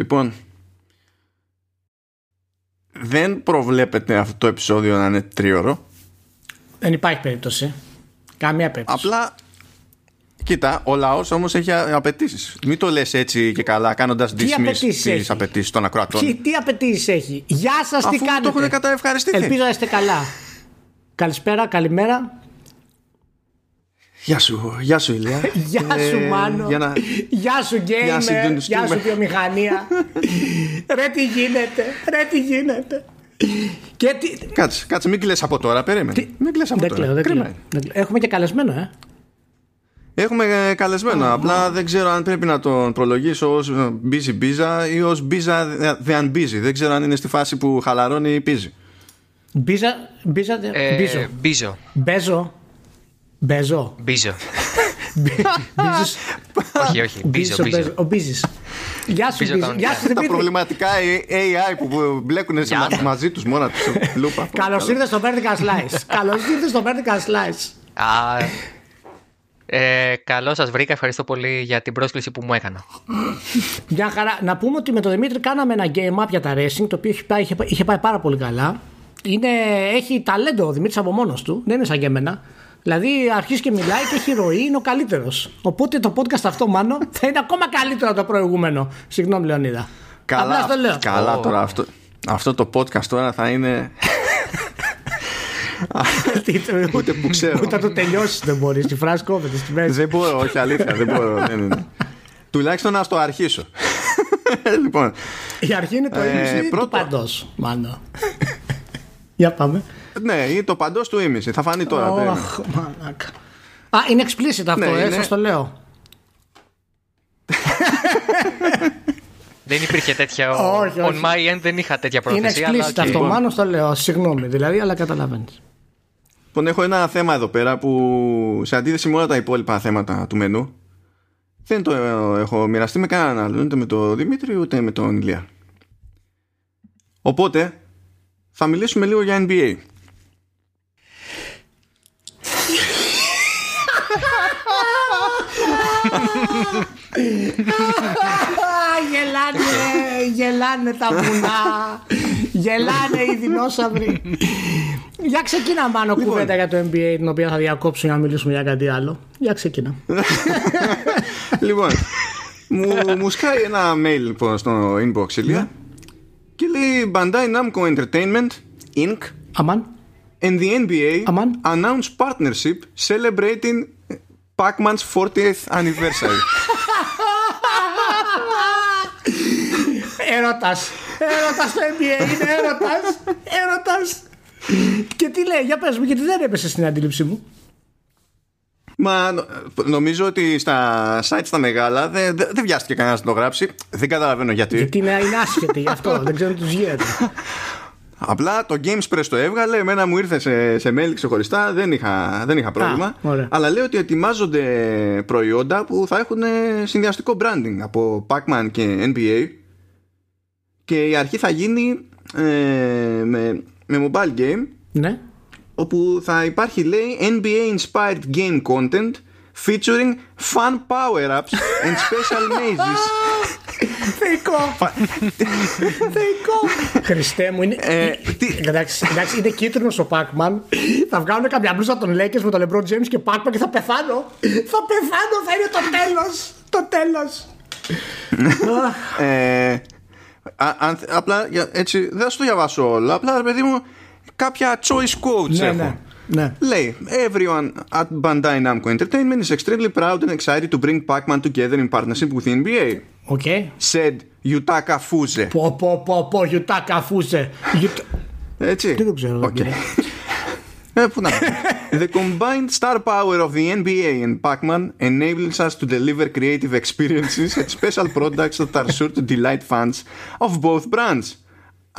Λοιπόν, δεν προβλέπεται αυτό το επεισόδιο να είναι τρίωρο. Δεν υπάρχει περίπτωση. Καμία περίπτωση. Απλά, κοίτα, ο λαός όμως έχει απαιτήσεις. Μην το λες έτσι και καλά, κάνοντας dismiss τις απαιτήσεις των ακροατών. Τι, τι απαιτήσεις έχει; Γεια σας, τι κάνετε. το έχουν καταευχαριστεί. Ελπίζω να είστε καλά. Καλησπέρα, καλημέρα. Γεια σου, γεια σου Ηλία. γεια σου ε, Μάνο. Για να... Γεια σου Γκέιμερ. Γεια σου βιομηχανία. ρε τι γίνεται, ρε τι γίνεται. Και τι... Κάτσε, κάτσε, μην κλαις από τώρα, περίμενε. Τι... Μην κλαις από δεν τώρα. Κλαίω, δεν κλαίω. Έχουμε και καλεσμένο, ε. Έχουμε καλεσμένο, oh, απλά δεν ξέρω αν πρέπει να τον προλογίσω ως busy μπίζα ή ως μπίζα the unbusy. Δεν ξέρω αν είναι στη φάση που χαλαρώνει ή πίζει. Μπίζα, μπίζα, ε, μπίζο. Μπίζο. Μπέζο. Μπέζο. Μπίζο. όχι, όχι. Μπίζο, μπίζο. Ο Μπίζης. Γεια σου, Γεια σου, Τα προβληματικά AI που μπλέκουν μαζί τους μόνα τους. Καλώς ήρθες στο Vertical Slice. Καλώς ήρθες στο Vertical Slice. Ε, καλό σας βρήκα, ευχαριστώ πολύ για την πρόσκληση που μου έκανα. Μια χαρά. Να πούμε ότι με τον Δημήτρη κάναμε ένα game up για τα racing, το οποίο είχε πάει, είχε πάει πάρα πολύ καλά. Είναι, έχει ταλέντο ο Δημήτρης από μόνος του, δεν είναι σαν και εμένα. Δηλαδή αρχίζει και μιλάει και έχει ροή, είναι ο καλύτερος. Οπότε το podcast αυτό, μάλλον θα είναι ακόμα καλύτερο από το προηγούμενο. Συγγνώμη, Λεωνίδα. Καλά, το λέω. καλά τώρα αυτό, αυτό το podcast τώρα θα είναι. Ούτε που ξέρω. Ούτε να το τελειώσεις δεν μπορείς. Τη φράση κόβεται στη μέση. Δεν μπορώ, όχι αλήθεια. Δεν μπορώ. Τουλάχιστον να το αρχίσω. λοιπόν. Η αρχή είναι το ίδιο ε, του παντός, μάλλον. Για πάμε. Ναι, είναι το παντός του ίμιση. Θα φανεί τώρα. Oh, Α, είναι explicit αυτό, ναι, ε, το λέω. δεν υπήρχε τέτοια. Όχι, On my end δεν είχα τέτοια πρόθεση. Είναι explicit αυτό, μάλλον το λέω. Συγγνώμη, δηλαδή, αλλά καταλαβαίνεις. Λοιπόν, έχω ένα θέμα εδώ πέρα που σε αντίθεση με όλα τα υπόλοιπα θέματα του μενού δεν το έχω μοιραστεί με κανέναν άλλο, ούτε με τον Δημήτρη ούτε με τον Ηλία. Οπότε θα μιλήσουμε λίγο για NBA. Γελάνε, γελάνε τα βουνά, γελάνε οι δεινόσαυροι. Για ξεκινά μάνο λοιπόν. κουβέντα για το NBA την οποία θα διακόψω για να μιλήσουμε για κάτι άλλο. Για ξεκινά. λοιπόν, μου, μου σκάει ένα mail λοιπόν στο inbox Ηλία ναι. και λέει Bandai Namco Entertainment Inc. Αμάν. And the NBA Αμάν. announce partnership celebrating Pac-Man's 40th anniversary. Έρωτας. Έρωτας το NBA είναι έρωτας. Έρωτας. Και τι λέει, για πες μου, γιατί δεν έπεσε στην αντίληψή μου. Μα νομίζω ότι στα site στα μεγάλα δεν, δεν βιάστηκε κανένας να το γράψει. Δεν καταλαβαίνω γιατί. Γιατί είναι, είναι άσχετη γι' αυτό. δεν ξέρω τι τους γίνεται. Απλά το Games το έβγαλε, εμένα μου ήρθε σε, σε mail ξεχωριστά, δεν είχα, δεν είχα πρόβλημα. αλλά λέει ότι ετοιμάζονται προϊόντα που θα έχουν συνδυαστικό branding από Pac-Man και NBA και η αρχή θα γίνει ε, με, με mobile game ναι. όπου θα υπάρχει λέει NBA inspired game content featuring fun power-ups and special mazes Θεϊκό. Θεϊκό. Χριστέ μου, είναι. Ε, εντάξει, είναι κίτρινος ο Πάκμαν. Θα βγάλουν κάποια μπλούζα των Λέκες με τον Λεμπρό Τζέιμ και Πάκμαν και θα πεθάνω. Θα πεθάνω, θα είναι το τέλος. Το τέλος. ε, απλά έτσι δεν θα σου το διαβάσω όλα. Απλά παιδί μου κάποια choice quotes ναι, έχω. Ναι. Ναι. Λέει Everyone at Bandai Namco Entertainment is extremely proud and excited to bring Pac-Man together in partnership with the NBA. Okay. Said Yutaka Fuse. Πω πω πω πω Yutaka Fuse. Έτσι. Δεν το ξέρω. Okay. Ε, πού να The combined star power of the NBA and Pac-Man enables us to deliver creative experiences and special products that are sure to delight fans of both brands.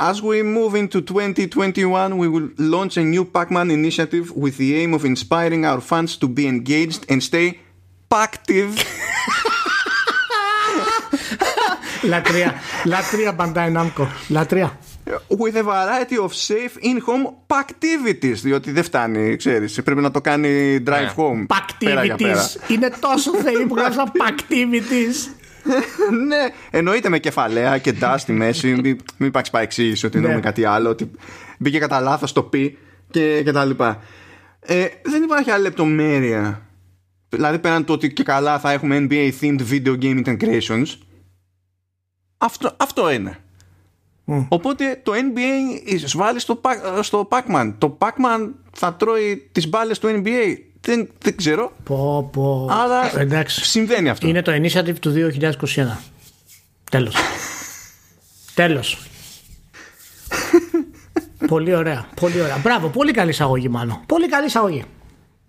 As we move into 2021, we will launch a new Pac-Man initiative with the aim of inspiring our fans to be engaged and stay active. λατρεία. Λατρεία Bandai Namco. Λατρεία. With a variety of safe in-home activities. Διότι δεν φτάνει, ξέρεις. Πρέπει να το κάνει drive home. Activities. Είναι τόσο θεοί που γράψαν activities. ναι, εννοείται με κεφαλαία και ντά στη μέση. Μην, μην υπάρξει παρεξήγηση ότι Ναι. εννοούμε κάτι άλλο. Ότι μπήκε κατά λάθος το πι και, και τα λοιπά. Ε, δεν υπάρχει άλλη λεπτομέρεια. Δηλαδή πέραν το ότι και καλά θα έχουμε NBA themed video game integrations. Αυτό, αυτό είναι. Μμ. Οπότε το NBA εισβάλλει στο, Pac- στο Pac-Man. Το Pac-Man θα τρώει τις μπάλες του NBA. Δεν, δεν ξέρω. Πω, πω. Αλλά Εντάξει. συμβαίνει αυτό. Είναι το initiative του 2021. Τέλος. Τέλος. πολύ ωραία. Πολύ ωραία. Μπράβο. Πολύ καλή εισαγωγή, μάλλον. Πολύ καλή εισαγωγή.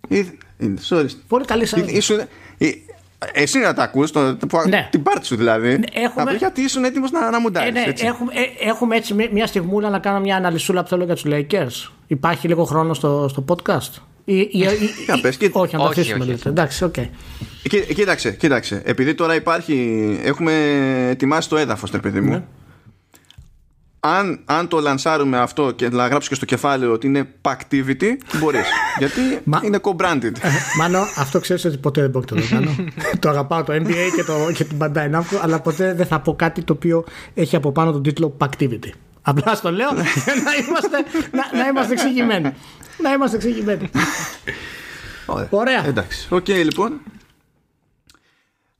Ε, ε, Sorry. Πολύ καλή Ε, εισαγωγή. ήσουν- ε, Εσύ να τα ακούς, το, το- Ναι. την πάρτι σου δηλαδή. έχουμε- Απλά γιατί ήσουν έτοιμος να, να Ε, μουντάρεις. ναι, έτσι. έχουμε, ε, έχουμε έτσι μια- μια στιγμούλα να κάνω μια αναλυσούλα που θέλω για τους Lakers. Υπάρχει λίγο χρόνο στο, στο podcast; Ή, ή, ή- Για πες, και- όχι, να το όχι, αφήσουμε όχι. λέτε. Εντάξει, οκ. Κοί- Κοίταξε, κοίταξε. Επειδή τώρα υπάρχει. Έχουμε ετοιμάσει το έδαφος, ρε παιδί μου. Ναι. Αν, αν το λανσάρουμε αυτό και να γράψεις και στο κεφάλαιο ότι είναι Pactivity, μπορείς. γιατί Μα- είναι co-branded. Μάνο, αυτό ξέρεις ότι ποτέ δεν πρόκειται να το κάνω. το αγαπάω το NBA και, το, και την Bandai Namco, αλλά ποτέ δεν θα πω κάτι το οποίο έχει από πάνω τον τίτλο Pactivity. Απλά στο λέω για να είμαστε, να, να είμαστε εξηγημένοι. Να είμαστε εξηγημένοι. Ωραία. Ωραία. Εντάξει. Οκ, λοιπόν.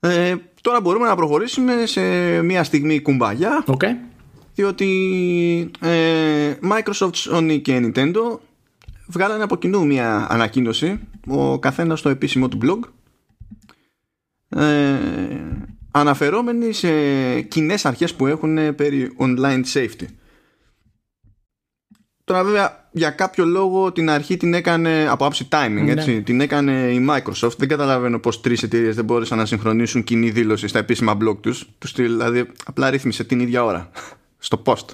Ε, τώρα μπορούμε να προχωρήσουμε σε μια στιγμή kumbaya OK. Διότι ε, Microsoft, Sony και Nintendo βγάλανε από κοινού μια ανακοίνωση ο καθένας στο επίσημο του blog ε, αναφερόμενοι σε κοινές αρχές που έχουν περί online safety. Τώρα βέβαια για κάποιο λόγο την αρχή την έκανε από άψη timing έτσι, την έκανε η Microsoft. Δεν καταλαβαίνω πως τρεις εταιρείες δεν μπόρεσαν να συγχρονίσουν κοινή δήλωση στα επίσημα blog τους. Τους στυλ, δηλαδή απλά ρύθμισε την ίδια ώρα στο post.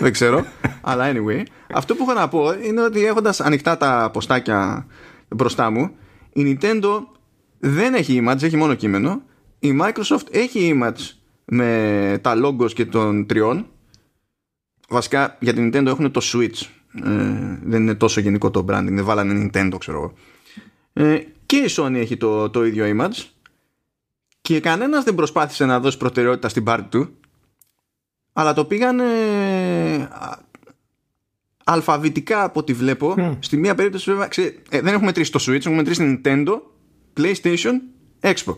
Δεν ξέρω. Αλλά anyway αυτό που έχω να πω είναι ότι έχοντας ανοιχτά τα ποστάκια μπροστά μου η Nintendo δεν έχει image, έχει μόνο κείμενο. Η Microsoft έχει image με τα logos και των τριών. Βασικά για την Nintendo έχουν το Switch. Ε, δεν είναι τόσο γενικό το branding. Δεν βάλανε Nintendo ξέρω εγώ. Ε, και η Sony έχει το, το ίδιο image. Και κανένας δεν προσπάθησε να δώσει προτεραιότητα στην πάρτη του αλλά το πήγανε α, αλφαβητικά από ό,τι βλέπω Μμ. στη μία περίπτωση βέβαια ξέ, ε, δεν έχουμε μετρήσει το Switch έχουμε μετρήσει Nintendo PlayStation, Xbox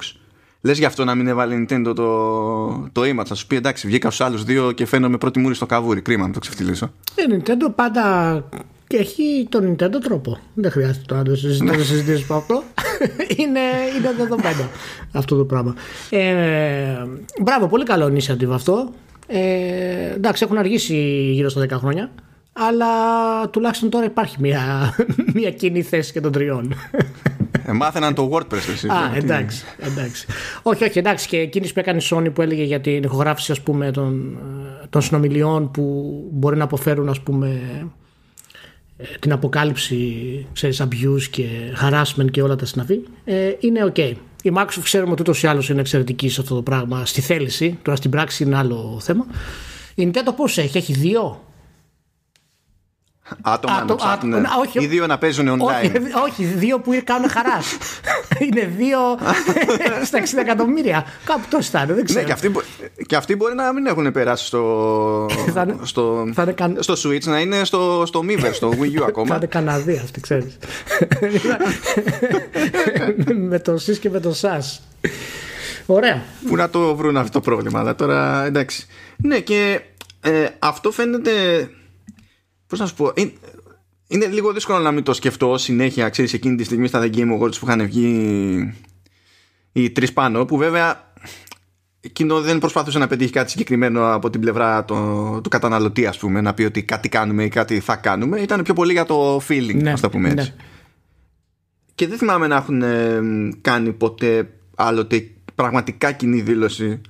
Λες γι' αυτό να μην έβαλε η Nintendo το, το image Θα σου πει εντάξει βγήκα στους άλλους δύο και φαίνομαι πρώτη μούρη στο καβούρι Κρίμα να το ξεφτυλίσω Η Ε, Nintendo πάντα έχει τον Nintendo τρόπο. Δεν χρειάζεται τώρα να το συζητήσω, να το συζητήσουμε αυτό. είναι, είναι δεδομένο αυτό το πράγμα. Ε, μπράβο, πολύ καλό initiative αυτό. Ε, εντάξει, έχουν αργήσει γύρω στα 10 χρόνια. Αλλά τουλάχιστον τώρα υπάρχει μια, μια κοινή θέση και των τριών. ε, Μάθαιναν το WordPress εσύ, Α, τι- εντάξει, εντάξει. όχι, όχι, εντάξει. Και εκείνης που έκανε η Sony που έλεγε για την ηχογράφηση ας πούμε, των, ε, των συνομιλιών που μπορεί να αποφέρουν ας πούμε, ε, την αποκάλυψη ξέρεις, abuse και harassment και όλα τα συναφή, ε, είναι ok. Η Microsoft ξέρουμε ότι ούτως ή άλλως είναι εξαιρετική σε αυτό το πράγμα στη θέληση, τώρα στην πράξη είναι άλλο θέμα. Η Nintendo πώς έχει, έχει δύο; Άτομα Άτο- να ψάχνουν άτο- όχι. Οι δύο να παίζουν Όχι, online όχι, δύο που κάνουν χαράς. είναι δύο στα 60 εκατομμύρια. Κάπου τόσο θα είναι, δεν ξέρω. Ναι, και αυτοί, μπο- και αυτοί μπορεί να μην έχουν περάσει στο, Θα είναι- στο, θα είναι καν- στο Switch, να είναι στο, στο Miiverse, στο Wii U Θα ακόμα. είναι Καναδί αυτή, ξέρεις. με το ΣΥΣ και με το ΣΑΣ. Ωραία. Πού να το βρουν αυτό το πρόβλημα, αλλά τώρα εντάξει. Ναι, και ε, αυτό φαίνεται. Πώς να σου πω. Είναι, είναι λίγο δύσκολο να μην το σκεφτώ συνέχεια, ξέρεις, εκείνη τη στιγμή στα The Game Awards που είχαν βγει οι τρεις πάνω, που βέβαια εκείνο δεν προσπαθούσε να πετύχει κάτι συγκεκριμένο από την πλευρά το, του καταναλωτή, ας πούμε, να πει ότι κάτι κάνουμε ή κάτι θα κάνουμε. Ήταν πιο πολύ για το feeling, Ναι, ας το πούμε έτσι. ναι. Και δεν θυμάμαι να έχουν ε, κάνει ποτέ άλλοτε πραγματικά κοινή δήλωση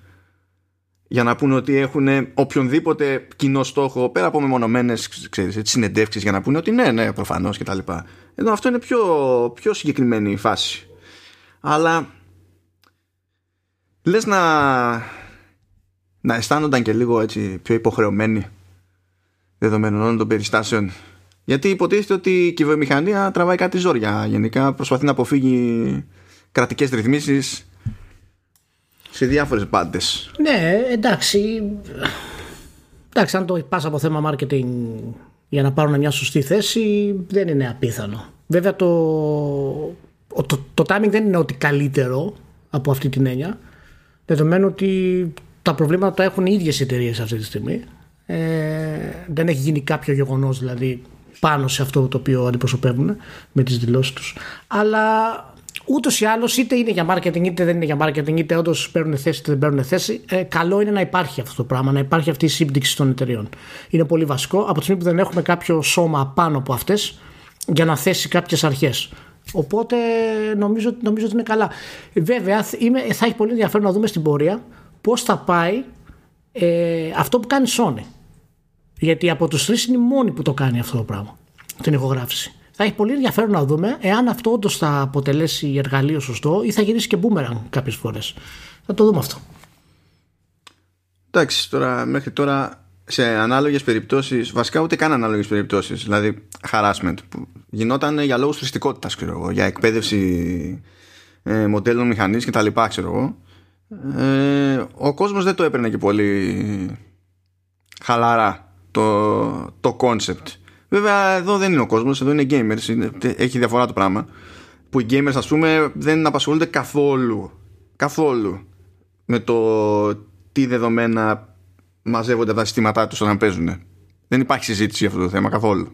για να πούνε ότι έχουν οποιονδήποτε κοινό στόχο πέρα από μεμονωμένες ξέρεις, έτσι, συνεντεύξεις για να πούνε ότι ναι, ναι, προφανώς και τα λοιπά. Ενώ αυτό είναι πιο, πιο συγκεκριμένη η φάση. Αλλά λες να, να αισθάνονταν και λίγο έτσι πιο υποχρεωμένοι δεδομένων όλων των περιστάσεων γιατί υποτίθεται ότι και η βιομηχανία τραβάει κάτι ζόρια. Γενικά προσπαθεί να αποφύγει κρατικές ρυθμίσεις. Σε διάφορες μπάντες. Ναι, εντάξει. Εντάξει, αν το πα από θέμα marketing για να πάρουν μια σωστή θέση, δεν είναι απίθανο. Βέβαια το, το, το timing δεν είναι ότι καλύτερο από αυτή την έννοια, δεδομένου ότι τα προβλήματα τα έχουν οι ίδιες εταιρείες αυτή τη στιγμή. Ε, δεν έχει γίνει κάποιο γεγονός δηλαδή πάνω σε αυτό το οποίο αντιπροσωπεύουν με τις δηλώσεις τους. Αλλά ούτως ή άλλως, είτε είναι για marketing είτε δεν είναι για marketing, είτε όντως παίρνουν θέση είτε δεν παίρνουν θέση, ε, καλό είναι να υπάρχει αυτό το πράγμα, να υπάρχει αυτή η σύμπτυξη των εταιρεών. Είναι πολύ βασικό από τη στιγμή που δεν έχουμε κάποιο σώμα πάνω από αυτές για να θέσει κάποιες αρχές. Οπότε νομίζω, νομίζω ότι είναι καλά. Βέβαια, είμαι, θα έχει πολύ ενδιαφέρον να δούμε στην πορεία πώς θα πάει ε, αυτό που κάνει Sony. Γιατί από τους τρεις είναι η μόνη που το κάνει αυτό το πράγμα. Την ηχογράφηση. Θα έχει πολύ ενδιαφέρον να δούμε εάν αυτό όντως θα αποτελέσει εργαλείο σωστό ή θα γυρίσει και boomerang κάποιες φορές. Θα το δούμε αυτό. Εντάξει, τώρα μέχρι τώρα σε ανάλογες περιπτώσεις, βασικά ούτε καν ανάλογες περιπτώσεις, δηλαδή harassment, που γινόταν για λόγους θρηστικότητα, ξέρω εγώ, για εκπαίδευση ε, μοντέλων μηχανής κτλ. ξέρω εγώ. Ε, ο κόσμος δεν το έπαιρνε και πολύ χαλαρά το, το concept. Βέβαια εδώ δεν είναι ο κόσμος, εδώ είναι gamers. Είναι, έχει διαφορά το πράγμα. Που οι gamers, ας πούμε, δεν απασχολούνται καθόλου. Καθόλου με το τι δεδομένα μαζεύονται από τα συστήματά τους όταν παίζουν. Δεν υπάρχει συζήτηση για αυτό το θέμα καθόλου.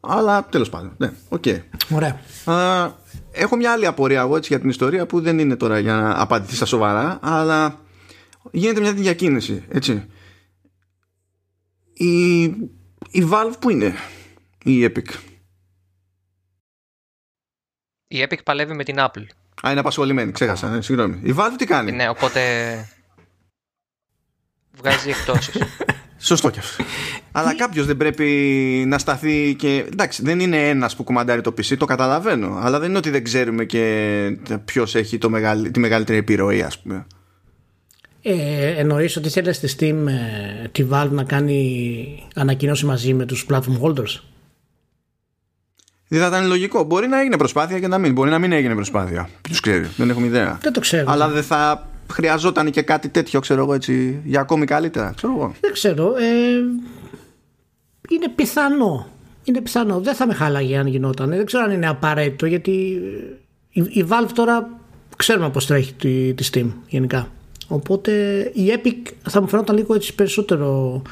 Αλλά τέλος πάντων. Ναι, OK. Okay. Ωραία. Α, έχω μια άλλη απορία εγώ έτσι, για την ιστορία που δεν είναι τώρα για να απαντηθεί στα σοβαρά, αλλά γίνεται μια διακίνηση. Έτσι. Η, η Valve που είναι η Epic; Η Epic παλεύει με την Apple. Α, είναι απασχολημένη, ξέχασα. Ναι, συγγνώμη. Η Valve τι κάνει; Ναι, οπότε βγάζει εκτόσεις. Σωστό κι αυτό. Αλλά κάποιος δεν πρέπει να σταθεί και. Εντάξει, δεν είναι ένας που κουμαντάρει το PC, το καταλαβαίνω. Αλλά δεν είναι ότι δεν ξέρουμε και ποιος έχει το μεγαλ... τη μεγαλύτερη επιρροή, ας πούμε. Ε, εννοείς ότι θέλεις στη Steam ε, τη Valve να κάνει ανακοίνωση μαζί με τους platform holders; Δεν θα ήταν λογικό. Μπορεί να έγινε προσπάθεια και να μην. Μπορεί να μην έγινε προσπάθεια. Ποιος ξέρει. Δεν έχουμε ιδέα. Δεν το ξέρω. Αλλά δεν θα χρειαζόταν και κάτι τέτοιο, ξέρω εγώ έτσι, για ακόμη καλύτερα. Ξέρω εγώ. Δεν ξέρω. Ε, είναι πιθανό. Είναι πιθανό. Δεν θα με χάλαγε αν γινόταν. Δεν ξέρω αν είναι απαραίτητο γιατί η, η Valve τώρα ξέρουμε πώς τρέχει τη, τη Steam γενικά. Οπότε η Epic θα μου φαινόταν λίγο έτσι περισσότερο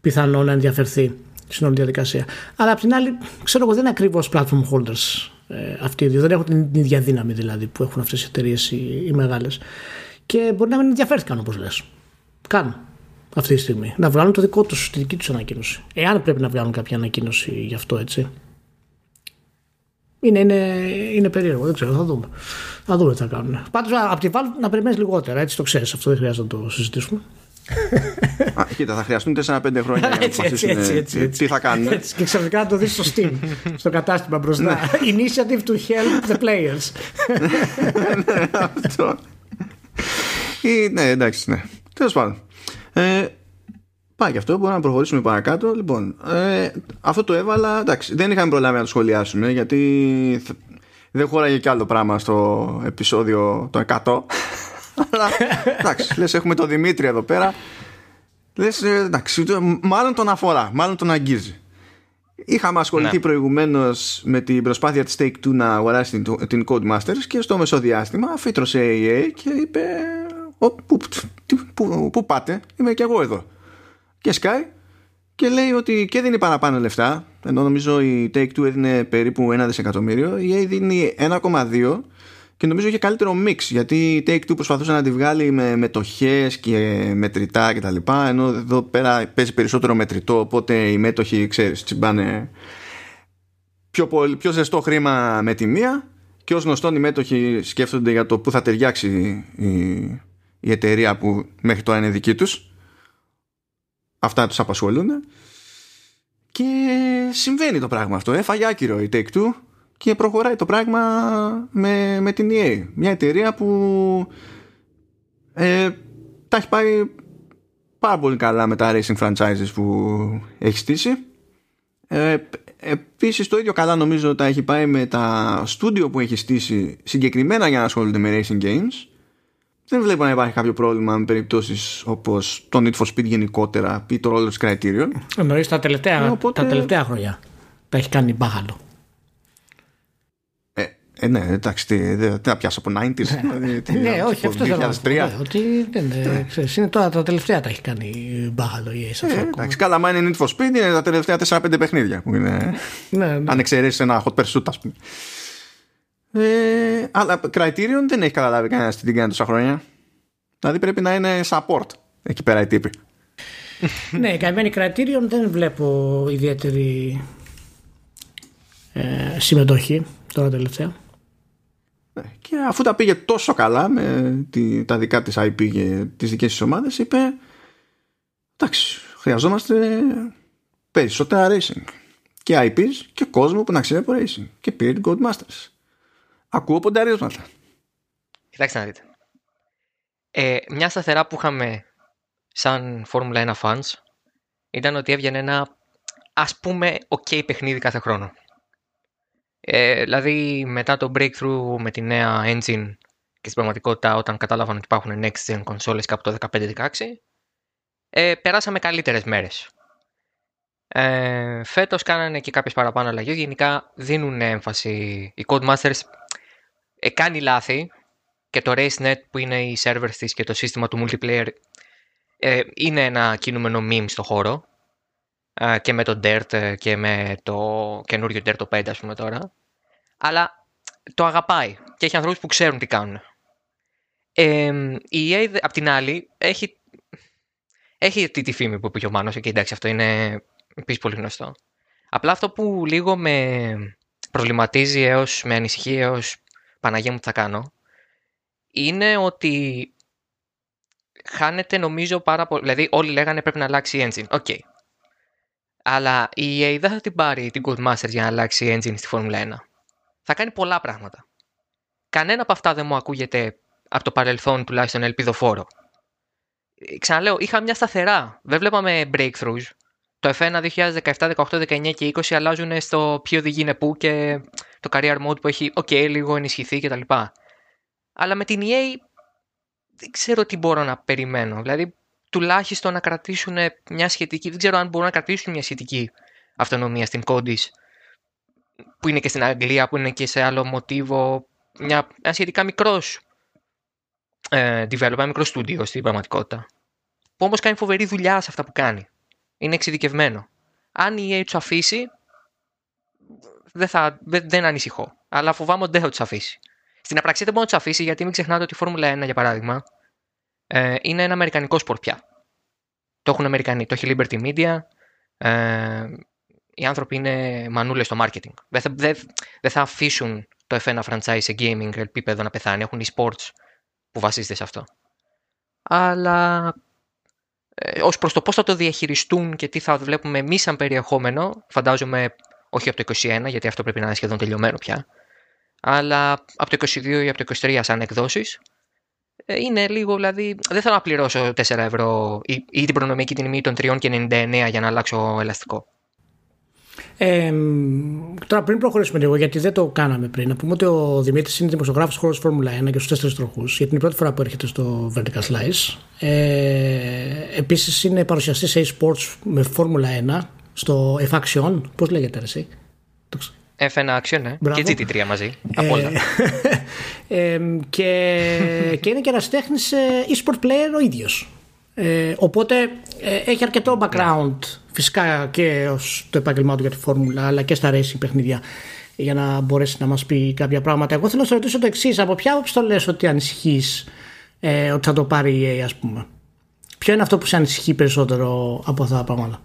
πιθανό να ενδιαφερθεί στην όλη διαδικασία. Αλλά απ' την άλλη, ξέρω εγώ, δεν είναι ακριβώς platform holders ε, αυτοί οι δύο. Δεν έχουν την ίδια δύναμη δηλαδή που έχουν αυτές οι εταιρείες οι, οι μεγάλες. Και μπορεί να μην ενδιαφέρθηκαν όπως λες. Καν αυτή τη στιγμή. Να βγάλουν το δικό τους, τη δική τους ανακοίνωση. Εάν πρέπει να βγάλουν κάποια ανακοίνωση γι' αυτό έτσι. Είναι, είναι, είναι περίεργο, δεν ξέρω, θα δούμε. Θα δούμε τι θα κάνουν. Πάντως από τη Valve να περιμένεις λιγότερα, έτσι το ξέρεις. Αυτό δεν χρειάζεται να το συζητήσουμε. Α, κοίτα, θα χρειαστούν 4-5 χρόνια για να έτσι, έτσι, έτσι, έτσι, τι θα κάνουν. Έτσι, και ξαφνικά να το δεις στο Steam, στο κατάστημα μπροστά. Initiative to help the players. ναι, αυτό. Ή, ναι, εντάξει, ναι. Τέλος πάντων. Ε, πάει και αυτό, μπορούμε να προχωρήσουμε παρακάτω. Λοιπόν, ε, αυτό το έβαλα. Εντάξει, δεν είχαμε προλάβει να το σχολιάσουμε γιατί δεν χώραγε κι άλλο πράγμα στο επεισόδιο το 100. Αλλά εντάξει, λες έχουμε τον Δημήτρη εδώ πέρα. Λες ε, εντάξει, μάλλον τον αφορά, μάλλον τον αγγίζει. Είχαμε ασχοληθεί ναι. προηγουμένως με την προσπάθεια της Take Two να αγοράσει την, την Codemasters και στο μεσοδιάστημα φύτρωσε η EA και είπε πού, πάτε, είμαι και εγώ εδώ. Και Sky και λέει ότι και δίνει παραπάνω λεφτά, ενώ νομίζω η Take Two έδινε περίπου ένα δισεκατομμύριο, η EA δίνει 1,2 και νομίζω είχε καλύτερο mix γιατί η Take Two προσπαθούσε να τη βγάλει με μετοχές και μετρητά κτλ. Ενώ εδώ πέρα παίζει περισσότερο μετρητό, οπότε οι μέτοχοι, ξέρεις, τσιμπάνε πιο, πολύ, πιο ζεστό χρήμα με τη μία και ως γνωστόν οι μέτοχοι σκέφτονται για το που θα ταιριάξει η, η εταιρεία που μέχρι τώρα είναι δική τους. Αυτά τους απασχολούν. Και συμβαίνει το πράγμα αυτό. Έφαγε άκυρο η Take Two και προχωράει το πράγμα με, με την EA. Μια εταιρεία που ε, τα έχει πάει πάρα πολύ καλά με τα racing franchises που έχει στήσει. Ε, επίσης το ίδιο καλά νομίζω τα έχει πάει με τα στούντιο που έχει στήσει συγκεκριμένα για να ασχολούνται με racing games δεν βλέπω να υπάρχει κάποιο πρόβλημα με περιπτώσεις όπως το Need for Speed γενικότερα ή το Roller Criterion. Εννοείς τα τελευταία, Ε, οπότε- τα τελευταία χρόνια. Τα έχει κάνει μπάχαλο. Ε, ε, ναι, εντάξει, τι, δεν τι να πιάσω από 90s. δηλαδή, τι, Ναι, από όχι, αυτό θέλω να πω. 2003. Ναι, Ότι δεν είναι, ξέρεις, είναι τώρα τα τελευταία τα έχει κάνει μπάχαλο η σε αυτό. Ε, εντάξει, καλά, άμα είναι Need for Speed είναι τα τελευταία 4-5 παιχνίδια που είναι. Ναι, ναι. Αν εξαιρέσει ένα hot pursuit, ας πούμε. Ε, αλλά Criterion δεν έχει καταλάβει κανένα τι την κάνει τόσα χρόνια. Δηλαδή πρέπει να είναι support εκεί πέρα οι τύποι. ναι, η καημένη Criterion δεν βλέπω ιδιαίτερη ε, συμμετοχή τώρα τελευταία. Ε, Και αφού τα πήγε τόσο καλά με τη, τα δικά της IP και τις δικές της ομάδες είπε εντάξει χρειαζόμαστε περισσότερα racing και IPs και κόσμο που να ξέρει από racing και πήρε την Codemasters ακούω πονταρίσματα Κοιτάξτε να δείτε. Ε, μια σταθερά που είχαμε σαν Formula 1 fans ήταν ότι έβγαινε ένα ας πούμε ok παιχνίδι κάθε χρόνο. Ε, δηλαδή μετά το breakthrough με τη νέα engine και στην πραγματικότητα όταν κατάλαβαν ότι υπάρχουν next gen consoles κάπου το 15-16 ε, περάσαμε καλύτερες μέρες. Ε, φέτος κάνανε και κάποιες παραπάνω αλλαγές. Γενικά δίνουν έμφαση. Οι Codemasters ε, κάνει λάθη και το RaceNet που είναι οι servers της και το σύστημα του multiplayer ε, είναι ένα κινούμενο meme στο χώρο ε, και με το Dirt ε, και με το καινούριο Dirt το 5 ας πούμε τώρα αλλά το αγαπάει και έχει ανθρώπους που ξέρουν τι κάνουν. Ε, η EA απ' την άλλη έχει, έχει αυτή τη φήμη που είπε και ο Μάνος και εντάξει αυτό είναι επίσης πολύ γνωστό. Απλά αυτό που λίγο με προβληματίζει έως με ανησυχεί έως Παναγία μου τι θα κάνω είναι ότι χάνεται νομίζω πάρα πολύ. Δηλαδή, όλοι λέγανε πρέπει να αλλάξει η engine. OK. Αλλά η EA δεν θα την πάρει την Codemasters για να αλλάξει η engine στη Φόρμουλα 1. Θα κάνει πολλά πράγματα. Κανένα από αυτά δεν μου ακούγεται από το παρελθόν τουλάχιστον ελπιδοφόρο. Ε, Ξαναλέω, είχα μια σταθερά. Δεν βλέπαμε breakthroughs. Το F1 2017, 18, 19 και 20 αλλάζουν στο ποιο οδηγεί είναι πού και το career mode που έχει, ok, λίγο ενισχυθεί κτλ. Αλλά με την EA δεν ξέρω τι μπορώ να περιμένω. Δηλαδή, τουλάχιστον να κρατήσουν μια σχετική. Δεν ξέρω αν μπορούν να κρατήσουν μια σχετική αυτονομία στην Codis που είναι και στην Αγγλία, που είναι και σε άλλο μοτίβο. Μια, ένα σχετικά μικρός ε, developer, ένα μικρό studio στην πραγματικότητα. Που όμως κάνει φοβερή δουλειά σε αυτά που κάνει. Είναι εξειδικευμένο. Αν η EA τους αφήσει, δεν, θα, δεν, δεν ανησυχώ. Αλλά φοβάμαι ότι δεν θα τους αφήσει. Στην απραξία δεν μπορεί να τους αφήσει γιατί μην ξεχνάτε ότι η Φόρμουλα 1, για παράδειγμα, ε, είναι ένα αμερικανικό σπορ πια. Το έχουν Αμερικανοί. Το έχει Liberty Media. Ε, οι άνθρωποι είναι μανούλες στο marketing. Δεν θα, δεν, δεν θα αφήσουν το F1 franchise σε gaming επίπεδο να πεθάνει. Έχουν e-sports που βασίζεται σε αυτό. Αλλά ε, ως προς το πώς θα το διαχειριστούν και τι θα βλέπουμε εμείς σαν περιεχόμενο, φαντάζομαι όχι από το 21 γιατί αυτό πρέπει να είναι σχεδόν τελειωμένο πια, αλλά από το 22 ή από το 23 σαν εκδόσεις, ε, είναι λίγο δηλαδή, δεν θέλω να πληρώσω 4 ευρώ ή, ή την προνομιακή τιμή των 3,99 για να αλλάξω ελαστικό. Ε, τώρα πριν προχωρήσουμε λίγο, γιατί δεν το κάναμε πριν, να πούμε ότι ο Δημήτρης είναι δημοσιογράφος χώρος Φόρμουλα 1 και στους τέσσερις τροχούς, γιατί είναι η πρώτη φορά που έρχεται στο Vertical Slice. Ε, Επίσης είναι παρουσιαστής σε e-sports με Φόρμουλα 1 στο F-Action. Πώς λέγεται, εσύ; Το ξε- F1 Action, ναι. Μπράβο. Και GT3 μαζί. Από όλα. ε, και, και είναι και ένας τέχνης e-sport player ο ίδιος. Ε, οπότε ε, έχει αρκετό background φυσικά και ως το επάγγελμά του για τη φόρμουλα αλλά και στα racing παιχνίδια για να μπορέσει να μας πει κάποια πράγματα. Εγώ θέλω να σε ρωτήσω το εξής. Από ποια άποψη το λες ότι ανησυχείς ε, ότι θα το πάρει η EA ας πούμε; Ποιο είναι αυτό που σε ανησυχεί περισσότερο από αυτά τα πράγματα;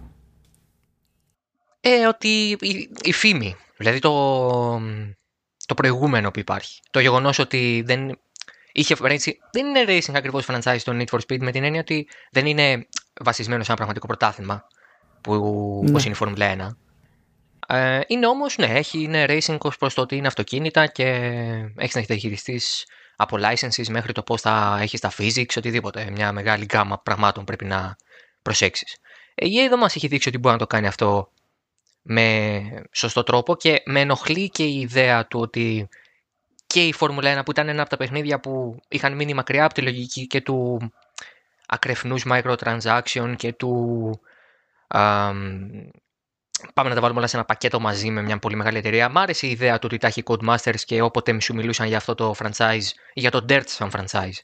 Ε, ότι η, η φήμη, δηλαδή το, το προηγούμενο που υπάρχει. Το γεγονός ότι δεν είχε racing, δεν είναι racing ακριβώς franchise το Need for Speed με την έννοια ότι δεν είναι βασισμένο σε ένα πραγματικό πρωτάθλημα που, Ναι. όπως είναι η Formula 1. Ε, είναι όμως, ναι, έχει, είναι racing ως προς το ότι είναι αυτοκίνητα και έχεις να διαχειριστείς από licenses μέχρι το πώς θα έχεις τα physics, οτιδήποτε. Μια μεγάλη γκάμα πραγμάτων πρέπει να προσέξεις. Ε, Η EA δεν μας έχει δείξει ότι μπορεί να το κάνει αυτό με σωστό τρόπο και με ενοχλεί και η ιδέα του ότι και η Φόρμουλα 1 που ήταν ένα από τα παιχνίδια που είχαν μείνει μακριά από τη λογική και του ακρεφνούς microtransaction και του πάμε να τα βάλουμε όλα σε ένα πακέτο μαζί με μια πολύ μεγάλη εταιρεία. Μ' άρεσε η ιδέα του ότι τα έχει Codemasters και όποτε σου μιλούσαν για αυτό το franchise, για το Dirt σαν franchise,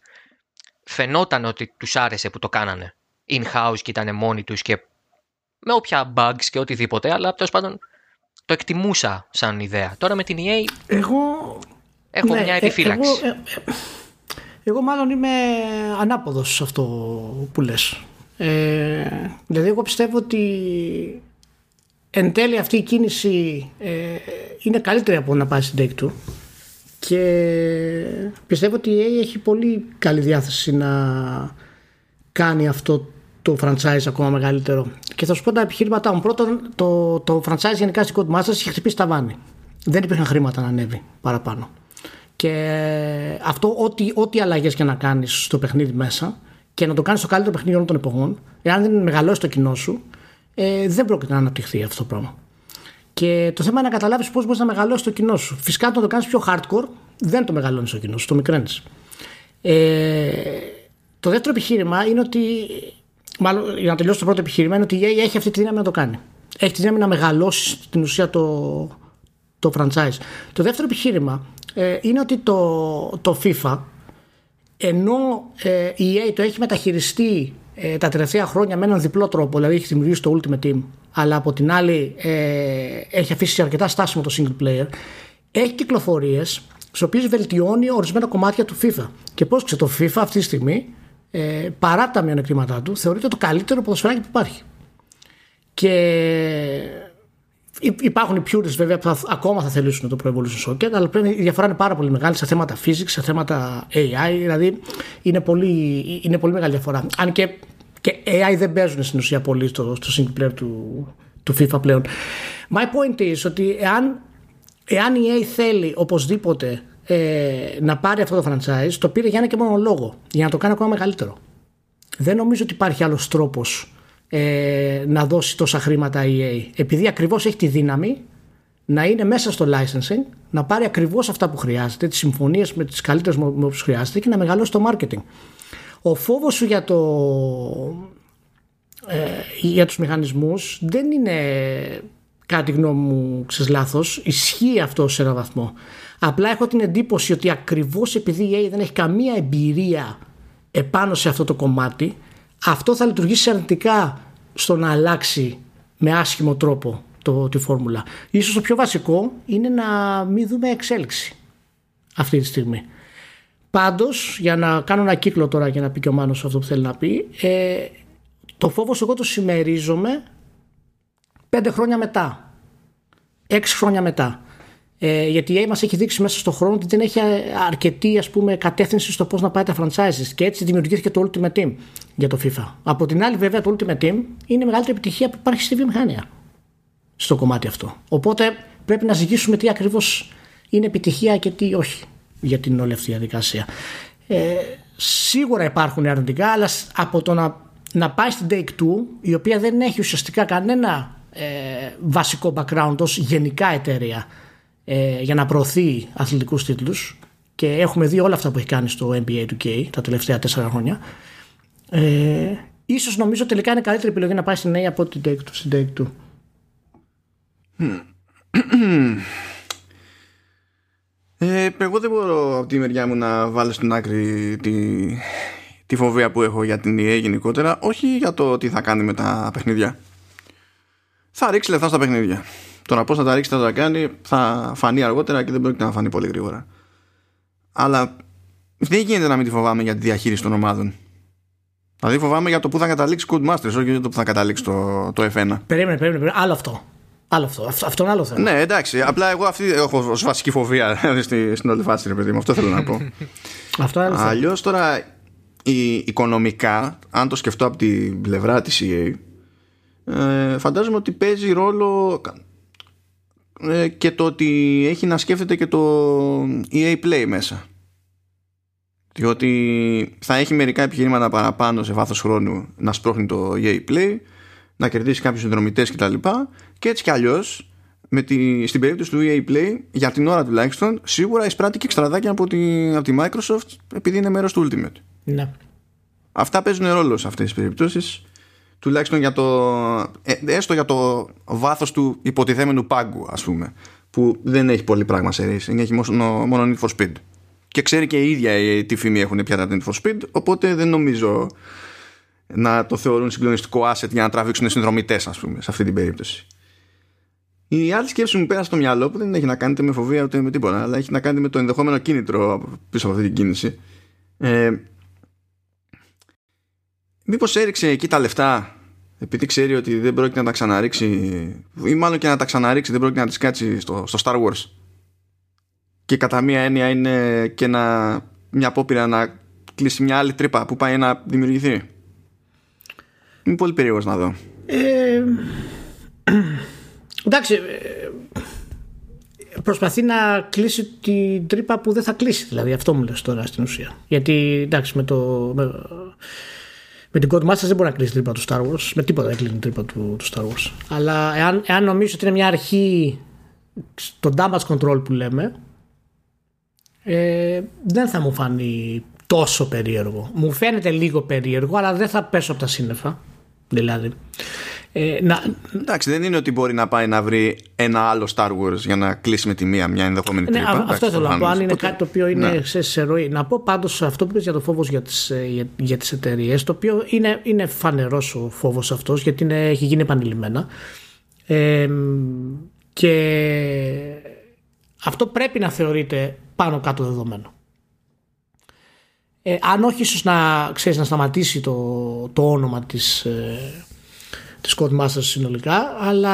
φαινόταν ότι τους άρεσε που το κάνανε in-house και ήταν μόνοι τους και με όποια bugs και οτιδήποτε, αλλά τέλος πάντων το εκτιμούσα σαν ιδέα. Τώρα με την EA εγώ... έχω ναι, μια ε, επιφύλαξη. Εγώ, ε, ε, εγώ μάλλον είμαι ανάποδος σε αυτό που λες. Ε, δηλαδή εγώ πιστεύω ότι εν τέλει αυτή η κίνηση ε, είναι καλύτερη από να πάει στην take του και πιστεύω ότι η EA έχει πολύ καλή διάθεση να κάνει αυτό το franchise ακόμα μεγαλύτερο. Και θα σου πω τα επιχείρηματά μου. Πρώτον, το, το franchise γενικά στην Codemasters είχε χτυπήσει τα βάνη. Δεν υπήρχαν χρήματα να ανέβει παραπάνω. Και αυτό, ό,τι, ό,τι αλλαγές και να κάνεις στο παιχνίδι μέσα και να το κάνεις στο καλύτερο παιχνίδι όλων των εποχών, εάν δεν μεγαλώσει το κοινό σου, ε, δεν πρόκειται να αναπτυχθεί αυτό το πράγμα. Και το θέμα είναι να καταλάβεις πώς μπορείς να μεγαλώσεις το κοινό σου. Φυσικά, όταν το κάνεις πιο hardcore, δεν το μεγαλώνεις το κοινό σου, το μικραίνεις. Ε, το δεύτερο επιχείρημα είναι ότι. Μάλλον, για να τελειώσω το πρώτο επιχείρημα, είναι ότι η EA έχει αυτή τη δύναμη να το κάνει. Έχει τη δύναμη να μεγαλώσει στην ουσία το, το franchise. Το δεύτερο επιχείρημα ε, είναι ότι το, το FIFA, ενώ ε, η EA το έχει μεταχειριστεί ε, τα τελευταία χρόνια με έναν διπλό τρόπο, δηλαδή έχει δημιουργήσει το Ultimate Team, αλλά από την άλλη ε, έχει αφήσει αρκετά στάσιμο το single player, έχει κυκλοφορίες στις οποίες βελτιώνει ορισμένα κομμάτια του FIFA. Και πώς ξέρω, το FIFA αυτή τη στιγμή, ε, παρά τα μειονεκτήματά του, θεωρείται το καλύτερο ποδοσφαιράκι που υπάρχει. Και Υπάρχουν οι purists βέβαια που θα, ακόμα θα θελήσουν το Pro Evolution Soccer, αλλά πρέπει, η διαφορά είναι πάρα πολύ μεγάλη σε θέματα physics, σε θέματα AI. Δηλαδή είναι πολύ, είναι πολύ μεγάλη διαφορά. Αν και, και AI δεν παίζουν στην ουσία πολύ στο, στο single player του, του FIFA πλέον. My point is ότι εάν, εάν η EA θέλει οπωσδήποτε ε, να πάρει αυτό το franchise, το πήρε για ένα και μόνο λόγο. Για να το κάνει ακόμα μεγαλύτερο. Δεν νομίζω ότι υπάρχει άλλος τρόπος ε, να δώσει τόσα χρήματα η EA. Επειδή ακριβώς έχει τη δύναμη να είναι μέσα στο licensing, να πάρει ακριβώς αυτά που χρειάζεται, τις συμφωνίες με τις καλύτερες που χρειάζεται και να μεγαλώσει το marketing. Ο φόβος σου για, το, ε, για τους μηχανισμούς δεν είναι κάτι γνώμη μου ξέρεις λάθος, ισχύει αυτό σε έναν βαθμό. Απλά έχω την εντύπωση ότι ακριβώς επειδή η EA δεν έχει καμία εμπειρία επάνω σε αυτό το κομμάτι αυτό θα λειτουργήσει αρνητικά στο να αλλάξει με άσχημο τρόπο το, τη φόρμουλα. Ίσως το πιο βασικό είναι να μην δούμε εξέλιξη αυτή τη στιγμή. Πάντως, για να κάνω ένα κύκλο τώρα για να πει και ο Μάνος αυτό που θέλει να πει, ε, το φόβος εγώ το συμμερίζομαι πέντε χρόνια μετά, έξι χρόνια μετά. Ε, γιατί η EA μας έχει δείξει μέσα στον χρόνο ότι δεν έχει αρκετή ας πούμε, κατεύθυνση στο πώς να πάει τα franchises. Και έτσι δημιουργήθηκε το Ultimate Team για το FIFA. Από την άλλη, βέβαια, το Ultimate Team είναι η μεγαλύτερη επιτυχία που υπάρχει στη βιομηχανία στο κομμάτι αυτό. Οπότε πρέπει να ζυγίσουμε τι ακριβώς είναι επιτυχία και τι όχι για την όλη αυτή η διαδικασία. Ε, σίγουρα υπάρχουν αρνητικά, αλλά από το να, να πάει στην Take 2, η οποία δεν έχει ουσιαστικά κανένα ε, βασικό background ως γενικά εταιρεία ε, για να προωθεί αθλητικούς τίτλους. Και έχουμε δει όλα αυτά που έχει κάνει στο NBA 2K τα τελευταία τέσσερα χρόνια. Ε, ίσως νομίζω τελικά είναι καλύτερη επιλογή να πάει στην A από την Take Two, στην Take Two. Ε, εγώ δεν μπορώ από τη μεριά μου να βάλω στην άκρη τη, τη φοβία που έχω για την EA γενικότερα. Όχι για το τι θα κάνει με τα παιχνίδια. Θα ρίξει λεφτά στα παιχνίδια Τώρα πώς θα τα ρίξει, θα τα κάνει, θα φανεί αργότερα και δεν πρόκειται να φανεί πολύ γρήγορα. Αλλά δεν γίνεται να μην τη φοβάμαι για τη διαχείριση των ομάδων. Δηλαδή φοβάμαι για το που θα καταλήξει Codemasters, όχι για το που θα καταλήξει το, το F1. Περίμενε, περίμενε, περίμενε. Άλλο αυτό. Άλλο αυτό. Αυτό, αυτό είναι άλλο θέμα. Ναι, εντάξει. Απλά εγώ αυτή έχω ως βασική φοβία δηλαδή, στη, στην όλη φάση, ρε παιδί μου. Αυτό θέλω να πω. αυτό είναι Αλλιώς τώρα η, οικονομικά, αν το σκεφτώ από την πλευρά της EA, ε, φαντάζομαι ότι παίζει ρόλο ε, και το ότι έχει να σκέφτεται και το EA Play μέσα. Διότι θα έχει μερικά επιχειρήματα παραπάνω σε βάθος χρόνου να σπρώχνει το EA Play, να κερδίσει κάποιους συνδρομητές κτλ. Και, και έτσι κι αλλιώς με τη, στην περίπτωση του EA Play, για την ώρα τουλάχιστον, σίγουρα εισπράττει και εξτραδάκια από τη, από τη Microsoft επειδή είναι μέρος του Ultimate. Ναι. Αυτά παίζουν ρόλο σε αυτές τις περιπτώσεις τουλάχιστον για το, ε, έστω για το βάθος του υποτιθέμενου πάγκου ας πούμε που δεν έχει πολύ πράγμα σε racing έχει μόνο, μόνο Need for Speed. Και ξέρει και η ίδια τι φήμη έχουν πια τα Need for Speed οπότε δεν νομίζω να το θεωρούν συγκλονιστικό asset για να τραβήξουν συνδρομητές ας πούμε σε αυτή την περίπτωση. Η άλλη σκέψη μου πέρασε στο μυαλό που δεν έχει να κάνει με φοβία ούτε με τίποτα αλλά έχει να κάνει με το ενδεχόμενο κίνητρο πίσω από αυτή την κίνηση. Ε, μήπως έριξε εκεί τα λεφτά επειδή ξέρει ότι δεν πρόκειται να τα ξαναρίξει ή μάλλον και να τα ξαναρίξει δεν πρόκειται να τις κάτσει στο, στο Star Wars. Και κατά μία έννοια είναι και να, μια απόπειρα να κλείσει μια άλλη τρύπα που πάει να δημιουργηθεί. Είμαι πολύ περίεργος να δω. Ε, εντάξει ε, προσπαθεί να κλείσει την τρύπα που δεν θα κλείσει. Δηλαδή αυτό μου λες τώρα στην ουσία. Γιατί εντάξει με το με, με την Codemasters δεν μπορεί να κλείσει την τρύπα του Star Wars. Με τίποτα δεν κλείνει την τρύπα του, του Star Wars. Αλλά εάν, εάν νομίζω ότι είναι μια αρχή το damage control που λέμε, ε, δεν θα μου φανεί τόσο περίεργο. Μου φαίνεται λίγο περίεργο, αλλά δεν θα πέσω από τα σύννεφα. Δηλαδή. Ε, να... Εντάξει, δεν είναι ότι μπορεί να πάει να βρει ένα άλλο Star Wars για να κλείσει με τη μία μια ενδεχόμενη ναι, τρύπα. Αυτό θέλω να πω. Αν είναι κάτι το οποίο είναι ναι. σε, σε ροή. Να πω πάντως αυτό που είπε για το φόβος για τις ε, για, για τις εταιρείες, το οποίο είναι, είναι φανερός ο φόβος αυτός, γιατί είναι, έχει γίνει επανειλημμένα. Ε, και αυτό πρέπει να θεωρείται πάνω κάτω δεδομένο. Ε, αν όχι ίσως να, ξέρεις, να σταματήσει το, το όνομα της, ε, τη Codemasters συνολικά, αλλά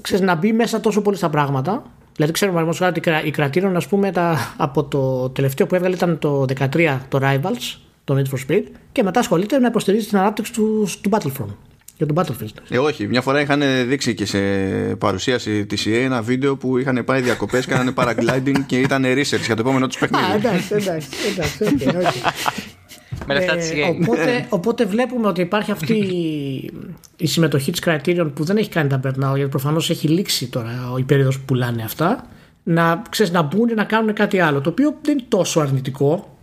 ξέρεις, να μπει μέσα τόσο πολύ στα πράγματα. Δηλαδή, ξέρουμε ότι η κρατήρων, ας πούμε, τα, από το τελευταίο που έβγαλε ήταν το 13 το Rivals, το Need for Speed, και μετά ασχολείται να υποστηρίζει την ανάπτυξη του, του Battlefront. Για τον Battlefield. Ε, όχι. Μια φορά είχαν δείξει και σε παρουσίαση τη EA ένα βίντεο που είχαν πάει διακοπές, κάνανε paragliding και ήταν research για το επόμενο τους παιχνίδι. Α, εντάξει, εντάξει. εντάξει okay, okay. Με λεφτά ε, της οπότε, οπότε βλέπουμε ότι υπάρχει αυτή η συμμετοχή της Criterion που δεν έχει κάνει τα burnout γιατί προφανώς έχει λήξει τώρα η περίοδος που πουλάνε αυτά να, ξέρεις, να μπουν να κάνουν κάτι άλλο το οποίο δεν είναι τόσο αρνητικό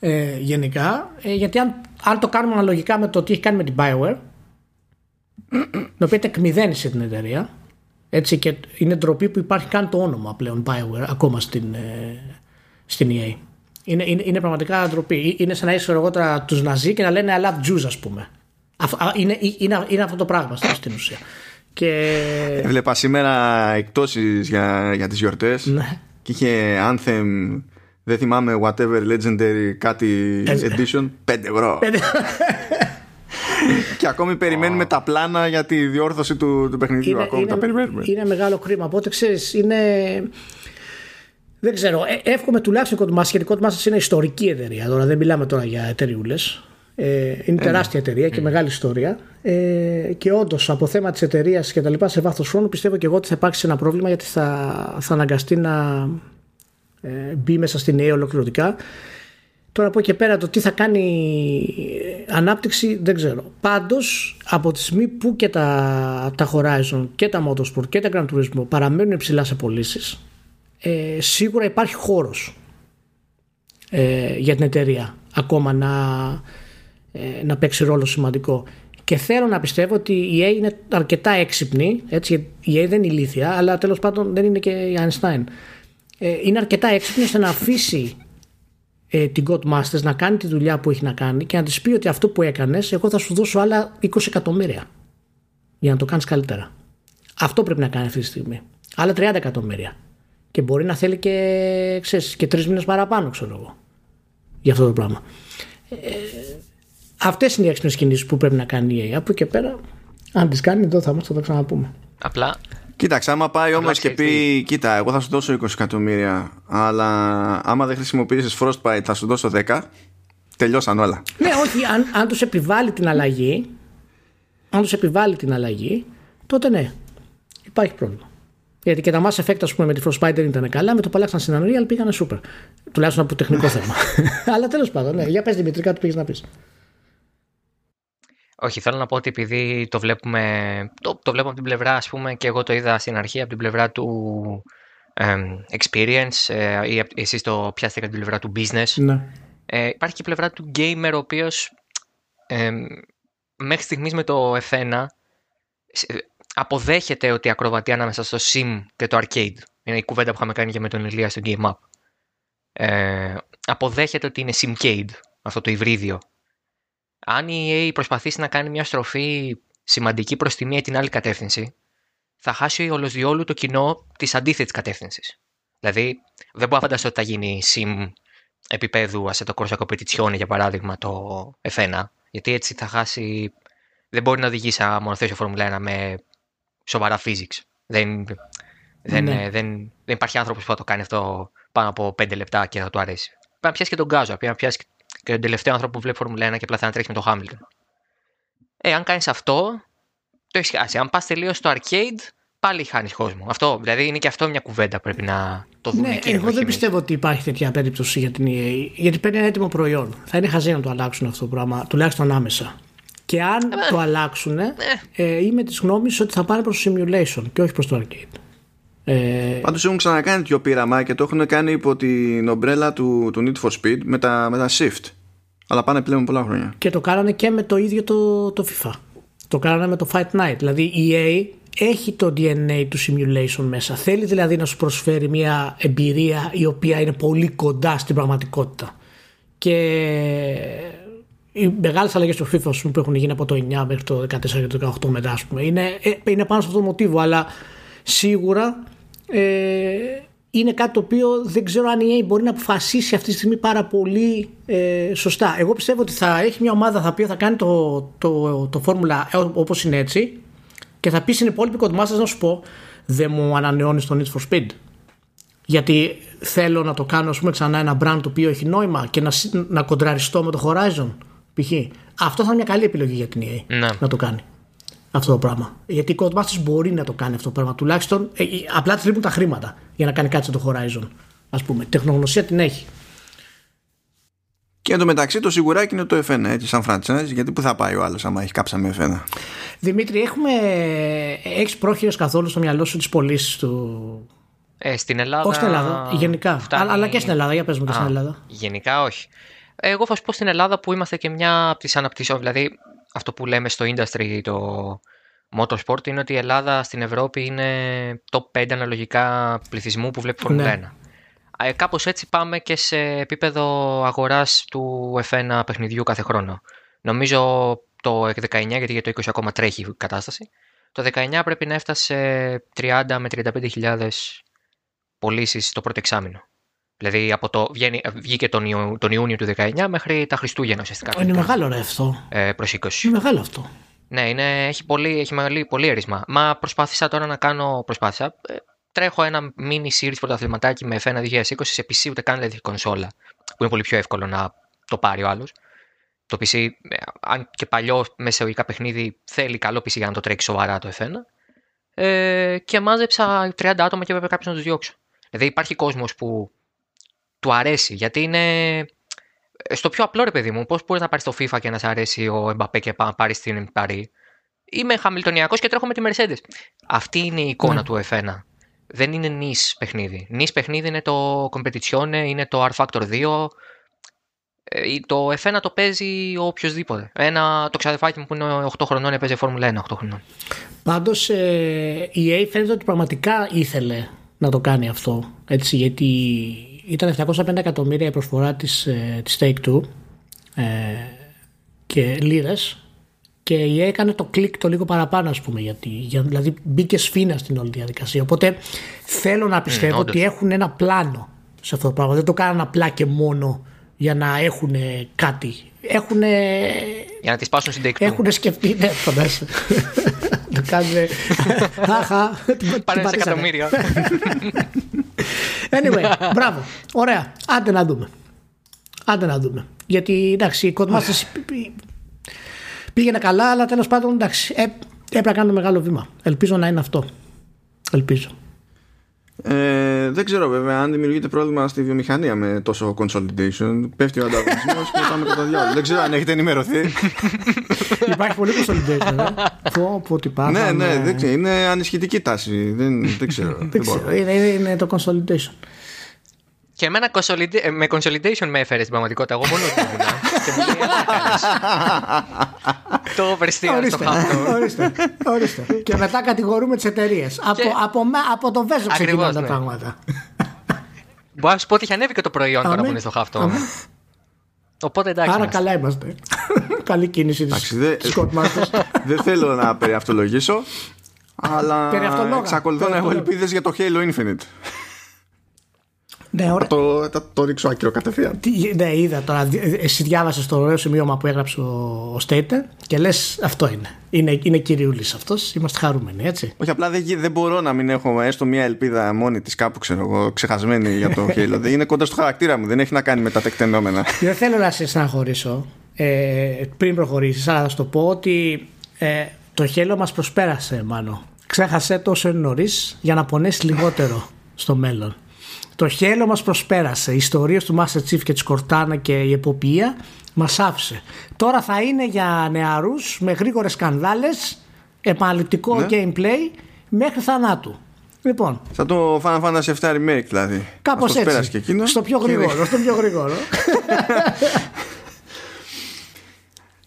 ε, γενικά ε, γιατί αν, αν το κάνουμε αναλογικά με το τι έχει κάνει με την Bioware το οποίο εκμυδένισε την εταιρεία έτσι και είναι ντροπή που υπάρχει καν το όνομα πλέον Bioware ακόμα στην, ε, στην EA είναι, είναι, είναι πραγματικά ντροπή. Είναι σαν να είσαι εγώ τώρα τους Ναζί και να λένε I love Jews, ας πούμε. Είναι, είναι, είναι αυτό το πράγμα στην ουσία. Και... Έβλεπα σήμερα εκτόσει για, για τις γιορτές. Ναι. Και είχε Anthem. Δεν θυμάμαι, whatever legendary κάτι edition. 5 ευρώ. και ακόμη περιμένουμε τα πλάνα για τη διόρθωση του, του παιχνιδιού. Είναι, ακόμη είναι, τα περιμένουμε. Είναι μεγάλο κρίμα. Οπότε ξέρεις, είναι δεν ξέρω. Ε, εύχομαι τουλάχιστον ότι η Codemasters είναι ιστορική εταιρεία. Τώρα δεν μιλάμε τώρα για εταιρεούλες. Ε, είναι ε, τεράστια εταιρεία και μεγάλη ιστορία. Ε, και όντως από θέμα της εταιρείας και τα λοιπά σε βάθος χρόνου πιστεύω και εγώ ότι θα υπάρξει ένα πρόβλημα γιατί θα, θα αναγκαστεί να ε, μπει μέσα στην ΕΕ ολοκληρωτικά. Τώρα από εκεί πέρα το τι θα κάνει ανάπτυξη δεν ξέρω. Πάντως από τη στιγμή που και τα, τα Horizon και τα Motorsport και τα Grand Turismo παραμένουν ψηλά σε πωλήσεις ε, σίγουρα υπάρχει χώρος ε, για την εταιρεία ακόμα να, ε, να παίξει ρόλο σημαντικό. Και θέλω να πιστεύω ότι η EA είναι αρκετά έξυπνη, έτσι, η EA δεν είναι ηλίθια, αλλά τέλος πάντων δεν είναι και η Einstein. Ε, είναι αρκετά έξυπνη ώστε να αφήσει ε, την Godmasters να κάνει τη δουλειά που έχει να κάνει και να της πει ότι αυτό που έκανες εγώ θα σου δώσω άλλα 20 εκατομμύρια για να το κάνεις καλύτερα. Αυτό πρέπει να κάνει αυτή τη στιγμή. Άλλα 30 εκατομμύρια και μπορεί να θέλει και, ξέρεις, και τρεις μήνες παραπάνω ξέρω εγώ για αυτό το πράγμα. Ε, αυτές είναι οι έξυπνες κινήσεις που πρέπει να κάνει η ΕΕ από και πέρα αν τις κάνει εδώ θα μας το τα ξαναπούμε. Απλά. Κοίταξε, άμα πάει όμως και πει, κοίτα, εγώ θα σου δώσω 20 εκατομμύρια, αλλά άμα δεν χρησιμοποιήσεις Frostbite θα σου δώσω 10, τελειώσαν όλα. Ναι, όχι, αν, αν τους επιβάλλει την αλλαγή, αν τους επιβάλλει την αλλαγή, τότε ναι, υπάρχει πρόβλημα. Γιατί και τα Mass Effect, ας πούμε, με τη Frostbite δεν ήταν καλά. Με το που αλλάξαν στην Unreal πήγανε super. Τουλάχιστον από τεχνικό θέμα. Αλλά τέλος πάντων, ναι. Για πες Δημητρικά, του πήγες να πεις. Όχι, θέλω να πω ότι επειδή το βλέπουμε, το, το βλέπω από την πλευρά, ας πούμε, και εγώ το είδα στην αρχή από την πλευρά του experience ε, ή εσείς το πιάσετε από την πλευρά του business. Ναι. Ε, υπάρχει και η πλευρά του gamer, ο οποίος ε, μέχρι στιγμής με το F1 αποδέχεται ότι ακροβατεί ανάμεσα στο sim και το arcade. Είναι η κουβέντα που είχαμε κάνει και με τον Ηλία στο Game Up. Ε, αποδέχεται ότι είναι simcade, αυτό το υβρίδιο. Αν η EA προσπαθήσει να κάνει μια στροφή σημαντική προς τη μία ή την άλλη κατεύθυνση, θα χάσει ολοσδιόλου το κοινό της αντίθετης κατεύθυνσης. Δηλαδή, δεν μπορώ να φανταστώ ότι θα γίνει sim επίπεδου το Corsa Competizione, για παράδειγμα, το F1, γιατί έτσι θα χάσει. Δεν μπορεί να οδηγήσει σε μονοθέσιο Φόρμουλα 1 με σοβαρά physics. Δεν, δεν, ναι. δεν, δεν υπάρχει άνθρωπος που θα το κάνει αυτό πάνω από 5 λεπτά και θα του αρέσει. Πρέπει να πιάσεις και τον Γκάζο, πρέπει να πιάσεις και τον τελευταίο άνθρωπο που βλέπεις Φόρμουλα 1 και απλά θα να τρέχει με το Χάμιλτον. Ε, αν κάνεις αυτό, το έχεις χάσει. Αν πας τελείως στο arcade, πάλι χάνεις κόσμο. Αυτό, δηλαδή είναι και αυτό μια κουβέντα που πρέπει να το δούμε. Ναι, εγώ δεν πιστεύω ότι υπάρχει τέτοια περίπτωση για την EA. Γιατί παίρνει ένα έτοιμο προϊόν. Θα είναι χαζί να το αλλάξουν αυτό το πράγμα, τουλάχιστον άμεσα. Και αν ε, το αλλάξουν, ναι. ε, είμαι της γνώμης ότι θα πάνε προς το simulation και όχι προς το arcade. Ε... Πάντως έχουν ξανακάνει τέτοιο πείραμα και το έχουν κάνει υπό την ομπρέλα του, του Need for Speed με τα, με τα Shift. Αλλά πάνε πλέον πολλά χρόνια. Και το κάνανε και με το ίδιο το, το FIFA. Το κάνανε με το Fight Night. Δηλαδή η EA έχει το DNA του simulation μέσα. Θέλει δηλαδή να σου προσφέρει μια εμπειρία η οποία είναι πολύ κοντά στην πραγματικότητα. Και οι μεγάλες αλλαγές στο FIFA που έχουν γίνει από το 9 μέχρι το 14 και το 18 μετά, ας πούμε, είναι, ε, είναι πάνω σε αυτό το μοτίβο. Αλλά σίγουρα ε, είναι κάτι το οποίο δεν ξέρω αν η EA μπορεί να αποφασίσει αυτή τη στιγμή πάρα πολύ ε, σωστά. Εγώ πιστεύω ότι θα έχει μια ομάδα θα πει θα κάνει το, το, το, φόρμουλα όπως είναι έτσι και θα πει στην υπόλοιπη κοντμάστers να σου πω δεν μου ανανεώνεις το Need for Speed. Γιατί θέλω να το κάνω ας πούμε, ξανά ένα brand το οποίο έχει νόημα και να, να κοντραριστώ με το Horizon. Π.χ. Αυτό θα είναι μια καλή επιλογή για την EA ναι. να το κάνει αυτό το πράγμα. Γιατί η Codemasters μπορεί να το κάνει αυτό το πράγμα. Τουλάχιστον ε, ε απλά της λείπουν τα χρήματα για να κάνει κάτι στο Horizon. Α πούμε. Τεχνογνωσία την έχει. Και εντωμεταξύ το σιγουράκι είναι το F1 έτσι, σαν franchise, γιατί πού θα πάει ο άλλος άμα έχει κάψα με F1. Δημήτρη, έχουμε. Έχεις πρόχειρο καθόλου στο μυαλό σου τις πωλήσεις του. Ε, στην Ελλάδα. Όχι στην Ελλάδα, γενικά. Φτάνει... Αλλά και στην Ελλάδα, για πες μου και στην Ελλάδα. Γενικά όχι. Εγώ θα σου πω στην Ελλάδα που είμαστε και μια από τις αναπτυσσόμενε. Δηλαδή, αυτό που λέμε στο industry, το motorsport, είναι ότι η Ελλάδα στην Ευρώπη είναι top 5 αναλογικά πληθυσμού που βλέπεις Φόρμουλα ναι. 1. Ε, κάπως έτσι πάμε και σε επίπεδο αγοράς του F1 παιχνιδιού κάθε χρόνο. Νομίζω το 19, γιατί για το 20 ακόμα τρέχει η κατάσταση, το 19 πρέπει να έφτασε 30 με 35 πωλήσεις το πρώτο εξάμεινο. Δηλαδή από το, βγαίνει, βγήκε τον, Ιου, τον Ιούνιο του 19 μέχρι τα Χριστούγεννα ουσιαστικά. Είναι μεγάλο ρε αυτό. Ε, προς 20. Είναι μεγάλο αυτό. Ναι, είναι, έχει, πολύ, έχει μεγάλη, πολύ έρισμα. Μα προσπάθησα τώρα να κάνω. Προσπάθησα. Ε, τρέχω ένα mini series πρωταθληματάκι με F1 2020 σε PC, ούτε καν δηλαδή κονσόλα. Που είναι πολύ πιο εύκολο να το πάρει ο άλλος. Το PC, ε, αν και παλιό μεσαιογικά παιχνίδι, θέλει καλό PC για να το τρέξει σοβαρά το F1. Ε, και μάζεψα 30 άτομα και έπρεπε κάποιος να τους διώξω. Δηλαδή υπάρχει κόσμος που του αρέσει. Γιατί είναι ε, στο πιο απλό ρε παιδί μου, πώς μπορείς να πάρεις το FIFA και να σε αρέσει ο Εμπαπέ και να πάρεις την Παρή. Είμαι χαμηλτονιακός και τρέχω με τη Mercedes. Αυτή είναι η εικόνα ναι. του F1. Δεν είναι νης παιχνίδι. Νης παιχνίδι είναι το Competizione, είναι το R Factor 2. Ε, το F1 το παίζει οποιοδήποτε. Ένα, το ξαδεφάκι μου που είναι 8 χρονών έπαιζε Φόρμουλα 1 8 χρονών. Πάντως ε, η EA φαίνεται ότι πραγματικά ήθελε να το κάνει αυτό. Έτσι, γιατί ήταν 750 εκατομμύρια η προσφορά της, ε, της Take-Two ε, και λίρες. Και η έκανε το κλικ το λίγο παραπάνω ας πούμε γιατί, για, δηλαδή μπήκε σφίνα στην όλη διαδικασία. Οπότε θέλω να πιστεύω mm, ότι έχουν ένα πλάνο σε αυτό το πράγμα. Δεν το κάνουν απλά και μόνο για να έχουν κάτι. Έχουν για να τις πάσουν στην Take-Two έχουν σκεφτεί ναι φαντάζεσαι. Το κάνουν αχα πάνε σε εκατομμύρια Anyway, μπράβο. Ωραία. Άντε να δούμε. Άντε να δούμε. Γιατί εντάξει, η Codemasters πήγαινε καλά, αλλά τέλος πάντων εντάξει, ε, έπρεπε να κάνουμε μεγάλο βήμα. Ελπίζω να είναι αυτό. Ελπίζω. Ε, δεν ξέρω βέβαια αν δημιουργείται πρόβλημα στη βιομηχανία με τόσο consolidation. Πέφτει ο ανταγωνισμός και πάμε κατά διάλογο. δεν ξέρω αν έχετε ενημερωθεί. Υπάρχει πολύ consolidation. Ε. Πω, πω, τι πάμε. ναι, ναι, δεν ξέρω. Είναι ανισχυτική τάση. Δεν, δεν ξέρω. Δεν ξέρω. Είναι, είναι, είναι το consolidation. Και εμένα consolida- ε, με consolidation με έφερες στην πραγματικότητα. Εγώ μόνο ότι ήμουνα. και μου λέει, «Έλα, κάνεις». Το oversteer στο Ορίστε, χάπτο. ορίστε, ορίστε. Και μετά κατηγορούμε τις εταιρείες. Από, από, με- από το Βέζο ξεκινάνε Ακριβώς, τα ναι. πράγματα. Μπορώ να σου πω ότι έχει ανέβει και το προϊόν τώρα Αμέ. που είναι στο χάπτο. Αμέ. Οπότε εντάξει. Άρα είμαστε. καλά είμαστε. Καλή κίνηση της Εντάξει, δε- Scott Masters. δεν θέλω να περιαυτολογήσω. Αλλά Περιαυτολόγα. εξακολουθώ να έχω Περιαυτολόγα. ελπίδες για το Halo Infinite. Ναι, ωραία. το, θα το ρίξω άκυρο κατευθείαν. Τι- Ναι, είδα τώρα. δι- Εσύ διάβασες το ωραίο σημείωμα που έγραψε ο, ο Στέιτερ και λες αυτό είναι. Είναι, είναι κυριούλης αυτός. Είμαστε χαρούμενοι, έτσι. Όχι, απλά δεν, γι- δεν μπορώ να μην έχω έστω μια ελπίδα μόνη της κάπου, ξέρω εγώ, ξεχασμένη για το Halo. δεν είναι κοντά στο χαρακτήρα μου, δεν έχει να κάνει με τα τεκτενόμενα. Δεν θέλω να σε στεναχωρήσω ε, πριν προχωρήσεις, αλλά θα σου το πω ότι ε, το χέλο μας προσπέρασε, μάλλον. Ξέχασε τόσο νωρίς για να πονέσει λιγότερο στο μέλλον. Το χέλο μας προσπέρασε. Οι ιστορίες του Master Chief και της Κορτάνα και η εποπία μας άφησε. Τώρα θα είναι για νεαρούς με γρήγορες σκανδάλες, επαναληπτικό Ναι. gameplay μέχρι θανάτου. Λοιπόν, Σαν το Final Fantasy VII Remake δηλαδή. κάπως Αυτός πέρασε έτσι. και εκείνο. στο πιο Και- γρήγορο, στο πιο γρήγορο.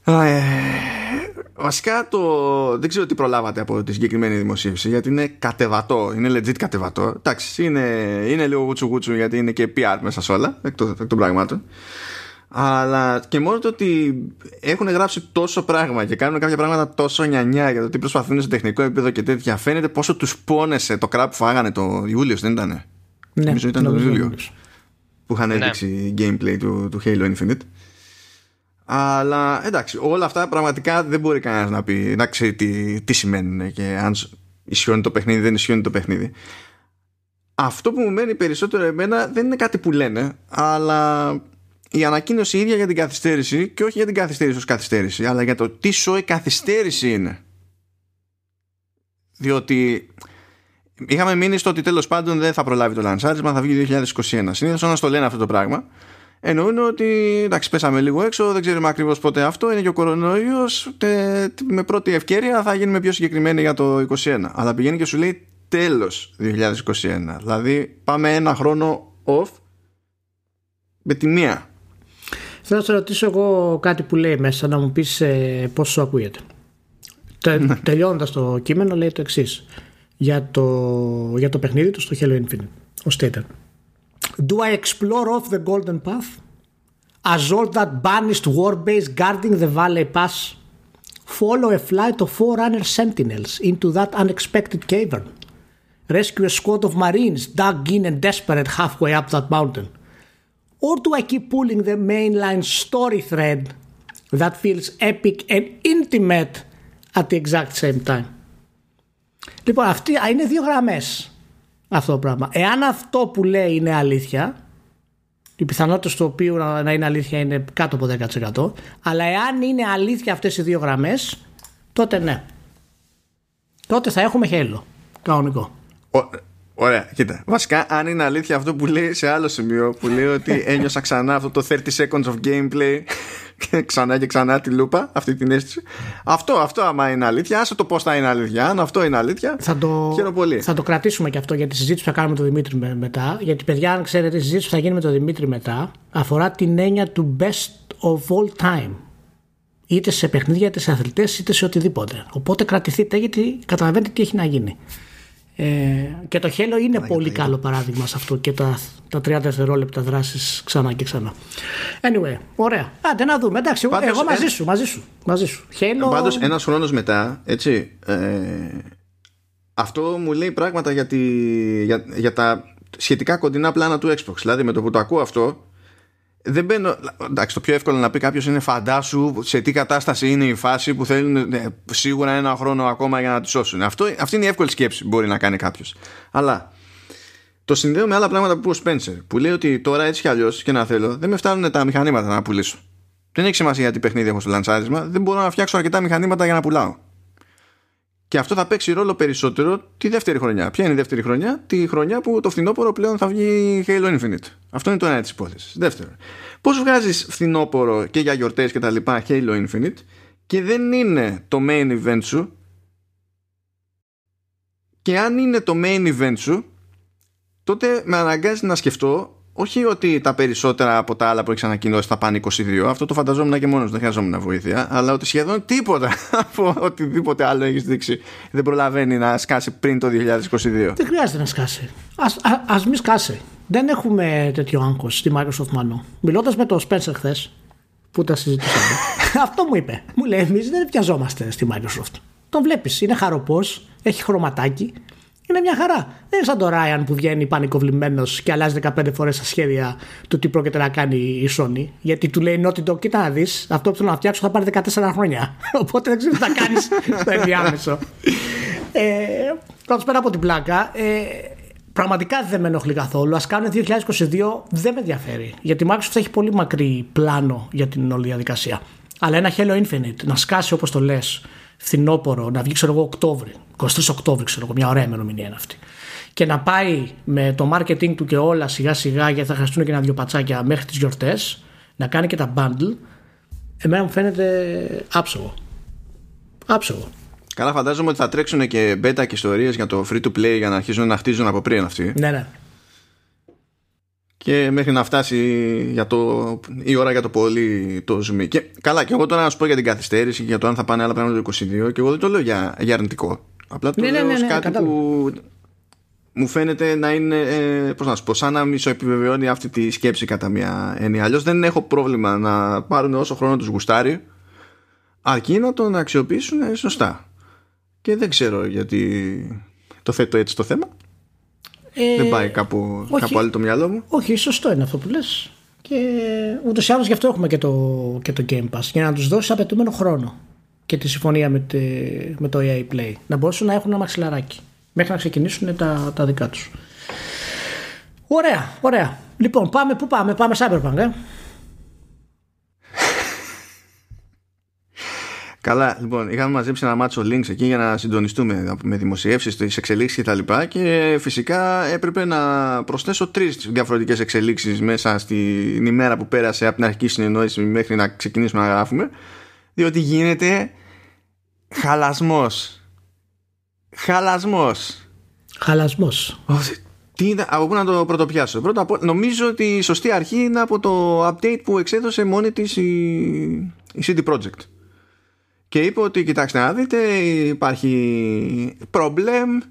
Α, ε, βασικά το δεν ξέρω τι προλάβατε από τη συγκεκριμένη δημοσίευση γιατί είναι κατεβατό, είναι legit κατεβατό εντάξει είναι, είναι λίγο γουτσου γουτσου γιατί είναι και PR μέσα σε όλα εκ των, εκ των πραγμάτων αλλά και μόνο το ότι έχουν γράψει τόσο πράγμα και κάνουν κάποια πράγματα τόσο νιανιά για το τι προσπαθούν σε τεχνικό επίπεδο και τέτοια φαίνεται πόσο τους πόνεσε το κράπ που φάγανε το Ιούλιος δεν ήτανε; Ναι, Νομίζω ήταν τον νομίζω Ιούλιο. νομίζω. που είχαν Ναι. έδειξει gameplay του, του Halo Infinite. Αλλά εντάξει, όλα αυτά πραγματικά δεν μπορεί κανένας να πει, να ξέρει τι, τι σημαίνουν και αν σ- ισιώνει το παιχνίδι, δεν ισιώνει το παιχνίδι. Αυτό που μου μένει περισσότερο εμένα δεν είναι κάτι που λένε, αλλά η ανακοίνωση ίδια για την καθυστέρηση και όχι για την καθυστέρηση ως καθυστέρηση, αλλά για το τι σοϊ καθυστέρηση είναι. Διότι είχαμε μείνει στο ότι τέλος πάντων δεν θα προλάβει το λανσάρισμα, θα βγει 2021. Συνήθως όταν στο λένε αυτό το πράγμα, εννοούν ότι εντάξει πέσαμε λίγο έξω, δεν ξέρουμε ακριβώς πότε αυτό, είναι και ο κορονοϊός, τε- με πρώτη ευκαιρία θα γίνουμε πιο συγκεκριμένοι για το 2021. Αλλά πηγαίνει και σου λέει τέλος 2021. Δηλαδή πάμε ένα χρόνο off με τη μία. Θέλω να σε ρωτήσω εγώ κάτι που λέει μέσα, να μου πεις ε, πώς σου ακούγεται. Τε, τελειώνοντας το κείμενο λέει το εξής για το, για το παιχνίδι του στο Halo Infinite. Ο Stater. Do I explore off the golden path? Azort that banished war base guarding the Valley Pass? Follow a flight of forerunner sentinels into that unexpected cavern? Rescue a squad of marines dug in and desperate halfway up that mountain? Or do I keep pulling the mainline story thread that feels epic and intimate at the exact same time? Λοιπόν, αυτή, α, είναι δύο γραμμές αυτό το πράγμα. Εάν αυτό που λέει είναι αλήθεια, οι πιθανότητες του οποίου να, να είναι αλήθεια είναι κάτω από 10%, αλλά εάν είναι αλήθεια αυτές οι δύο γραμμές, τότε ναι. Τότε θα έχουμε χέλο. Κανονικό. Ω- Ωραία, κοίτα. Βασικά, αν είναι αλήθεια αυτό που λέει σε άλλο σημείο, που λέει ότι ένιωσα ξανά αυτό το 30 seconds of gameplay και ξανά και ξανά τη λούπα, αυτή την αίσθηση. Αυτό, αυτό άμα είναι αλήθεια, άσε το πώς θα είναι αλήθεια. Αν αυτό είναι αλήθεια, Θα το, χαίρομαι πολύ. θα το κρατήσουμε και αυτό για τη συζήτηση που θα κάνουμε με τον Δημήτρη με- μετά. Γιατί, παιδιά, αν ξέρετε, η συζήτηση που θα γίνει με τον Δημήτρη μετά αφορά την έννοια του best of all time. Είτε σε παιχνίδια, είτε σε αθλητές, είτε σε οτιδήποτε. Οπότε κρατηθείτε γιατί καταλαβαίνετε τι έχει να γίνει. Ε, και το Halo είναι πολύ καλό παράδειγμα σε αυτό και τα, τα 30 δευτερόλεπτα δράση ξανά και ξανά. Anyway, ωραία. Άντε να δούμε. Εντάξει, εγώ, Πάντως, εγώ μαζί ε- σου, μαζί σου. Μαζί σου. Halo. Πάντως, ένας χρόνος μετά, έτσι. Ε, αυτό μου λέει πράγματα για, τη, για, για τα σχετικά κοντινά πλάνα του Xbox. Δηλαδή, με το που το ακούω αυτό, δεν μπαίνω. Εντάξει, το πιο εύκολο να πει κάποιος είναι φαντάσου σε τι κατάσταση είναι η φάση που θέλουν ναι, σίγουρα ένα χρόνο ακόμα για να τη σώσουν. Αυτό, αυτή είναι η εύκολη σκέψη που μπορεί να κάνει κάποιος. Αλλά το συνδέω με άλλα πράγματα που είπε ο Spencer, που λέει ότι τώρα έτσι κι αλλιώς και να θέλω, δεν με φτάνουν τα μηχανήματα να πουλήσω. Δεν έχει σημασία τι παιχνίδι έχω στο λανσάρισμα, δεν μπορώ να φτιάξω αρκετά μηχανήματα για να πουλάω. Και αυτό θα παίξει ρόλο περισσότερο τη δεύτερη χρονιά. Ποια είναι η δεύτερη χρονιά; Τη χρονιά που το φθινόπωρο πλέον θα βγει Halo Infinite. Αυτό είναι το ένα της υπόθεσης. Δεύτερον, πώς βγάζεις φθινόπωρο και για γιορτές και τα λοιπά Halo Infinite και δεν είναι το main event σου; Και αν είναι το main event σου, τότε με αναγκάζει να σκεφτώ όχι ότι τα περισσότερα από τα άλλα που έχει ανακοινώσει θα πάνε 22, αυτό το φανταζόμουν και μόνος, δεν χρειαζόμουν βοήθεια, αλλά ότι σχεδόν τίποτα από οτιδήποτε άλλο έχεις δείξει δεν προλαβαίνει να σκάσει πριν το 2022. Δεν χρειάζεται να σκάσει. Α ας μη σκάσει. Δεν έχουμε τέτοιο άγκο στη Microsoft μάλλον. Μιλώντας με τον Spencer χθες, που τα συζητήσαμε, αυτό μου είπε. Μου λέει: Εμείς δεν πιαζόμαστε στη Microsoft. Τον βλέπεις, είναι χαροπός, έχει χρωματάκι, είναι μια χαρά. Δεν είναι σαν το Ryan που βγαίνει πανικοβλημένος και αλλάζει 15 φορές τα σχέδια του τι πρόκειται να κάνει η Sony. Γιατί του λέει ότι το κοίτα να δεις, αυτό που θέλω να φτιάξω θα πάρει 14 χρόνια. Οπότε δεν ξέρω τι θα κάνεις στο ενδιάμεσο. ε, Πρώτα πέρα από την πλάκα, ε, πραγματικά δεν με ενοχλεί καθόλου. Α κάνουν 2022, δεν με ενδιαφέρει. Γιατί η Microsoft έχει πολύ μακρύ πλάνο για την όλη διαδικασία. Αλλά ένα Halo Infinite να σκάσει όπως το λες φθινόπωρο, να βγει ξέρω εγώ Οκτώβρη, 23 Οκτώβρη, ξέρω εγώ, μια ωραία ημερομηνία είναι αυτή. Και να πάει με το marketing του και όλα σιγά σιγά, γιατί θα χρειαστούν και ένα-δυο πατσάκια μέχρι τις γιορτές, να κάνει και τα bundle, εμένα μου φαίνεται άψογο. Άψογο. Καλά, φαντάζομαι ότι θα τρέξουν και beta και ιστορίες για το free to play για να αρχίσουν να χτίζουν από πριν αυτοί. Ναι, ναι και μέχρι να φτάσει για το, η ώρα για το πολύ το zoom. Και, καλά, και εγώ τώρα να σου πω για την καθυστέρηση και για το αν θα πάνε άλλα πράγματα το 22 και εγώ δεν το λέω για, για αρνητικό. Απλά το ναι, ναι λέω ναι, ναι, κάτι που μου φαίνεται να είναι, ε, πώς να σου πω, σαν να μισοεπιβεβαιώνει αυτή τη σκέψη κατά μια έννοια. Αλλιώς δεν έχω πρόβλημα να πάρουν όσο χρόνο τους γουστάρει, αρκεί να τον αξιοποιήσουν σωστά. Και δεν ξέρω γιατί το θέτω έτσι το θέμα. Ε, Δεν πάει κάπου, όχι, κάπου άλλο το μυαλό μου. Όχι, σωστό είναι αυτό που λες. Και ούτως ή άλλως γι' αυτό έχουμε και το, και το Game Pass. Για να τους δώσεις απαιτούμενο χρόνο. Και τη συμφωνία με, τη, με το EA Play. Να μπορούσαν να έχουν ένα μαξιλαράκι. Μέχρι να ξεκινήσουν τα, τα δικά τους. Ωραία, ωραία. Λοιπόν, πάμε, πού πάμε, πάμε Cyberpunk, ε; Καλά, λοιπόν, είχαμε μαζέψει ένα μάτσο links εκεί για να συντονιστούμε με δημοσιεύσεις, τις εξελίξεις και τα λοιπά και φυσικά έπρεπε να προσθέσω τρεις διαφορετικές εξελίξεις μέσα στην ημέρα που πέρασε από την αρχική συνεννόηση μέχρι να ξεκινήσουμε να γράφουμε διότι γίνεται χαλασμός. Χαλασμός. Χαλασμός. Τι, από πού να το πρωτοπιάσω. Πρώτα απ' νομίζω ότι η σωστή αρχή είναι από το update που εξέδωσε μόνη της η, η CD Projekt και είπε ότι κοιτάξτε να δείτε υπάρχει problem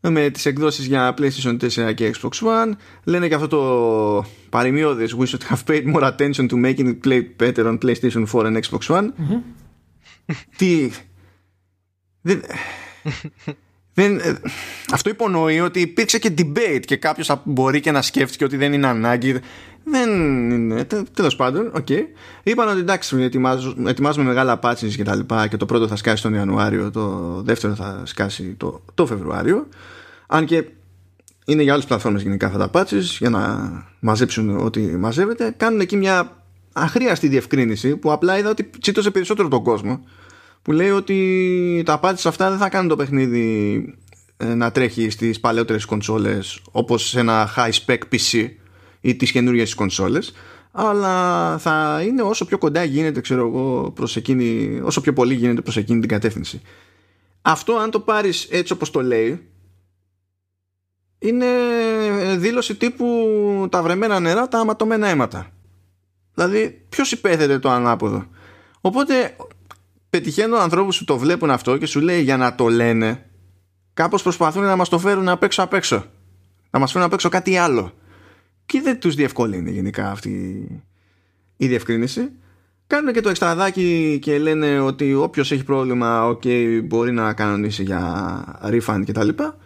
με τις εκδόσεις για PlayStation 4 και Xbox One. Λένε και αυτό το παροιμιώδες we should have paid more attention to making it play better on PlayStation 4 and Xbox One. Τι; Δεν, δεν, αυτό υπονοεί ότι υπήρξε και debate και κάποιος μπορεί και να σκέφτηκε ότι δεν είναι ανάγκη δεν είναι. Τέλος πάντων, OK. Okay. Είπαν ότι εντάξει, ετοιμάζουμε, ετοιμάζουμε μεγάλα patches και τα λοιπά και το πρώτο θα σκάσει τον Ιανουάριο, το δεύτερο θα σκάσει το, το Φεβρουάριο. Αν και είναι για άλλες πλατφόρμες γενικά αυτά τα patches για να μαζέψουν ό,τι μαζεύεται. Κάνουν εκεί μια αχρείαστη διευκρίνηση που απλά είδα ότι τσίτωσε περισσότερο τον κόσμο. Που λέει ότι τα patches αυτά δεν θα κάνουν το παιχνίδι ε, να τρέχει στις παλαιότερες κονσόλες όπως σε ένα high spec PC ή τις καινούργιες κονσόλες αλλά θα είναι όσο πιο κοντά γίνεται ξέρω εγώ προς εκείνη, όσο πιο πολύ γίνεται προς εκείνη την κατεύθυνση. Αυτό αν το πάρεις έτσι όπως το λέει είναι δήλωση τύπου τα βρεμένα νερά τα αματωμένα αίματα δηλαδή ποιος υπέθετε το ανάποδο. Οπότε πετυχαίνω ανθρώπους που το βλέπουν αυτό και σου λέει για να το λένε κάπως προσπαθούν να μας το φέρουν απ' έξω απ' έξω. Να μας φέρουν απ' έξω κάτι άλλο και δεν τους διευκολύνει γενικά αυτή η διευκρίνηση. Κάνουν και το εξτραδάκι και λένε ότι όποιος έχει πρόβλημα okay, μπορεί να κανονίσει για refund και τα λοιπά.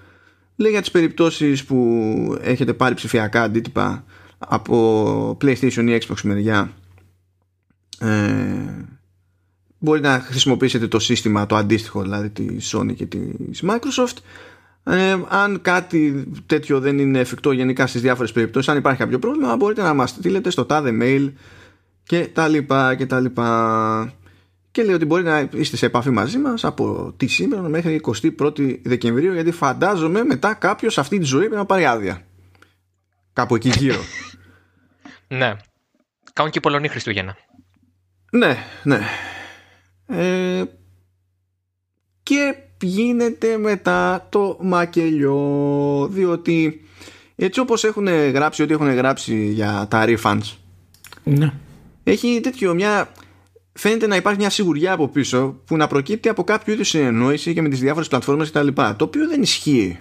Λέει για τις περιπτώσεις που έχετε πάρει ψηφιακά αντίτυπα από PlayStation ή Xbox μεριά ε, μπορεί να χρησιμοποιήσετε το σύστημα το αντίστοιχο δηλαδή τη Sony και της Microsoft ε, αν κάτι τέτοιο δεν είναι εφικτό γενικά στις διάφορες περιπτώσεις, αν υπάρχει κάποιο πρόβλημα, μπορείτε να μας στείλετε στο τάδε mail και τα λοιπά και τα λοιπά. και λέει ότι μπορεί να είστε σε επαφή μαζί μας από τη σήμερα μέχρι 21η Δεκεμβρίου γιατί φαντάζομαι μετά κάποιος αυτή τη ζωή πρέπει να πάρει άδεια. Κάπου εκεί γύρω. ναι. Κάνουν και οι Πολωνοί Χριστούγεννα. Ναι, ναι. Ε, και γίνεται μετά το μακελιό διότι έτσι όπως έχουν γράψει ό,τι έχουν γράψει για τα refunds ναι. έχει τέτοιο μια φαίνεται να υπάρχει μια σιγουριά από πίσω που να προκύπτει από κάποιο είδους συνεννόηση και με τις διάφορες πλατφόρμες κτλ. Το οποίο δεν ισχύει.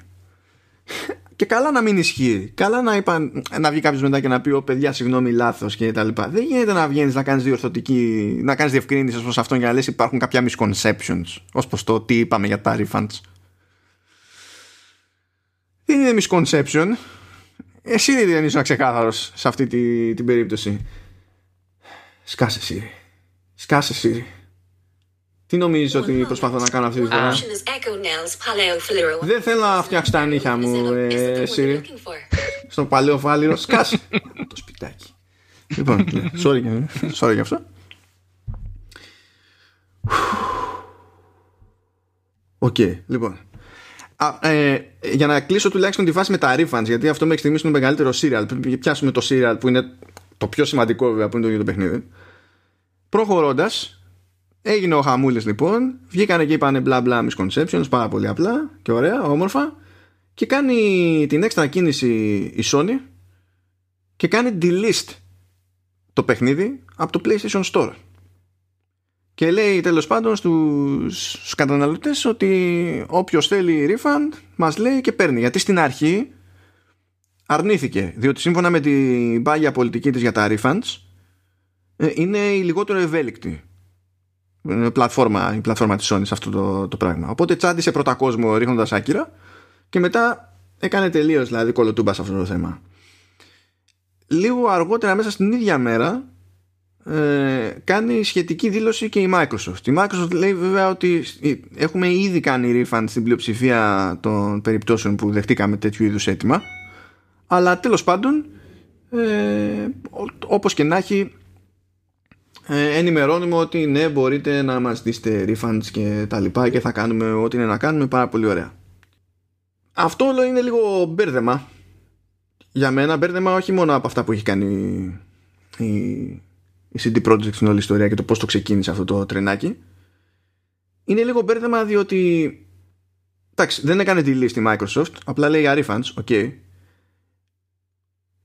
Και καλά να μην ισχύει. Καλά να, είπα, να βγει κάποιος μετά και να πει: Ω παιδιά, συγγνώμη, λάθος και τα λοιπά. Δεν γίνεται να βγαίνεις να κάνεις διορθωτική, να κάνεις διευκρίνησης προς αυτόν για να λες: Υπάρχουν κάποια misconceptions ως προς το τι είπαμε για τα refunds. Δεν είναι misconception. Εσύ δεν είσαι ξεκάθαρος σε αυτή τη, την περίπτωση. Σκάσε εσύ. Σκάσε εσύ. Τι νομίζεις ότι προσπαθώ να κάνω αυτή τη φορά; Δεν θέλω να φτιάξω τα νύχια μου, ε, εσύ. Στο Παλαιό Φάληρο. Σκάσε το σπιτάκι. Λοιπόν, ναι, sorry, sorry για αυτό. OK, okay, λοιπόν. Α, ε, για να κλείσω τουλάχιστον τη φάση με τα refunds, γιατί αυτό μέχρι στιγμής είναι το μεγαλύτερο serial. Πριν πιάσουμε το serial που είναι το πιο σημαντικό βέβαια που είναι το ίδιο το παιχνίδι. Προχωρώντας, έγινε ο χαμούλης λοιπόν, βγήκανε και είπανε μπλα μπλα misconceptions, πάρα πολύ απλά και ωραία, όμορφα. Και κάνει την έξτρα κίνηση η Sony και κάνει delist το παιχνίδι από το PlayStation Store. Και λέει τέλος πάντων στους καταναλωτές ότι όποιος θέλει refund μας λέει και παίρνει. Γιατί στην αρχή αρνήθηκε, διότι σύμφωνα με την πάγια πολιτική της για τα refunds ε, είναι η λιγότερο ευέλικτη πλατφόρμα, η πλατφόρμα της Sony σε αυτό το, το πράγμα. Οπότε τσάντισε πρώτα κόσμο ρίχνοντας άκυρα και μετά έκανε τελείως δηλαδή κολοτούμπα σε αυτό το θέμα. Λίγο αργότερα μέσα στην ίδια μέρα ε, κάνει σχετική δήλωση και η Microsoft. Η Microsoft λέει βέβαια ότι έχουμε ήδη κάνει refund στην πλειοψηφία των περιπτώσεων που δεχτήκαμε τέτοιου είδους αίτημα αλλά τέλος πάντων ε, όπως και να έχει ε, ενημερώνουμε ότι ναι μπορείτε να μας δείστε refunds και τα λοιπά και θα κάνουμε ό,τι είναι να κάνουμε. Πάρα πολύ ωραία. Αυτό όλο είναι λίγο μπέρδεμα. Για μένα μπέρδεμα όχι μόνο από αυτά που έχει κάνει η, η CD Projekt στην όλη ιστορία και το πώς το ξεκίνησε αυτό το τρενάκι. Είναι λίγο μπέρδεμα διότι εντάξει δεν έκανε delist η Microsoft απλά λέει για refunds, ok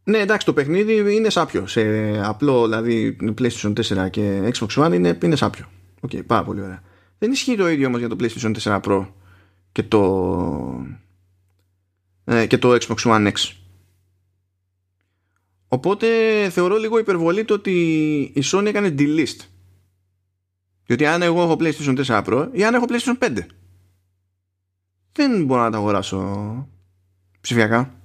ναι, εντάξει, το παιχνίδι είναι σάπιο. Σε απλό, δηλαδή PlayStation 4 και Xbox One είναι, είναι σάπιο. OK, okay, πάρα πολύ ωραία. Δεν ισχύει το ίδιο όμως για το PlayStation 4 Pro και το, ε, και το Xbox One X. Οπότε θεωρώ λίγο υπερβολή το ότι η Sony έκανε delist. Διότι αν εγώ έχω PlayStation 4 Pro ή αν έχω PlayStation 5 δεν μπορώ να τα αγοράσω ψηφιακά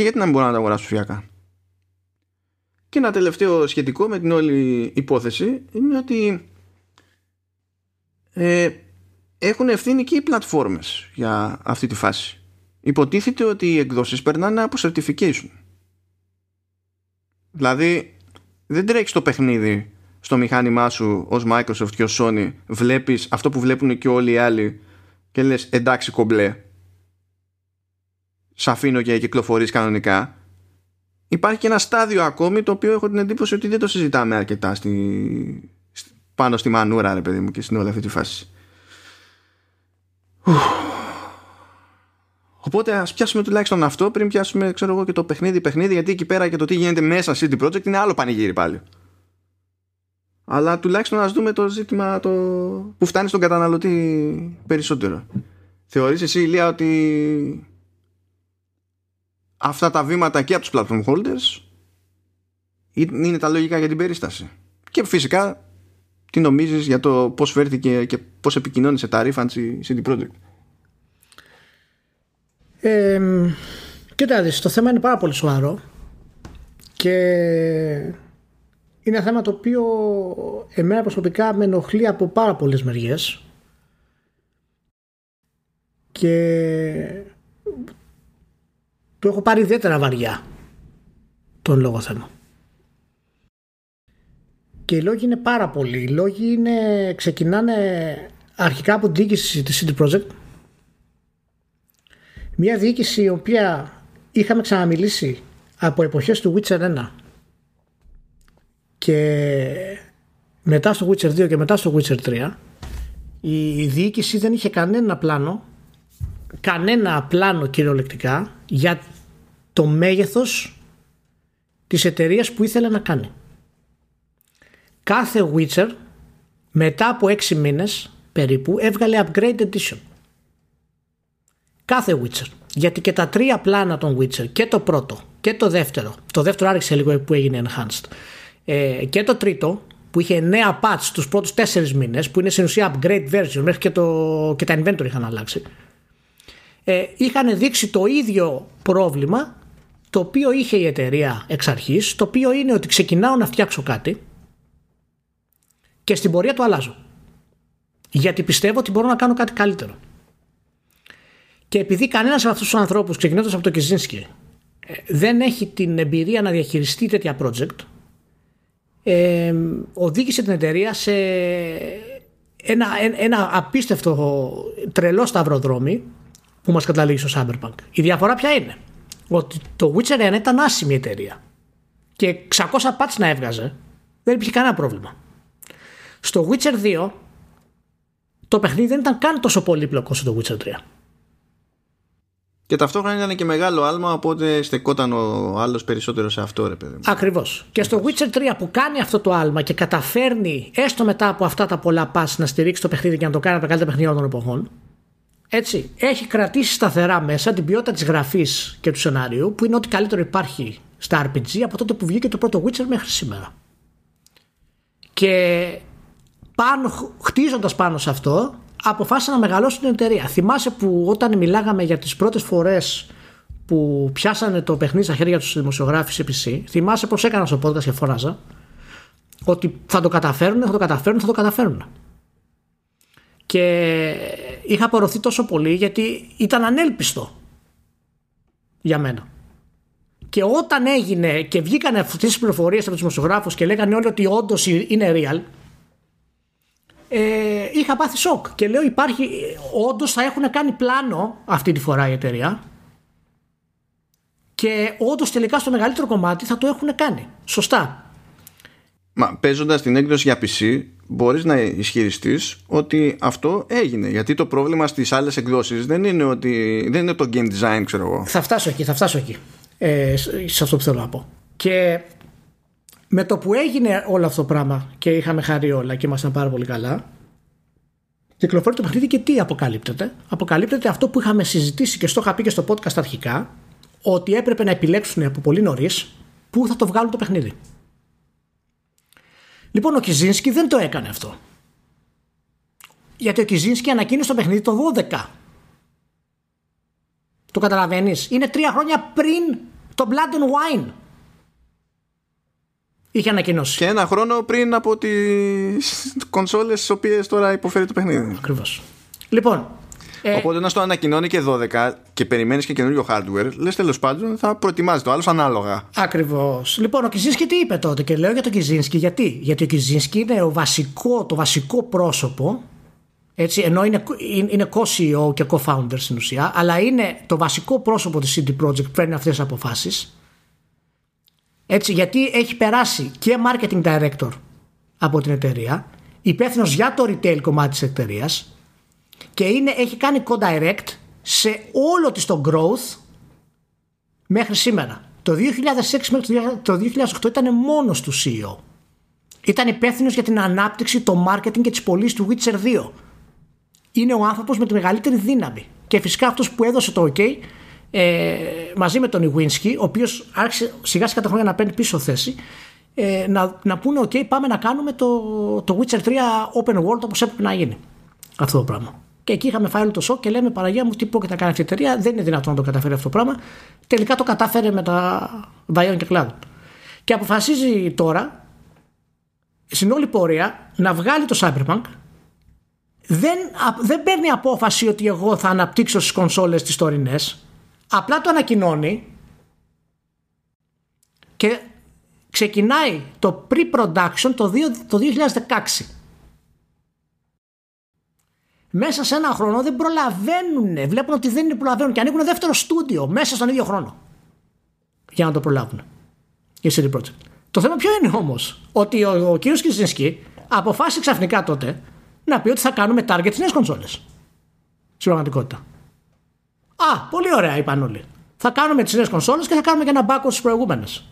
και γιατί να μην μπορώ να τα αγοράσω ψηφιακά. Και ένα τελευταίο σχετικό με την όλη υπόθεση είναι ότι ε, έχουν ευθύνη και οι πλατφόρμες για αυτή τη φάση. Υποτίθεται ότι οι εκδόσεις περνάνε από certification. Δηλαδή δεν τρέχεις το παιχνίδι στο μηχάνημά σου ως Microsoft και ως Sony βλέπεις αυτό που βλέπουν και όλοι οι άλλοι και λες εντάξει κομπλέ σε αφήνω και κυκλοφορείς κανονικά υπάρχει και ένα στάδιο ακόμη το οποίο έχω την εντύπωση ότι δεν το συζητάμε αρκετά στη, πάνω στη μανούρα ρε παιδί μου και στην όλη αυτή τη φάση Οπότε ας πιάσουμε τουλάχιστον αυτό πριν πιάσουμε ξέρω εγώ και το παιχνίδι παιχνίδι γιατί εκεί πέρα και το τι γίνεται μέσα CD Projekt είναι άλλο πανηγύρι πάλι. Αλλά τουλάχιστον ας δούμε το ζήτημα το... που φτάνει στον καταναλωτή περισσότερο. Θεωρείς εσύ Ηλία ότι αυτά τα βήματα και από τους platform holders είναι τα λογικά για την περίσταση. Και φυσικά τι νομίζεις για το πώς φέρθηκε και πώς επικοινώνησε τα refunds η CD Projekt. Ε, το θέμα είναι πάρα πολύ σοβαρό και είναι ένα θέμα το οποίο εμένα προσωπικά με ενοχλεί από πάρα πολλές μεριές και το έχω πάρει ιδιαίτερα βαριά τον λόγο θέμα. Και οι λόγοι είναι πάρα πολλοί. Οι λόγοι είναι, ξεκινάνε αρχικά από την διοίκηση της City Project. Μια διοίκηση η οποία είχαμε ξαναμιλήσει από εποχές του Witcher 1 και μετά στο Witcher 2 και μετά στο Witcher 3 η διοίκηση δεν είχε κανένα πλάνο κανένα πλάνο κυριολεκτικά για το μέγεθος της εταιρείας που ήθελε να κάνει. Κάθε Witcher μετά από 6 μήνες περίπου έβγαλε upgrade edition. Κάθε Witcher. Γιατί και τα τρία πλάνα των Witcher και το πρώτο και το δεύτερο, το δεύτερο άρχισε λίγο που έγινε enhanced ε, και το τρίτο που είχε νέα patch τους πρώτους τέσσερις μήνες που είναι στην ουσία upgrade version μέχρι και, το, και τα inventory είχαν αλλάξει ε, είχαν δείξει το ίδιο πρόβλημα το οποίο είχε η εταιρεία εξ αρχής το οποίο είναι ότι ξεκινάω να φτιάξω κάτι και στην πορεία το αλλάζω. Γιατί πιστεύω ότι μπορώ να κάνω κάτι καλύτερο. Και επειδή κανένας από αυτούς τους ανθρώπους ξεκινώντας από το Κιζίνσκι ε, δεν έχει την εμπειρία να διαχειριστεί τέτοια project ε, οδήγησε την εταιρεία σε ένα, ένα απίστευτο τρελό σταυροδρόμι που μας καταλήγει στο Cyberpunk. Η διαφορά ποια είναι; Ότι το Witcher 1 ήταν άσημη εταιρεία και 600 patch να έβγαζε δεν υπήρχε κανένα πρόβλημα. Στο Witcher 2 το παιχνίδι δεν ήταν καν τόσο πολύπλοκο όσο το Witcher 3. Και ταυτόχρονα ήταν και μεγάλο άλμα, οπότε στεκόταν ο άλλος περισσότερο σε αυτό, ρε παιδί. Ακριβώς. Και στο Witcher 3 που κάνει αυτό το άλμα και καταφέρνει έστω μετά από αυτά τα πολλά pass να στηρίξει το παιχνίδι και να το κάνει από τα καλύτερα παιχνίδια των εποχών. Έτσι, έχει κρατήσει σταθερά μέσα την ποιότητα της γραφής και του σενάριου, που είναι ό,τι καλύτερο υπάρχει στα RPG από τότε που βγήκε το πρώτο Witcher μέχρι σήμερα. Και πάνω, χτίζοντας πάνω σε αυτό αποφάσισαν να μεγαλώσουν την εταιρεία. Θυμάσαι που όταν μιλάγαμε για τις πρώτες φορές που πιάσανε το παιχνίδι στα χέρια τους δημοσιογράφοι σε PC, θυμάσαι πως έκανα στο podcast και φωνάζα ότι θα το καταφέρουν, θα το καταφέρουν, θα το καταφέρουν. Και είχα απορροθεί τόσο πολύ γιατί ήταν ανέλπιστο για μένα. Και όταν έγινε και βγήκαν αυτές τις πληροφορίες από τους δημοσιογράφους και λέγανε όλοι ότι όντως είναι real, ε, είχα πάθει σοκ και λέω υπάρχει όντως θα έχουν κάνει πλάνο αυτή τη φορά η εταιρεία και όντως τελικά στο μεγαλύτερο κομμάτι θα το έχουν κάνει. Σωστά. Μα παίζοντας την έκδοση για PC, μπορείς να ισχυριστείς ότι αυτό έγινε. Γιατί το πρόβλημα στις άλλες εκδόσεις δεν είναι ότι δεν είναι το game design, ξέρω εγώ. Θα φτάσω εκεί, θα φτάσω εκεί. Ε, σε αυτό που θέλω να πω. Και με το που έγινε όλο αυτό το πράγμα και είχαμε χαρεί όλα και ήμασταν πάρα πολύ καλά, κυκλοφορεί το παιχνίδι και τι αποκαλύπτεται. Αποκαλύπτεται αυτό που είχαμε συζητήσει και στο είχα πει και στο podcast αρχικά, ότι έπρεπε να επιλέξουν από πολύ νωρίς πού θα το βγάλουν το παιχνίδι. Λοιπόν, ο Κιζίνσκι δεν το έκανε αυτό. Γιατί ο Κιζίνσκι ανακοίνωσε το παιχνίδι το 12. Το καταλαβαίνεις; Είναι τρία χρόνια πριν το Blood and Wine είχε ανακοινώσει. Και ένα χρόνο πριν από τις κονσόλες τι οποίες τώρα υποφέρει το παιχνίδι. Ακριβώς. Λοιπόν. Ε... Οπότε να στο ανακοινώνει και 12 και περιμένεις και καινούριο hardware, λες τέλος πάντων θα προετοιμάζει το άλλο ανάλογα. Ακριβώς. Λοιπόν, ο Κιζίνσκι τι είπε τότε και λέω για τον Κιζίνσκι γιατί; Γιατί ο Κιζίνσκι είναι ο βασικό, το βασικό πρόσωπο έτσι, ενώ είναι, είναι co-CEO και co-founder στην ουσία, αλλά είναι το βασικό πρόσωπο της CD Projekt που παίρνει αυτές τις αποφάσεις έτσι, γιατί έχει περάσει και marketing director από την εταιρεία, υπεύθυνος για το retail κομμάτι της εταιρείας και είναι, έχει κάνει co-direct σε όλο της το growth μέχρι σήμερα. Το 2006 μέχρι το 2008 ήταν μόνος του CEO. Ήταν υπεύθυνος για την ανάπτυξη, το marketing και τις πωλήσεις του Witcher 2. Είναι ο άνθρωπος με τη μεγαλύτερη δύναμη. Και φυσικά αυτός που έδωσε το OK ε, μαζί με τον Ιουίνσκι, ο οποίος άρχισε σιγά σιγά τα χρόνια να παίρνει πίσω θέση, ε, να, να πούνε: OK, πάμε να κάνουμε το, το Witcher 3 open world όπως έπρεπε να γίνει. Αυτό το πράγμα. Και εκεί είχαμε φάει όλο το σοκ και λέμε: Παραγία μου, τι πω και θα κάνει αυτή η εταιρεία. Δεν είναι δυνατόν να το καταφέρει αυτό το πράγμα. Τελικά το κατάφερε με τα βαϊόν και κλάδων. Και αποφασίζει τώρα, στην όλη πορεία, να βγάλει το Cyberpunk. Δεν, δεν παίρνει απόφαση ότι εγώ θα αναπτύξω στις κονσόλες τις τωρινές Απλά το ανακοινώνει και ξεκινάει το pre-production το, το 2016. Μέσα σε ένα χρόνο δεν προλαβαίνουν. Βλέπουν ότι δεν προλαβαίνουν και ανοίγουν δεύτερο στούντιο μέσα στον ίδιο χρόνο. Για να το προλάβουν. Η CD Projekt. Το θέμα ποιο είναι όμως, ότι ο, ο κ. Κιζινσκι αποφάσισε ξαφνικά τότε να πει ότι θα κάνουμε target στις νέες κονσόλες. Στην πραγματικότητα. Α, πολύ ωραία, είπαν όλοι. Θα κάνουμε τις νέες κονσόλες και θα κάνουμε και ένα backup στις προηγούμενες.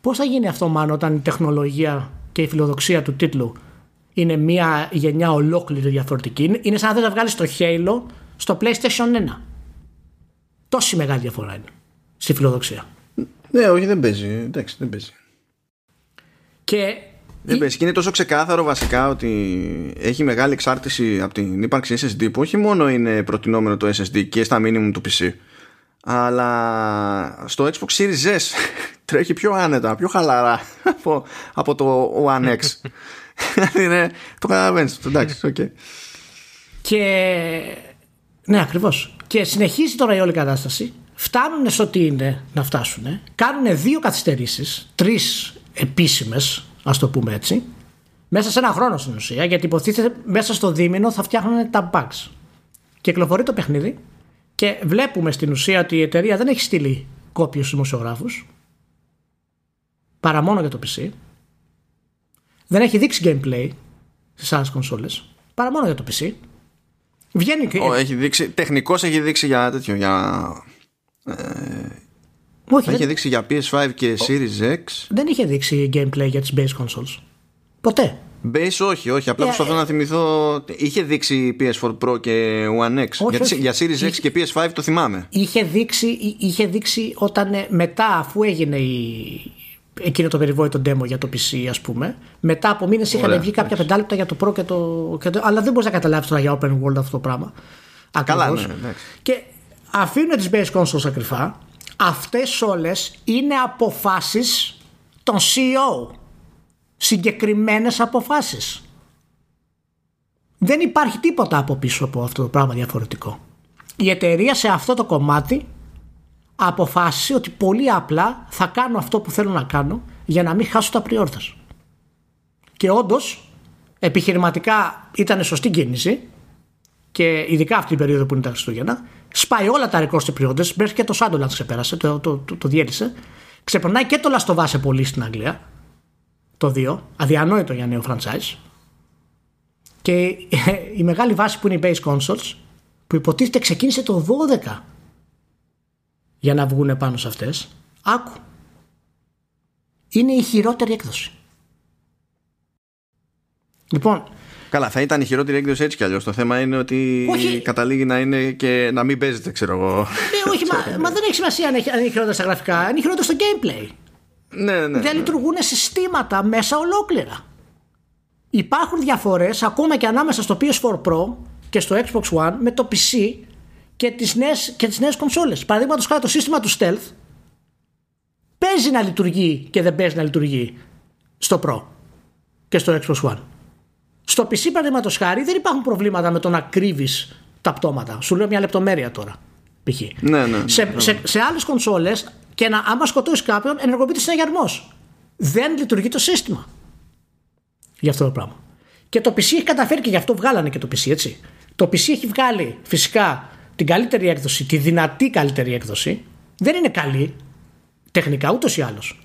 Πώς θα γίνει αυτό, μάλλον, όταν η τεχνολογία και η φιλοδοξία του τίτλου είναι μια γενιά ολόκληρη διαφορετική. Είναι σαν να δεν βγάλεις το Halo στο PlayStation 1. Τόση μεγάλη διαφορά είναι στη φιλοδοξία. Ναι, όχι, δεν παίζει. Εντάξει, δεν παίζει. Και δεν παίζει. Και είναι τόσο ξεκάθαρο βασικά ότι έχει μεγάλη εξάρτηση από την ύπαρξη SSD που όχι μόνο είναι προτινόμενο το SSD και στα minimum του PC αλλά στο Xbox Series S τρέχει πιο άνετα, πιο χαλαρά από, από το One X. είναι, το καταλαβαίνεις. Εντάξει, OK. Okay. Και. Ναι, ακριβώς. Και συνεχίζει τώρα η όλη κατάσταση. Φτάνουν σε ό,τι είναι να φτάσουν. Κάνουν δύο καθυστερήσεις, τρεις επίσημες, ας το πούμε έτσι. Μέσα σε ένα χρόνο στην ουσία, γιατί υποτίθεται μέσα στο δίμηνο θα φτιάχνουν τα bugs. Κυκλοφορεί το παιχνίδι και βλέπουμε στην ουσία ότι η εταιρεία δεν έχει στείλει κόπιο στου δημοσιογράφους παρά μόνο για το PC. Δεν έχει δείξει gameplay στις άλλες κονσόλες παρά μόνο για το PC. Βγαίνει και. έχει δείξει, τεχνικώς έχει δείξει για τέτοιο. Για, ε, Όχι, έχει δείξει για PS5 και Series X. Δεν είχε δείξει gameplay για τις base consoles. Ποτέ. Base όχι, όχι. Απλά yeah, προσπαθώ να θυμηθώ. Είχε δείξει PS4 Pro και One X. Όχι, Γιατί, Για Series X και PS5 το θυμάμαι. Είχε δείξει, είχε δείξει όταν ε, μετά, αφού έγινε η, εκείνο το περιβόητο demo για το PC, ας πούμε. Μετά από μήνες είχαν βγει κάποια πεντάλεπτα για το Pro και το, και το. Αλλά δεν μπορείς να καταλάβεις τώρα για open world αυτό το πράγμα. Καλά, ναι, Και αφήνουν τις base consoles ακρυφά. Αυτές όλες είναι αποφάσεις των CEO συγκεκριμένες αποφάσεις. Δεν υπάρχει τίποτα από πίσω από αυτό το πράγμα διαφορετικό. Η εταιρεία σε αυτό το κομμάτι αποφάσισε ότι πολύ απλά θα κάνω αυτό που θέλω να κάνω για να μην χάσω τα πριόρθες. Και όντως, επιχειρηματικά ήταν σωστή κίνηση και ειδικά αυτή την περίοδο που είναι τα Χριστούγεννα, σπάει όλα τα ρεκόρ σε πριόρθες, μέχρι και το Σάντολαντ ξεπέρασε, το, το, το, το διέλυσε. Ξεπερνάει και το Λαστοβάσε πολύ στην Αγγλία το 2, αδιανόητο για νέο franchise. Και η μεγάλη βάση που είναι οι base consoles, που υποτίθεται ξεκίνησε το 12 για να βγουν πάνω σε αυτές, άκου. Είναι η χειρότερη έκδοση. Λοιπόν, Καλά, θα ήταν η χειρότερη έκδοση έτσι κι αλλιώς. Το θέμα είναι ότι όχι. καταλήγει να είναι και να μην παίζεται, ξέρω εγώ. Ναι, όχι, μα, μα, δεν έχει σημασία αν είναι χειρότερα στα γραφικά. Είναι χειρότερο στο gameplay. Ναι, ναι, δεν λειτουργούν συστήματα μέσα ολόκληρα. Υπάρχουν διαφορές ακόμα και ανάμεσα στο PS4 Pro και στο Xbox One με το PC και τις νέες, και τις νέες κονσόλες. Παραδείγματος χάρη το σύστημα του Stealth παίζει να λειτουργεί και δεν παίζει να λειτουργεί στο Pro και στο Xbox One. Στο PC παραδείγματος χάρη δεν υπάρχουν προβλήματα με το να κρύβεις τα πτώματα. Σου λέω μια λεπτομέρεια τώρα. Π.χ. Ναι, ναι, σε, ναι. σε, σε άλλες κονσόλες και να, άμα σκοτώσεις κάποιον, ενεργοποιείται συναγερμός. Δεν λειτουργεί το σύστημα για αυτό το πράγμα. Και το PC έχει καταφέρει και γι' αυτό βγάλανε και το PC, έτσι. Το PC έχει βγάλει φυσικά την καλύτερη έκδοση, τη δυνατή καλύτερη έκδοση. Δεν είναι καλή τεχνικά ούτως ή άλλως.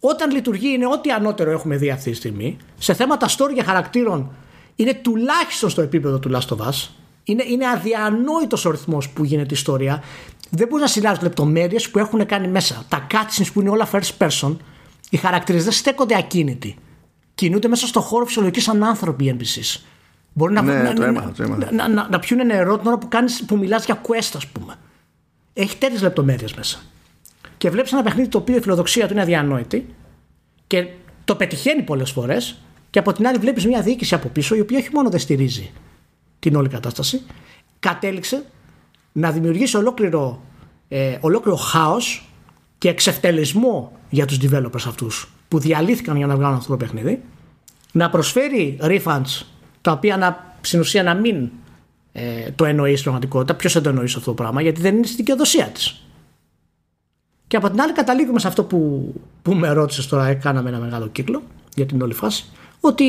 Όταν λειτουργεί είναι ό,τι ανώτερο έχουμε δει αυτή τη στιγμή. Σε θέματα story για χαρακτήρων είναι τουλάχιστον στο επίπεδο του Last of Us. Είναι, είναι αδιανόητος ο ρυθμός που γίνεται η ιστορία δεν μπορείς να συλλάβεις λεπτομέρειες που έχουν κάνει μέσα. Τα cutscenes που είναι όλα first person, οι χαρακτήρες δεν στέκονται ακίνητοι. Κινούνται μέσα στο χώρο φυσιολογικής σαν άνθρωποι οι NPCs. Μπορεί να, ναι, να, να, να, να, πιούν νερό την ώρα που, κάνεις, που μιλάς για quest ας πούμε. Έχει τέτοιες λεπτομέρειες μέσα. Και βλέπεις ένα παιχνίδι το οποίο η φιλοδοξία του είναι αδιανόητη και το πετυχαίνει πολλές φορές και από την άλλη βλέπεις μια διοίκηση από πίσω η οποία όχι μόνο δεν στηρίζει την όλη κατάσταση, κατέληξε να δημιουργήσει ολόκληρο, ε, ολόκληρο χάος και εξευτελισμό για τους developers αυτούς που διαλύθηκαν για να βγάλουν αυτό το παιχνίδι να προσφέρει refunds τα οποία να, στην ουσία να μην ε, το εννοείς στην πραγματικότητα. Ποιος δεν το εννοείς αυτό το πράγμα, γιατί δεν είναι στη δικαιοδοσία της. Και από την άλλη καταλήγουμε σε αυτό που, που με ρώτησες τώρα, κάναμε ένα μεγάλο κύκλο για την όλη φάση, ότι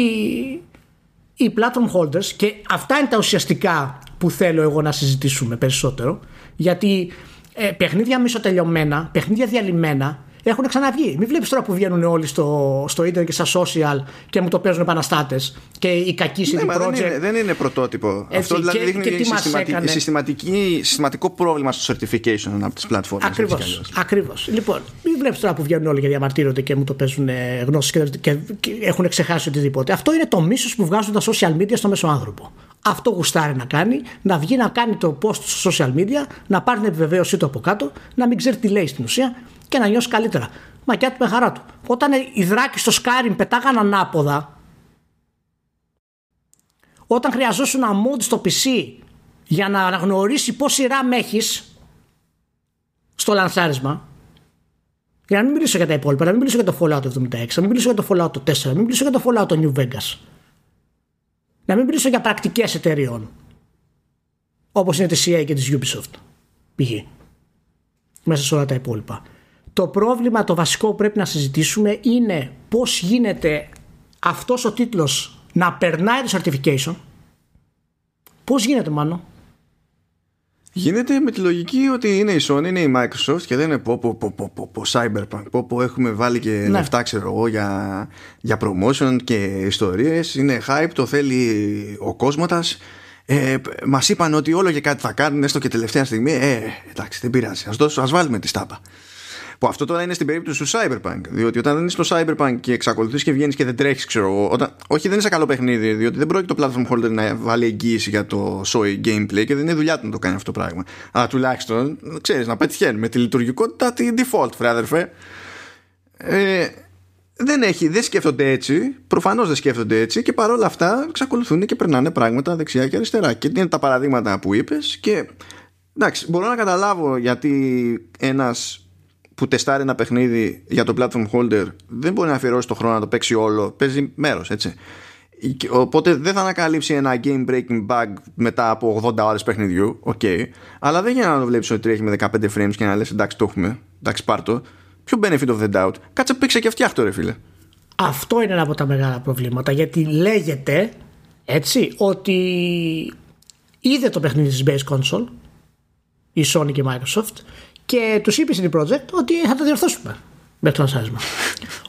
οι platform holders και αυτά είναι τα ουσιαστικά που θέλω εγώ να συζητήσουμε περισσότερο γιατί ε, παιχνίδια μισοτελειωμένα, παιχνίδια διαλυμένα έχουν ξαναβγεί. Μην βλέπεις τώρα που βγαίνουν όλοι στο, στο ίντερνετ και στα social και μου το παίζουν επαναστάτες. Και οι κακοί CD Ναι, μα Projekt. δεν είναι, δεν είναι πρωτότυπο. Έτσι, Αυτό δηλαδή και- δείχνει και τι μας συστηματική- έκανες; συστηματική, συστηματικό πρόβλημα στο certification από τις πλατφόρμες. Ακριβώ. έτσι κι αλλιώς. Ακριβώς. Λοιπόν, μην βλέπεις τώρα που βγαίνουν όλοι και διαμαρτύρονται και μου το παίζουν γνώσεις και, και, και έχουν ξεχάσει οτιδήποτε. Αυτό είναι το μίσος που βγάζουν τα social media στο μέσο άνθρωπο. Αυτό γουστάρει να κάνει, να βγει να κάνει το post στο social media, να πάρει την επιβεβαίωσή του από κάτω, να μην ξέρει τι λέει στην ουσία και να νιώσει καλύτερα. Μακιά του με χαρά του. Όταν οι δράκοι στο Skyrim πετάγαν ανάποδα, όταν χρειαζόσουν ένα mod στο PC για να αναγνωρίσει πόση RAM έχεις στο λανσάρισμα, για να μην μιλήσω για τα υπόλοιπα, να μην μιλήσω για το Fallout 76, να μην μιλήσω για το Fallout 4, να μην μιλήσω για το Fallout το New Vegas. Να μην μιλήσω για πρακτικές εταιρεών. Όπως είναι τη CA και της Ubisoft. Π.χ. Μέσα σε όλα τα υπόλοιπα. Το πρόβλημα το βασικό που πρέπει να συζητήσουμε είναι πώς γίνεται αυτός ο τίτλος να περνάει το certification. Πώς γίνεται μάλλον. Γίνεται με τη λογική ότι είναι η Sony, είναι η Microsoft και δεν είναι πω πω πω πω, πω, πω Cyberpunk πω πω έχουμε βάλει και Ναι. λεφτά ξέρω εγώ για, για promotion και ιστορίες είναι hype, το θέλει ο κόσματας ε, μας είπαν ότι όλο και κάτι θα κάνουν έστω και τελευταία στιγμή ε, εντάξει δεν πειράζει ας, δώσω, ας βάλουμε τη στάπα που αυτό τώρα είναι στην περίπτωση του Cyberpunk. Διότι όταν δεν είσαι στο Cyberpunk και εξακολουθείς και βγαίνεις και δεν τρέχεις, ξέρω εγώ. Όταν... Όχι, δεν είναι σε καλό παιχνίδι, διότι δεν πρόκειται το platform holder να βάλει εγγύηση για το SOI gameplay και δεν είναι δουλειά του να το κάνει αυτό το πράγμα. Αλλά τουλάχιστον, ξέρεις, να πετυχαίνει με τη λειτουργικότητα τη default, φρέ αδερφέ. Ε, δεν, έχει, δεν σκέφτονται έτσι. Προφανώς δεν σκέφτονται έτσι και παρόλα αυτά εξακολουθούν και περνάνε πράγματα δεξιά και αριστερά. Και είναι τα παραδείγματα που είπες. Και εντάξει, μπορώ να καταλάβω γιατί ένας που τεστάρει ένα παιχνίδι για το platform holder δεν μπορεί να αφιερώσει το χρόνο να το παίξει όλο. Παίζει μέρος, έτσι. Οπότε δεν θα ανακαλύψει ένα game breaking bug μετά από 80 ώρες παιχνιδιού. Οκ. Αλλά δεν γίνεται να το βλέπεις ότι τρέχει με 15 frames και να λες εντάξει το έχουμε. Εντάξει πάρτο. Ποιο benefit of the doubt. Κάτσε παίξε και φτιάχ' το ρε φίλε. Αυτό είναι ένα από τα μεγάλα προβλήματα γιατί λέγεται έτσι ότι είδε το παιχνίδι της Base Console η Sony και η Microsoft και τους είπε στην Projekt ότι θα το διορθώσουμε μέχρι το λανσάρισμα.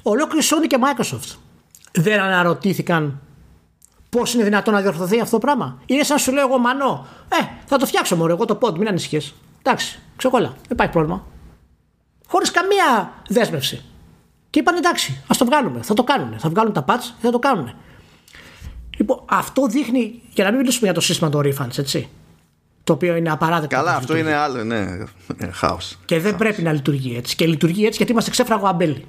Ολόκληρη Sony και Microsoft δεν αναρωτήθηκαν πώς είναι δυνατόν να διορθωθεί αυτό το πράγμα. Είναι σαν να σου λέω εγώ μανώ. Ε, θα το φτιάξω μόνο εγώ το pod, μην ανησυχείς. Εντάξει, ξεκολλά, δεν υπάρχει πρόβλημα. Χωρίς καμία δέσμευση. Και είπαν εντάξει, ας το βγάλουμε. Θα το κάνουν. Θα βγάλουν τα patch και θα το κάνουν. Λοιπόν, αυτό δείχνει, για να μην μιλήσουμε για το σύστημα των refunds, έτσι. Το οποίο είναι απαράδεκτο. Καλά, όπως αυτό λειτουργεί. είναι άλλο, ναι. Ε, Χάος. Και δεν πρέπει να λειτουργεί έτσι. Και λειτουργεί έτσι γιατί είμαστε ξέφραγο αμπέλι.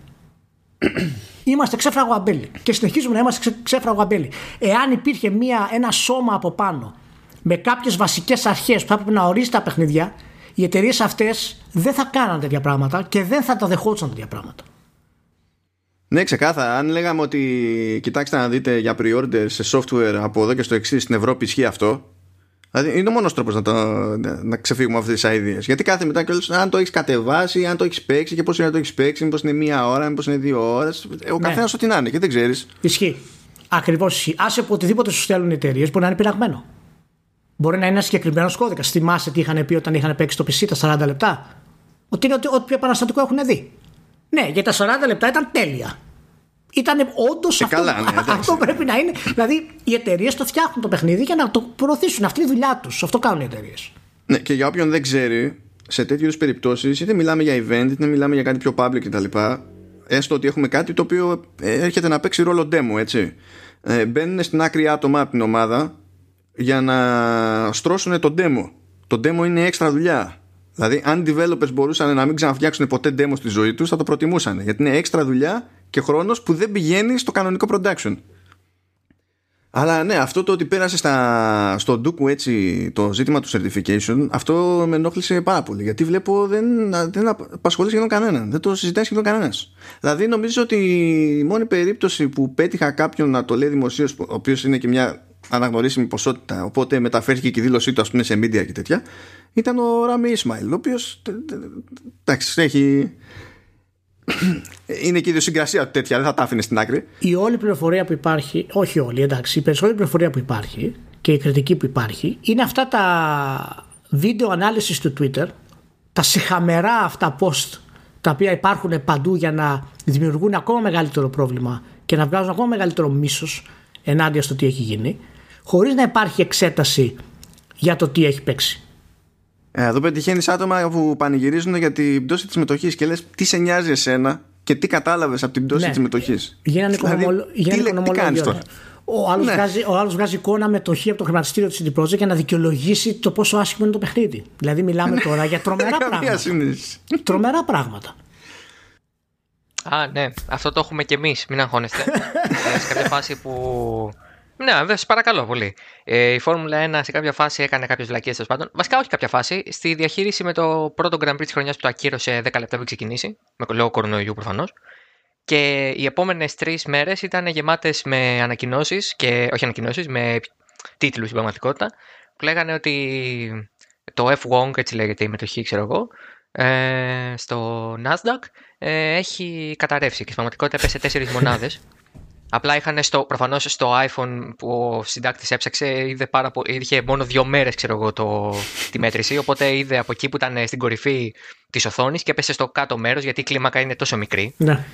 είμαστε ξέφραγο αμπέλι. Και συνεχίζουμε να είμαστε ξε- ξέφραγο αμπέλι. Εάν υπήρχε μια, ένα σώμα από πάνω με κάποιες βασικές αρχές που θα έπρεπε να ορίσει τα παιχνίδια, οι εταιρείες αυτές δεν θα κάναν τέτοια πράγματα και δεν θα τα δεχόντουσαν τέτοια πράγματα. Ναι, ξεκάθαρα. Αν λέγαμε ότι κοιτάξτε να δείτε για pre-order σε software από εδώ και στο εξής στην Ευρώπη ισχύει αυτό. Δηλαδή είναι ο μόνος τρόπος να, το, να, να ξεφύγουμε από αυτές τις ιδέε. Γιατί κάθε μετά και όλες, αν το έχεις κατεβάσει, αν το έχεις παίξει και πώς είναι να το έχεις παίξει, μήπως είναι μία ώρα, μήπως είναι δύο ώρες. Ο Ναι. καθένας ό,τι να είναι και δεν ξέρεις. Ισχύει. Ακριβώς ισχύει. Άσε που οτιδήποτε σου στέλνουν οι εταιρείες μπορεί να είναι πειραγμένο. Μπορεί να είναι ένας συγκεκριμένος κώδικας. Θυμάσαι τι είχαν πει όταν είχαν παίξει το PC τα 40 λεπτά; Ότι είναι ό,τι, ό,τι πιο επαναστατικό έχουν δει. Ναι, για τα 40 λεπτά ήταν τέλεια. Ήταν όντως αυτό, καλά, ναι, εντάξει. αυτό πρέπει να είναι. Δηλαδή οι εταιρείες το φτιάχνουν το παιχνίδι για να το προωθήσουν. Αυτή είναι η δουλειά τους. Αυτό κάνουν οι εταιρείες. Ναι, και για όποιον δεν ξέρει, σε τέτοιου είδους περιπτώσεις, είτε μιλάμε για event, είτε μιλάμε για κάτι πιο public κτλ. Έστω ότι έχουμε κάτι το οποίο ε, έρχεται να παίξει ρόλο demo, έτσι. Ε, μπαίνουν στην άκρη άτομα από την ομάδα για να στρώσουν το demo. Το demo είναι έξτρα δουλειά. Δηλαδή, αν οι developers μπορούσαν να μην ξαναφτιάξουν ποτέ demo στη ζωή τους, θα το προτιμούσαν. Γιατί είναι έξτρα δουλειά και χρόνος που δεν πηγαίνει στο κανονικό production. Αλλά ναι, αυτό το ότι πέρασε στα, στο ντούκου έτσι το ζήτημα του certification, αυτό με ενόχλησε πάρα πολύ. Γιατί βλέπω δεν, δεν απασχολεί σχεδόν κανέναν. Δεν το συζητάει σχεδόν κανένας. Δηλαδή, νομίζω ότι η μόνη περίπτωση που πέτυχα κάποιον να το λέει δημοσίως, ο οποίος είναι και μια αναγνωρίσιμη ποσότητα. Οπότε μεταφέρθηκε και η δήλωσή του, ας πούμε, σε media και τέτοια. Ήταν ο Ράμι Ισμαήλ, ο οποίος. Εντάξει, έχει. Είναι και η ιδιοσυγκρασία του τέτοια, δεν θα τα άφηνες στην άκρη. Η όλη πληροφορία που υπάρχει, όχι όλη, εντάξει, η περισσότερη πληροφορία που υπάρχει και η κριτική που υπάρχει είναι αυτά τα βίντεο ανάλυσης του Twitter, τα συχαμερά αυτά post τα οποία υπάρχουν παντού για να δημιουργούν ακόμα μεγαλύτερο πρόβλημα και να βγάζουν ακόμα μεγαλύτερο μίσος ενάντια στο τι έχει γίνει, χωρίς να υπάρχει εξέταση για το τι έχει παίξει. Ε, εδώ πετυχαίνεις άτομα που πανηγυρίζουν για την πτώση της μετοχής και λες τι σε νοιάζει εσένα και τι κατάλαβες από την πτώση ναι. της μετοχής; Γίνανε δηλαδή, τι, κάνεις τώρα; Ο άλλος ναι. βγάζει, βγάζει εικόνα μετοχή από το χρηματιστήριο της CD Projekt για να δικαιολογήσει το πόσο άσχημο είναι το παιχνίδι. Δηλαδή, μιλάμε ναι. τώρα για τρομερά πράγματα. τρομερά πράγματα. Α, ναι, αυτό το έχουμε κι εμείς. Μην αγχώνεστε. ε, σε κάποια φάση που ναι, δε, παρακαλώ πολύ. Ε, η Φόρμουλα 1 σε κάποια φάση έκανε κάποιες βλακίες τέλος πάντων. Βασικά, όχι κάποια φάση. Στη διαχείριση με το πρώτο Grand Prix της χρονιάς που το ακύρωσε 10 λεπτά πριν ξεκινήσει. Με λόγω κορονοϊού προφανώς. Και οι επόμενες τρεις μέρες ήταν γεμάτες με ανακοινώσεις και. Όχι ανακοινώσεις, με τίτλους στην πραγματικότητα. Που λέγανε ότι το F1, έτσι λέγεται η μετοχή, ξέρω εγώ, ε, στο Nasdaq ε, έχει καταρρεύσει και στην πραγματικότητα έπεσε 4 μονάδες. Απλά είχαν στο, προφανώς στο iPhone που ο συντάκτης έψαξε, είδε πάρα είχε μόνο δύο μέρες ξέρω εγώ το, τη μέτρηση, οπότε είδε από εκεί που ήταν στην κορυφή της οθόνης και έπεσε στο κάτω μέρος γιατί η κλίμακα είναι τόσο μικρή. Ναι.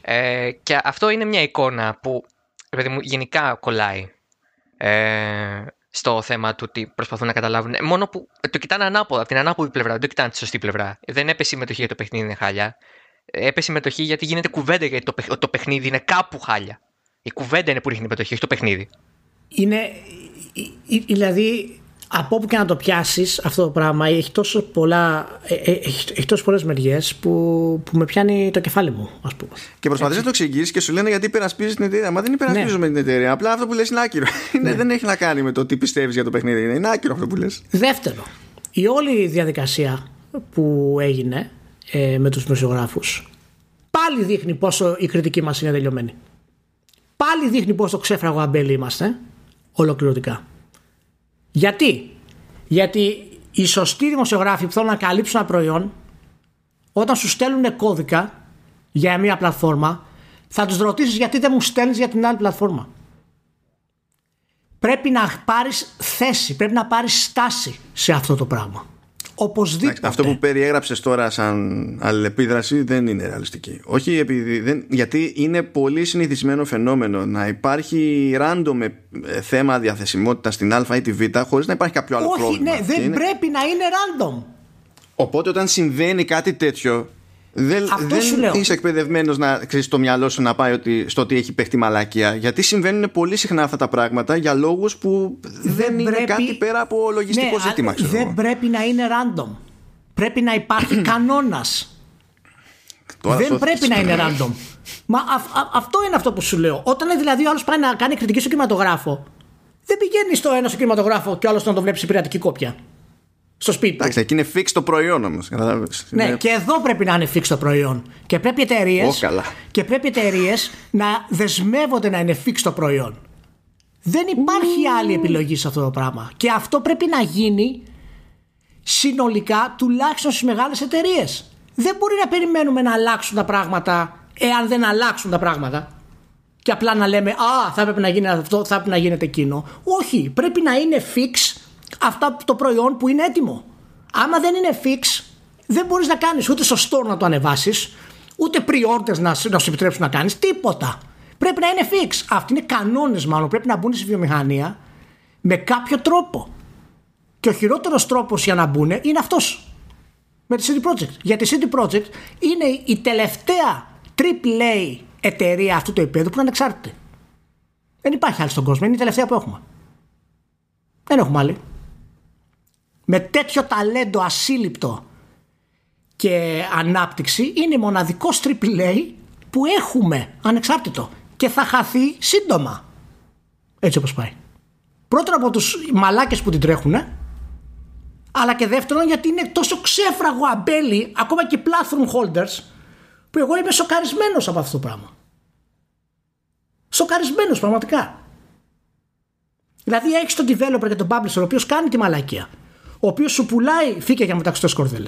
Ε, και αυτό είναι μια εικόνα που παιδί μου, γενικά κολλάει ε, στο θέμα του ότι προσπαθούν να καταλάβουν. Μόνο που το κοιτάνε ανάποδα, από την ανάποδη πλευρά, δεν το κοιτάνε τη σωστή πλευρά. Δεν έπεσε η μετοχή για το παιχνίδι είναι χάλια. Έπεσε η συμμετοχή γιατί γίνεται κουβέντα γιατί το, το παιχνίδι είναι κάπου χάλια. Η κουβέντα είναι που ρίχνει μετοχή, όχι το παιχνίδι. Είναι. Δηλαδή, από όπου και να το πιάσεις αυτό το πράγμα, έχει τόσο, πολλά, ε, ε, έχει, έχει τόσο πολλές μεριές που, που με πιάνει το κεφάλι μου, ας πούμε. Και προσπαθείς να το εξηγήσει και σου λένε γιατί υπερασπίζεις την εταιρεία. Μα δεν υπερασπίζω ναι. την εταιρεία. Απλά αυτό που λες είναι άκυρο. Ναι. δεν έχει να κάνει με το τι πιστεύεις για το παιχνίδι. Είναι άκυρο αυτό που λες. Δεύτερο, η όλη διαδικασία που έγινε ε, με τους δημοσιογράφους πάλι δείχνει πόσο η κριτική μας είναι τελειωμένη πάλι δείχνει πόσο ξέφραγο αμπέλι είμαστε ολοκληρωτικά. Γιατί; Γιατί οι σωστοί δημοσιογράφοι που θέλουν να καλύψουν ένα προϊόν όταν σου στέλνουν κώδικα για μια πλατφόρμα θα τους ρωτήσεις γιατί δεν μου στέλνεις για την άλλη πλατφόρμα. Πρέπει να πάρεις θέση, πρέπει να πάρεις στάση σε αυτό το πράγμα. Οπωσδήποτε. Αυτό που περιέγραψες τώρα σαν αλληλεπίδραση δεν είναι ρεαλιστική. Όχι επειδή. Δεν, γιατί είναι πολύ συνηθισμένο φαινόμενο να υπάρχει random ε, θέμα διαθεσιμότητα στην Α ή τη Β χωρίς να υπάρχει κάποιο άλλο Όχι, πρόβλημα. Ναι, δεν πρέπει να είναι random. Οπότε όταν συμβαίνει κάτι τέτοιο δεν, δεν είσαι εκπαιδευμένος να ξέρεις το μυαλό σου να πάει ότι, στο ότι έχει παιχτεί μαλακία. Γιατί συμβαίνουν πολύ συχνά αυτά τα πράγματα για λόγους που δεν, είναι κάτι πέρα από λογιστικό ναι, ζήτημα. Ξέρω. Δεν πρέπει να είναι random. Πρέπει να υπάρχει κανόνας. Δεν πρέπει να είναι random. Μα αυτό είναι αυτό που σου λέω. Όταν δηλαδή ο άλλος πάει να κάνει κριτική στο κινηματογράφο, δεν πηγαίνει στο ένα στο κινηματογράφο και ο άλλος να το βλέπει σε πειρατική κόπια στο σπίτι του. Εντάξει, εκεί είναι fix το προϊόν όμως. Ναι, και εδώ πρέπει να είναι fix το προϊόν. Και πρέπει οι εταιρείε και πρέπει εταιρείες να δεσμεύονται να είναι fix το προϊόν. Δεν υπάρχει άλλη επιλογή σε αυτό το πράγμα. Και αυτό πρέπει να γίνει συνολικά τουλάχιστον στις μεγάλες εταιρείες. Δεν μπορεί να περιμένουμε να αλλάξουν τα πράγματα εάν δεν αλλάξουν τα πράγματα. Και απλά να λέμε Α, θα έπρεπε να γίνει αυτό, θα έπρεπε να γίνεται εκείνο. Όχι, πρέπει να είναι fix αυτά το προϊόν που είναι έτοιμο. Άμα δεν είναι fix, δεν μπορείς να κάνεις ούτε στο store να το ανεβάσεις, ούτε pre-orders να, να σου επιτρέψουν να κάνεις, τίποτα. Πρέπει να είναι fix. Αυτοί είναι κανόνες, μάλλον. Πρέπει να μπουν στη βιομηχανία με κάποιο τρόπο. Και ο χειρότερος τρόπος για να μπουν είναι αυτός. Με τη CD Projekt. Γιατί η CD Projekt είναι η τελευταία AAA εταιρεία αυτού του επίπεδου που είναι ανεξάρτητη. Δεν υπάρχει άλλη στον κόσμο. Είναι η τελευταία που έχουμε. Δεν έχουμε άλλη με τέτοιο ταλέντο ασύλληπτο και ανάπτυξη είναι μοναδικός AAA που έχουμε ανεξάρτητο και θα χαθεί σύντομα. Έτσι όπως πάει. Πρώτον από τους μαλάκες που την τρέχουν αλλά και δεύτερον γιατί είναι τόσο ξέφραγο αμπέλι ακόμα και platform holders που εγώ είμαι σοκαρισμένος από αυτό το πράγμα. Σοκαρισμένος πραγματικά. Δηλαδή έχεις τον developer και τον publisher ο οποίος κάνει τη μαλακία. Ο οποίος σου πουλάει φύκια για μεταξωτέ κορδέλε.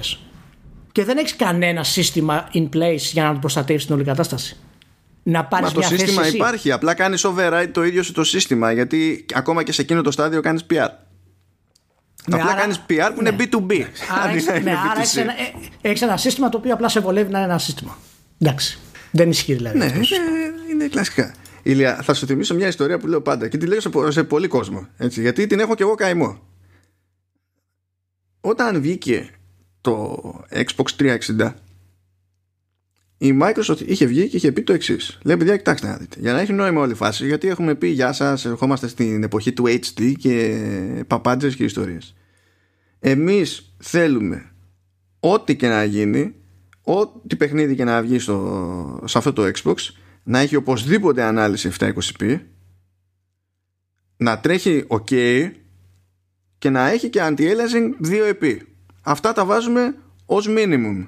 Και δεν έχεις κανένα σύστημα in place για να τον προστατεύσεις την όλη κατάσταση. Να πάρεις Μα το μια σύστημα θέση εσύ. υπάρχει. Απλά κάνεις override το ίδιο σου το σύστημα. Γιατί ακόμα και σε εκείνο το στάδιο κάνεις PR. Ναι, απλά άρα- κάνεις PR που είναι ναι. B2B. Άρα αντί έχεις, να ναι, είναι άρα B2C. έχεις ένα, ε, έχεις ένα σύστημα το οποίο απλά σε βολεύει να είναι ένα σύστημα. Εντάξει. Δεν ισχύει δηλαδή. Ναι, αυτός. είναι, είναι κλασικά. Ηλία, θα σου θυμίσω μια ιστορία που λέω πάντα και τη λέω σε, πο- σε πολύ κόσμο. Έτσι, γιατί την έχω και εγώ καημό. Όταν βγήκε το Xbox 360, η Microsoft είχε βγει και είχε πει το εξής. Λέει, παιδιά, κοιτάξτε να δείτε. Για να έχει νόημα όλη η φάση, γιατί έχουμε πει Γεια σας, ερχόμαστε στην εποχή του HD και παπάντζες και ιστορίες. Εμείς θέλουμε ό,τι και να γίνει, ό,τι παιχνίδι και να βγει στο, σε αυτό το Xbox, να έχει οπωσδήποτε ανάλυση 720p, να τρέχει ok και να έχει και anti-aliasing 2EP. Αυτά τα βάζουμε ως minimum.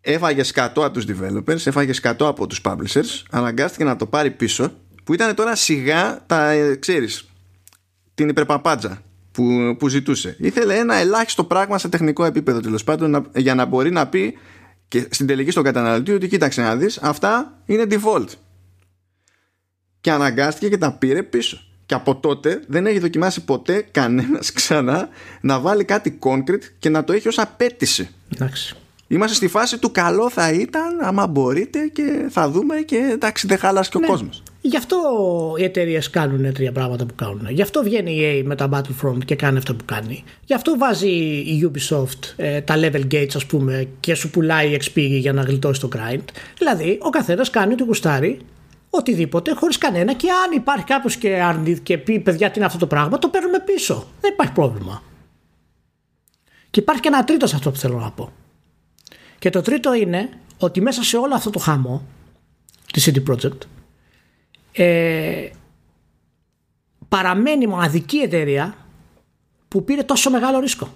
Έφαγε σκατό από τους developers, έφαγε σκατό από τους publishers, αναγκάστηκε να το πάρει πίσω, που ήταν τώρα σιγά τα, ε, ξέρεις, την υπερπαπάτζα που, που ζητούσε. Ήθελε ένα ελάχιστο πράγμα σε τεχνικό επίπεδο τέλος πάντων να- για να μπορεί να πει και στην τελική στον καταναλωτή ότι κοίταξε να δεις αυτά είναι default. Και αναγκάστηκε και τα πήρε πίσω. Και από τότε δεν έχει δοκιμάσει ποτέ κανένας ξανά να βάλει κάτι concrete και να το έχει ως απέτηση. Εντάξει. Είμαστε στη φάση του καλό θα ήταν άμα μπορείτε και θα δούμε και εντάξει δεν χάλασε και ο Ναι. κόσμος. Γι' αυτό οι εταιρείες κάνουν τρία πράγματα που κάνουν. Γι' αυτό βγαίνει η EA με τα Battlefront και κάνει αυτό που κάνει. Γι' αυτό βάζει η Ubisoft ε, τα level gates, ας πούμε, και σου πουλάει XP για να γλιτώσει το grind. Δηλαδή, ο καθένας κάνει ό,τι γουστάρει, οτιδήποτε, χωρίς κανένα. Και αν υπάρχει κάποιος και αρνηθεί και πει, παιδιά, τι είναι αυτό το πράγμα, το παίρνουμε πίσω. Δεν υπάρχει πρόβλημα. Και υπάρχει και ένα τρίτο σε αυτό που θέλω να πω. Και το τρίτο είναι ότι μέσα σε όλο αυτό το χαμό της CD Projekt ε, παραμένει η μοναδική εταιρεία που πήρε τόσο μεγάλο ρίσκο.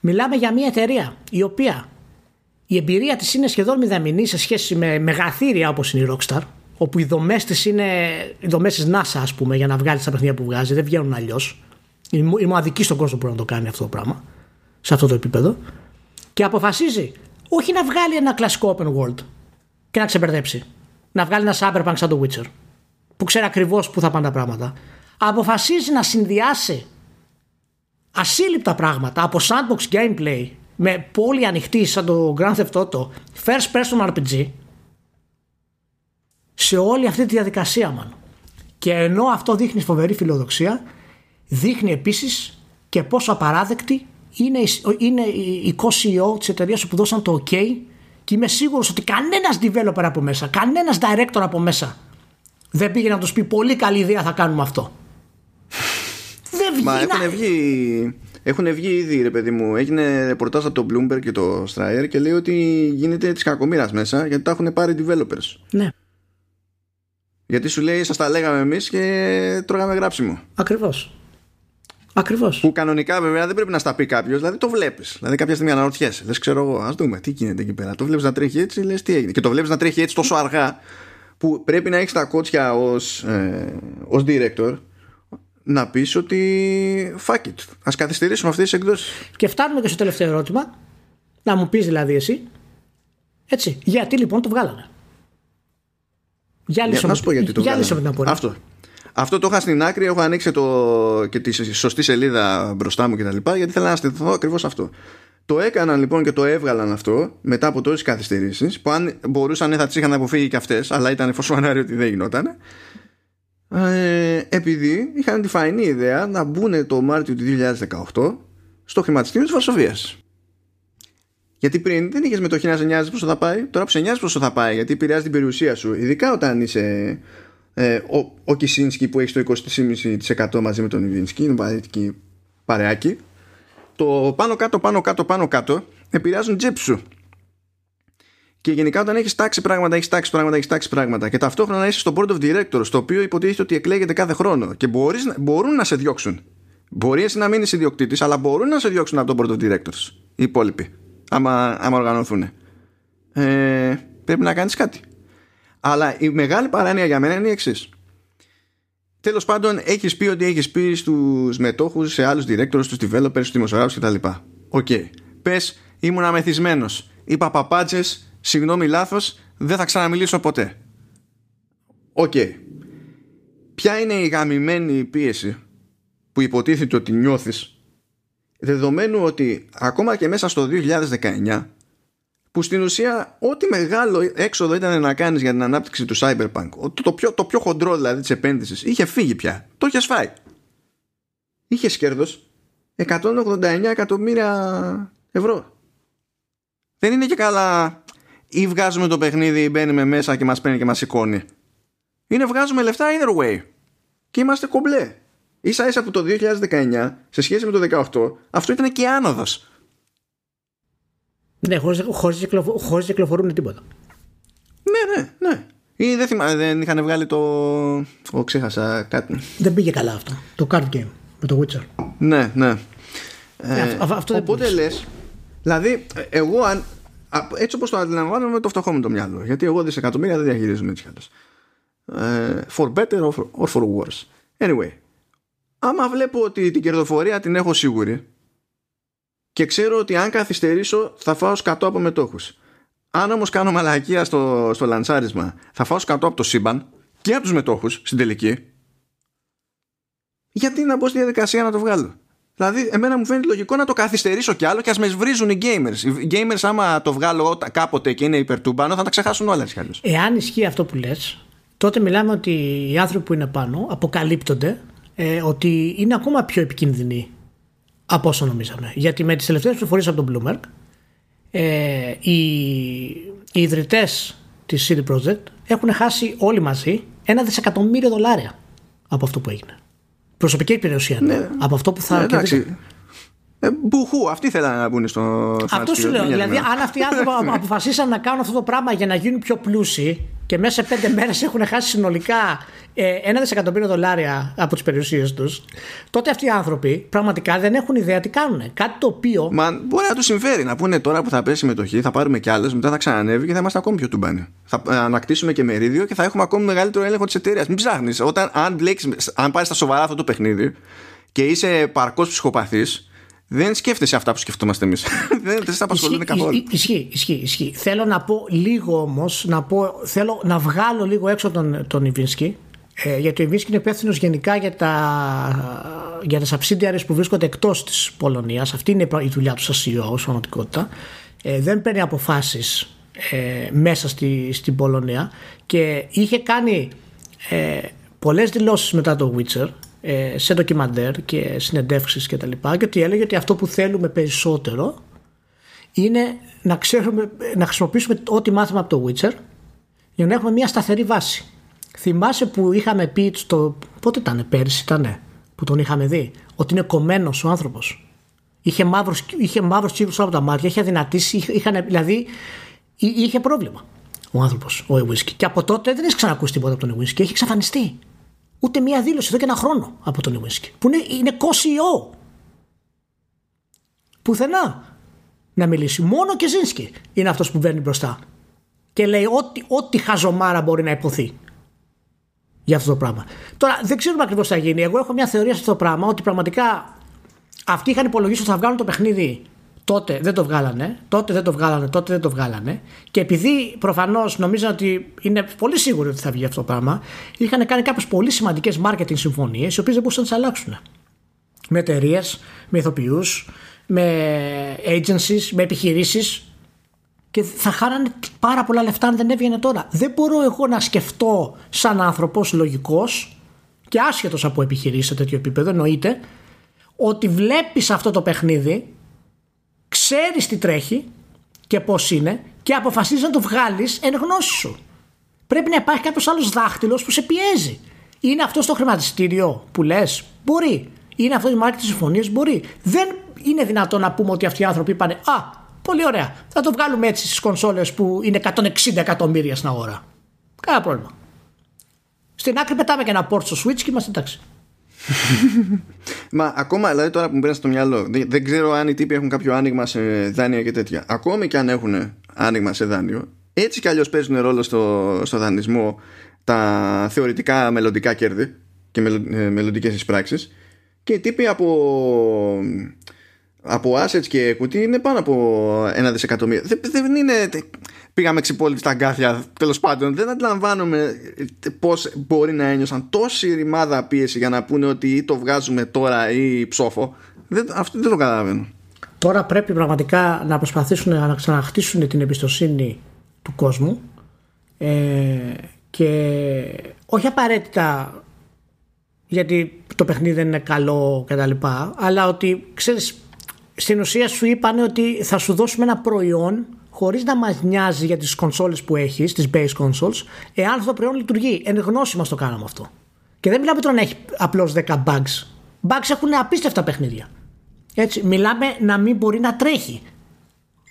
Μιλάμε για μια εταιρεία η οποία η εμπειρία της είναι σχεδόν μηδαμινή σε σχέση με μεγαθύρια όπως είναι η Rockstar όπου οι δομές της είναι οι δομές της NASA ας πούμε για να βγάλεις τα παιχνίδια που βγάζει δεν βγαίνουν αλλιώς. Η, μο- η μοναδική στον κόσμο που μπορεί να το κάνει αυτό το πράγμα σε αυτό το επίπεδο και αποφασίζει όχι να βγάλει ένα κλασικό open world και να ξεμπερδέψει. Να βγάλει ένα cyberpunk σαν το Witcher που ξέρει ακριβώς πού θα πάνε τα πράγματα. Αποφασίζει να συνδυάσει ασύλληπτα πράγματα από sandbox gameplay με πόλη ανοιχτή σαν το Grand Theft Auto first person RPG σε όλη αυτή τη διαδικασία μάλλον. Και ενώ αυτό δείχνει φοβερή φιλοδοξία δείχνει επίσης και πόσο απαράδεκτη είναι, η- είναι η co-CEO της εταιρείας που δώσαν το OK και είμαι σίγουρος ότι κανένας developer από μέσα, κανένας director από μέσα δεν πήγε να τους πει πολύ καλή ιδέα θα κάνουμε αυτό. δεν βγει Μα να- έχουν βγει, έχουν βγει ήδη, ρε παιδί μου. Έγινε ρεπορτάζ από το Bloomberg και το Stryer και λέει ότι γίνεται της κακομοίρας μέσα γιατί τα έχουν πάρει developers. Ναι, Γιατί σου λέει, σας τα λέγαμε εμείς και τρώγαμε γράψιμο. ακριβώς. Ακριβώς. Που κανονικά βέβαια δεν πρέπει να στα πει κάποιος, δηλαδή το βλέπεις. Δηλαδή κάποια στιγμή αναρωτιέσαι. Λες, ξέρω εγώ, ας δούμε τι γίνεται εκεί πέρα. Το βλέπεις να τρέχει έτσι, λες τι έγινε. Και το βλέπεις να τρέχει έτσι τόσο αργά που πρέπει να έχεις τα κότσια ως ε, ως director να πεις ότι fuck it. Α καθυστερήσουμε αυτές τις εκδόσεις. Και φτάνουμε και στο τελευταίο ερώτημα. Να μου πεις δηλαδή εσύ. Έτσι. Γιατί λοιπόν το βγάλανε. Για λύσω να σου πω γιατί το για βγάλανε. λύσω με την απορία. Αυτό. Αυτό το είχα στην άκρη, έχω ανοίξει το, και τη σωστή σελίδα μπροστά μου κτλ. Γιατί θέλω να στηθώ ακριβώς αυτό. Το έκαναν λοιπόν και το έβγαλαν αυτό μετά από τόσες καθυστερήσεις που αν μπορούσαν θα τις είχαν αποφύγει και αυτές, αλλά ήταν φωσφανάρι ότι δεν γινόταν. Ε, επειδή είχαν τη φαϊνή ιδέα να μπουν το Μάρτιο του 2018 στο χρηματιστήριο της Βαρσοβίας. Γιατί πριν δεν είχες μετοχή να σε νοιάζει πόσο θα πάει, τώρα που σε νοιάζει πόσο θα πάει, γιατί επηρεάζει την περιουσία σου. Ειδικά όταν είσαι ε, ο, ο Κισίνσκι που έχει το 20,5% μαζί με τον Ιβίνσκι, είναι παρετική παρεάκι. Το πάνω κάτω, πάνω κάτω, πάνω κάτω επηρεάζουν τζέπ σου. Και γενικά όταν έχεις τάξει πράγματα, έχεις τάξει πράγματα, έχεις τάξει πράγματα και ταυτόχρονα είσαι στο board of directors, το οποίο υποτίθεται ότι εκλέγεται κάθε χρόνο και μπορείς, να- μπορούν να σε διώξουν. Μπορεί εσύ να μείνεις ιδιοκτήτης, αλλά μπορούν να σε διώξουν από το board of directors οι υπόλοιποι, άμα, άμα οργανωθούν. Ε, πρέπει να κάνεις κάτι. Αλλά η μεγάλη παράνοια για μένα είναι η εξής. τέλος πάντων έχεις πει ότι έχεις πει στους μετόχους, σε άλλους directors, στους developers, στους δημοσιογράφους κτλ. OK. Okay. Πες ήμουνα μεθυσμένος. Είπα παπάντζες, συγγνώμη λάθος, δεν θα ξαναμιλήσω ποτέ. OK. Okay. Ποια είναι η γαμημένη πίεση που υποτίθεται ότι νιώθεις δεδομένου ότι ακόμα και μέσα στο 2019 που στην ουσία ό,τι μεγάλο έξοδο ήταν να κάνεις για την ανάπτυξη του Cyberpunk το, το, πιο, το πιο χοντρό δηλαδή της επένδυσης είχε φύγει πια, το είχες φάει είχες κέρδος 189 εκατομμύρια ευρώ δεν είναι και καλά ή βγάζουμε το παιχνίδι ή μπαίνουμε μέσα και μας παίρνει και μας σηκώνει είναι βγάζουμε λεφτά either way και είμαστε κομπλέ ίσα ίσα από το 2019 σε σχέση με το 2018 αυτό ήταν και άνοδος ναι, χωρίς, χωρίς, κυκλοφο, χωρίς κυκλοφορούν τίποτα. Ναι, ναι, ναι. Ή δεν, θυμά, δεν είχαν βγάλει το. Ο, ξέχασα κάτι. Δεν πήγε καλά αυτό. Το card game με το Witcher. Ναι, ναι. ναι ε, αυτό, αυτό οπότε λες. Δηλαδή, εγώ αν, έτσι όπως το αντιλαμβάνομαι, το φτωχό με το μυαλό. Γιατί εγώ δισεκατομμύρια δεν διαχειρίζομαι έτσι κι ε, For better or for, or for worse. Anyway, άμα βλέπω ότι την κερδοφορία την έχω σίγουρη και ξέρω ότι αν καθυστερήσω θα φάω σκατό από μετόχους. Αν όμως κάνω μαλακία στο, στο λανσάρισμα θα φάω σκατό από το σύμπαν και από τους μετόχους στην τελική γιατί να μπω στη διαδικασία να το βγάλω; Δηλαδή, εμένα μου φαίνεται λογικό να το καθυστερήσω κι άλλο και ας με βρίζουν οι gamers. Οι gamers, άμα το βγάλω κάποτε και είναι υπερτούμπανο, θα τα ξεχάσουν όλα έτσι Εάν ισχύει αυτό που λες, τότε μιλάμε ότι οι άνθρωποι που είναι πάνω αποκαλύπτονται ε, ότι είναι ακόμα πιο επικίνδυνοι από όσο νομίζαμε. Γιατί με τις τελευταίες πληροφορίες από τον Bloomberg ε, οι, οι ιδρυτές της CD Projekt έχουν χάσει όλοι μαζί ένα δισεκατομμύριο δολάρια από αυτό που έγινε. Προσωπική περιουσία. Ναι. Από αυτό που θα ναι, ε, μπουχού, αυτοί θέλανε να μπουν στο Αυτό σου λέω. Δηλαδή, αν αυτοί οι άνθρωποι αποφασίσαν να κάνουν αυτό το πράγμα για να γίνουν πιο πλούσιοι και μέσα σε πέντε μέρες έχουν χάσει συνολικά ε, ένα δισεκατομμύριο δολάρια από τις περιουσίες τους, τότε αυτοί οι άνθρωποι πραγματικά δεν έχουν ιδέα τι κάνουν. Κάτι το οποίο. Μα μπορεί να τους συμφέρει να πούνε τώρα που θα πέσει η συμμετοχή, θα πάρουμε κι άλλες, μετά θα ξανανεύει και θα είμαστε ακόμη πιο τουμπάνοι. Θα ανακτήσουμε και μερίδιο και θα έχουμε ακόμη μεγαλύτερο έλεγχο της εταιρείας. Μην ψάχνεις. Αν, αν πάρεις στα σοβαρά αυτό το παιχνίδι και είσαι παρκώς ψυχοπαθής, δεν σκέφτεσαι αυτά που σκεφτόμαστε εμείς. δεν δεν σε απασχολούν καθόλου. Ισχύει, ισχύει, ισχύει. Θέλω να πω λίγο όμως, να πω, θέλω να βγάλω λίγο έξω τον, τον Ιβίνσκι. Ε, γιατί ο Ιβίνσκι είναι υπεύθυνο γενικά για τα, για τα subsidiaries που βρίσκονται εκτός της Πολωνίας. Αυτή είναι η δουλειά τους σαν CEO, ως πραγματικότητα. Ε, δεν παίρνει αποφάσεις ε, μέσα στη, στην Πολωνία και είχε κάνει ε, πολλές δηλώσεις μετά το Witcher ε, σε ντοκιμαντέρ και συνεντεύξεις και τα λοιπά και ότι έλεγε ότι αυτό που θέλουμε περισσότερο είναι να, ξέρουμε, να χρησιμοποιήσουμε ό,τι μάθαμε από το Witcher για να έχουμε μια σταθερή βάση. Θυμάσαι που είχαμε πει στο... πότε ήταν πέρυσι ήταν που τον είχαμε δει ότι είναι κομμένος ο άνθρωπος. Είχε μαύρους, είχε μαύρους κύκλους από τα μάτια είχε αδυνατήσει είχαν, δηλαδή είχε πρόβλημα ο άνθρωπος ο Ewinski και από τότε δεν έχεις ξανακούσει τίποτα από τον Ewinski έχει εξαφανιστεί ούτε μία δήλωση εδώ και ένα χρόνο από τον Ιουίνσκι. Που είναι, είναι κόσιο. Πουθενά να μιλήσει. Μόνο και Ζήνσκι είναι αυτός που βγαίνει μπροστά. Και λέει ό,τι, ό,τι χαζομάρα μπορεί να υποθεί για αυτό το πράγμα. Τώρα δεν ξέρουμε ακριβώς τι θα γίνει. Εγώ έχω μια θεωρία σε αυτό το πράγμα ότι πραγματικά αυτοί είχαν υπολογίσει ότι θα βγάλουν το παιχνίδι τότε δεν το βγάλανε, τότε δεν το βγάλανε, τότε δεν το βγάλανε. Και επειδή προφανώς νομίζαν ότι είναι πολύ σίγουροι ότι θα βγει αυτό το πράγμα, είχαν κάνει κάποιες πολύ σημαντικές marketing συμφωνίες, οι οποίες δεν μπορούσαν να τις αλλάξουν. Με εταιρείες, με ηθοποιούς, με agencies, με επιχειρήσεις. Και θα χάρανε πάρα πολλά λεφτά αν δεν έβγαινε τώρα. Δεν μπορώ εγώ να σκεφτώ σαν άνθρωπος λογικός και άσχετος από επιχειρήσεις σε τέτοιο επίπεδο, εννοείται, ότι βλέπεις αυτό το παιχνίδι ξέρεις τι τρέχει και πώς είναι και αποφασίζεις να το βγάλεις εν γνώση σου. Πρέπει να υπάρχει κάποιος άλλος δάχτυλος που σε πιέζει. Είναι αυτό στο χρηματιστήριο που λες, μπορεί. Είναι αυτό η μάρκη τη συμφωνία, μπορεί. Δεν είναι δυνατόν να πούμε ότι αυτοί οι άνθρωποι είπαν Α, πολύ ωραία. Θα το βγάλουμε έτσι στις κονσόλες που είναι 160 εκατομμύρια στην αγορά. Κάνα πρόβλημα. Στην άκρη πετάμε και ένα port στο Switch και είμαστε εντάξει. Μα ακόμα δηλαδή τώρα που μου πέρασε στο μυαλό, δεν, ξέρω αν οι τύποι έχουν κάποιο άνοιγμα σε δάνεια και τέτοια. Ακόμη και αν έχουν άνοιγμα σε δάνειο, έτσι κι αλλιώς παίζουν ρόλο στο, στο δανεισμό τα θεωρητικά μελλοντικά κέρδη και ε, μελλοντικές εισπράξεις και οι τύποι από από assets και equity είναι πάνω από ένα δισεκατομμύριο. Δεν, δεν είναι. Πήγαμε ξυπόλοιποι στα αγκάθια. Τέλος πάντων, δεν αντιλαμβάνομαι πώς μπορεί να ένιωσαν τόση ρημάδα πίεση για να πούνε ότι ή το βγάζουμε τώρα ή ψόφο. Δεν, αυτό δεν το καταλαβαίνω. Τώρα πρέπει πραγματικά να προσπαθήσουν να ξαναχτίσουν την εμπιστοσύνη του κόσμου ε, και όχι απαραίτητα γιατί το παιχνίδι δεν είναι καλό κτλ. Αλλά ότι ξέρεις στην ουσία σου είπαν ότι θα σου δώσουμε ένα προϊόν χωρίς να μας νοιάζει για τις κονσόλες που έχεις, τις base consoles, εάν αυτό το προϊόν λειτουργεί. Εν γνώση μας το κάναμε αυτό. Και δεν μιλάμε τώρα να έχει απλώς 10 bugs. Bugs έχουν απίστευτα παιχνίδια. Έτσι, μιλάμε να μην μπορεί να τρέχει.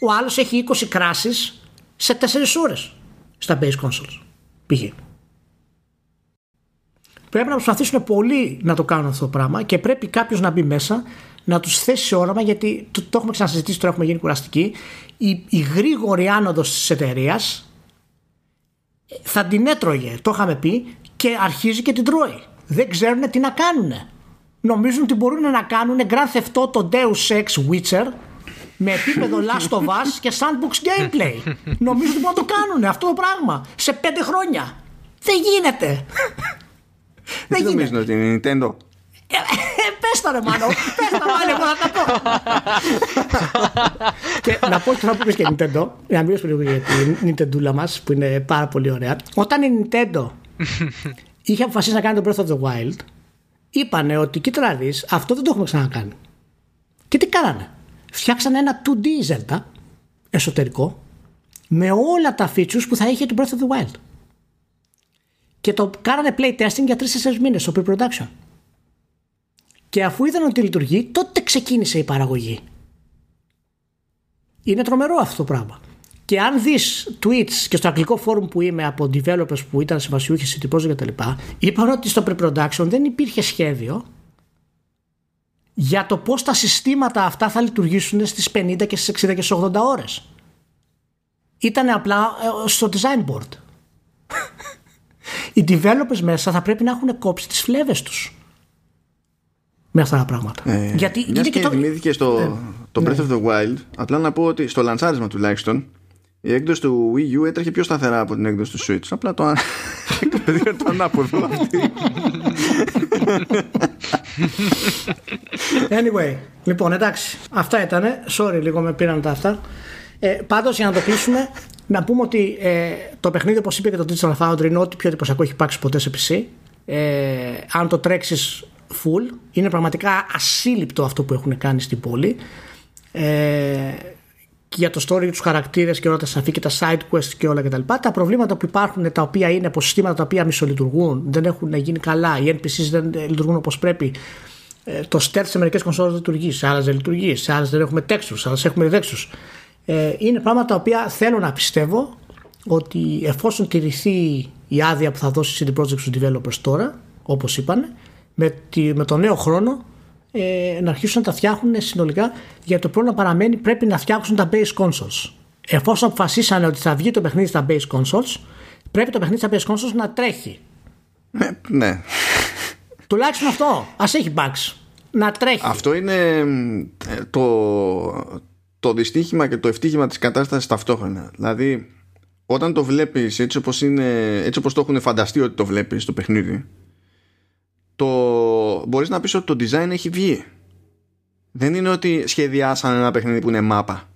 Ο άλλος έχει 20 κράσεις σε 4 ώρες στα base consoles. Π.χ. Πρέπει να προσπαθήσουν πολύ να το κάνουν αυτό το πράγμα και πρέπει κάποιος να μπει μέσα να τους θέσει σε όραμα γιατί το, το έχουμε ξανασυζητήσει, τώρα έχουμε γίνει κουραστικοί. Η, η γρήγορη άνοδος της εταιρείας θα την έτρωγε, το είχαμε πει, και αρχίζει και την τρώει. Δεν ξέρουν τι να κάνουν. Νομίζουν ότι μπορούν να κάνουν Grand Theft Auto Deus Ex Witcher με επίπεδο Last of Us και Sandbox Gameplay. Νομίζουν ότι μπορούν να το κάνουν αυτό το πράγμα σε πέντε χρόνια. Δεν γίνεται. Δεν νομίζουν ότι είναι Nintendo. Ε, πες το ρε Μάνο, πες το Μάνο, εγώ θα τα πω. και να πω τώρα που είπες και Nintendo, να μιλήσω λίγο για την Nintendo μας που είναι πάρα πολύ ωραία. Όταν η Nintendo είχε αποφασίσει να κάνει το Breath of the Wild, είπανε ότι κοίτα να δεις, αυτό δεν το έχουμε ξανακάνει. Και τι κάνανε; Φτιάξανε ένα 2D Zelda εσωτερικό με όλα τα features που θα είχε το Breath of the Wild. Και το κάνανε playtesting για 3-4 μήνες στο pre-production. Και αφού είδαν ότι λειτουργεί, τότε ξεκίνησε η παραγωγή. Είναι τρομερό αυτό το πράγμα. Και αν δεις tweets και στο αγγλικό forum που είμαι από developers που ήταν συμβασιούχοι σε project κτλ., είπαν ότι στο pre-production δεν υπήρχε σχέδιο για το πώς τα συστήματα αυτά θα λειτουργήσουν στις 50 και στις 60 και στις 80 ώρες. Ήταν απλά ε, στο design board. Οι developers μέσα θα πρέπει να έχουν κόψει τις φλέβες τους με αυτά τα πράγματα. Ε, Γιατί είναι και, το... θυμήθηκε στο ε, το Breath of the Wild, απλά να πω ότι στο λανσάρισμα τουλάχιστον η έκδοση του Wii U έτρεχε πιο σταθερά από την έκδοση του Switch. Απλά το, το ανάποδο αυτή. Anyway, λοιπόν εντάξει, αυτά ήταν. Sorry λίγο με πήραν τα αυτά. Ε, Πάντως για να το κλείσουμε, να πούμε ότι ε, το παιχνίδι, όπως είπε και το Digital Foundry, είναι ό,τι πιο εντυπωσιακό έχει υπάρξει ποτέ σε PC. Ε, αν το τρέξεις full. Είναι πραγματικά ασύλληπτο αυτό που έχουν κάνει στην πόλη. Ε, για το story, τους χαρακτήρες και όλα τα σαφή και τα side quests και όλα κτλ. Τα, τα προβλήματα που υπάρχουν, τα οποία είναι από συστήματα τα οποία μισολειτουργούν, δεν έχουν γίνει καλά, οι NPCs δεν λειτουργούν όπως πρέπει. Ε, το stealth σε μερικές κονσόλες δεν λειτουργεί, σε άλλες δεν λειτουργεί, σε άλλες δεν έχουμε textures, σε άλλες έχουμε δέξους. Ε, είναι πράγματα τα οποία θέλω να πιστεύω ότι εφόσον τηρηθεί η άδεια που θα δώσει CD Projekt στους developers τώρα, όπως είπαν, με, τη, με το νέο χρόνο ε, να αρχίσουν να τα φτιάχνουν συνολικά για το πρόβλημα παραμένει πρέπει να φτιάξουν τα base consoles. Εφόσον αποφασίσανε ότι θα βγει το παιχνίδι στα base consoles, πρέπει το παιχνίδι στα base consoles να τρέχει. Ε, ναι. Τουλάχιστον αυτό. Α έχει bugs. Να τρέχει. Αυτό είναι ε, το, το δυστύχημα και το ευτύχημα της κατάστασης ταυτόχρονα. Δηλαδή, όταν το βλέπεις έτσι όπως, είναι, έτσι όπως το έχουν φανταστεί ότι το βλέπεις το παιχνίδι το, μπορείς να πεις ότι το design έχει βγει. Δεν είναι ότι σχεδιάσαν ένα παιχνίδι που είναι μάπα.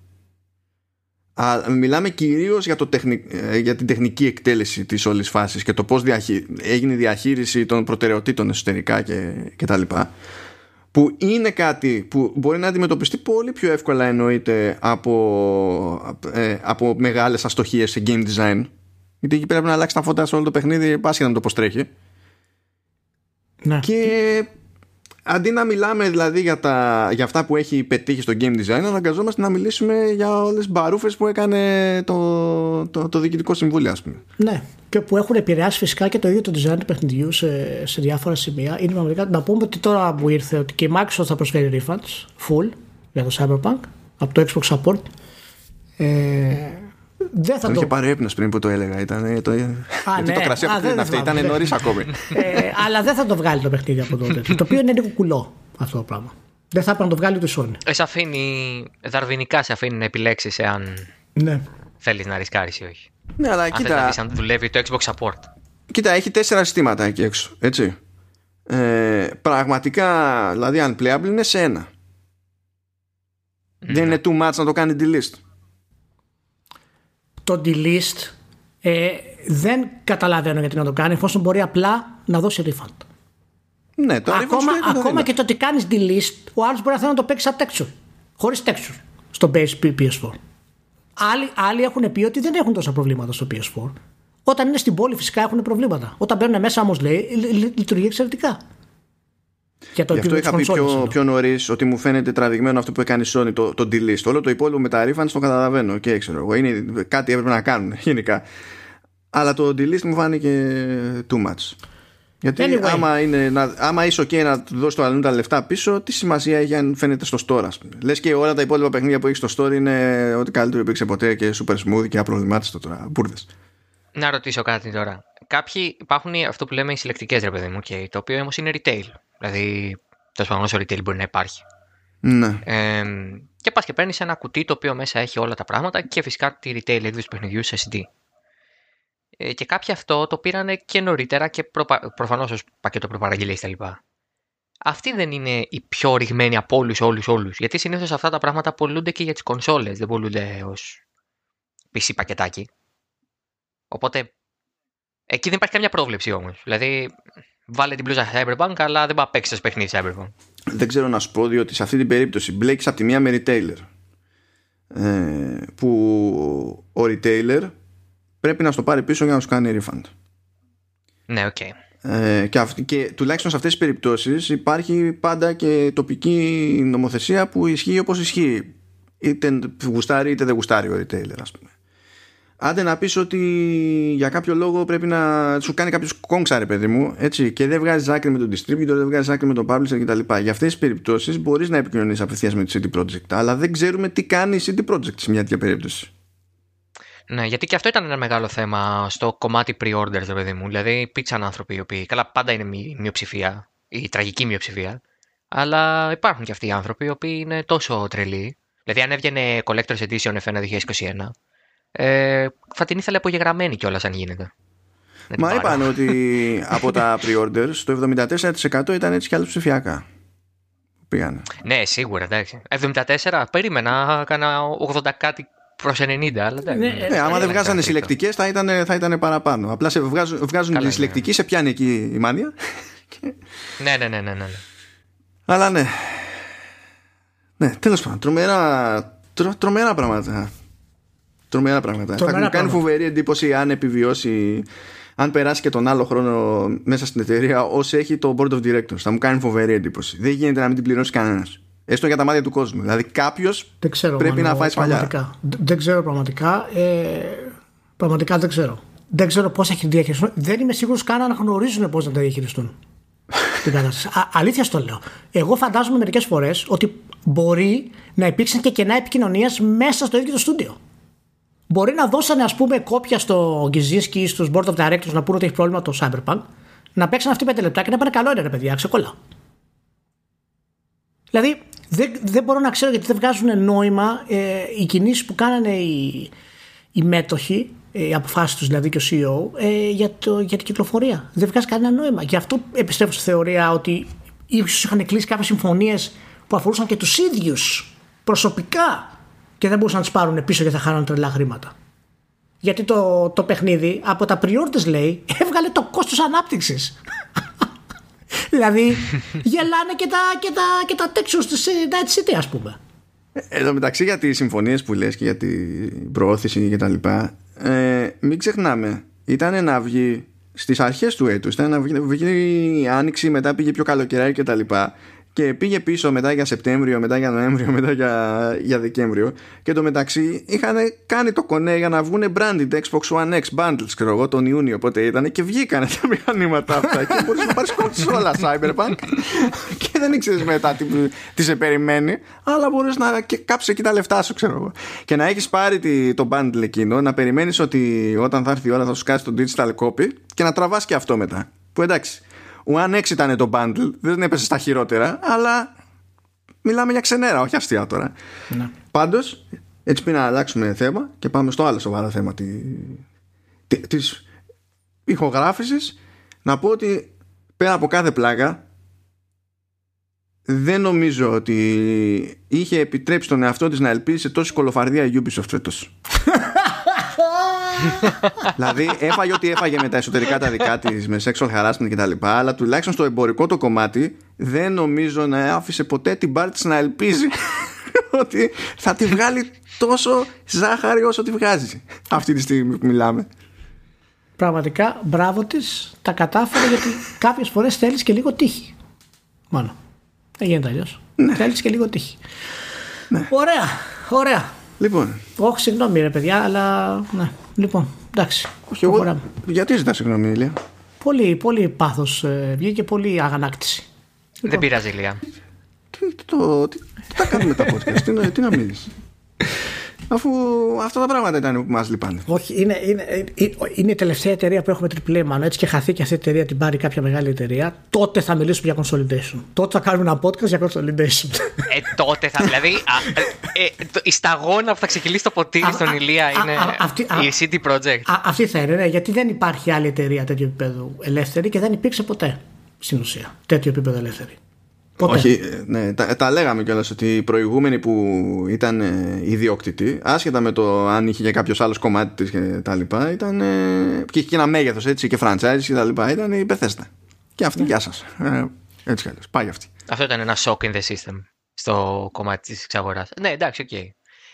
Α, μιλάμε κυρίως για, το ε, για την τεχνική εκτέλεση της όλης φάσης και το πώς διαχει... έγινε η διαχείριση των προτεραιοτήτων εσωτερικά και, και τα λοιπά που είναι κάτι που μπορεί να αντιμετωπιστεί πολύ πιο εύκολα εννοείται από, ε, από μεγάλες αστοχίες σε game design γιατί εκεί πρέπει να αλλάξει τα φώτα σε όλο το παιχνίδι πάσχετα με το πώς τρέχει ναι. Και αντί να μιλάμε δηλαδή για, τα, για αυτά που έχει πετύχει στο game design, αναγκαζόμαστε να μιλήσουμε για όλες τις μπαρούφες που έκανε το, το, το διοικητικό συμβούλιο, ας πούμε. Ναι, και που έχουν επηρεάσει φυσικά και το ίδιο το design του παιχνιδιού σε, σε διάφορα σημεία. Είναι πραγματικά να πούμε ότι τώρα μου ήρθε ότι και η Microsoft θα προσφέρει refunds full για το Cyberpunk από το Xbox Support. Ε, δεν θα Τον το. είχε πάρει έπνος πριν που το έλεγα. Ήταν, το, γιατί ναι. το κρασί Α, από δεν την αυτή θυμάμαι. ήταν νωρίς ακόμη. ε, αλλά δεν θα το βγάλει το παιχνίδι από τότε. το οποίο είναι λίγο κουλό αυτό το πράγμα. Δεν θα έπρεπε να το βγάλει το Sony. Ε, σε αφήνει, δαρβηνικά σε αφήνει να επιλέξεις εάν Ναι. θέλεις να ρισκάρεις ή όχι. ναι, αλλά Αν θες να κοίτα, δεις αν δουλεύει το Xbox Support. κοίτα, έχει τέσσερα συστήματα εκεί έξω. Έτσι. Ε, πραγματικά, δηλαδή, unplayable είναι σε ένα. Δεν είναι too much να το κάνει delist. Το delist ε, δεν καταλαβαίνω γιατί να το κάνει εφόσον μπορεί απλά να δώσει refund. Ναι, το ακόμα refund σου είναι ακόμα το και το ότι κάνεις delist, ο άλλος μπορεί να θέλει να το παίξει σαν texture. Χωρίς texture στο base PS4. Άλλοι, άλλοι έχουν πει ότι δεν έχουν τόσα προβλήματα στο PS4. Όταν είναι στην πόλη, φυσικά έχουν προβλήματα. Όταν μπαίνουν μέσα, όμως λέει, λει- λει- λειτουργεί εξαιρετικά. Για το Γι' αυτό επίπεδο είχα της πει κονσόλης πιο, εννοώ. πιο νωρίς ότι μου φαίνεται τραβηγμένο αυτό που έκανε η Sony, το, το delist. Όλο το υπόλοιπο με τα refunds το καταλαβαίνω και ξέρω εγώ. Είναι κάτι έπρεπε να κάνουν γενικά. Αλλά το delist μου φάνηκε too much. Γιατί Anyway. άμα, είναι, να, άμα είσαι OK να του δώσεις το αλλού τα λεφτά πίσω, τι σημασία έχει αν φαίνεται στο store, ας πούμε. Λες και όλα τα υπόλοιπα παιχνίδια που έχεις στο store είναι ό,τι καλύτερο υπήρξε ποτέ και super smooth και απροβλημάτιστο τώρα. Μπούρδε. Να ρωτήσω κάτι τώρα. Κάποιοι υπάρχουν αυτό που λέμε οι συλλεκτικές ρε παιδί μου, okay, το οποίο όμως είναι retail. Δηλαδή, τέλος πάντων, όσο retail μπορεί να υπάρχει. Ναι. Ε, και πας και παίρνεις ένα κουτί το οποίο μέσα έχει όλα τα πράγματα και φυσικά τη retail έκδοση του παιχνιδιού σε SD. Ε, και κάποιοι αυτό το πήρανε και νωρίτερα και προπα... προφανώς ως πακέτο προπαραγγελίας κτλ. Αυτοί δεν είναι οι πιο ρηγμένοι από όλους, όλους, όλους. Γιατί συνήθως αυτά τα πράγματα πολλούνται και για τις κονσόλες, δεν πολλούνται ως PC πακετάκι. Οπότε εκεί δεν υπάρχει καμιά πρόβλεψη όμως. Δηλαδή, βάλε την μπλούζα Cyberpunk, αλλά δεν πάει να παίξει παιχνίδι Cyberpunk. Δεν ξέρω να σου πω διότι σε αυτή την περίπτωση μπλέκεις από τη μία με retailer ε, που ο retailer πρέπει να στο πάρει πίσω για να σου κάνει refund. Ναι, οκ. Ε, και, αυ- και τουλάχιστον σε αυτές τις περιπτώσεις υπάρχει πάντα και τοπική νομοθεσία που ισχύει όπως ισχύει είτε γουστάρει είτε δεν γουστάρει ο retailer ας πούμε. Άντε να πεις ότι για κάποιο λόγο πρέπει να σου κάνει κάποιος κόγκσα ρε παιδί μου έτσι, και δεν βγάζεις άκρη με τον distributor, δεν βγάζεις άκρη με τον publisher κτλ. Για αυτές τις περιπτώσεις μπορείς να επικοινωνείς απευθείας με τη CD Projekt αλλά δεν ξέρουμε τι κάνει η CD Projekt σε μια τέτοια περίπτωση. Ναι, γιατί και αυτό ήταν ένα μεγάλο θέμα στο κομμάτι pre-orders, ρε παιδί μου. Δηλαδή, υπήρξαν άνθρωποι οι οποίοι. Καλά, πάντα είναι μη- μειοψηφία, η τραγική μειοψηφία. Αλλά υπάρχουν και αυτοί οι άνθρωποι οι οποίοι είναι τόσο τρελοί. Δηλαδή, αν έβγαινε Collector's Edition F1 2021, ε, θα την ήθελε απογεγραμμένη κιόλας αν γίνεται. Να την Μα πάρω. είπαν ότι από τα pre-orders το 74% ήταν έτσι κι άλλως ψηφιακά. που Πήγανε. Ναι, σίγουρα, εντάξει. 74, περίμενα, έκανα 80 κάτι προς 90, αλλά εντάξει. Ναι, Ναι, άμα δεν δεν βγάζανε τρίτο. συλλεκτικές θα ήταν, θα ήταν παραπάνω. Απλά σε βγάζουν, βγάζουν Καλά, τη ναι. συλλεκτική, σε πιάνει εκεί η μάνια. Ναι, ναι, ναι, ναι. ναι. Αλλά ναι. Ναι, τέλος πάντων. Τρομερά, τρο, τρομερά πράγματα. Τρομερά πράγματα. Τρομερά θα μου κάνει πράγματα. φοβερή εντύπωση αν επιβιώσει, αν περάσει και τον άλλο χρόνο μέσα στην εταιρεία όσο έχει το board of directors. Θα μου κάνει φοβερή εντύπωση. Δεν γίνεται να μην την πληρώσει κανένας. Έστω για τα μάτια του κόσμου. Δηλαδή κάποιος Δεν ξέρω. πρέπει Μάνο, να φάει σφαλιά. πραγματικά. Δ- Δεν ξέρω πραγματικά. Ε, πραγματικά δεν ξέρω. Δεν ξέρω πώς έχει διαχειριστούν. Δεν είμαι σίγουρος καν αν γνωρίζουν πώς να τα διαχειριστούν. την κατάσταση. Α, αλήθεια στο λέω. Εγώ φαντάζομαι μερικές φορές ότι μπορεί να υπήρξαν και κενά επικοινωνίας μέσα στο ίδιο το στούντιο. Μπορεί να δώσανε ας πούμε κόπια στο Γκυζίσκι ή στους board of directors να πούνε ότι έχει πρόβλημα το Cyberpunk, να παίξαν αυτοί πέντε λεπτά και να πάνε καλό είναι ρε παιδιά, ξεκολλά. Δηλαδή δεν, δεν μπορώ να ξέρω γιατί δεν βγάζουν νόημα ε, οι κινήσεις που κάνανε οι, οι μέτοχοι, ε, οι αποφάσεις τους δηλαδή και ο CEO, ε, για, το, για την κυκλοφορία. Δεν βγάζει κανένα νόημα. Γι' αυτό επιστρέφω στη θεωρία ότι ίσως είχαν κλείσει κάποιες συμφωνίες που αφορούσαν και τους ίδιους προσωπικά και δεν μπορούσαν να τις πάρουν πίσω γιατί θα χάνουν τρελά χρήματα. Γιατί το, το παιχνίδι από τα pre-orders λέει έβγαλε το κόστος ανάπτυξης. δηλαδή γελάνε και τα, και τα, και τα textures της ε, Night City ας πούμε. Εδώ μεταξύ για τις συμφωνίες που λες και για την προώθηση και τα λοιπά ε, μην ξεχνάμε ήταν να βγει στις αρχές του έτους ήταν να βγει, βγει η άνοιξη μετά πήγε πιο καλοκαιράκι και τα λοιπά και πήγε πίσω μετά για Σεπτέμβριο, μετά για Νοέμβριο, μετά για, για Δεκέμβριο. Και το μεταξύ είχαν κάνει το κονέ για να βγουν branded Xbox One X bundles ξέρω εγώ τον Ιούνιο οπότε ήταν. Και βγήκανε τα μηχανήματα αυτά. Και μπορείς να πάρεις όλα Cyberpunk. Και δεν ήξερες μετά τι, τι σε περιμένει. Αλλά μπορείς να και κάψεις εκεί τα λεφτά σου ξέρω εγώ. Και να έχεις πάρει τη, το bundle εκείνο να περιμένεις ότι όταν θα έρθει η ώρα θα σου κάτσει το digital copy και να τραβάς και αυτό μετά. Που εντάξει One X ήταν το bundle, δεν έπεσε στα χειρότερα, αλλά μιλάμε για ξενέρα, όχι αστεία τώρα. Ναι. Πάντως, έτσι πριν να αλλάξουμε θέμα και πάμε στο άλλο σοβαρό θέμα τη, τη, της ηχογράφησης, να πω ότι πέρα από κάθε πλάκα δεν νομίζω ότι είχε επιτρέψει τον εαυτό της να ελπίζει σε τόση κολοφαρδία η Ubisoft φέτος. δηλαδή έφαγε ό,τι έφαγε με τα εσωτερικά τα δικά της, με sexual harassment κτλ. Αλλά τουλάχιστον στο εμπορικό το κομμάτι δεν νομίζω να άφησε ποτέ την πάρτη να ελπίζει ότι θα τη βγάλει τόσο ζάχαρη όσο τη βγάζει αυτή τη στιγμή που μιλάμε. Πραγματικά μπράβο της, τα κατάφερε γιατί κάποιες φορές θέλεις και λίγο τύχη. Μόνο. Δεν γίνεται αλλιώς. Ναι. Θέλεις και λίγο τύχη. Ναι. Ωραία, ωραία. Λοιπόν. Όχι, συγγνώμη ρε παιδιά, αλλά. Ναι. Λοιπόν, εντάξει. Όχι, εγώ... Γιατί ζητάς συγγνώμη, Ηλία; Πολύ, πολύ πάθος ε, βγήκε, πολύ αγανάκτηση. Δεν λοιπόν. πειράζει, Ηλία. Τι, το, τι, τι τα κάνουμε τα podcast, τι, τι να μιλήσει. Αφού αυτά τα πράγματα ήταν που μας λυπάνε. Όχι, είναι, είναι, είναι η τελευταία εταιρεία που έχουμε τριπλέ μάνο. Έτσι και χαθεί και αυτή η εταιρεία την πάρει κάποια μεγάλη εταιρεία. Τότε θα μιλήσουμε για consolidation. Τότε θα κάνουμε ένα podcast για consolidation. Ε, τότε θα. Δηλαδή, α, ε, ε, η σταγόνα που θα ξεκινήσει το ποτήρι στον Ηλία είναι αυτή, η City Project. Α, αυτή θα είναι, ναι, γιατί δεν υπάρχει άλλη εταιρεία τέτοιο επίπεδο ελεύθερη και δεν υπήρξε ποτέ στην ουσία τέτοιο επίπεδο ελεύθερη. Όχι, ναι, τα, τα λέγαμε κιόλας ότι οι προηγούμενοι που ήταν ε, ιδιόκτητοι, άσχετα με το αν είχε και κάποιος άλλος κομμάτι της και τα λοιπά, ήταν. Ε, και είχε και ένα μέγεθος έτσι και franchise και τα λοιπά, ήταν η Bethesda. Και αυτή, ναι. γεια σας. Ε, έτσι κι αλλιώς. Πάει αυτή. Αυτό ήταν ένα shock in the system στο κομμάτι της εξαγοράς. Ναι, εντάξει, OK. Okay.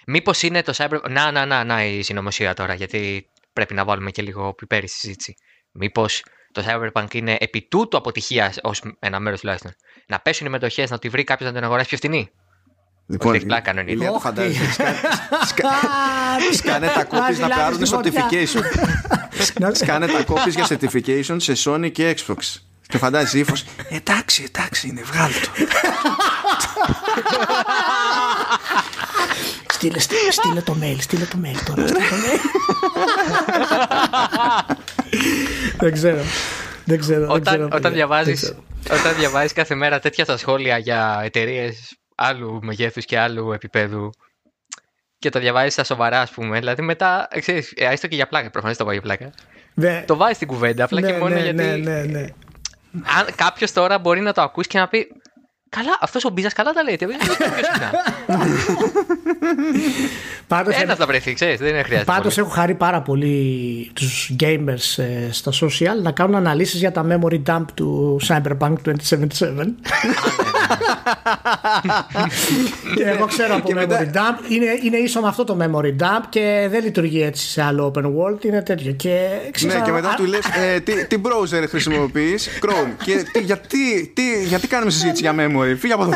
Μήπως είναι το Cyber. Να, να, να, να η συνωμοσία τώρα, γιατί πρέπει να βάλουμε και λίγο πιπέρι στη συζήτηση. Μήπως το Cyberpunk είναι επί τούτου αποτυχίας ως ένα μέρος τουλάχιστον. Να πέσουν οι μετοχές, να τη βρει κάποιος να την αγοράσει πιο φθηνή. Λοιπόν, Όχι πλάκα κανονικά. το φαντάζεσαι. Σκάνε τα κόπης να πάρουν certification. Σκάνε τα κόπης για certification σε Sony και Xbox. Και φαντάζεσαι ύφος. Εντάξει, εντάξει, είναι βγάλω το. Στείλε, στείλε το mail, στείλε το mail τώρα. Στείλε το mail. δεν ξέρω. Δεν ξέρω. Όταν, δεν ξέρω, όταν, διαβάζεις, όταν διαβάζεις κάθε μέρα τέτοια τα σχόλια για εταιρείες άλλου μεγέθους και άλλου επίπεδου και το διαβάζεις στα σοβαρά, ας πούμε. Δηλαδή μετά, ξέρεις, ε, έστω και για πλάκα, προφανώς το πάω για πλάκα. Ναι. Το βάζεις στην κουβέντα, απλά ναι, και μόνο ναι, γιατί. Ναι, ναι, ναι. Αν κάποιος τώρα μπορεί να το ακούσει και να πει Καλά, αυτός ο Μπίζας καλά τα λέει. Δεν Ένας θα βρεθεί, ξέρεις, δεν χρειάζεται. Πάντως έχω χαρεί πάρα πολύ τους gamers ε, στα social να κάνουν αναλύσεις για τα memory dump του Cyberpunk 2077. Και εγώ ξέρω από memory dump. Είναι, είναι ίσο με αυτό το memory dump και δεν λειτουργεί έτσι σε άλλο open world. Είναι τέτοιο. Και, ναι, και μετά του λες ε, τι, τι browser χρησιμοποιείς, Chrome. και τι, γιατί, τι, γιατί κάνουμε συζήτηση για memory; Φύγε από εδώ.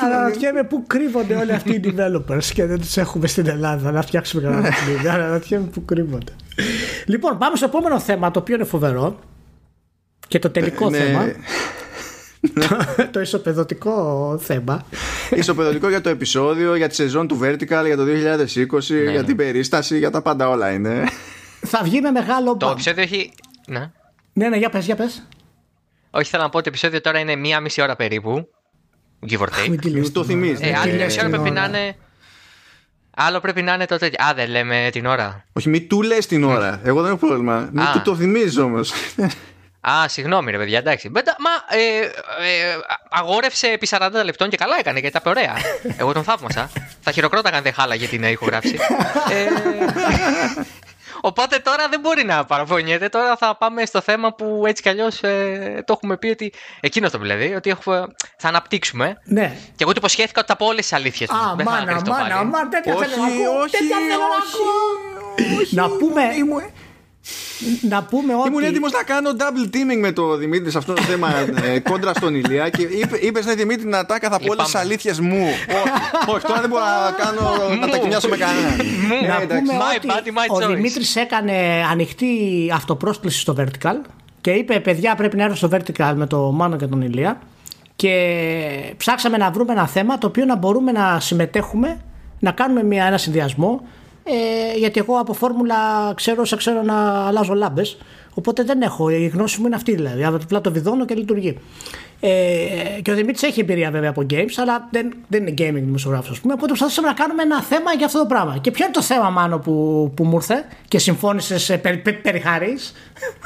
Αναρωτιέμαι πού κρύβονται όλοι αυτοί οι developers και δεν τους έχουμε στην Ελλάδα να φτιάξουμε κανένα παιχνίδι. Αναρωτιέμαι πού κρύβονται. Λοιπόν, πάμε στο επόμενο θέμα το οποίο είναι φοβερό και το τελικό ναι. θέμα. το ισοπεδωτικό θέμα. Ισοπεδωτικό για το επεισόδιο, για τη σεζόν του Vertical, για το 2020, ναι, για την περίσταση, για τα πάντα όλα είναι. Θα βγει με μεγάλο Το επεισόδιο έχει. Ναι. Ναι, ναι, για πες, για πες. Όχι, θέλω να πω ότι το επεισόδιο τώρα είναι μία μισή ώρα περίπου. Give or take. το θυμίζεις. Ε, άλλη μισή ώρα πρέπει να είναι. Άλλο πρέπει να είναι το τέτοιο. Α, δεν λέμε την ώρα. Όχι, μην του λες την ώρα. Εγώ δεν έχω πρόβλημα. Μην του το θυμίζεις όμως. Α, συγγνώμη ρε παιδιά, εντάξει. Μα ε, ε, αγόρευσε επί 40 λεπτών και καλά έκανε γιατί τα ωραία. Εγώ τον θαύμασα. Θα χειροκρόταγαν αν δεν χάλαγε την ηχογράφηση. ε, Οπότε τώρα δεν μπορεί να παραφωνιέται. Τώρα θα πάμε στο θέμα που έτσι κι αλλιώς ε, το έχουμε πει ότι. Εκείνος το δηλαδή, ότι έχουμε, θα αναπτύξουμε. Ναι. Και εγώ του υποσχέθηκα ότι θα πω όλες τις αλήθειες του. Α, μάνα, μάνα, μάνα, τέτοια θέλω να ακούω. Τέτοια θέλω να ακούω. Να πούμε. Να πούμε ότι. Ήμουν έτοιμος να κάνω double teaming με το Δημήτρη σε αυτό το θέμα ε, κόντρα στον Ηλία και είπε, είπες ναι Δημήτρη να τα έκαθα από όλες τις αλήθειες μου. όχι, όχι, τώρα δεν μπορώ να κάνω να τα κοινιάσω με κανέναν. να Ε, πούμε εντάξει. My ότι body, my ο choice. Δημήτρης έκανε ανοιχτή αυτοπρόσκληση στο Vertical και είπε παιδιά πρέπει να έρθω στο Vertical με το Μάνο και τον Ηλία και ψάξαμε να βρούμε ένα θέμα το οποίο να μπορούμε να συμμετέχουμε να κάνουμε μια, ένα συνδυασμό ε, γιατί εγώ από φόρμουλα ξέρω, σε ξέρω να αλλάζω λάμπες. Οπότε δεν έχω, η γνώση μου είναι αυτή δηλαδή. Απλά το βιδώνω και λειτουργεί ε, και ο Δημήτρης έχει εμπειρία βέβαια από games αλλά δεν, δεν είναι gaming δημοσιογράφος ας πούμε οπότε προσπαθήσαμε να κάνουμε ένα θέμα για αυτό το πράγμα και ποιο είναι το θέμα Μάνο που, που μου ήρθε και συμφώνησε περι, περι, περιχαρείς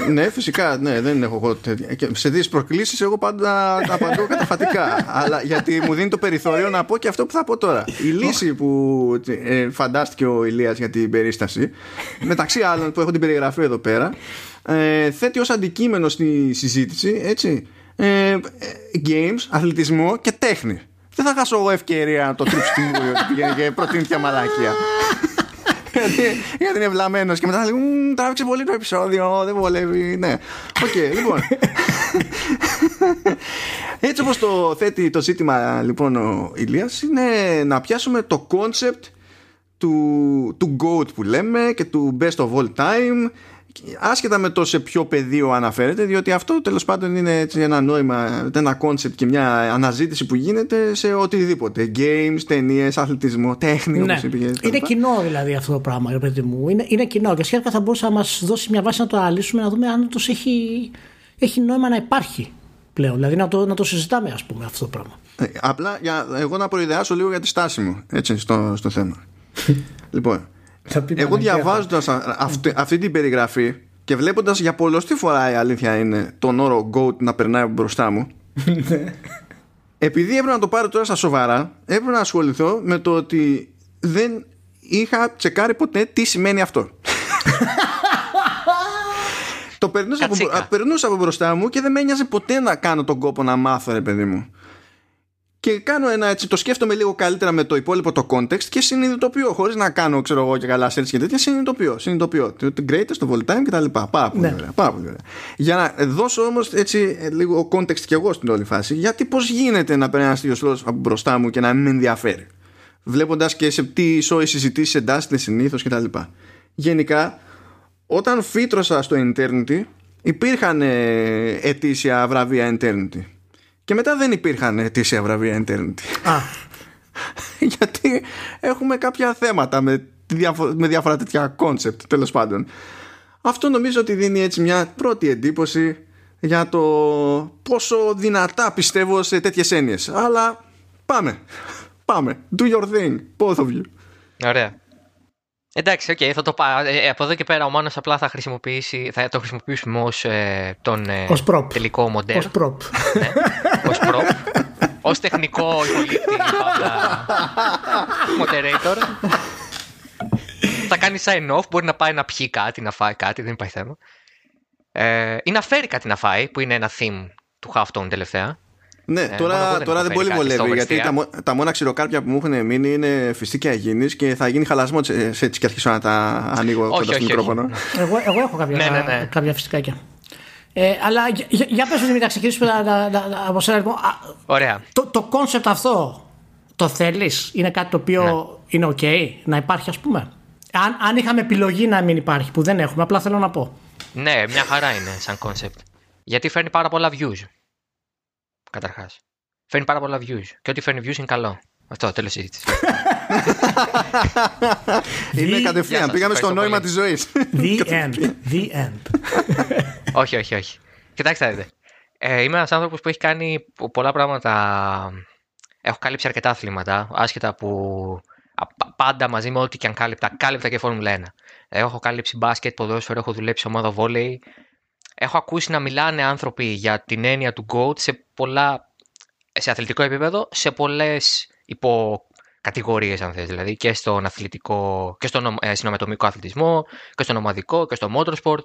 ναι, φυσικά, ναι, δεν έχω εγώ τέτοια. Και Σε δύο προκλήσεις εγώ πάντα απαντώ καταφατικά. αλλά γιατί μου δίνει το περιθώριο να πω και αυτό που θα πω τώρα. Η λύση που ε, φαντάστηκε ο Ηλίας για την περίσταση, μεταξύ άλλων που έχω την περιγραφή εδώ πέρα, ε, θέτει ως αντικείμενο στη συζήτηση, έτσι, ε, ε, games, αθλητισμό και τέχνη. Δεν θα χάσω εγώ ευκαιρία να το τρίψω στη μούρη ότι πήγαινε και προτείνει τέτοια μαλάκια. γιατί, γιατί είναι βλαμμένος και μετά λέει «Μμμ, τράβηξε πολύ το επεισόδιο, δεν βολεύει. Ναι. Οκ, λοιπόν. Έτσι όπως το θέτει το ζήτημα λοιπόν ο Ηλίας είναι να πιάσουμε το κόνσεπτ του, του GOAT που λέμε και του best of all time άσχετα με το σε ποιο πεδίο αναφέρεται διότι αυτό τέλος πάντων είναι έτσι ένα νόημα ένα κόνσεπτ και μια αναζήτηση που γίνεται σε οτιδήποτε games, ταινίες, αθλητισμό, τέχνη Ναι. όπως είπε και τα Είναι λοιπά. κοινό δηλαδή αυτό το πράγμα, ρε παιδί μου. Είναι, είναι κοινό και σχετικά θα μπορούσε να μας δώσει μια βάση να το αναλύσουμε, να δούμε αν όντως έχει, έχει νόημα να υπάρχει πλέον. Δηλαδή να το, να το συζητάμε, ας πούμε, αυτό το πράγμα. Ε, Απλά για εγώ να προειδεάσω λίγο για τη στάση μου έτσι, στο, στο θέμα. λοιπόν, εγώ διαβάζοντας αυτή, αυτή την περιγραφή και βλέποντας για πολλωστή φορά η αλήθεια είναι τον όρο GOAT να περνάει μπροστά μου. επειδή έπρεπε να το πάρω τώρα στα σοβαρά, έπρεπε να ασχοληθώ με το ότι δεν είχα τσεκάρει ποτέ τι σημαίνει αυτό. το περνούσα από, Κατσίκα. περνούσα από μπροστά μου και δεν με ένοιαζε ποτέ να κάνω τον κόπο να μάθω, ρε παιδί μου. Και κάνω ένα έτσι, το σκέφτομαι λίγο καλύτερα με το υπόλοιπο το context και συνειδητοποιώ, χωρίς να κάνω, ξέρω εγώ και καλά search και τέτοια, συνειδητοποιώ. Συνειδητοποιώ. Το το greatest, το volatile και τα λοιπά. Πάρα πολύ Ναι. ωραία. Πάρα πολύ ωραία. Για να δώσω όμως έτσι ε, λίγο context κι εγώ στην όλη φάση, γιατί πώς γίνεται να περνάει ένας τέτοιος λόγος από μπροστά μου και να μην με ενδιαφέρει; Βλέποντας και σε τι σόι συζητήσεις εντάσσεται συνήθως κτλ. Γενικά, όταν φύτρωσα στο Eternity, υπήρχαν ε, ετήσια βραβεία Eternity. Και μετά δεν υπήρχαν ετήσια βραβεία Eternity. Α, Γιατί έχουμε κάποια θέματα με, διαφο- με διάφορα τέτοια κόνσεπτ τέλος πάντων. Αυτό νομίζω ότι δίνει έτσι μια πρώτη εντύπωση για το πόσο δυνατά πιστεύω σε τέτοιες έννοιες. Αλλά πάμε. Πάμε. Do your thing. Both of you. Ωραία. Εντάξει, οκ, θα το πάω. Ε, από εδώ και πέρα ο Μάνος απλά θα χρησιμοποιήσει, θα το χρησιμοποιήσουμε ως ε, τον ε, Ως prop. τελικό μοντέλο. ως prop. Ναι, ως prop. ως τεχνικό υπολείπτη πάντα moderator. θα κάνει sign off, μπορεί να πάει να πιει κάτι, να φάει κάτι, δεν υπάρχει θέμα. Ε, ή να φέρει κάτι να φάει, που είναι ένα theme του Halftone τελευταία. Ναι, μόνο εγώ τώρα, δεν τώρα έχω δεν πολύ φέρει κάτι στο βολεύει γιατί τα, oversteer. μο- τα μόνα ξηροκάρπια που μου έχουν μείνει είναι φυστήκια υγιεινής και θα γίνει χαλασμό σε σε έτσι και αρχίσω να τα ανοίγω Όχι, κοντά στο όχι, όχι. μικρόφωνο. εγώ, εγώ έχω κάποια, Ναι, ναι, ναι. κάποια φυσικάκια. Ε, αλλά για, για, για πες Δημήτρη, να ξεκινήσουμε να- να- να- να- από σένα. λοιπόν. Α, Ωραία. το, το concept αυτό το θέλεις, είναι κάτι το οποίο Ναι. είναι ok να υπάρχει ας πούμε; Αν, αν είχαμε επιλογή να μην υπάρχει, που δεν έχουμε, απλά θέλω να πω. Ναι, μια χαρά είναι σαν concept. Γιατί φέρνει πάρα πολλά views. Καταρχάς. Φέρνει πάρα πολλά views. Και ό,τι φέρνει views είναι καλό. Αυτό, τέλος συζήτησης. Είναι The- κατευθείαν. Γεια σας, Πήγαμε στο ευχαριστώ νόημα πολύ. της ζωής. The end. The end. όχι, όχι, όχι. Κοιτάξτε, να δείτε. Ε, είμαι ένας άνθρωπος που έχει κάνει πο- πολλά πράγματα. Έχω κάλυψει αρκετά αθλήματα, άσχετα που α, πα- πάντα μαζί με ό,τι και αν κάλυπτα, κάλυπτα και Φόρμουλα 1. Ε, έχω κάλυψει μπάσκετ, ποδόσφαιρο, έχω δουλέψει σε ομάδα βόλεϊ. Έχω ακούσει να μιλάνε άνθρωποι για την έννοια του GOAT σε πολλά, σε αθλητικό επίπεδο, σε πολλές υποκατηγορίες αν θες, δηλαδή και στον αθλητικό, και στον ε, συνομετομικό αθλητισμό, και στον ομαδικό, και στο motorsport.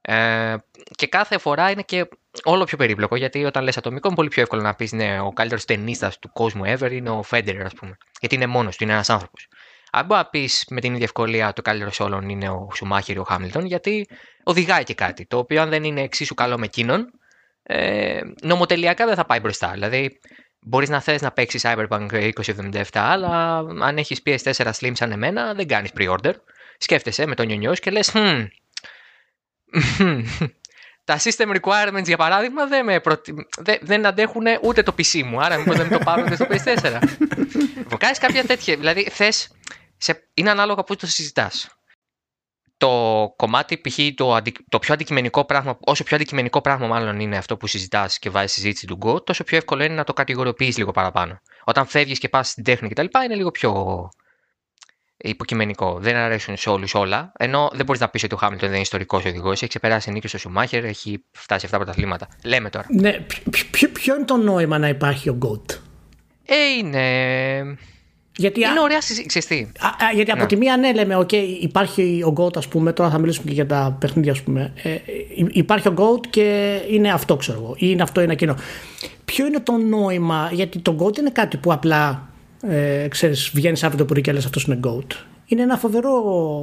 Ε, και κάθε φορά είναι και όλο πιο περίπλοκο γιατί όταν λες ατομικό είναι πολύ πιο εύκολο να πεις ναι, ο καλύτερος ταινίστας του κόσμου ever είναι ο Federer ας πούμε. Γιατί είναι μόνος του, είναι ένας άνθρωπος. Αν μπορεί να πεις με την ίδια ευκολία το καλύτερο όλων είναι ο Σουμάχερ ή ο Χάμιλτον, γιατί οδηγάει και κάτι. Το οποίο αν δεν είναι εξίσου καλό με εκείνον, ε, νομοτελειακά δεν θα πάει μπροστά. Δηλαδή, μπορείς να θες να παίξεις Cyberpunk 2077, αλλά αν έχεις PS4 Slim σαν εμένα, δεν κάνεις pre-order. Σκέφτεσαι με τον νιονιός και λες, hm, τα system requirements για παράδειγμα δεν, με προτι... δεν, δεν αντέχουν ούτε το PC μου, άρα μήπως δεν το πάρω στο PS4. Κάνεις κάποια τέτοια, δηλαδή θες, σε... είναι ανάλογα πώς το συζητάς. Το κομμάτι, π.χ. Το, το πιο αντικειμενικό πράγμα, όσο πιο αντικειμενικό πράγμα μάλλον είναι αυτό που συζητάς και βάζεις συζήτηση του Go, τόσο πιο εύκολο είναι να το κατηγοριοποιείς λίγο παραπάνω. Όταν φεύγεις και πας στην τέχνη κτλ. είναι λίγο πιο υποκειμενικό. Δεν αρέσουν σε όλους όλα. Ενώ δεν μπορείς να πεις ότι ο Χάμιλτον δεν είναι ιστορικός οδηγός. Έχει ξεπεράσει νίκη στο Σουμάχερ, έχει φτάσει αυτά τα πρωταθλήματα. Λέμε τώρα. Ναι, ποιο είναι το νόημα να υπάρχει ο Γκότ; Ε, είναι. Γιατί, είναι ωραία συζήτηση. Γιατί από ναι. τη μία ναι λέμε, OK, υπάρχει ο GOAT ας πούμε, τώρα θα μιλήσουμε και για τα παιχνίδια ας πούμε. Ε, υπάρχει ο GOAT και είναι αυτό ξέρω εγώ, ή είναι αυτό, είναι εκείνο. Ποιο είναι το νόημα, γιατί το GOAT είναι κάτι που απλά ε, ξέρεις, βγαίνεις αύριο το πρωί και λες αυτός είναι GOAT. Είναι ένα φοβερό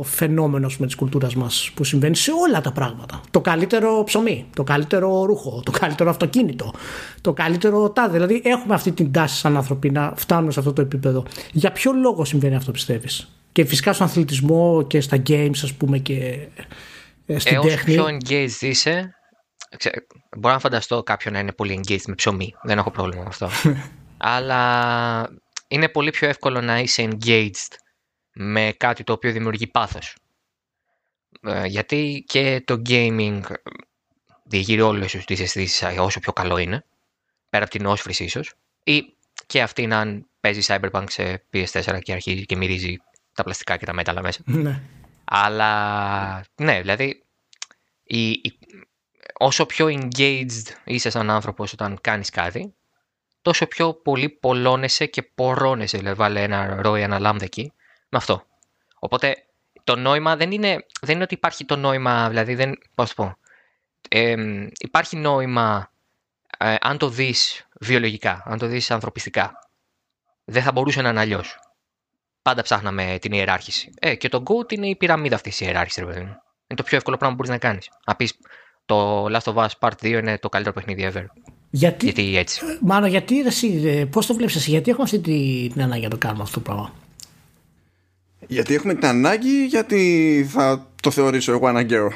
φαινόμενο με της κουλτούρας μας που συμβαίνει σε όλα τα πράγματα. Το καλύτερο ψωμί, το καλύτερο ρούχο, το καλύτερο αυτοκίνητο, το καλύτερο τάδε. Δηλαδή έχουμε αυτή την τάση σαν άνθρωποι να φτάνουμε σε αυτό το επίπεδο. Για ποιο λόγο συμβαίνει αυτό πιστεύεις; Και φυσικά στον αθλητισμό και στα games, ας πούμε, και ε, στην ε, τέχνη. Όσο πιο engaged είσαι, μπορώ να φανταστώ κάποιον να είναι πολύ engaged με ψωμί. Δεν έχω πρόβλημα με αυτό. Αλλά είναι πολύ πιο εύκολο να είσαι engaged με κάτι το οποίο δημιουργεί πάθος. Ε, γιατί και το gaming διηγεί όλες τις αισθήσεις όσο πιο καλό είναι, πέρα από την όσφρηση ίσως, ή και αυτή αν παίζει Cyberpunk σε PS4 και αρχίζει και μυρίζει τα πλαστικά και τα μέταλλα μέσα. Ναι. Αλλά, ναι, δηλαδή, η, όσο πιο engaged είσαι σαν άνθρωπος όταν κάνεις κάτι, τόσο πιο πολύ πολλώνεσαι και πορώνεσαι. Δηλαδή, βάλε ένα ρόι, ένα λάμδα εκεί, με αυτό. Οπότε, το νόημα δεν είναι, δεν είναι ότι υπάρχει το νόημα, δηλαδή, δεν, πώς το πω, ε, υπάρχει νόημα ε, αν το δεις βιολογικά, αν το δεις ανθρωπιστικά. Δεν θα μπορούσε να είναι αλλιώς. Πάντα ψάχναμε την ιεράρχηση. Ε, και το GOAT είναι η πυραμίδα αυτής της ιεράρχησης, ρε παιδί μου. Είναι το πιο εύκολο πράγμα που μπορείς να κάνεις. Να πεις το Last of Us Part 2 είναι το καλύτερο παιχνίδι ever. Γιατί, γιατί έτσι. Μάλλον γιατί εσύ, πώς το βλέπεις εσύ, γιατί έχουμε αυτή την ανάγκη να το κάνουμε αυτό το πράγμα; Γιατί έχουμε την ανάγκη, γιατί θα το θεωρήσω εγώ αναγκαίο;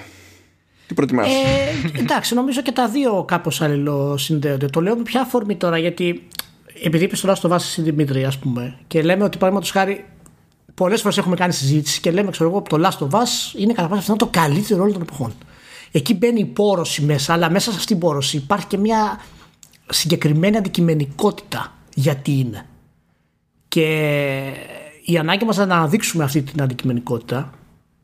Τι προτιμάς; Ε, εντάξει, νομίζω και τα δύο κάπως αλληλοσυνδέονται. Το λέω με ποια αφορμή τώρα, γιατί επειδή είπες στο Λάστο Βάσης Δημήτρη, ας πούμε, και λέμε ότι παραδείγματος χάρη πολλές φορές έχουμε κάνει συζήτηση και λέμε, ξέρω εγώ, το Last of Us είναι κατά πάσα το καλύτερο όλων των εποχών. Εκεί μπαίνει η πόρωση μέσα, αλλά μέσα σε αυτή την πόρωση υπάρχει και μια συγκεκριμένη αντικειμενικότητα γιατί είναι. Και η ανάγκη μας να αναδείξουμε αυτή την αντικειμενικότητα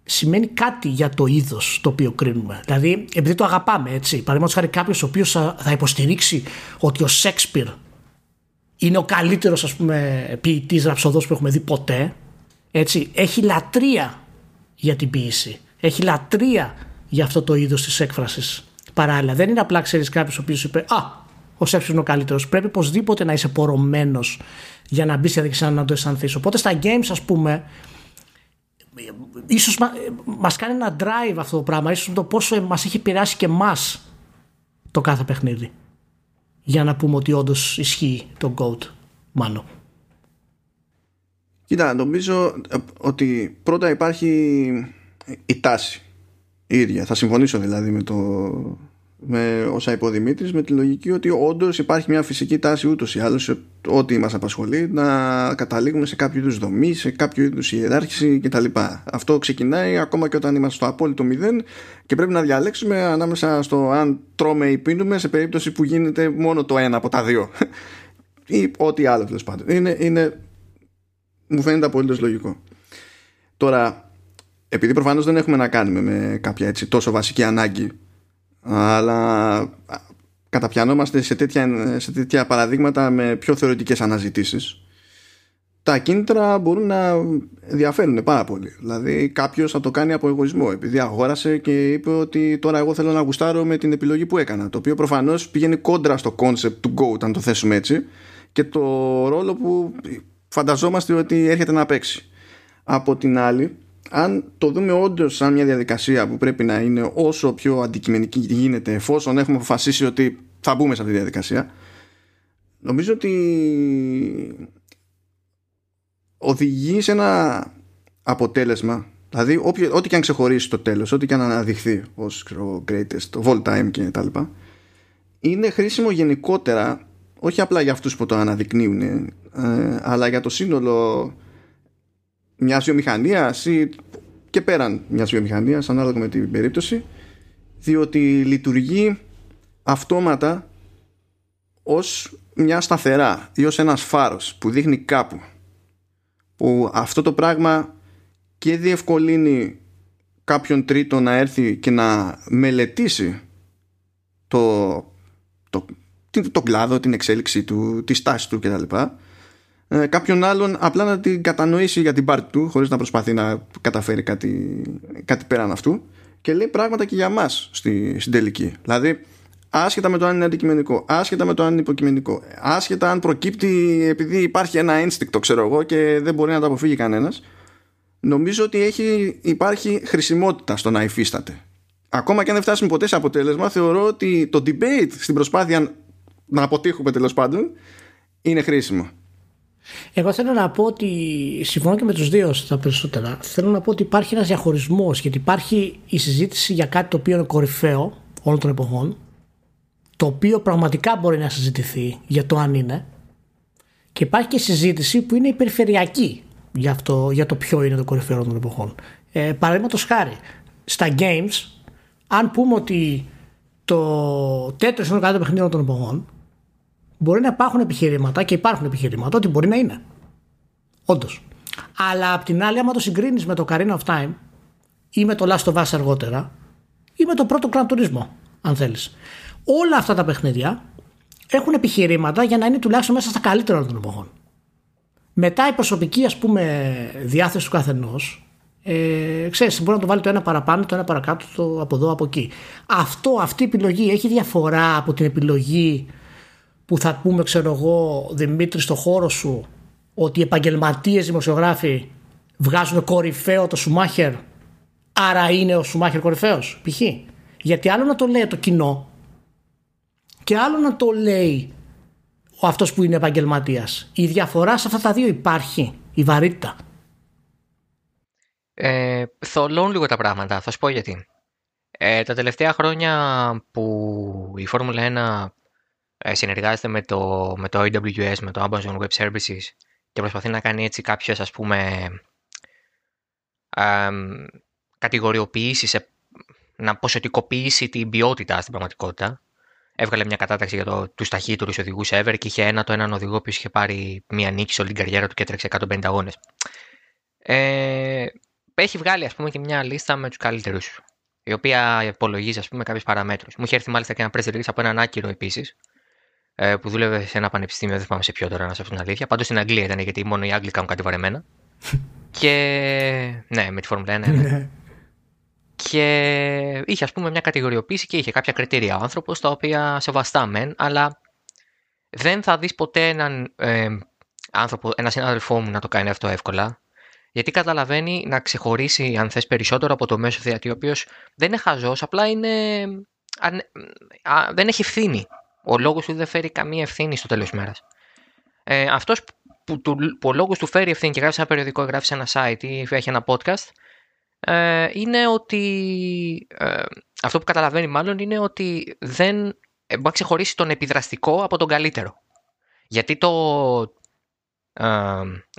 σημαίνει κάτι για το είδος το οποίο κρίνουμε. Δηλαδή, επειδή το αγαπάμε, έτσι. Παραδείγματος χάρη κάποιος ο οποίος θα υποστηρίξει ότι ο Σέξπιρ είναι ο καλύτερος, ας πούμε, ποιητής ραψοδός που έχουμε δει ποτέ. Έτσι, έχει λατρεία για την ποιήση. Έχει λατρεία για αυτό το είδος της έκφρασης. Παράλληλα, δεν είναι απλά ξέρεις κάποιος ο οποίος είπε Α, ο Σέψη είναι ο καλύτερος. Πρέπει οπωσδήποτε να είσαι πορωμένος για να μπεις στη διαδικασία να το αισθανθείς. Οπότε στα games, ας πούμε, ίσως μα κάνει ένα drive αυτό το πράγμα, ίσως το πόσο μας έχει επηρεάσει και εμάς το κάθε παιχνίδι. Για να πούμε ότι όντως ισχύει το GOAT, μάλλον. Κοίτα, νομίζω ε, ότι πρώτα υπάρχει η τάση η ίδια. Θα συμφωνήσω δηλαδή με το, με όσα είπε ο Δημήτρης με τη λογική ότι όντως υπάρχει μια φυσική τάση ούτως ή άλλως σε ό,τι μας απασχολεί να καταλήγουμε σε κάποιο είδους δομή, σε κάποιο είδους ιεράρχηση κτλ. Αυτό ξεκινάει ακόμα και όταν είμαστε στο απόλυτο μηδέν και πρέπει να διαλέξουμε ανάμεσα στο αν τρώμε ή πίνουμε σε περίπτωση που γίνεται μόνο το ένα από τα δύο ή ό,τι άλλο τέλος πάντων. Είναι, είναι, μου φαίνεται απολύτως λογικό. Τώρα, επειδή προφανώς δεν έχουμε να κάνουμε με κάποια έτσι τόσο βασική ανάγκη αλλά καταπιανόμαστε σε τέτοια, σε τέτοια παραδείγματα με πιο θεωρητικές αναζητήσεις τα κίνητρα μπορούν να διαφέρουν πάρα πολύ. Δηλαδή κάποιος θα το κάνει από εγωισμό επειδή αγόρασε και είπε ότι τώρα εγώ θέλω να γουστάρω με την επιλογή που έκανα το οποίο προφανώς πηγαίνει κόντρα στο concept του Go όταν το θέσουμε έτσι και το ρόλο που φανταζόμαστε ότι έρχεται να παίξει. Από την άλλη, αν το δούμε όντως σαν μια διαδικασία που πρέπει να είναι όσο πιο αντικειμενική γίνεται εφόσον έχουμε αποφασίσει ότι θα μπούμε σε αυτή τη διαδικασία νομίζω ότι οδηγεί σε ένα αποτέλεσμα. Δηλαδή ό,τι και αν ξεχωρίσει το τέλος ό,τι και αν αναδειχθεί ως greatest, το all time και τα λοιπά είναι χρήσιμο γενικότερα όχι απλά για αυτούς που το αναδεικνύουν ε, αλλά για το σύνολο μιας βιομηχανίας ή και πέραν μιας βιομηχανίας ανάλογα με την περίπτωση διότι λειτουργεί αυτόματα ως μια σταθερά ή ως ένας φάρος που δείχνει κάπου που αυτό το πράγμα και διευκολύνει κάποιον τρίτο να έρθει και να μελετήσει το, το, το κλάδο, την εξέλιξη του, τη στάση του κτλ. Ε, κάποιον άλλον απλά να την κατανοήσει για την πάρτη του χωρίς να προσπαθεί να καταφέρει κάτι, κάτι πέραν αυτού και λέει πράγματα και για μας στη, στην τελική. Δηλαδή άσχετα με το αν είναι αντικειμενικό, άσχετα με το αν είναι υποκειμενικό, άσχετα αν προκύπτει επειδή υπάρχει ένα ένστικτο, ξέρω εγώ, και δεν μπορεί να το αποφύγει κανένας, νομίζω ότι έχει, υπάρχει χρησιμότητα στο να υφίσταται. Ακόμα και αν δεν φτάσουμε ποτέ σε αποτέλεσμα, θεωρώ ότι το debate στην προσπάθεια να αποτύχουμε τέλος πάντων είναι χρήσιμο. Εγώ θέλω να πω ότι συμφωνώ και με τους δύο στα περισσότερα. Θέλω να πω ότι υπάρχει ένας διαχωρισμός γιατί υπάρχει η συζήτηση για κάτι το οποίο είναι κορυφαίο όλων των εποχών το οποίο πραγματικά μπορεί να συζητηθεί για το αν είναι και υπάρχει και συζήτηση που είναι περιφερειακή για, αυτό, για το ποιο είναι το κορυφαίο των εποχών. Ε, Παραδείγματος χάρη, στα games, αν πούμε ότι το τέτοιο είναι το καλύτερο παιχνίδι των εποχών, μπορεί να υπάρχουν επιχειρήματα και υπάρχουν επιχειρήματα ότι μπορεί να είναι. Όντως. Αλλά απ' την άλλη, άμα το συγκρίνεις με το Carina of Time ή με το Last of Us αργότερα ή με το πρώτο Gran Turismo, αν θέλεις όλα αυτά τα παιχνίδια έχουν επιχειρήματα για να είναι τουλάχιστον μέσα στα καλύτερα των εποχών. Μετά η προσωπική ας πούμε διάθεση του καθενός. Ε, ξέρεις, μπορεί να το βάλει το ένα παραπάνω, το ένα παρακάτω, το από εδώ, από εκεί. Αυτό, αυτή η επιλογή έχει διαφορά από την επιλογή που θα πούμε, ξέρω εγώ, Δημήτρη, στο χώρο σου, ότι οι επαγγελματίες δημοσιογράφοι βγάζουν κορυφαίο το Σουμάχερ, άρα είναι ο Σουμάχερ κορυφαίος, π.χ. Γιατί άλλο να το λέει το κοινό, και άλλο να το λέει ο αυτός που είναι επαγγελματίας. Η διαφορά σε αυτά τα δύο υπάρχει, η βαρύτητα. Ε, θολώνουν λίγο τα πράγματα, θα σου πω γιατί. Ε, τα τελευταία χρόνια που η Φόρμουλα 1 ε, συνεργάζεται με το, με το AWS, με το Amazon Web Services και προσπαθεί να κάνει έτσι κάποιες ας πούμε ε, κατηγοριοποιήσεις, να ποσοτικοποιήσει την ποιότητα στην πραγματικότητα έβγαλε μια κατάταξη για το, τους ταχύτερους οδηγούς ever και είχε ένα το έναν οδηγό που είχε πάρει μια νίκη σε όλη την καριέρα του και έτρεξε 150 αγώνες. Ε, έχει βγάλει ας πούμε και μια λίστα με τους καλύτερους, η οποία υπολογίζει ας πούμε κάποιε παραμέτρους. Μου είχε έρθει μάλιστα και ένα press release από έναν άκυρο επίσης, ε, που δούλευε σε ένα πανεπιστήμιο, δεν θυμάμαι σε ποιο τώρα να σε την αλήθεια. Πάντως στην Αγγλία ήταν γιατί μόνο οι Άγγλοι κάνουν κάτι βαρεμένα. και ναι, με τη Φόρμουλα 1, ναι. ναι και είχε ας πούμε μια κατηγοριοποίηση και είχε κάποια κριτήρια ο άνθρωπος τα οποία σεβαστά μεν αλλά δεν θα δεις ποτέ έναν ε, άνθρωπο, ένα συνάδελφό μου να το κάνει αυτό εύκολα γιατί καταλαβαίνει να ξεχωρίσει αν θες περισσότερο από το μέσο θεατή ο οποίος δεν είναι χαζός απλά είναι, δεν έχει ευθύνη ο λόγος του δεν φέρει καμία ευθύνη στο τέλος της μέρας ε, αυτός που, που, που ο λόγος του φέρει ευθύνη και γράφει ένα περιοδικό, γράφει ένα site ή έχει ένα podcast ε, είναι ότι ε, αυτό που καταλαβαίνει μάλλον είναι ότι δεν ε, μπορεί να ξεχωρίσει τον επιδραστικό από τον καλύτερο. Γιατί το ε,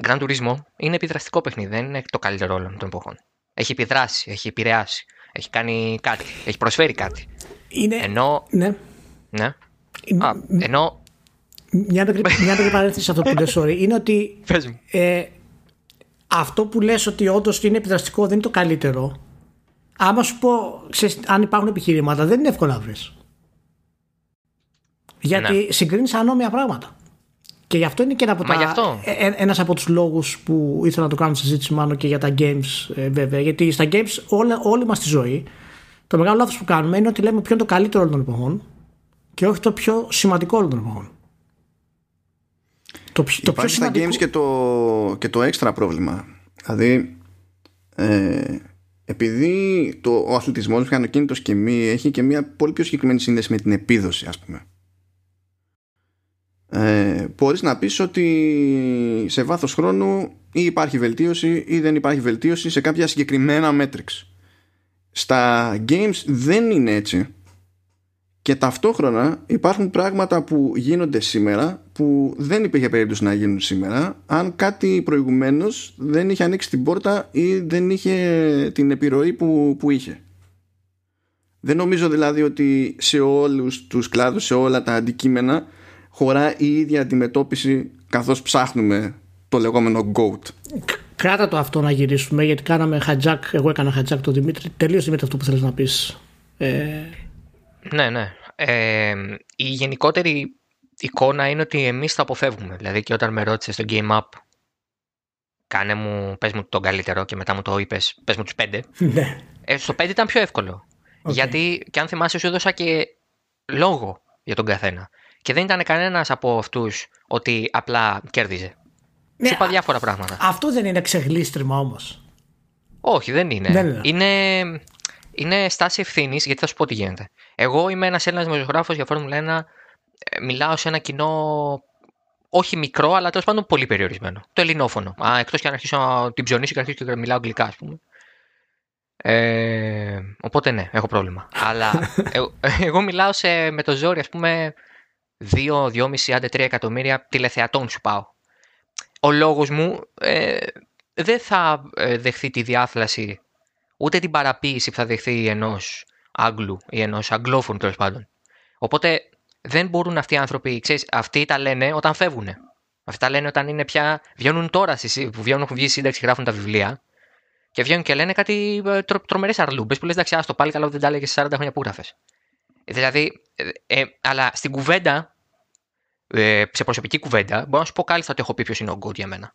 Grand Turismo είναι επιδραστικό παιχνίδι, δεν είναι το καλύτερο όλων των εποχών. Έχει επιδράσει, έχει επηρεάσει, έχει κάνει κάτι, έχει προσφέρει κάτι. Είναι... Ενώ... Ναι. Ναι. Α, ενώ... Μια μικρή παρένθεση σε αυτό που λες, sorry, είναι ότι ε, αυτό που λες ότι όντως είναι επιδραστικό δεν είναι το καλύτερο. Άμα σου πω, ξέρεις, αν υπάρχουν επιχειρήματα, δεν είναι εύκολο να βρεις. Γιατί ναι. συγκρίνεις ανώμια πράγματα. Και γι' αυτό είναι και ένα από, τα, ε, ε, ένας από τους λόγους που ήθελα να το κάνω συζήτηση μάλλον και για τα games ε, βέβαια. Γιατί στα games όλη, όλη μας τη ζωή το μεγάλο λάθος που κάνουμε είναι ότι λέμε ποιο είναι το καλύτερο όλων των εποχών και όχι το πιο σημαντικό όλων των εποχών. Το, το πιο σημαντικό... στα games και το, και το έξτρα πρόβλημα. Δηλαδή, ε, επειδή το, ο αθλητισμός μηχανοκίνητος και μη έχει και μια πολύ πιο συγκεκριμένη σύνδεση με την επίδοση ας πούμε. Ε, μπορείς να πεις ότι σε βάθος χρόνου ή υπάρχει βελτίωση ή δεν υπάρχει βελτίωση σε κάποια συγκεκριμένα metrics. Στα games δεν είναι έτσι και ταυτόχρονα υπάρχουν πράγματα που γίνονται σήμερα που δεν υπήρχε περίπτωση να γίνουν σήμερα αν κάτι προηγουμένως δεν είχε ανοίξει την πόρτα ή δεν είχε την επιρροή που, που είχε. Δεν νομίζω δηλαδή ότι σε όλους τους κλάδους, σε όλα τα αντικείμενα χωρά η ίδια αντιμετώπιση καθώς ψάχνουμε το λεγόμενο GOAT. Κράτα το αυτό να γυρίσουμε γιατί κάναμε hijack, εγώ έκανα hijack τον Δημήτρη. Τελείωσε Δημήτρη αυτό που θέλεις να πεις. Ε, ναι, ναι. Ε, η γενικότερη εικόνα είναι ότι εμείς θα αποφεύγουμε. Δηλαδή και όταν με ρώτησες στο Game Up κάνε μου, πες μου τον καλύτερο και μετά μου το είπες, πες μου τους πέντε. ναι. Ε, στο πέντε ήταν πιο εύκολο. Γιατί και αν θυμάσαι σου έδωσα και λόγο για τον καθένα. Και δεν ήταν κανένας από αυτούς ότι απλά κέρδιζε. Ναι, σου είπα διάφορα πράγματα. Αυτό δεν είναι ξεγλίστριμα όμως. Όχι, δεν είναι. Δεν είναι. είναι είναι στάση ευθύνης, γιατί θα σου πω τι γίνεται. Εγώ είμαι ένας Έλληνας δημοσιογράφος για Φόρμουλα 1. Ε, μιλάω σε ένα κοινό όχι μικρό, αλλά τέλος πάντων πολύ περιορισμένο. Το ελληνόφωνο. Εκτός και αν αρχίσω να την ψωνίσω και αρχίσω και μιλάω αγγλικά, ας πούμε. Ε, οπότε ναι, έχω πρόβλημα. αλλά εγώ, εγώ μιλάω σε, με το ζόρι, ας πούμε, 2, 2,5 άντε 3 εκατομμύρια τηλεθεατών σου πάω. Ο λόγος μου ε, δεν θα ε, δεχθεί τη διάθλαση ούτε την παραποίηση που θα δεχθεί ενός Άγγλου ή ενός Αγγλόφωνου τέλος πάντων. Οπότε δεν μπορούν αυτοί οι άνθρωποι, ξέρεις, αυτοί τα λένε όταν φεύγουν. Αυτοί τα λένε όταν είναι πια. Βγαίνουν τώρα, που βγαίνουν, έχουν βγει σύνταξη και γράφουν τα βιβλία. Και βγαίνουν και λένε κάτι ε, τρο, τρομερές αρλούμπες που λες: Εντάξει, άστο πάλι καλά, δεν τα έλεγες 40 χρόνια που γράφε. Δηλαδή, ε, ε, αλλά στην κουβέντα, ε, σε προσωπική κουβέντα, μπορώ να σου πω κάλλιστα ότι έχω πει ποιος είναι ο Γκουτ για μένα.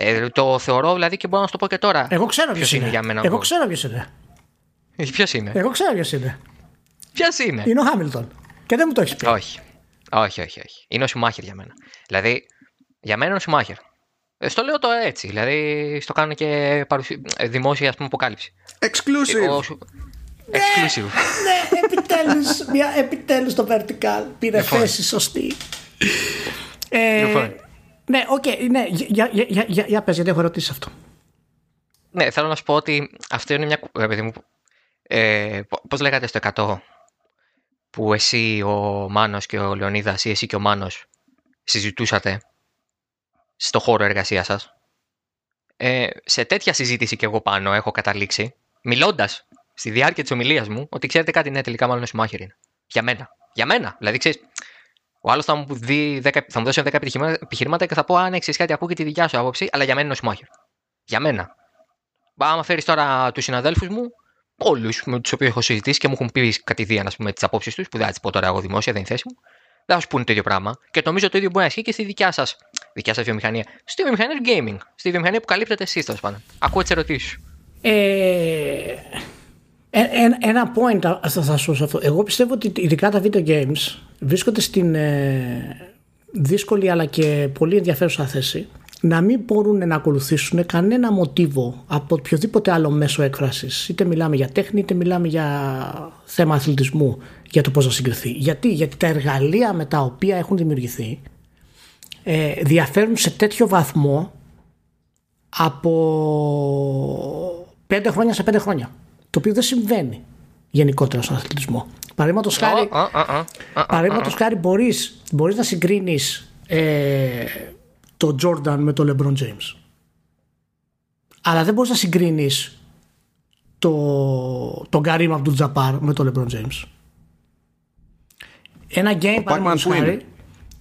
Ε, το θεωρώ δηλαδή και μπορώ να σου το πω και τώρα. Εγώ ξέρω ποιος είναι. είναι για μένα. Εγώ ξέρω ποιος είναι. Ποιος είναι; Εγώ ξέρω ποιος είναι. Ποιος είναι; Είναι ο Χάμιλτον. Και δεν μου το έχεις πει. Όχι. Όχι, όχι, όχι. Είναι ο Σουμάχερ για μένα. Δηλαδή, για μένα είναι ο Σουμάχερ. Ε, στο λέω το έτσι. Δηλαδή, στο κάνω και παρουσι... δημόσια ας πούμε, αποκάλυψη. Exclusive. Ο... Exclusive. ναι, επιτέλους, μια, επιτέλους το vertical πήρε Λοιπόν. θέση σωστή. Ε, Λοιπόν. Ναι, οκ, ναι, για, για, για, για, για πες, γιατί έχω ρωτήσει αυτό. Ναι, θέλω να σου πω ότι αυτό είναι μια. κου- Ρε παιδί μου, ε, Πώς λέγατε στο 100 που εσύ, ο Μάνος και ο Λεωνίδας ή εσύ και ο Μάνος συζητούσατε στο χώρο εργασίας σας; Ε, σε τέτοια συζήτηση και εγώ πάνω έχω καταλήξει, μιλώντας στη διάρκεια της ομιλίας μου, ότι ξέρετε κάτι, ναι, τελικά μάλλον ο Σουμάχερ είναι. Για μένα. Για μένα. Δηλαδή, ξέρεις, ο άλλος θα, μου δει 10 θα μου δώσει 10 επιχειρήματα- επιχειρήματα και θα πω: Αν έχει κάτι, ακούω και τη δικιά σου άποψη, αλλά για μένα είναι ο Σουμάχερ. Για μένα. Άμα φέρεις τώρα τους συναδέλφους μου, όλους με τους οποίους έχω συζητήσει και μου έχουν πει κατηδίαν ας πούμε, τις απόψεις τους, που δεν θα τις πω τώρα εγώ δημόσια, δεν είναι θέση μου, δεν θα σου πούνε το ίδιο πράγμα. Και νομίζω το ίδιο μπορεί να ισχύει και στη δικιά σας δικιά σας βιομηχανία. Στη βιομηχανία του gaming. Στη βιομηχανία που καλύπτετε εσεί τέλος πάντων. Ακούω τις ερωτήσεις. Ε, ε, ε, ένα point α- θα, θα σου σε αυτό. Εγώ πιστεύω ότι ειδικά τα video games βρίσκονται στην ε, δύσκολη αλλά και πολύ ενδιαφέρουσα θέση να μην μπορούν να ακολουθήσουν κανένα μοτίβο από οποιοδήποτε άλλο μέσο έκφρασης. Είτε μιλάμε για τέχνη, είτε μιλάμε για θέμα αθλητισμού, για το πώς να συγκριθεί. Γιατί, Γιατί τα εργαλεία με τα οποία έχουν δημιουργηθεί ε, διαφέρουν σε τέτοιο βαθμό από πέντε χρόνια σε πέντε χρόνια. Το οποίο δεν συμβαίνει γενικότερα στον αθλητισμό. Παραδείγματος χάρη, παραδείγματος χάρη μπορείς, μπορείς να συγκρίνεις ε, το Jordan με το LeBron James. Αλλά δεν μπορείς να συγκρίνεις το, τον Kareem Abdul-Jabbar με το LeBron James. Ένα game παραδείγματος Pac-Man που χάρη, είναι;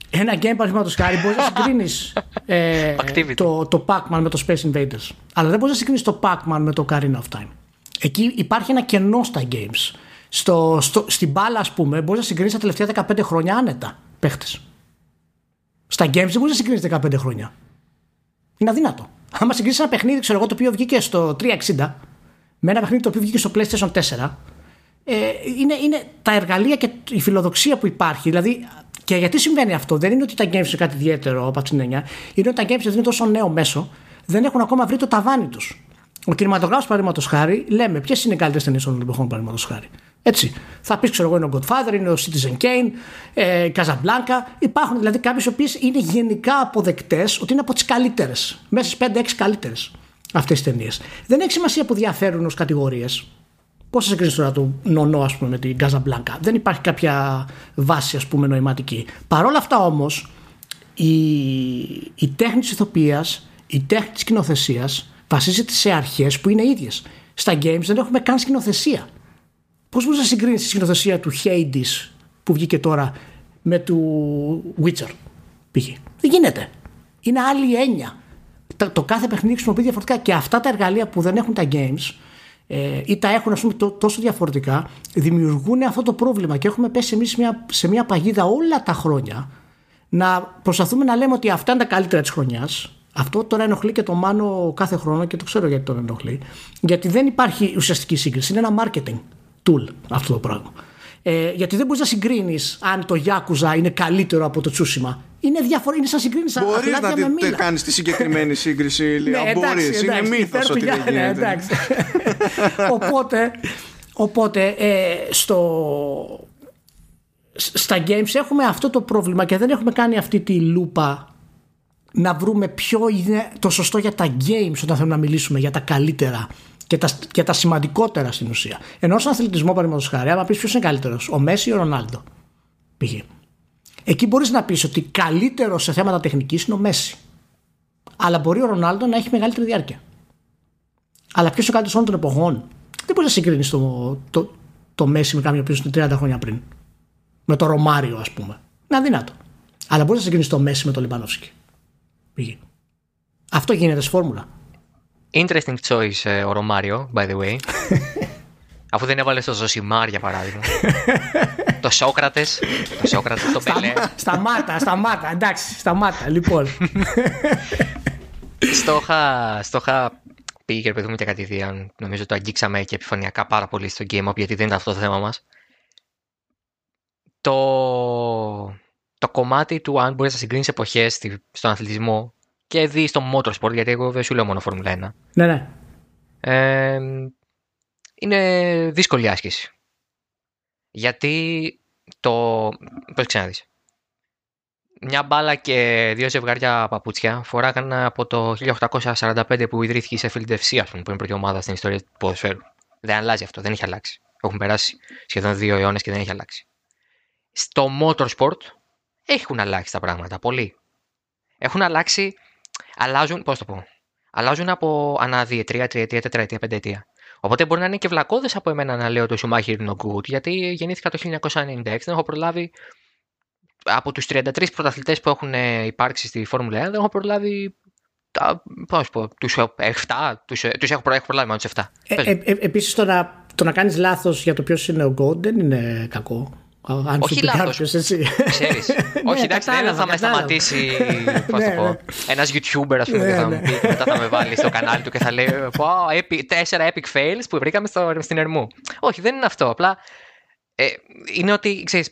ένα game παραδείγματος χάρη μπορείς να συγκρίνεις ε, Activity. το, το Pac-Man με το Space Invaders. Αλλά δεν μπορείς να συγκρίνεις το Pac-Man με το Ocarina of Time. Εκεί υπάρχει ένα κενό στα games. Στο, στο, στην μπάλα, ας πούμε, μπορείς να συγκρίνεις τα τελευταία 15 χρόνια άνετα παίχτες. Στα games δεν μπορείς να συγκρίνεις 15 χρόνια. Είναι αδύνατο. Άμα συγκρίνεις ένα παιχνίδι, ξέρω εγώ, το οποίο βγήκε στο 360 με ένα παιχνίδι το οποίο βγήκε στο PlayStation 4, ε, είναι, είναι τα εργαλεία και η φιλοδοξία που υπάρχει. Δηλαδή, και γιατί συμβαίνει αυτό, δεν είναι ότι τα games είναι κάτι ιδιαίτερο από την έννοια, είναι ότι τα games επειδή είναι τόσο νέο μέσο, δεν έχουν ακόμα βρει το ταβάνι τους. Ο κινηματογράφος, παραδείγματος χάρη, λέμε ποιες είναι οι καλύτερες ταινίες των εποχών, παραδείγματος χάρη. Έτσι. Θα πεις, ξέρω εγώ, είναι ο Godfather, είναι ο Citizen Kane, ε, Casablanca. Υπάρχουν δηλαδή κάποιες οι οποίες είναι γενικά αποδεκτές ότι είναι από τις καλύτερες. Μέσα στις 5-6 καλύτερες αυτές τι ταινίες. Δεν έχει σημασία που διαφέρουν ως κατηγορίες. Πώς θα συγκρίνει τώρα το νονό, ας πούμε, με την Casablanca; Δεν υπάρχει κάποια βάση, ας πούμε, νοηματική. Παρ' όλα αυτά όμως, η, η τέχνη της ηθοποιίας, η τέχνη της σκηνοθεσία βασίζεται σε αρχές που είναι ίδιες. Στα games δεν έχουμε καν σκηνοθεσία. Πώς μπορείς να συγκρίνεις τη σκηνοθεσία του Hades που βγήκε τώρα με του Witcher, π.χ. Δεν γίνεται. Είναι άλλη έννοια. Το, το κάθε παιχνίδι χρησιμοποιεί διαφορετικά και αυτά τα εργαλεία που δεν έχουν τα games ε, ή τα έχουν ας πούμε, τόσο διαφορετικά δημιουργούν αυτό το πρόβλημα και έχουμε πέσει εμείς σε μια, σε μια παγίδα όλα τα χρόνια να προσπαθούμε να λέμε ότι αυτά είναι τα καλύτερα της χρονιάς αυτό τώρα ενοχλεί και το Μάνο κάθε χρόνο και το ξέρω γιατί τον ενοχλεί γιατί δεν υπάρχει ουσιαστική σύγκριση είναι ένα marketing tool αυτό το πράγμα ε, γιατί δεν μπορείς να συγκρίνεις αν το Yakuza είναι καλύτερο από το Τσούσιμα. Είναι διαφορετικό, είναι σαν συγκρίνεις Μπορείς να τη, κάνεις τη συγκεκριμένη σύγκριση, Λία. ναι, Μπορείς. Είναι μύθος ότι δεν ναι, γίνεται. Ναι, οπότε, οπότε ε, στο, στα games έχουμε αυτό το πρόβλημα και δεν έχουμε κάνει αυτή τη λούπα να βρούμε ποιο είναι το σωστό για τα games όταν θέλουμε να μιλήσουμε για τα καλύτερα και τα, και τα σημαντικότερα στην ουσία. Ενώ στον αθλητισμό, παραδείγματος χάρη, άμα πεις ποιος είναι καλύτερος, ο Μέση ή ο Ρονάλντο. Π.χ. Εκεί μπορείς να πεις ότι καλύτερος σε θέματα τεχνικής είναι ο Μέση. Αλλά μπορεί ο Ρονάλντο να έχει μεγαλύτερη διάρκεια. Αλλά ποιος είναι ο καλύτερος όλων των εποχών. Δεν μπορείς να συγκρίνεις το, το, το Μέση με κάποιον που είναι 30 χρόνια πριν. Με το Ρωμάριο, ας πούμε. Είναι αδύνατο. Αλλά μπορείς να συγκρίνεις το Μέση με το Λιμπανόφσκι. Αυτό γίνεται στη φόρμουλα. Interesting choice ε, ο Ρωμάριο, by the way. Αφού δεν έβαλε το Ζωσιμάρ για παράδειγμα. το Σόκρατες. Το Σόκρατες, το Πελέ. Σταμάτα, σταμάτα. Εντάξει, σταμάτα. Λοιπόν. στο είχα πει και παιδί μου και κατηδίαν. Νομίζω το αγγίξαμε και επιφανειακά πάρα πολύ στο Game Up γιατί δεν ήταν αυτό το θέμα μας. Το, το κομμάτι του αν μπορεί να συγκρίνεις εποχές στον αθλητισμό και δει στο motorsport, γιατί εγώ δεν σου λέω μόνο Φόρμουλα 1. Ναι, ναι. Ε, είναι δύσκολη άσκηση. Γιατί το. Πώς ξαναδείς. Μια μπάλα και δύο ζευγάρια παπούτσια φοράγαν από το 1845 που ιδρύθηκε η Sheffield FC, που είναι η πρώτη ομάδα στην ιστορία του ποδοσφαίρου. Δεν αλλάζει αυτό, δεν έχει αλλάξει. Έχουν περάσει σχεδόν δύο αιώνες και δεν έχει αλλάξει. Στο motorsport έχουν αλλάξει τα πράγματα πολύ. Έχουν αλλάξει αλλάζουν, πώς το πω, αλλάζουν από ανά διετρία, τριετία, τετραετία, πενταετία. Οπότε μπορεί να είναι και βλακώδες από εμένα να λέω το Σουμάχη είναι good, γιατί γεννήθηκα το 1996, δεν έχω προλάβει από τους 33 πρωταθλητές που έχουν ε, υπάρξει στη Φόρμουλα 1, δεν έχω προλάβει τα, πώς πω, τους 7, τους, ε, τους έχω, έχω προλάβει μόνο τους 7. Ε, ε, ε, επίσης το να, το να κάνεις λάθος για το ποιος είναι ο God δεν είναι κακό. Αν Όχι λάθος. Ξέρεις. Ναι, Όχι, εντάξει, δεν θα με σταματήσει πώς το ναι, πω, ναι. ένας YouTuber, ας πούμε, και θα μου πει, μετά θα με βάλει στο κανάλι του και θα λέει τέσσερα epic fails που βρήκαμε στην Ερμού. Όχι, δεν είναι αυτό. Απλά ε, είναι ότι, ξέρεις,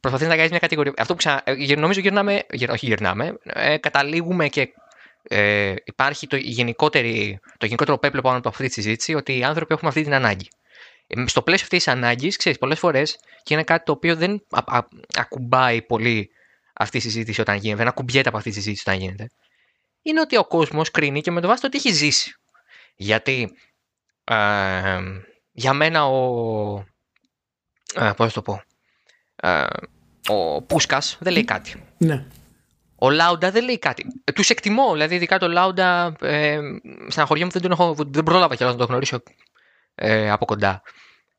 προσπαθείς να κάνεις μια κατηγορία. Αυτό που ξα... Ε, νομίζω γυρνάμε, όχι γυρνάμε, ε, καταλήγουμε και ε, υπάρχει το, το γενικότερο πέπλο πάνω από αυτή τη συζήτηση ότι οι άνθρωποι έχουμε αυτή την ανάγκη στο πλαίσιο αυτής της ανάγκης, ξέρεις, πολλές φορές και είναι κάτι το οποίο δεν α, α, ακουμπάει πολύ αυτή η συζήτηση όταν γίνεται, δεν ακουμπιέται από αυτή τη συζήτηση όταν γίνεται. Είναι ότι ο κόσμος κρίνει και με το βάση το ότι έχει ζήσει. Γιατί ε, για μένα ο. Ε, Πώς το πω. Ε, ο Πούσκας δεν λέει κάτι. Ναι. Ο Λάουντα δεν λέει κάτι. Ε, Τους εκτιμώ, δηλαδή ειδικά το Λάουντα. Ε, χωριά μου δεν, τον έχω, δεν πρόλαβα κιόλας να το γνωρίσω ε, από κοντά.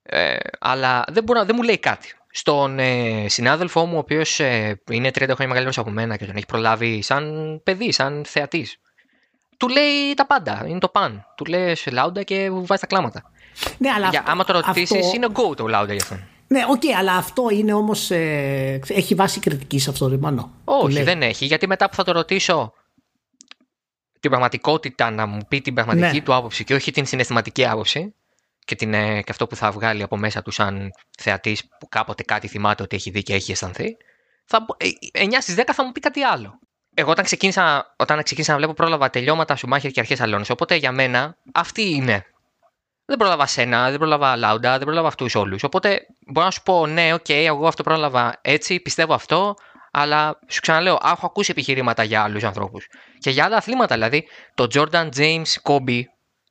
Ε, αλλά δεν, μπορώ, δεν μου λέει κάτι. Στον ε, συνάδελφό μου, ο οποίος ε, είναι 30 χρόνια μεγαλύτερος από μένα και τον έχει προλάβει σαν παιδί, σαν θεατής, του λέει τα πάντα. Είναι το παν. Του λέει σε λάουντα και βάζει τα κλάματα. Ναι, αλλά Για, άμα το ρωτήσεις, αυτό... είναι go το λάουντα για αυτόν. Ναι, οκ, okay, αλλά αυτό είναι όμως. Ε, έχει βάση κριτικής σε αυτό το ρημάνο. Όχι, δεν έχει. Γιατί μετά που θα το ρωτήσω την πραγματικότητα να μου πει την πραγματική ναι. του άποψη και όχι την συναισθηματική άποψη, και, την, ε, και αυτό που θα βγάλει από μέσα του σαν θεατής που κάποτε κάτι θυμάται ότι έχει δει και έχει αισθανθεί, θα, 9 στις 10 θα μου πει κάτι άλλο. εγώ όταν ξεκίνησα, όταν ξεκίνησα να βλέπω πρόλαβα τελειώματα Σουμάχερ και αρχές Αλόνσο. Οπότε για μένα αυτή είναι. Δεν πρόλαβα Σένα, δεν πρόλαβα Λάουντα, δεν πρόλαβα αυτούς όλους. Οπότε μπορώ να σου πω, ναι, OK, okay, εγώ αυτό πρόλαβα έτσι, πιστεύω αυτό, αλλά σου ξαναλέω, έχω ακούσει επιχειρήματα για άλλους ανθρώπους. Και για άλλα αθλήματα, δηλαδή το Jordan James Kobe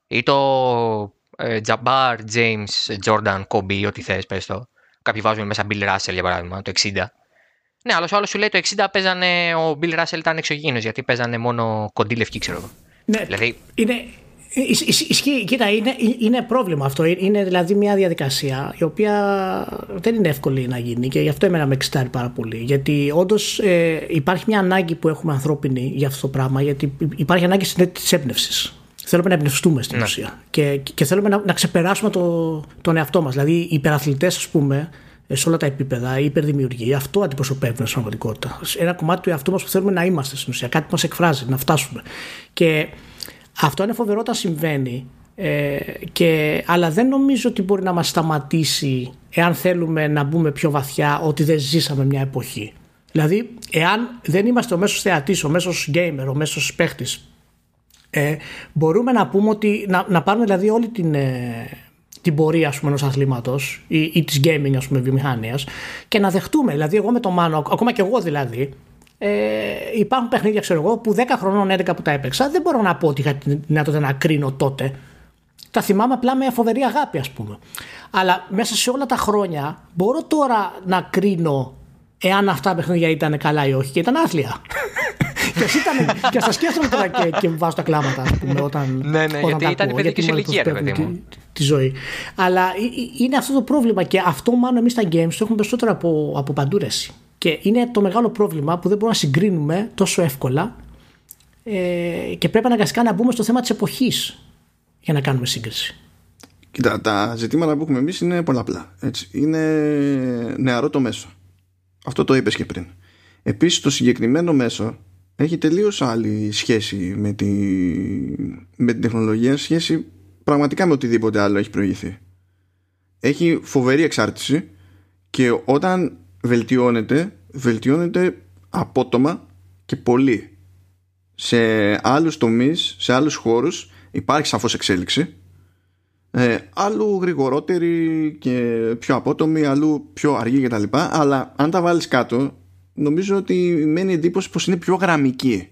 ή το ε, Jabbar James Jordan Kobe, ό,τι θες, πες το. Κάποιοι βάζουν μέσα Bill Russell για παράδειγμα, το 60. Ναι, αλλά ο άλλος σου λέει το 60 παίζανε, ο Bill Russell ήταν εξωγήινος γιατί παίζανε μόνο κοντήλευκοι, ξέρω εγώ. Ναι, δηλαδή... είναι, Ισχύει, κοίτα, είναι, είναι πρόβλημα αυτό. Είναι δηλαδή μια διαδικασία η οποία δεν είναι εύκολη να γίνει και γι' αυτό εμένα με εξητάρει πάρα πολύ. Γιατί όντως ε, υπάρχει μια ανάγκη που έχουμε ανθρώπινη για αυτό το πράγμα, γιατί υπάρχει ανάγκη τη έμπνευση. Θέλουμε να εμπνευστούμε στην ναι. ουσία και, και θέλουμε να, να ξεπεράσουμε το, τον εαυτό μας. Δηλαδή, οι υπεραθλητές, ας πούμε, σε όλα τα επίπεδα, η υπερδημιουργία, αυτό αντιπροσωπεύουν στην πραγματικότητα. Ένα κομμάτι του εαυτού μας που θέλουμε να είμαστε στην ουσία, κάτι που μας εκφράζει, να φτάσουμε. Και αυτό είναι φοβερό όταν συμβαίνει. Ε, και, αλλά δεν νομίζω ότι μπορεί να μας σταματήσει εάν θέλουμε να μπούμε πιο βαθιά ότι δεν ζήσαμε μια εποχή. Δηλαδή, εάν δεν είμαστε ο μέσος θεατής, ο μέσος gamer, ο μέσος παίχτης, ε, μπορούμε να πούμε ότι, να, να πάρουμε δηλαδή όλη την, ε, την πορεία ας πούμε, ενός αθλήματος ή, ή της gaming ας πούμε βιομηχανίας και να δεχτούμε, δηλαδή εγώ με το Μάνο, ακόμα και εγώ δηλαδή, ε, υπάρχουν παιχνίδια, ξέρω εγώ, που 10 χρονών, 11 που τα έπαιξα, δεν μπορώ να πω ότι είχα τη δυνατότητα να κρίνω τότε. Τα θυμάμαι απλά με φοβερή αγάπη, ας πούμε. Αλλά μέσα σε όλα τα χρόνια μπορώ τώρα να κρίνω εάν αυτά τα παιχνίδια ήταν καλά ή όχι. Και ήταν άθλια. και ας, ήταν, και σας σκέφτομαι τώρα και, και βάζω τα κλάματα, ας πούμε, όταν, ναι, ναι, όταν γιατί τα ήταν παιδική ηλικία, ρε παιδί μου. Τη, τη, ζωή. Αλλά είναι αυτό το πρόβλημα και αυτό μάλλον εμείς στα games το έχουμε περισσότερο από, από παντού και είναι το μεγάλο πρόβλημα που δεν μπορούμε να συγκρίνουμε τόσο εύκολα ε, και πρέπει αναγκαστικά να μπούμε στο θέμα της εποχής για να κάνουμε σύγκριση. Κοίτα, τα ζητήματα που έχουμε εμείς είναι πολλαπλά. Έτσι. Είναι νεαρό το μέσο. Αυτό το είπες και πριν. Επίσης το συγκεκριμένο μέσο έχει τελείως άλλη σχέση με, τη, με την τεχνολογία σχέση πραγματικά με οτιδήποτε άλλο έχει προηγηθεί. Έχει φοβερή εξάρτηση και όταν βελτιώνεται, βελτιώνεται απότομα και πολύ. Σε άλλους τομείς, σε άλλους χώρους υπάρχει σαφώς εξέλιξη. Ε, άλλου γρηγορότερη και πιο απότομη, αλλού πιο αργή κτλ. Αλλά αν τα βάλεις κάτω, νομίζω ότι μένει εντύπωση πως είναι πιο γραμμική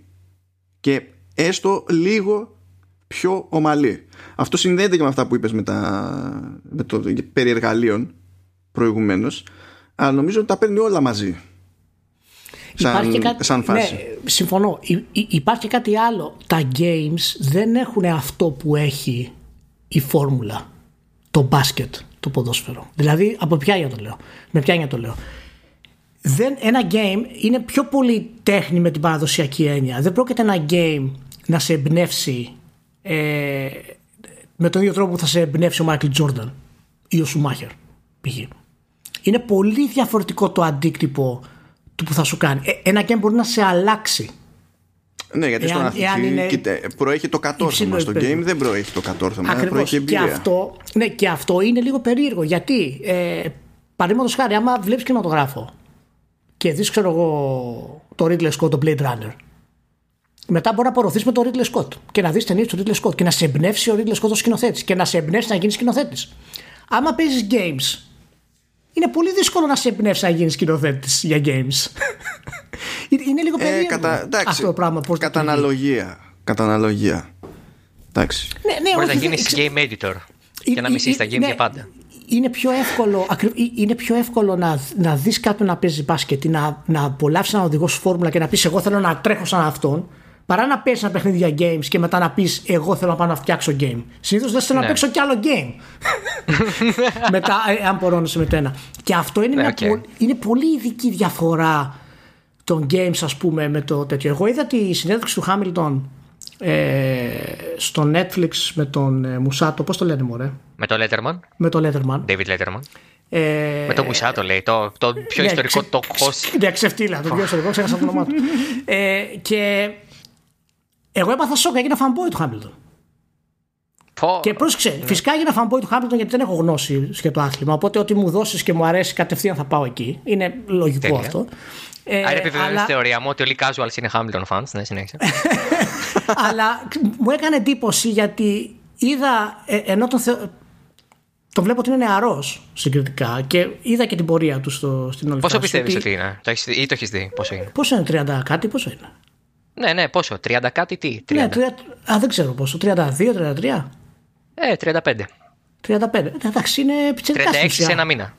και έστω λίγο πιο ομαλή. Αυτό συνδέεται και με αυτά που είπες με, τα, με το περί εργαλείων προηγουμένως αλλά νομίζω ότι τα παίρνει όλα μαζί. Σαν, κάτι, σαν φάση. Ναι, συμφωνώ. υπάρχει και κάτι άλλο. Τα games δεν έχουν αυτό που έχει η φόρμουλα. Το μπάσκετ, το ποδόσφαιρο. Δηλαδή, από ποια για το λέω. Με ποια για το λέω. Δεν, ένα game είναι πιο πολύ τέχνη με την παραδοσιακή έννοια. Δεν πρόκειται ένα game να σε εμπνεύσει ε, με τον ίδιο τρόπο που θα σε εμπνεύσει ο Μάικλ Τζόρνταν ή ο Σουμάχερ π.χ είναι πολύ διαφορετικό το αντίκτυπο του που θα σου κάνει. Ε, ένα game μπορεί να σε αλλάξει. Ναι, γιατί στον αθλητή είναι... προέχει το κατόρθωμα. Στο game δεν προέχει το κατόρθωμα. Ακριβώς. Προέχει και αυτό, ναι, και αυτό είναι λίγο περίεργο. Γιατί, ε, παραδείγματος χάρη, άμα βλέπεις κινηματογράφο και δεις, ξέρω εγώ, το Ridley Scott, το Blade Runner, μετά μπορεί να απορροφήσει με το Ridley Scott και να δεις ταινίες του Ridley Scott και να σε εμπνεύσει ο Ridley Scott ως σκηνοθέτης και να σε εμπνεύσει να γίνεις σκηνοθέτης. Άμα παίζεις games είναι πολύ δύσκολο να σε εμπνεύσει να γίνεις σκηνοθέτης για games. είναι λίγο ε, περίεργο ε, κατα... εντάξει, αυτό το πράγμα. Πώς κατά αναλογία. Κατά αναλογία. Εντάξει. Ναι, ναι, Μπορείς να γίνεις game editor και να μισεί τα game ναι, για πάντα. Είναι πιο εύκολο, είναι πιο εύκολο να, να δεις κάποιον να παίζει μπάσκετ ή να, να απολαύσεις έναν οδηγό σου φόρμουλα και να πεις εγώ θέλω να τρέχω σαν αυτόν παρά να παίξει ένα παιχνίδι για games και μετά να πεις Εγώ θέλω να πάω να φτιάξω game. Συνήθως δεν θέλω να ναι. παίξω κι άλλο game. μετά, ε, αν μπορώ να σε μετένα. Και αυτό είναι, μια okay. είναι πολύ ειδική διαφορά των games, ας πούμε, με το τέτοιο. Εγώ είδα τη συνέντευξη του Χάμιλτον ε, στο Netflix με τον ε, Μουσάτο. Πώς το λένε, Μωρέ; Με τον Letterman. Με τον Letterman. David Letterman. Ε, με το Μουσάτο λέει, το, το πιο ναι, ιστορικό ξε, το host. Ναι, ξεφτύλα, το πιο ιστορικό, ξέχασα το όνομά του. ε, και εγώ έπαθα σοκ, έγινα fanboy του Χάμιλτον. Πω. Και πρόσεξε, φυσικά έγινα fanboy του Χάμιλτον γιατί δεν έχω γνώση για το άθλημα. Οπότε ό,τι μου δώσεις και μου αρέσει κατευθείαν θα πάω εκεί. Είναι λογικό Τέλεια. αυτό. Ε, Άρα επιβεβαιώνει αλλά, τη θεωρία μου ότι όλοι οι casuals είναι Hamilton fans. Ναι, συνέχισε. αλλά μου έκανε εντύπωση γιατί είδα, ε, ενώ τον, θεω... τον βλέπω ότι είναι νεαρός συγκριτικά και είδα και την πορεία του στο, στην όλη πόσο φάση, πιστεύεις ότι είναι, το έχεις, δει- ή το έχεις δει, πόσο είναι; Πόσο είναι 30 κάτι, πόσο είναι; Ναι, ναι, πόσο, 30 κάτι τι, 30. Ναι, 30, α, δεν ξέρω πόσο, 32, 33, Ε, 35. 35. Ε, Εντάξει, είναι 36 πιτσερικά στην σε ουσία. ένα μήνα.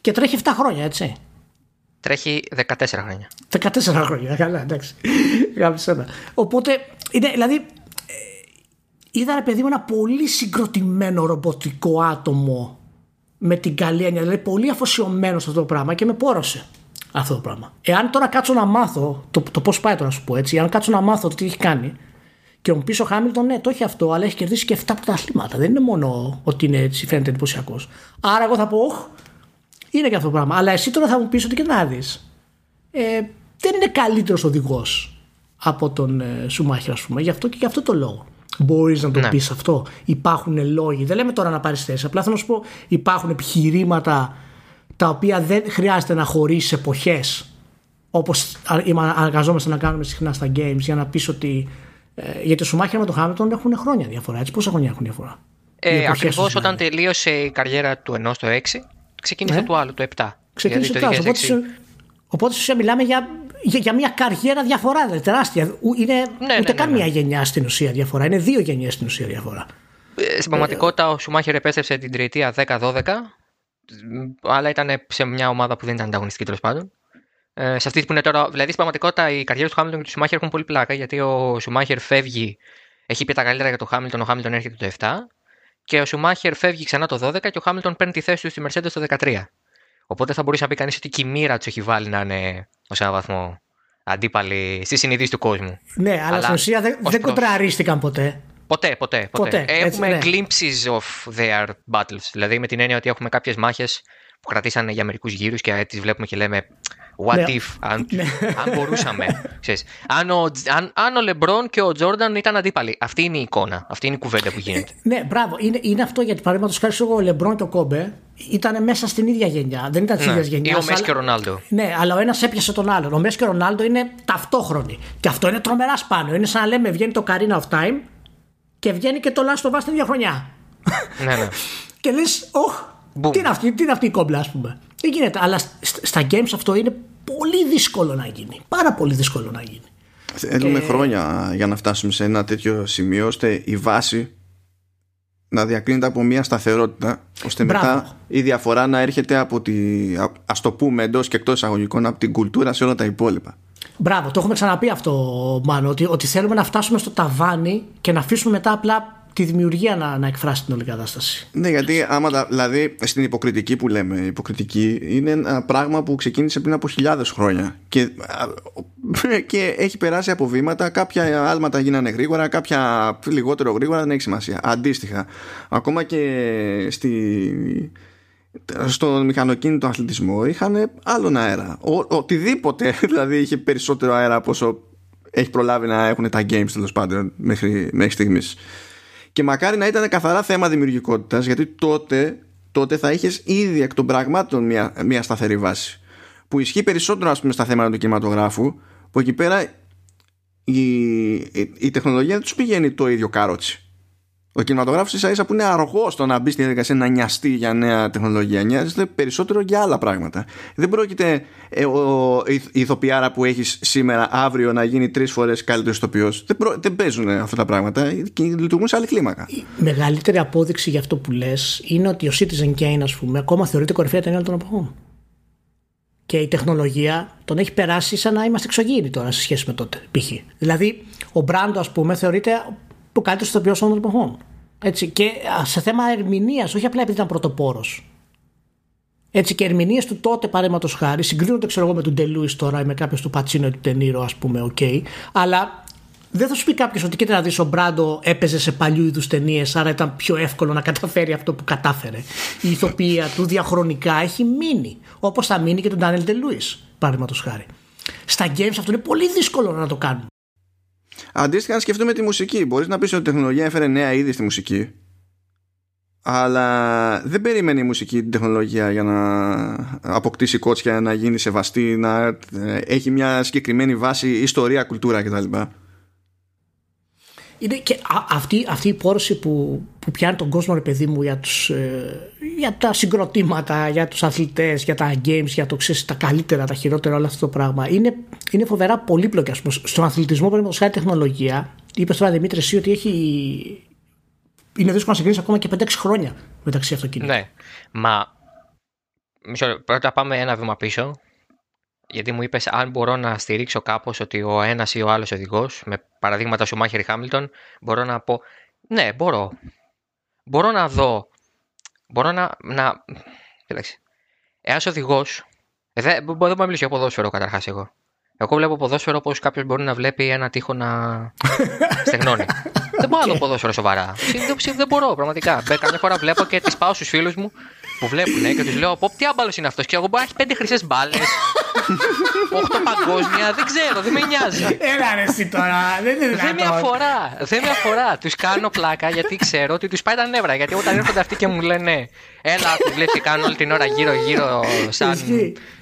Και τρέχει 7 χρόνια, έτσι. Τρέχει 14 χρόνια. 14 χρόνια, καλά, εντάξει. Γάμισε ένα. Οπότε, είναι, δηλαδή, ε, είδα ρε παιδί μου ένα πολύ συγκροτημένο ρομποτικό άτομο με την καλή έννοια, δηλαδή πολύ αφοσιωμένος σε αυτό το πράγμα και με πόρωσε αυτό το πράγμα. Εάν τώρα κάτσω να μάθω, το, το πώς πάει τώρα να σου πω έτσι, αν κάτσω να μάθω το τι έχει κάνει και μου πεις ο Χάμιλτον, ναι, το έχει αυτό, αλλά έχει κερδίσει και 7 πρωταθλήματα. Δεν είναι μόνο ότι είναι έτσι, φαίνεται εντυπωσιακός. Άρα, εγώ θα πω, Ωχ, είναι και αυτό το πράγμα. Αλλά εσύ τώρα θα μου πεις ότι και να δεις. Ε, δεν είναι καλύτερος οδηγός από τον ε, Σουμάχερ, ας πούμε. Γι' αυτό και γι' αυτό το λόγο. Μπορείς να το Ναι. πεις αυτό. Υπάρχουν λόγοι. Δεν λέμε τώρα να πάρεις θέση. Απλά θέλω να σου πω, υπάρχουν επιχειρήματα τα οποία δεν χρειάζεται να χωρίσεις εποχές όπως αναγκαζόμαστε να κάνουμε συχνά στα games για να πεις ότι. Ε, γιατί ο Σουμάχερ με τον Χάμιλτον έχουν χρόνια διαφορά. Έτσι, πόσα χρόνια έχουν διαφορά; Οι Ε, εποχές Ακριβώς τους όταν δηλαδή. τελείωσε η καριέρα του ενός το 6, ξεκίνησε Ναι. του άλλου το 7. Ξεκίνησε Γιατί το το Οπότε, 2006 σε- οπότε σε ουσία μιλάμε για, για, για μια καριέρα διαφορά, δηλαδή τεράστια. Ου- Είναι Ναι, ούτε ναι, καν ναι, ναι. μια γενιά στην ουσία διαφορά. Είναι δύο γενιές στην ουσία διαφορά. Ε, Στην πραγματικότητα ο Σουμάχερ επέστρεψε την τριετία 10-12, αλλά ήταν σε μια ομάδα που δεν ήταν ανταγωνιστική τέλος πάντων. Ε, σε αυτή που είναι τώρα, δηλαδή στην πραγματικότητα οι καριέρε του Χάμιλτον και του Σουμάχερ έχουν πολύ πλάκα γιατί ο Σουμάχερ φεύγει, έχει πει τα καλύτερα για το Χάμιλτον, ο Χάμιλτον έρχεται το 7 και ο Σουμάχερ φεύγει ξανά το 12 και ο Χάμιλτον παίρνει τη θέση του στη Mercedes το 13. Οπότε θα μπορούσε να πει κανείς ότι και η μοίρα τους έχει βάλει να είναι ως έναν βαθμό αντίπαλοι στη συνείδηση του κόσμου. Ναι, αλλά, Αλλά στην ουσία δεν, ως δεν προς- κοντραρίστηκαν ποτέ. Ποτέ, ποτέ, ποτέ. Ποτέ, έτσι, έχουμε ναι. glimpses of their battles. Δηλαδή με την έννοια ότι έχουμε κάποιες μάχες που κρατήσανε για μερικούς γύρους και τις βλέπουμε και λέμε What Ναι. if, αν, αν μπορούσαμε. Ξέρεις, αν, ο, αν, αν ο Λεμπρόν και ο Τζόρνταν ήταν αντίπαλοι. Αυτή είναι η εικόνα. Αυτή είναι η κουβέντα που γίνεται. Ναι, μπράβο. Είναι, είναι αυτό γιατί παραδείγματος χάρη εγώ, ο Λεμπρόν και ο Κόμπε ήταν μέσα στην ίδια γενιά. Δεν ήταν της Ναι. ίδιας Ή γενιά. ο Μέση και ο Ρονάλντο. Ναι, αλλά ο ένας έπιασε τον άλλον. Ο Μέση και ο Ρονάλντο είναι ταυτόχρονοι. Και αυτό είναι τρομεράς σπάνιο. Είναι σαν να λέμε βγαίνει το Carina of Time και βγαίνει και το Last of Us την ίδια χρονιά. ναι, ναι. και λες, Ωχ, Boom. τι είναι, αυτή, τι είναι αυτή η κόμπλα, ας πούμε. Δεν γίνεται. Αλλά σ- στα games αυτό είναι πολύ δύσκολο να γίνει. Πάρα πολύ δύσκολο να γίνει. Θέλουμε χρόνια για να φτάσουμε σε ένα τέτοιο σημείο ώστε η βάση να διακρίνεται από μια σταθερότητα ώστε Μπράβο. μετά η διαφορά να έρχεται από τη, α ας το πούμε εντός και εκτός εισαγωγικών από την κουλτούρα σε όλα τα υπόλοιπα. Μπράβο, το έχουμε ξαναπεί αυτό, Μάνο, ότι, ότι θέλουμε να φτάσουμε στο ταβάνι και να αφήσουμε μετά απλά τη δημιουργία να, να εκφράσει την όλη κατάσταση. Ναι, γιατί άμα τα, δηλαδή στην υποκριτική που λέμε, η υποκριτική είναι ένα πράγμα που ξεκίνησε πριν από χιλιάδες χρόνια και, α, και έχει περάσει από βήματα. Κάποια άλματα γίνανε γρήγορα, κάποια λιγότερο γρήγορα, δεν έχει σημασία. Αντίστοιχα, ακόμα και στη, στον μηχανοκίνητο αθλητισμό είχαν άλλον αέρα. Ο, οτιδήποτε δηλαδή είχε περισσότερο αέρα από όσο έχει προλάβει να έχουν τα games τέλος πάντων μέχρι, μέχρι στιγμής. Και μακάρι να ήταν καθαρά θέμα δημιουργικότητας, γιατί τότε, τότε θα είχες ήδη εκ των πραγμάτων μια, μια σταθερή βάση. Που ισχύει περισσότερο, ας πούμε, στα θέματα του κινηματογράφου, που εκεί πέρα η, η, η τεχνολογία δεν τους πηγαίνει το ίδιο κάροτσι. Ο κινηματογράφος ίσα ίσα που είναι αργό στο να μπει στη διαδικασία να νοιαστεί για νέα τεχνολογία. Νοιάζεται περισσότερο για άλλα πράγματα. Δεν πρόκειται ε, ο, η, η ηθοποιάρα που έχεις σήμερα αύριο να γίνει τρεις φορές καλύτερος ηθοποιός. Δεν, προ- δεν παίζουν αυτά τα πράγματα και λειτουργούν σε άλλη κλίμακα. Η μεγαλύτερη απόδειξη για αυτό που λες είναι ότι ο Citizen Kane, ας πούμε, ακόμα θεωρείται κορυφαία ταινία όλων των εποχών. Και η τεχνολογία τον έχει περάσει σαν να είμαστε εξωγήινοι τώρα σε σχέση με τότε. Π.χ. Δηλαδή, ο Μπράντο, ας πούμε, θεωρείται ο καλύτερος ηθοποιός όλων των εποχών. Έτσι, και α, σε θέμα ερμηνείας, όχι απλά επειδή ήταν πρωτοπόρος. Έτσι και ερμηνείες του τότε παραδείγματος χάρη συγκρίνονται ξέρω εγώ με τον Ντέι Λιούις τώρα ή με κάποιο του Πατσίνο ή του Ντε Νίρο, ας πούμε, οκ. Αλλά δεν θα σου πει κάποιος ότι κοίτα να δεις ο Μπράντο έπαιζε σε παλιού είδους ταινίες, άρα ήταν πιο εύκολο να καταφέρει αυτό που κατάφερε. Η ηθοποιία του διαχρονικά έχει μείνει. Όπως θα μείνει και τον Ντάνιελ Ντέι Λιούις, παραδείγματος χάρη. Στα games αυτό είναι πολύ δύσκολο να το κάνουμε. Αντίστοιχα, να σκεφτούμε τη μουσική. Μπορείς να πεις ότι η τεχνολογία έφερε νέα είδη στη μουσική. αλλά δεν περίμενε η μουσική την τεχνολογία για να αποκτήσει κότσια, να γίνει σεβαστή, να ε, έχει μια συγκεκριμένη βάση ιστορία, κουλτούρα κτλ. Είναι και αυτή, αυτή η πόρωση που, που πιάνει τον κόσμο, ρε παιδί μου, για, τους, ε, για τα συγκροτήματα, για τους αθλητές, για τα games, για το ξέρεις, τα καλύτερα, τα χειρότερα, όλο αυτό το πράγμα. Είναι, είναι φοβερά πολύπλοκη, ας πούμε. Στον αθλητισμό, πρέπει να τεχνολογία. Είπε τώρα, Δημήτρης, εσύ ότι έχει, είναι δύσκολο να συγκρίνεις ακόμα και 5-6 χρόνια μεταξύ αυτοκίνητων. Ναι. Μα. Μισό, πρώτα πάμε ένα βήμα πίσω. Γιατί μου είπες, αν μπορώ να στηρίξω κάπως ότι ο ένας ή ο άλλος οδηγός, με παραδείγματα σου Μάχερ Χάμιλτον, μπορώ να πω. Ναι, μπορώ. Μπορώ να δω. Μπορώ να. να... Κοίταξε. Ένα οδηγός. Ε, δεν μπορώ να μιλήσω για ποδόσφαιρο καταρχάς εγώ. Εγώ βλέπω ποδόσφαιρο όπως κάποιος μπορεί να βλέπει ένα τείχο να στεγνώνει. δεν μπορώ να δω ποδόσφαιρο σοβαρά. Δεν μπορώ, πραγματικά. Καμιά φορά βλέπω και τις πάω στους φίλους μου που βλέπουν και τους λέω: Από τι άμπαλος είναι αυτός. Και εγώ μπορεί να έχει πέντε χρυσές μπάλες. Οχτώ παγκόσμια, δεν ξέρω, δεν με νοιάζει. Έλα ρε εσύ τώρα, δεν είναι Δεν με αφορά, δεν με αφορά. Τους κάνω πλάκα γιατί ξέρω ότι τους πάει τα νεύρα. Γιατί όταν έρχονται αυτοί και μου λένε Έλα, του βλέπεις κάνω όλη την ώρα γύρω-γύρω σαν.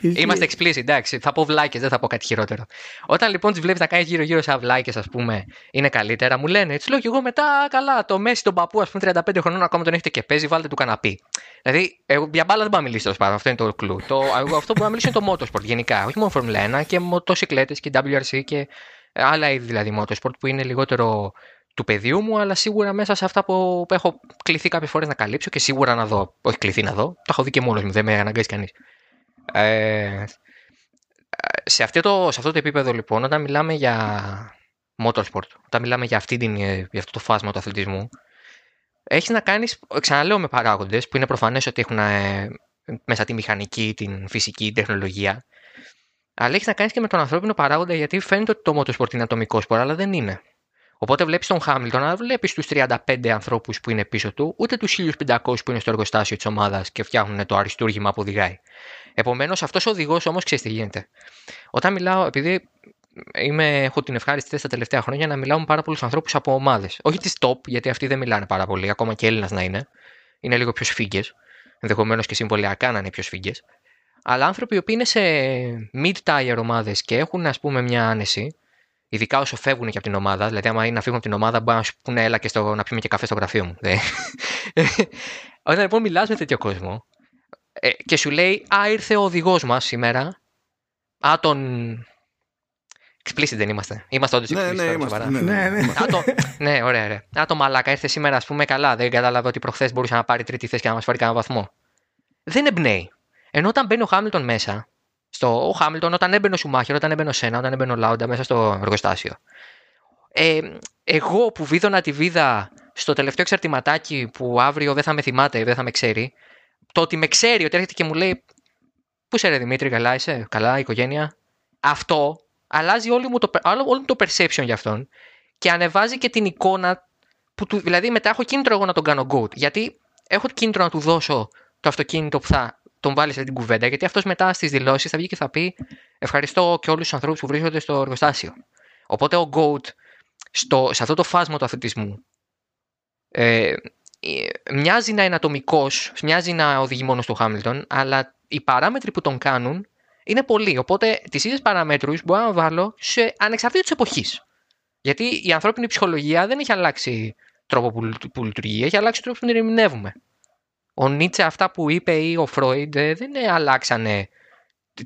Είμαστε explicit, εντάξει. Θα πω βλάκες, δεν θα πω κάτι χειρότερο. Όταν λοιπόν τους βλέπεις να κάνει γύρω-γύρω σαν βλάκες, ας πούμε, είναι καλύτερα, μου λένε. Έτσι λέω και εγώ μετά, καλά, το Μέση τον παππού, ας πούμε, 35 χρονών ακόμα τον έχετε και παίζει, βάλτε του καναπί. Δηλαδή, εγώ, για μπάλα δεν μπορώ να μιλήσω τέλος πάντων. Αυτό είναι το κλου. Το, εγώ, αυτό που να μιλήσω είναι το motorsport γενικά. Όχι μόνο Formula 1 και μοτοσυκλέτες και WRC και άλλα είδη δηλαδή motorsport που είναι λιγότερο του πεδίου μου, αλλά σίγουρα μέσα σε αυτά που έχω κληθεί κάποιες φορές να καλύψω και σίγουρα να δω. Όχι κληθεί να δω, το έχω δει και μόνος μου, δεν με αναγκάζει κανείς. Ε, σε, αυτό το, σε αυτό το επίπεδο λοιπόν, όταν μιλάμε για motorsport, όταν μιλάμε για, αυτή την, για αυτό το φάσμα του αθλητισμού, έχεις να κάνεις, ξαναλέω με παράγοντες που είναι προφανές ότι έχουν ε, μέσα τη μηχανική, την φυσική, την τεχνολογία. Αλλά έχεις να κάνεις και με τον ανθρώπινο παράγοντα γιατί φαίνεται ότι το motorsport είναι ατομικός σπορ, αλλά δεν είναι. Οπότε βλέπεις τον Χάμιλτον, αλλά βλέπεις τους 35 ανθρώπους που είναι πίσω του, ούτε τους 1500 που είναι στο εργοστάσιο της ομάδας και φτιάχνουν το αριστούργημα που οδηγάει. Επομένως, αυτός ο οδηγός όμως ξέρεις τι γίνεται. Όταν μιλάω, επειδή είμαι, έχω την ευχάριστη θέση τα τελευταία χρόνια να μιλάω με πάρα πολλούς ανθρώπους από ομάδες. Όχι τη top, γιατί αυτοί δεν μιλάνε πάρα πολύ, ακόμα και Έλληνας να είναι. Είναι λίγο πιο σφίγγες. Ενδεχομένως και συμβολιακά να είναι πιο σφίγγες. Αλλά άνθρωποι οι οποίοι είναι σε mid-tier ομάδες και έχουν, ας πούμε, μια άνεση, ειδικά όσο φεύγουν και από την ομάδα, δηλαδή άμα είναι να φύγουν από την ομάδα, μπορεί να σου πούνε έλα και στο, να πιούμε και καφέ στο γραφείο μου. Όταν λοιπόν μιλάς με τέτοιο κόσμο ε, και σου λέει Α, ήρθε ο οδηγός μας σήμερα. Α, τον Explicit δεν είμαστε. Είμαστε όντως ναι, explicit. Ναι, είμαστε. Ναι, ναι. ναι. Α, το... ναι, ωραία, ωραία. Α, το μαλάκα ήρθε σήμερα, ας πούμε, καλά. Δεν κατάλαβε ότι προχθές μπορούσε να πάρει τρίτη θέση και να μας φέρει κανένα βαθμό. Δεν εμπνέει. Ενώ όταν μπαίνει ο Χάμιλτον μέσα, στο ο Χάμιλτον, όταν έμπαινε ο Σουμάχερ, όταν έμπαινε ο Σένα, όταν έμπαινε ο Λάουντα μέσα στο εργοστάσιο. Ε, εγώ που βίδωνα τη βίδα στο τελευταίο εξαρτηματάκι που αύριο δεν θα με θυμάται, δεν θα με ξέρει, το ότι με ξέρει, ότι έρχεται και μου λέει Πού είσαι, ρε Δημήτρη, καλά είσαι, καλά, οικογένεια; Αυτό αλλάζει όλο μου το, όλο το perception για αυτόν και ανεβάζει και την εικόνα που του, δηλαδή μετά έχω κίνητρο εγώ να τον κάνω good. Γιατί έχω κίνητρο να του δώσω το αυτοκίνητο που θα τον βάλει σε την κουβέντα, γιατί αυτός μετά στις δηλώσεις θα βγει και θα πει Ευχαριστώ και όλους τους ανθρώπους που βρίσκονται στο εργοστάσιο. Οπότε ο GOAT στο, σε αυτό το φάσμα του αθλητισμού ε, ε μοιάζει να είναι ατομικός, μοιάζει να οδηγεί μόνο στο Χάμιλτον, αλλά οι παράμετροι που τον κάνουν είναι πολλοί. Οπότε τις ίδιες παραμέτρους μπορώ να βάλω σε ανεξαρτήτως εποχής. Γιατί η ανθρώπινη ψυχολογία δεν έχει αλλάξει τρόπο που, που λειτουργεί, έχει αλλάξει τρόπο που την ερμηνεύουμε. Ο Νίτσε αυτά που είπε ή ο Φρόιντ ε, δεν αλλάξανε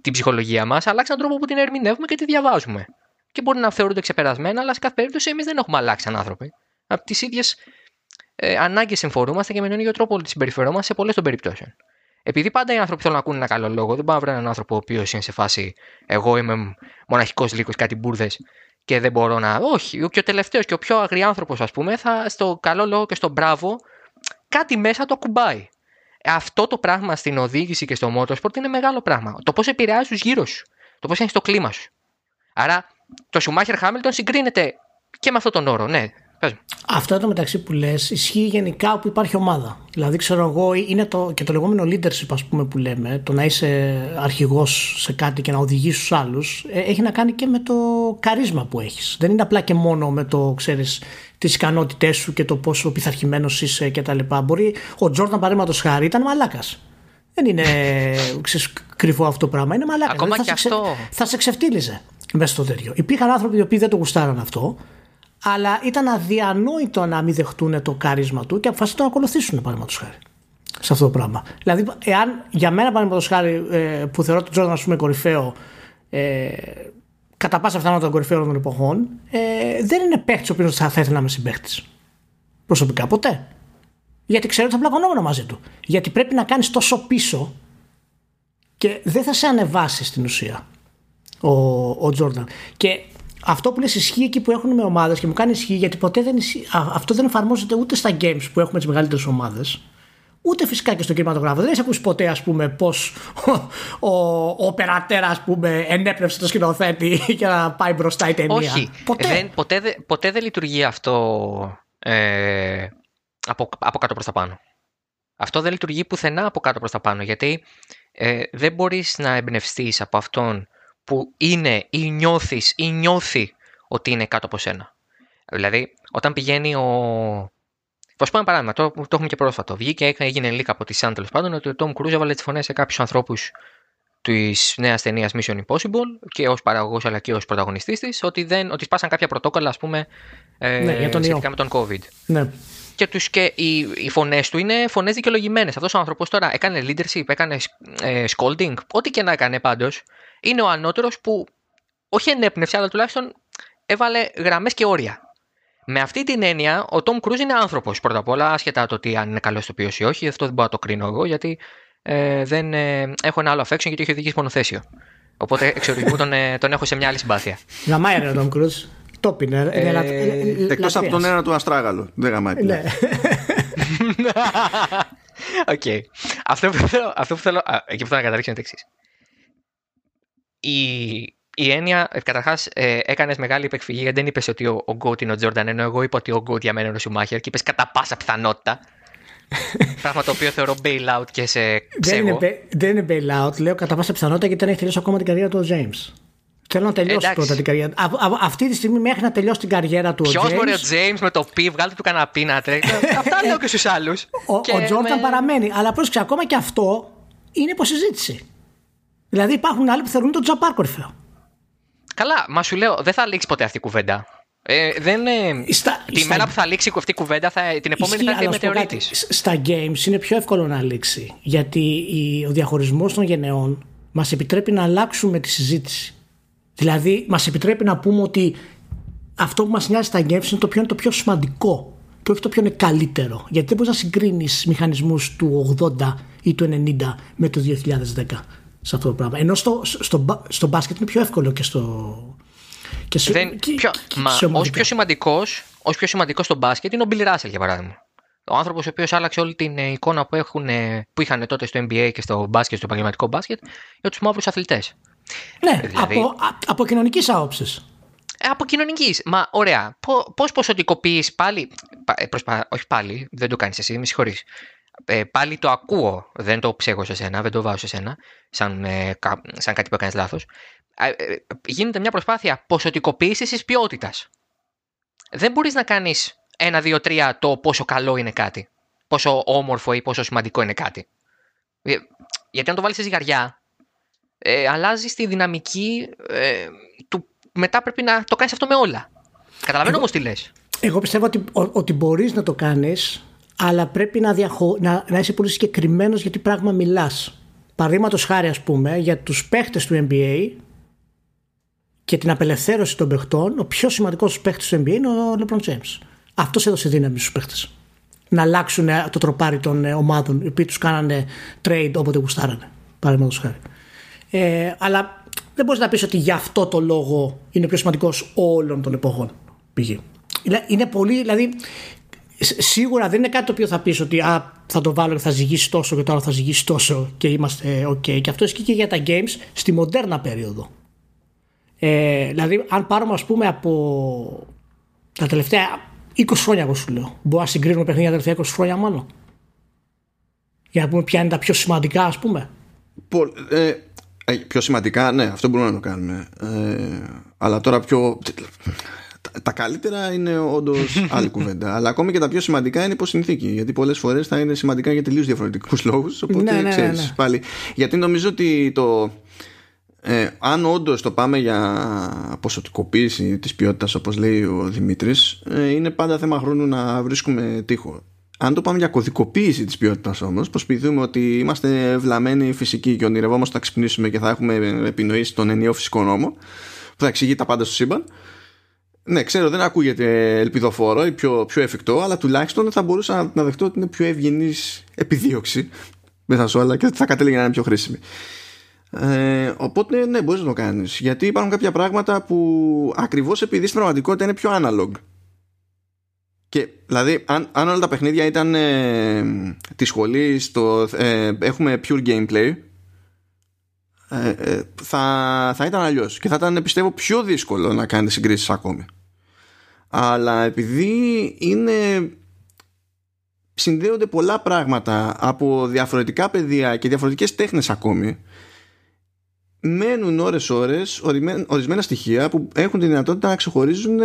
την ψυχολογία μας, αλλάξαν τον τρόπο που την ερμηνεύουμε και τη διαβάζουμε. Και μπορεί να θεωρούνται ξεπερασμένα, αλλά σε κάθε περίπτωση εμείς δεν έχουμε αλλάξει σαν άνθρωποι. Από τις ίδιες ε, ανάγκες συμφορούμαστε και με τον ίδιο τρόπο τη συμπεριφερόμαστε σε πολλές των περιπτώσεων. Επειδή πάντα οι άνθρωποι θέλουν να ακούνε ένα καλό λόγο, δεν πάω να βρω έναν άνθρωπο ο οποίος είναι σε φάση Εγώ είμαι μοναχικός λύκος, κάτι μπουρδες και δεν μπορώ να. Όχι, και ο τελευταίος και ο πιο αγριάνθρωπο, ας πούμε, θα στο καλό λόγο και στο μπράβο κάτι μέσα το ακουμπάει. Αυτό το πράγμα στην οδήγηση και στο motorsport είναι μεγάλο πράγμα. Το πώς επηρεάζει τους γύρω σου. Το πώς έχει το κλίμα σου. Άρα το Schumacher Hamilton συγκρίνεται και με αυτόν τον όρο. Ναι, Πες μου. Αυτό εδώ μεταξύ που λες ισχύει γενικά όπου υπάρχει ομάδα. Δηλαδή, ξέρω εγώ, είναι το, και το λεγόμενο leadership, ας πούμε, που λέμε, το να είσαι αρχηγός σε κάτι και να οδηγήσει τους άλλους, έχει να κάνει και με το καρίσμα που έχεις. Δεν είναι απλά και μόνο με το, ξέρεις, τις ικανότητές σου και το πόσο πειθαρχημένος είσαι κτλ. Μπορεί ο Τζόρνταν, παραδείγματος χάρη, ήταν μαλάκας. Δεν είναι ξέρεις, κρυφό αυτό το πράγμα. Είναι μαλάκας. Ακόμα Δηλαδή, και θα, σε αυτό. θα σε ξεφτύλιζε μέσα στο τέτοιο. Υπήρχαν άνθρωποι οι οποίοι δεν το γουστάραν αυτό, αλλά ήταν αδιανόητο να μην δεχτούν το κάρισμα του και αποφασίσαν να το ακολουθήσουν, παραδείγματος χάρη. Σε αυτό το πράγμα. Δηλαδή, εάν για μένα, παραδείγματος χάρη, ε, που θεωρώ τον Τζόρνταν, ας πούμε, κορυφαίο, ε, κατά πάσα πιθανότητα τον κορυφαίο των εποχών, ε, δεν είναι παίχτη ο οποίος θα, θα ήθελα να είμαι συμπαίχτη. Προσωπικά, ποτέ. Γιατί ξέρω ότι θα πλακωνόμουν μαζί του. Γιατί πρέπει να κάνεις τόσο πίσω και δεν θα σε ανεβάσει στην ουσία ο, ο Τζόρνταν. Και αυτό που λες ισχύει εκεί που έχουν με ομάδες και μου κάνει ισχύει γιατί ποτέ δεν ισχύει, α, αυτό δεν εφαρμόζεται ούτε στα games που έχουμε τις μεγαλύτερες ομάδες. Ούτε φυσικά και στο κινηματογράφο. Δεν έχεις ακούσει ποτέ, ας πούμε, πώ ο, ο, ο περατέρα, ας πούμε, ενέπνευσε το σκηνοθέτη για να πάει μπροστά η ταινία. Όχι. Ποτέ. Δεν, ποτέ, δε- ποτέ δεν λειτουργεί αυτό ε, από, από κάτω προς τα πάνω. Αυτό δεν λειτουργεί πουθενά από κάτω προς τα πάνω. Γιατί ε, δεν μπορείς να εμπνευστείς από αυτόν που είναι ή νιώθεις ή νιώθει ότι είναι κάτω από σένα. Δηλαδή, όταν πηγαίνει ο... Θα σου πω ένα παράδειγμα, το, το έχουμε και πρόσφατο. Βγήκε, έκανε- έγινε leak από τη Sun τέλο πάντων ότι ο Tom Cruise έβαλε τις φωνές σε κάποιους ανθρώπους της νέας ταινίας Mission Impossible και ως παραγωγός αλλά και ως πρωταγωνιστής της ότι, δεν, ότι σπάσαν κάποια πρωτόκολλα, ας πούμε, ε, Ναι, για τον ιό. σχετικά με τον COVID. Ναι. Και, τους, και οι, οι φωνές του είναι φωνές δικαιολογημένες. Αυτός ο άνθρωπος τώρα έκανε leadership, έκανε ε, scolding, ό,τι και να έκανε πάντως. Είναι ο ανώτερος που όχι ενέπνευσε, αλλά τουλάχιστον έβαλε γραμμές και όρια. Με αυτή την έννοια, ο Tom Cruise είναι άνθρωπος πρώτα απ' όλα, άσχετα το ότι αν είναι καλός ηθοποιός ή όχι. Αυτό δεν μπορώ να το κρίνω εγώ, γιατί ε, δεν, ε, έχω ένα άλλο affection γιατί έχει οδηγήσει μονοθέσιο. Οπότε εξ ορισμού τον, ε, τον έχω σε μια άλλη συμπάθεια. Γαμάει ρε ο Τόμ Κρούζ. Top είναι. Ε, είναι λα- ε, ε, Εκτός από λατρείας. τον ένα του Αστράγαλο. Δεν γαμάει. Ναι. Οκ. Αυτό, που θέλω, αυτό που θέλω, α, εκεί που θέλω να καταλήξω είναι το εξής. Η, η έννοια, καταρχάς, ε, έκανες μεγάλη υπεκφυγή γιατί δεν είπες ότι ο, ο GOAT είναι ο Τζόρνταν, ενώ εγώ είπα ότι ο GOAT για μένα είναι ο Σουμάχερ και είπες κατά πάσα πιθανότητα. πράγμα το οποίο θεωρώ bailout και σε Δεν ξέγω. είναι, ba- δεν είναι bailout, λέω κατά πάσα πιθανότητα γιατί δεν έχει τελειώσει ακόμα την καριέρα του ο James. Θέλω να τελειώσει Εντάξει. πρώτα την καριέρα. Α, α- αυτή τη στιγμή μέχρι να τελειώσει την καριέρα του Ποιος ο μπορεί ο James. James με το πι, βγάλτε του κανένα πι να τρέχει. Αυτά λέω και στους άλλους. Ο, ο Jordan παραμένει. Αλλά πρόσεξε, ακόμα και αυτό είναι υποσυζήτηση. Δηλαδή υπάρχουν άλλοι που θεωρούν τον Τζαπάρ κορυφαίο. Καλά, μα σου λέω, δεν θα λήξει ποτέ αυτή η κουβέντα. Ε, δεν, ε, Στα- τη στα- μέρα που θα λήξει αυτή η κουβέντα, θα, την επόμενη Ισχύει, θα έρθει η αλλά να σου πω μετεωρίτης. κάτι. Σ- Στα games είναι πιο εύκολο να λήξει. Γιατί η- ο διαχωρισμός των γενεών μας επιτρέπει να αλλάξουμε τη συζήτηση. Δηλαδή, μας επιτρέπει να πούμε ότι αυτό που μας νοιάζει στα games είναι το ποιο είναι το πιο σημαντικό και όχι το ποιο είναι καλύτερο. Γιατί δεν μπορείς να συγκρίνεις μηχανισμούς του 80 ή του 90 με το 2010 σε αυτό το πράγμα. Ενώ στο, στο, μπα- στο μπάσκετ είναι πιο εύκολο και στο. Και σε, Δεν, και- πιο, και μα σε ως ομαδικά. πιο σημαντικός, ως πιο σημαντικός στο μπάσκετ είναι ο Bill Russell για παράδειγμα. Ο άνθρωπος ο οποίος άλλαξε όλη την ε, εικόνα που, έχουν, ε, που είχαν τότε στο NBA και στο μπάσκετ, στο επαγγελματικό μπάσκετ, για τους μαύρους αθλητές. Ναι, δηλαδή- από, α- από κοινωνικής άποψης. Ε, από κοινωνικής. Μα ωραία. Πώς ποσοτικοποιείς πάλι. πα- ε, προσπα- όχι πάλι, δεν το κάνεις εσύ, με συγχωρείς. Ε, πάλι το ακούω, δεν το ψέγω σε σένα, δεν το βάζω σε σένα, σαν, ε, κα- σαν κάτι που έκανες λάθος. Ε, ε, γίνεται μια προσπάθεια ποσοτικοποίησης της ποιότητας. Δεν μπορείς να κάνεις ένα, δύο, τρία το πόσο καλό είναι κάτι. Πόσο όμορφο ή πόσο σημαντικό είναι κάτι. Ε, γιατί αν το βάλεις σε ζυγαριά, ε, αλλάζεις τη δυναμική ε, του. Μετά πρέπει να το κάνεις αυτό με όλα. Καταλαβαίνω όμως τι λες. Εγώ πιστεύω ότι, ο- ότι μπορείς να το κάνεις αλλά πρέπει να, διαχω... να, να είσαι πολύ συγκεκριμένος για τι πράγμα μιλάς. Παραδείγματος χάρη ας πούμε για τους παίχτες του NBA και την απελευθέρωση των παιχτών ο πιο σημαντικός παίχτης του NBA είναι ο LeBron James. Αυτός έδωσε δύναμη στους παίχτες. Να αλλάξουν ε, το τροπάρι των ε, ομάδων οι οποίοι τους κάνανε trade όποτε γουστάρανε. Παραδείγματος χάρη. Ε, αλλά δεν μπορείς να πεις ότι γι' αυτό το λόγο είναι πιο σημαντικός όλων των εποχών. Π.χ. Είναι, είναι πολύ, δηλαδή, σ- σίγουρα δεν είναι κάτι το οποίο θα πεις ότι α, θα το βάλω και θα ζυγίσει τόσο και τώρα θα ζυγίσει τόσο και είμαστε ok. Και αυτό ισχύει και για τα games στη μοντέρνα περίοδο. Ε, δηλαδή, αν πάρουμε, ας πούμε, από τα τελευταία 20 χρόνια εγώ σου λέω. Μπορούμε να συγκρίνουμε παιχνίδια τα τελευταία 20 χρόνια μόνο. Για να πούμε ποια είναι τα πιο σημαντικά, ας πούμε. Ε, ε, πιο σημαντικά, ναι, αυτό μπορούμε να το κάνουμε. Ε, αλλά τώρα πιο. Τα καλύτερα είναι όντως άλλη κουβέντα. Αλλά ακόμη και τα πιο σημαντικά είναι υποσυνθήκη. Γιατί πολλές φορές θα είναι σημαντικά για τελείως διαφορετικούς λόγους. Οπότε Ναι, ναι, ναι, ξέρεις, ναι. πάλι. Γιατί νομίζω ότι το. Ε, αν όντως το πάμε για ποσοτικοποίηση της ποιότητας όπως λέει ο Δημήτρης ε, είναι πάντα θέμα χρόνου να βρίσκουμε τείχο αν το πάμε για κωδικοποίηση της ποιότητας όμως προσποιηθούμε ότι είμαστε βλαμμένοι φυσικοί και ονειρευόμαστε να ξυπνήσουμε και θα έχουμε επινοήσεις τον ενιαίο φυσικό νόμο που θα εξηγεί τα πάντα στο σύμπαν ναι, ξέρω, δεν ακούγεται ελπιδοφόρο ή πιο, πιο εφικτό, αλλά τουλάχιστον θα μπορούσα να, να δεχτώ ότι είναι πιο ευγενής επιδίωξη μέσα σε όλα και ότι θα κατέληγε να είναι πιο χρήσιμη. Ε, οπότε, ναι, μπορείς να το κάνεις. Γιατί υπάρχουν κάποια πράγματα που ακριβώς επειδή στην πραγματικότητα είναι πιο analog. Και δηλαδή, αν, αν όλα τα παιχνίδια ήταν ε, τη σχολή, ε, έχουμε pure gameplay, ε, ε, θα, θα ήταν αλλιώς και θα ήταν πιστεύω πιο δύσκολο να κάνετε συγκρίσεις ακόμη. Αλλά επειδή είναι συνδέονται πολλά πράγματα από διαφορετικά πεδία και διαφορετικές τέχνες ακόμη μένουν ώρες ώρες ορισμένα στοιχεία που έχουν τη δυνατότητα να ξεχωρίζουν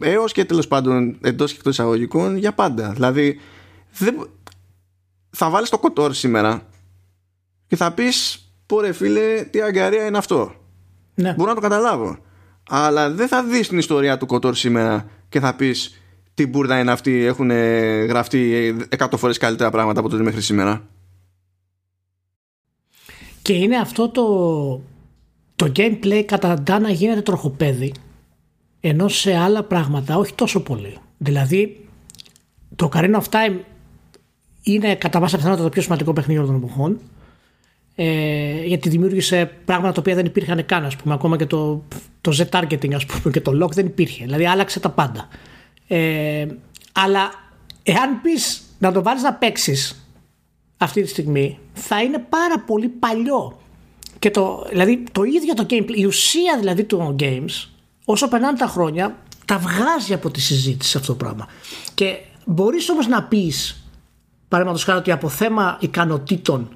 έως και τέλος πάντων εντός και εκτός εισαγωγικών για πάντα. Δηλαδή δεν... θα βάλεις το κοτόρ σήμερα και θα πεις πω ρε φίλε τι αγκαρία είναι αυτό Ναι. μπορώ να το καταλάβω αλλά δεν θα δεις την ιστορία του κοτόρ σήμερα και θα πεις τι μπουρδα είναι αυτή έχουν γραφτεί εκατό φορές καλύτερα πράγματα από τότε μέχρι σήμερα Και είναι αυτό το, το gameplay κατά να γίνεται τροχοπέδι ενώ σε άλλα πράγματα όχι τόσο πολύ. Δηλαδή το Ocarina of Time είναι κατά πάσα πιθανότητα το πιο σημαντικό παιχνίδι όλων των εποχών ε, γιατί δημιούργησε πράγματα τα οποία δεν υπήρχαν καν ας πούμε. Ακόμα και το, το Z-targeting ας πούμε και το lock δεν υπήρχε. Δηλαδή άλλαξε τα πάντα. Ε, αλλά εάν πεις να το βάλεις να παίξεις αυτή τη στιγμή θα είναι πάρα πολύ παλιό. Και το, δηλαδή το ίδιο το gameplay η ουσία δηλαδή του games όσο περνάνε τα χρόνια τα βγάζει από τη συζήτηση αυτό το πράγμα. Και μπορείς όμως να πεις παραδείγματος χάρη ότι από θέμα ικανοτήτων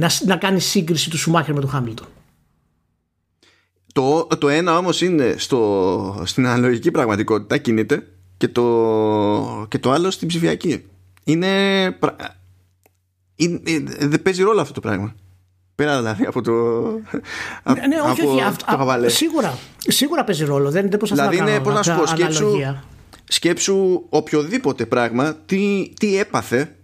να, να κάνει σύγκριση του Σουμάχερ με του Χάμιλτον. Το, το ένα όμως είναι στο, στην αναλογική πραγματικότητα κινείται και το, και το άλλο στην ψηφιακή. Είναι, είναι, δεν παίζει ρόλο αυτό το πράγμα. Πέρα δηλαδή από το. Ναι, ναι όχι, από όχι. το Αυτό, χαβαλέ. σίγουρα, σίγουρα παίζει ρόλο. Δεν, δεν προσπαθώ Δηλαδή να είναι, κάνω πώς να σου πω, σκέψου, αναλογία. σκέψου οποιοδήποτε πράγμα τι, τι έπαθε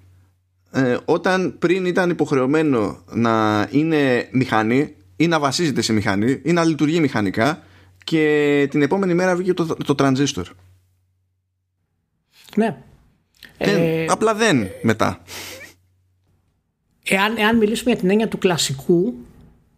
ε, όταν πριν ήταν υποχρεωμένο να είναι μηχανή ή να βασίζεται σε μηχανή ή να λειτουργεί μηχανικά και την επόμενη μέρα βγήκε το, το τρανζίστορ. Ναι. Δεν, Ε, απλά δεν μετά. εάν, εάν μιλήσουμε για την έννοια του κλασικού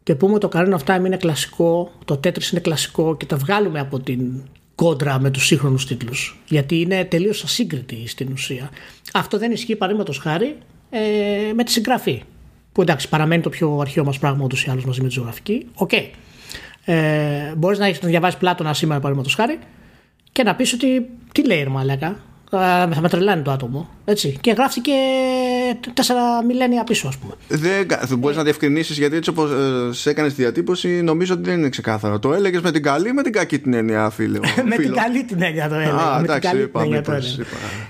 και πούμε ότι το Ocarina of Time είναι κλασικό, το Tetris είναι κλασικό και τα βγάλουμε από την κόντρα με τους σύγχρονους τίτλους γιατί είναι τελείως ασύγκριτη στην ουσία. Αυτό δεν ισχύει παραδείγματος χάρη ε, με τη συγγραφή που εντάξει παραμένει το πιο αρχαίο μας πράγμα ούτως ή άλλως μαζί με τη ζωγραφική. Οκ. Ε, μπορείς να, έχεις, να διαβάσεις Πλάτωνα σήμερα παραδείγματος χάρη και να πεις ότι τι λέει ρε μαλάκα; Α, θα με τρελάνει το άτομο έτσι. και γράφτηκε τέσσερα μιλένια πίσω ας πούμε Δεν, δεν μπορείς να διευκρινίσεις γιατί έτσι όπως ε, σε έκανες τη διατύπωση, νομίζω ότι δεν είναι ξεκάθαρο. Το έλεγες με την καλή ή με την κακή την έννοια, φίλε. με την φίλο. καλή την έννοια το έλεγα. Α, με την εντάξει, καλή είπα, την έννοια το μήπως, έλεγα.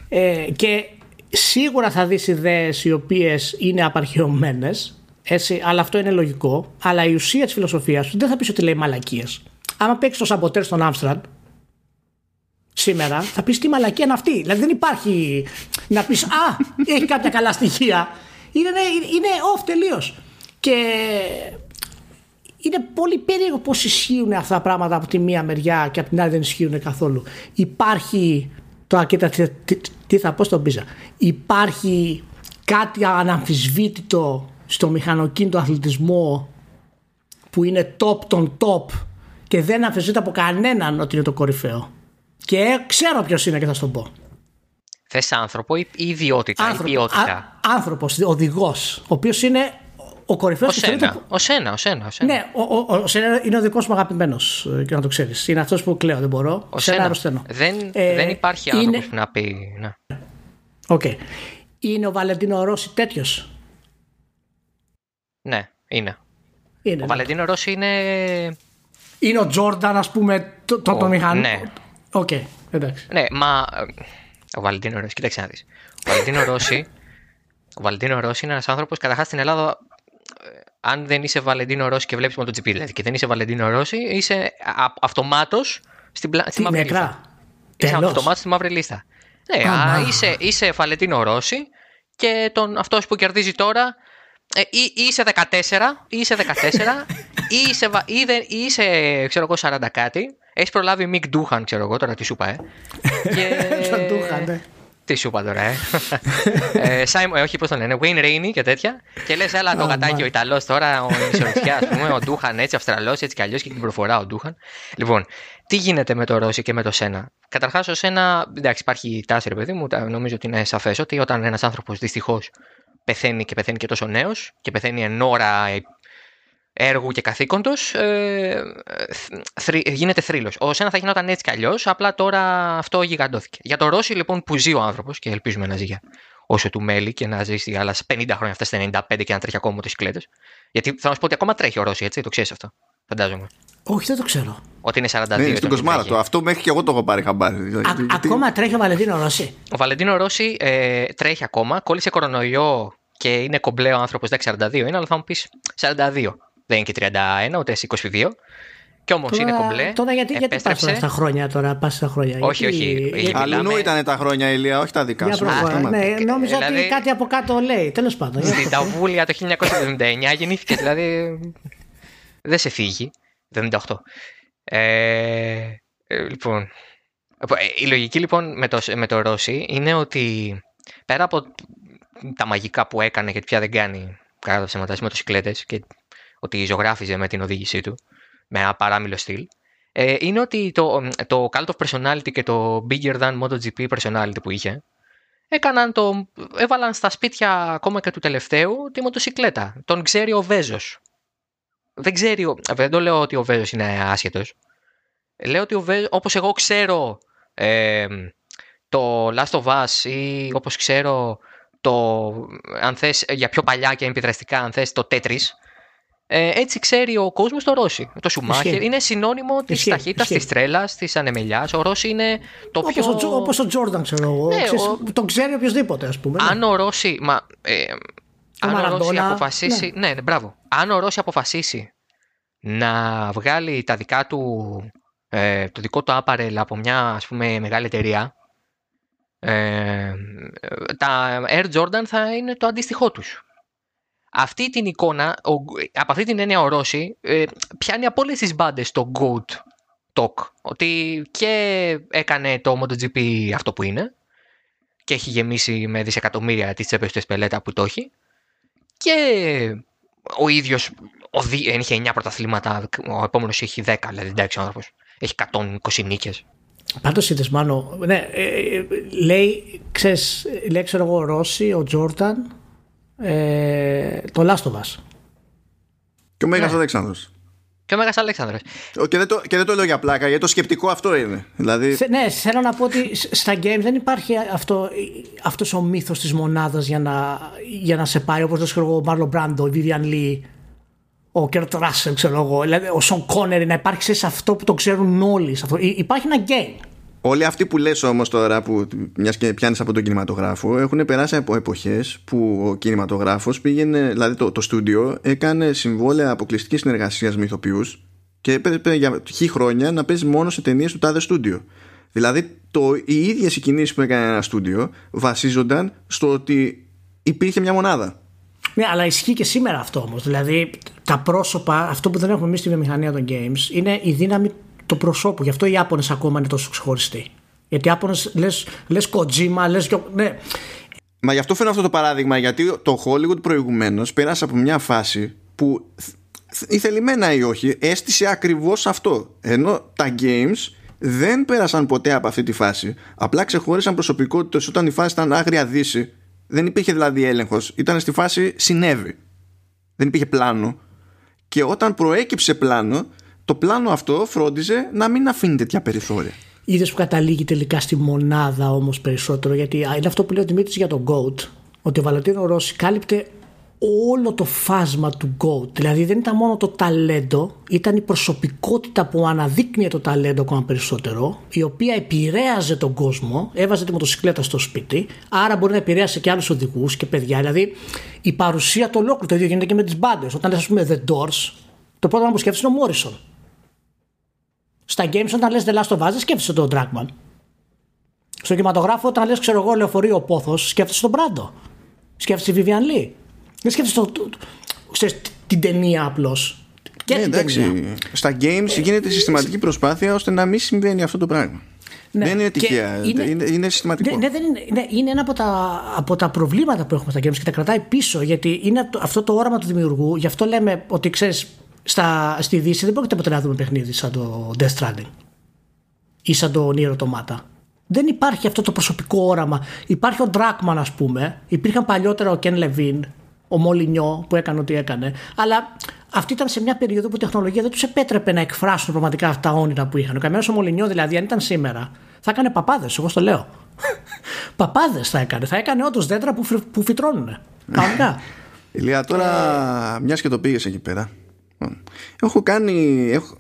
είπα. Ε, και σίγουρα θα δεις ιδέες οι οποίες είναι απαρχαιωμένες έτσι, αλλά αυτό είναι λογικό. Αλλά η ουσία της φιλοσοφίας του δεν θα πεις ότι λέει μαλακίες. Άμα παίξεις το σαμποτέρ στον Άμστραντ σήμερα θα πεις τι μαλακία είναι αυτή. Δηλαδή δεν υπάρχει να πεις α έχει κάποια καλά στοιχεία είναι, είναι, είναι off τελείως. Και είναι πολύ περίεργο πώς ισχύουν αυτά τα πράγματα από τη μία μεριά και από την άλλη δεν ισχύουν καθόλου. Υπάρχει, τώρα κοίτα τι, τι, τι θα πω στον Πίζα, υπάρχει κάτι αναμφισβήτητο στο μηχανοκίνητο αθλητισμό που είναι top των top και δεν αμφισβητείται από κανέναν ότι είναι το κορυφαίο. Και ξέρω ποιος είναι και θα σου το πω. Θες άνθρωπο ή ή ιδιότητα ή Άνθρωπο, ποιότητα; α- άνθρωπος, οδηγός, ο οποίος είναι ο κορυφαίος Ο Σένα. Ο Σένα, ο Σένα. Ο Σένα. Ναι, ο, ο, ο Σένα είναι ο δικός μου αγαπημένος και να το ξέρεις. Είναι αυτός που κλαίω, δεν μπορώ. Ο Σένα Σένα. αρρωσταίνω. Δεν, Ε, δεν υπάρχει είναι- άνθρωπο που να πει. Ναι. Οκ. Είναι ο Βαλεντίνο Ρόσι τέτοιος; ναι, είναι. Είναι. Ο ναι. Βαλεντίνο Ρόσι είναι. Είναι ο Τζόρνταν, ας πούμε, το, το, το Ο- μηχανή. ναι. Οκ, εντάξει. Ναι, μα. ε, Ο Βαλεντίνο Ρόσι, κοίταξε να δεις. Ο Βαλεντίνο Ρόσι. Ο Βαλεντίνο Ρόσι είναι ένας άνθρωπος, καταρχάς στην Ελλάδα. Ε, Αν δεν είσαι Βαλεντίνο Ρόσι και βλέπεις MotoGP, δηλαδή, και δεν είσαι Βαλεντίνο Ρόσι, είσαι αυτομάτως στην, πλα... στη Τι μαύρη λίστα. νεκρά. Είσαι Τέλος. αυτομάτως στη μαύρη λίστα. Ναι, Α, α, μα. είσαι, είσαι Βαλεντίνο Ρόσι και τον, αυτός που κερδίζει τώρα ε, ή, ή είσαι 14 ή είσαι 14 ή είσαι, βα- ή, δεν- ή είσαι ξέρω εγώ 40 κάτι έχεις προλάβει Μικ Ντούχαν ξέρω εγώ τώρα τι σου είπα ε. και... Τον Ντούχαν, ναι. Τι σου είπα τώρα, ε; ε Simon, ε, όχι, πώς τον λένε, Wayne Rainey και τέτοια. Και λες, έλα το Α, γατάκι μα. ο Ιταλός τώρα, ο Ισορροπιά, ας πούμε, ο Ντούχαν έτσι, Αυστραλός, έτσι κι αλλιώς και την προφορά ο Ντούχαν. Λοιπόν, τι γίνεται με το Ρώση και με το Σένα; Καταρχάς, ο Σένα, εντάξει, υπάρχει τάση, ρε παιδί μου, τα- νομίζω ότι είναι σαφές ότι όταν ένας άνθρωπος δυστυχώς πεθαίνει και πεθαίνει και τόσο νέος και πεθαίνει εν ώρα ε, έργου και καθήκοντος, ε, θρη- γίνεται θρύλος. Ο Σένας θα γινόταν έτσι κι αλλιώς, απλά τώρα αυτό γιγαντώθηκε. Για το Ρώση λοιπόν που ζει ο άνθρωπος και ελπίζουμε να ζει για όσο του μέλη και να ζήσει για άλλα 50 χρόνια, αυτά στα 95 και να τρέχει ακόμα μοτοσυκλέτες. Γιατί θα μα πω ότι ακόμα τρέχει ο Ρώση, έτσι, το ξέρεις αυτό. Φαντάζομαι. Όχι, δεν το ξέρω. Ότι είναι 42 Ναι, ετών στην και κοσμάρα τρέχει. του. Αυτό μέχρι και εγώ το έχω πάρει χαμπάρι. Δηλαδή, Α, γιατί- ακόμα τρέχει ο Βαλεντίνο Ρώση; Ο Βαλεντίνο Ρώση ε, τρέχει ακόμα, κόλλησε κορονοϊό και είναι κομπλέ ο άνθρωπος. Εντάξει, 42 είναι, αλλά θα μου πεις 42. Δεν είναι και 31, ούτε 22. Κι όμως είναι κομπλέ. Τώρα γιατί, γιατί πας επέστρεψε. τώρα στα χρόνια τώρα, πας στα χρόνια; Όχι, γιατί, όχι. γιατί- Μιλάμε- Αλλού ήταν τα χρόνια, Ηλία, όχι τα δικά Μια σου. προχώρα. Σταμάτα. Ναι, νόμιζα ότι Δηλαδή- κάτι από κάτω λέει. Τέλος πάντων. Στην Ταβούλια το 1979 γεννήθηκε, δηλαδή δεν σε φύγει. 78. Ε, ε, λοιπόν, ε, η λογική λοιπόν με το, με το Ρώση είναι ότι πέρα από τα μαγικά που έκανε και πια δεν κάνει κατά τα ψέματα στις μοτοσυκλέτες και ότι ζωγράφιζε με την οδήγησή του με ένα παράμιλο στυλ ε, είναι ότι το, το Cult of Personality και το Bigger Than MotoGP Personality που είχε έκαναν το, έβαλαν στα σπίτια ακόμα και του τελευταίου τη μοτοσυκλέτα. Τον ξέρει ο Βέζος. Δεν ξέρει, ο- δεν το λέω ότι ο Βέζος είναι άσχετος. Λέω ότι ο Βέζος, όπως εγώ ξέρω ε, το Last of Us ή όπως ξέρω το, αν θες, για πιο παλιά και επιδραστικά αν θες το Tetris, ε, έτσι ξέρει ο κόσμος το Ρώση. Το Σουμάχερ Ισχύει. είναι συνώνυμο της Ισχύει, ταχύτητας, ισχύει. της τρέλας, της ανεμελιάς. Ο Ρώση είναι το Όπως, πιο... ο, Τζο- όπως ο Τζόρνταν, ξέρω εγώ. Ναι, Ξέρεις, ο- Τον ξέρει οποιοδήποτε, ας πούμε. ναι. αν ο Ρώση. Μα, ε, αν ο Ρώση Μαραντόνα, αποφασίσει. Ναι. ναι, μπράβο. Αν ο Ρώση αποφασίσει να βγάλει τα δικά του. Ε, το δικό του apparel από μια ας πούμε μεγάλη εταιρεία. Ε, τα Air Jordan θα είναι το αντίστοιχό τους. Αυτή την εικόνα, ο, από αυτή την έννοια ο Ρώση ε, πιάνει από όλες τις μπάντες το GOAT talk. Ότι και έκανε το MotoGP αυτό που είναι και έχει γεμίσει με δισεκατομμύρια τις τσέπες του Εσπελέτα που το έχει και ο ίδιος ο δι- είχε 9 πρωταθλήματα, ο επόμενος έχει 10, δηλαδή εντάξει ο άνθρωπος. Έχει 120 νίκες. Πάντως είδες μάλλον. Ναι, ε, ε, λέει, ξέρεις, λέει, ξέρω εγώ, ο Ρώση, ο Τζόρνταν, ε, το Last of Us. Και ο Μέγας Ναι. Αλέξανδρος. Και ο Μέγας Αλέξανδρος. Ο, Και δεν, το, και δεν το λέω για πλάκα, γιατί το σκεπτικό αυτό είναι. Δηλαδή, Θε- ναι, θέλω να πω ότι σ- στα games δεν υπάρχει αυτό, αυτός ο μύθος της μονάδας για να, για να σε πάρει όπως το ξέρω εγώ, ο Μάρλο Μπράντο, η Vivien Leigh, ο Κέρτ Ράσελ, ξέρω εγώ, δηλαδή ο Σον Κόνερ, να υπάρξει σε αυτό που το ξέρουν όλοι. σε αυτό. Υ- Υπάρχει ένα game. Όλοι αυτοί που λες όμως τώρα που μιας και πιάνεις από τον κινηματογράφο έχουν περάσει από εποχές που ο κινηματογράφος πήγαινε, δηλαδή το, το στούντιο έκανε συμβόλαια αποκλειστικής συνεργασίας με ηθοποιούς και έπρεπε για χι χρόνια να παίζει μόνο σε ταινίες του τάδε στούντιο. Δηλαδή το, οι ίδιες οι κινήσεις που έκανε ένα στούντιο βασίζονταν στο ότι υπήρχε μια μονάδα. Ναι, αλλά ισχύει και σήμερα αυτό όμως. Δηλαδή, τα πρόσωπα, αυτό που δεν έχουμε εμείς στη βιομηχανία των games, είναι η δύναμη του προσώπου. Γι' αυτό οι Ιάπωνες ακόμα είναι τόσο ξεχωριστοί. Γιατί οι Ιάπωνες λες λες Kojima, λες. Ναι, Μα γι' αυτό φέρνω αυτό το παράδειγμα, γιατί το Hollywood προηγουμένως πέρασε από μια φάση που ή θελημένα ή όχι, έστησε ακριβώς αυτό. Ενώ τα games δεν πέρασαν ποτέ από αυτή τη φάση. Απλά ξεχώρισαν προσωπικότητες όταν η φάση ήταν άγρια δύση. Δεν υπήρχε δηλαδή έλεγχος. Ήταν στη φάση συνέβη. Δεν υπήρχε πλάνο. Και όταν προέκυψε πλάνο, το πλάνο αυτό φρόντιζε να μην αφήνει τέτοια περιθώρια. Είδες που καταλήγει τελικά στη μονάδα όμως περισσότερο, γιατί είναι αυτό που λέει ο Δημήτρης για τον GOAT. Ότι ο Βαλαντίνο Ρώση κάλυπτε όλο το φάσμα του GOAT. Δηλαδή δεν ήταν μόνο το ταλέντο, ήταν η προσωπικότητα που αναδείκνυε το ταλέντο ακόμα περισσότερο, η οποία επηρέαζε τον κόσμο, έβαζε τη μοτοσυκλέτα στο σπίτι, άρα μπορεί να επηρέασε και άλλους οδηγούς και παιδιά. Δηλαδή η παρουσία του ολόκληρου, το ίδιο γίνεται και με τις μπάντες. Όταν λες, ας πούμε, The Doors, το πρώτο που σκέφτεσαι είναι ο Μόρισον. Στα games, όταν λες The Last of Us, δεν σκέφτεσαι τον Dragman. Στο κινηματογράφο, όταν λες, ξέρω εγώ, λεωφορείο πόθος, σκέφτεσαι τον Μπράντο. Σκέφτεσαι Vivian Lee. Δεν σκέφτεσαι το, το, ξέρεις, την ταινία απλώς. Και Ναι, την εντάξει. ταινία. Στα games γίνεται συστηματική προσπάθεια ώστε να μην συμβαίνει αυτό το πράγμα. Ναι, Δεν είναι και τυχαία. Είναι, είναι, συστηματικό. Ναι, ναι, δεν είναι, ναι, είναι ένα από τα, από τα προβλήματα που έχουμε στα games και τα κρατάει πίσω γιατί είναι το- αυτό το όραμα του δημιουργού. Γι' αυτό λέμε ότι ξέρεις, στη Δύση δεν πρόκειται ποτέ να δούμε παιχνίδι σαν το Death Stranding ή σαν το Nier Automata. Δεν υπάρχει αυτό το προσωπικό όραμα. Υπάρχει ο Dragman, ας πούμε. Υπήρχαν παλιότερα ο Ken Levine, ο Μολυνιό που έκανε ό,τι έκανε. Αλλά αυτή ήταν σε μια περίοδο που η τεχνολογία δεν τους επέτρεπε να εκφράσουν πραγματικά αυτά τα όνειρα που είχαν. Ο καμένο ο Μολυνιό, δηλαδή, αν ήταν σήμερα, θα έκανε παπάδες, εγώ στο λέω. παπάδες θα έκανε. Θα έκανε όντως δέντρα που, φρ- που φυτρώνουν. Κανονικά. Ηλία, τώρα μιας και το πήγες εκεί πέρα. Έχω κάνει. Έχω,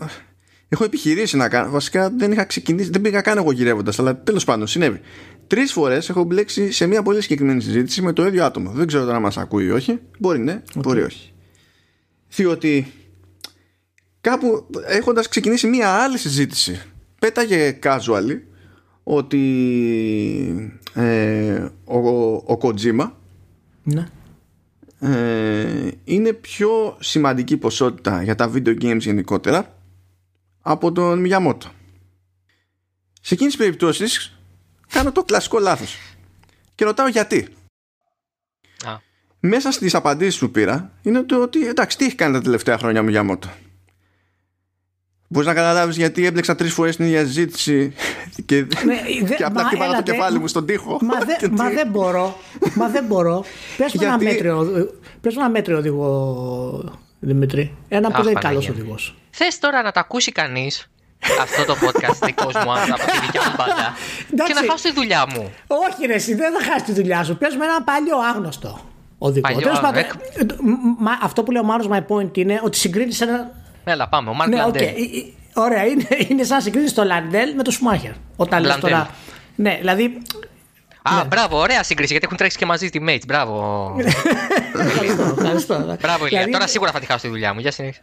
έχω επιχειρήσει να κάνω. Βασικά δεν είχα ξεκινήσει. Δεν πήγα καν εγώ γυρεύοντας, αλλά τέλος πάντων συνέβη. Τρεις φορές έχω μπλέξει σε μια πολύ συγκεκριμένη συζήτηση με το ίδιο άτομο. Δεν ξέρω τώρα αν μας ακούει ή όχι. Μπορεί ναι, μπορεί όχι. Διότι κάπου έχοντας ξεκινήσει μια άλλη συζήτηση πέταγε casually ότι ε, ο, ο Kojima ναι. Ε, είναι πιο σημαντική ποσότητα για τα video games γενικότερα από τον Miyamoto. Σε εκείνες τις περιπτώσεις κάνω το κλασικό λάθος και ρωτάω γιατί. Α, Μέσα στις απαντήσεις που πήρα είναι το ότι εντάξει τι έχει κάνει τα τελευταία χρόνια ο Miyamoto. Μπορείς να καταλάβεις γιατί έμπλεξα τρεις φορές την ίδια συζήτηση και, Ναι, δε- και απλά μα χτύπανα το έλατε, κεφάλι μου στον τοίχο. Μα, δε- Και μα τι- δεν μπορώ. Μα δεν μπορώ. Πες μου ένα Γιατί- μέτριο, πες μου ένα μέτριο οδηγό, Δημήτρη. Ένα που Αχ, δεν είναι καλός Παναγία μου. οδηγός. Θες τώρα να το ακούσει κανείς αυτό το podcast δικός μου από τη δικιά μου μπάντα και Εντάξει. να φάω στη δουλειά μου; Όχι ρε εσύ, δεν θα χάσεις τη δουλειά σου. Πες με ένα παλιό άγνωστο οδηγό. Παλιό Τέλος πάντων, άγνωστο. ε, μ- μα- αυτό που λέει ο Μάνος my point είναι ότι συγκρίνεις ένα... Έλα πάμε, ο Μαρκ Ναι, οκ. Μπλάντελ. Ε, ε, Ωραία, είναι, είναι σαν να συγκρίνεις το Μπλάντελ με το Σουμάχερ. Όταν λες Λαντέλ. τώρα... Ναι, δηλαδή... Α, μπράβο, ωραία σύγκριση γιατί έχουν τρέξει και μαζί στη Mates. Μπράβο. Ευχαριστώ, ευχαριστώ. Μπράβο, Ηλία. Δηλαδή, Τώρα σίγουρα θα τη χάσω τη δουλειά μου. Για συνέχεια.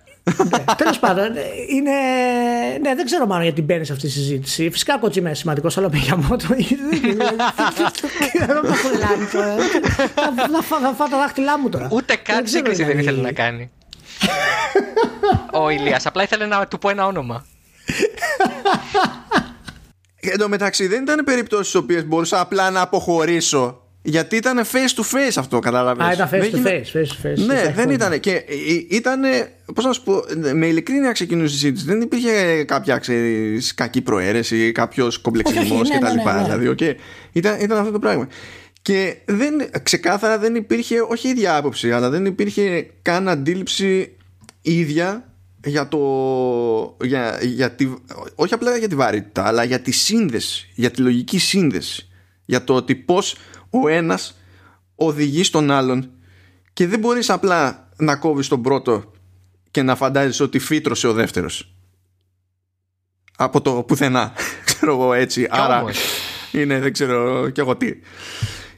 Τέλος πάντων, είναι. Ναι, δεν ξέρω μάλλον γιατί μπαίνεις σε αυτή τη συζήτηση. Φυσικά ο Kojima είναι σημαντικός, αλλά με Γιαμότο. Δεν με κολλάνε τώρα. Θα- Θα φά- θα φάω τα δάχτυλά μου τώρα. Ούτε καν ξέρω, σύγκριση δεν δηλαδή. ήθελε να κάνει. Ο Ηλίας απλά ήθελε να του πω ένα όνομα. Εν τω μεταξύ δεν ήταν περιπτώσεις στις οποίες μπορούσα απλά να αποχωρήσω γιατί ήταν face to face αυτό καταλαβαίνεις Α, ήταν face Δεν to γίνε- face. face, to face. Ναι, Υπάρχει δεν πρόβλημα. ήταν. Και ήταν. Πώς να σου πω, με ειλικρίνεια ξεκινούσε η συζήτηση. Δεν υπήρχε κάποια ξέρεις, κακή προαίρεση, κάποιος κομπλεξισμό Όχι, όχι, ναι, κτλ. ναι, ναι, ναι. Δηλαδή, οκ. ήταν, ήταν αυτό το πράγμα. Και δεν, ξεκάθαρα δεν υπήρχε, όχι ίδια άποψη, αλλά δεν υπήρχε καν αντίληψη ίδια για το. Για, για τη, όχι απλά για τη βαρύτητα, αλλά για τη σύνδεση, για τη λογική σύνδεση. Για το ότι πώς ο ένας οδηγεί στον άλλον και δεν μπορείς απλά να κόβεις τον πρώτο και να φαντάζεσαι ότι φύτρωσε ο δεύτερος από το πουθενά ξέρω εγώ έτσι άρα όμως. είναι δεν ξέρω κι εγώ τι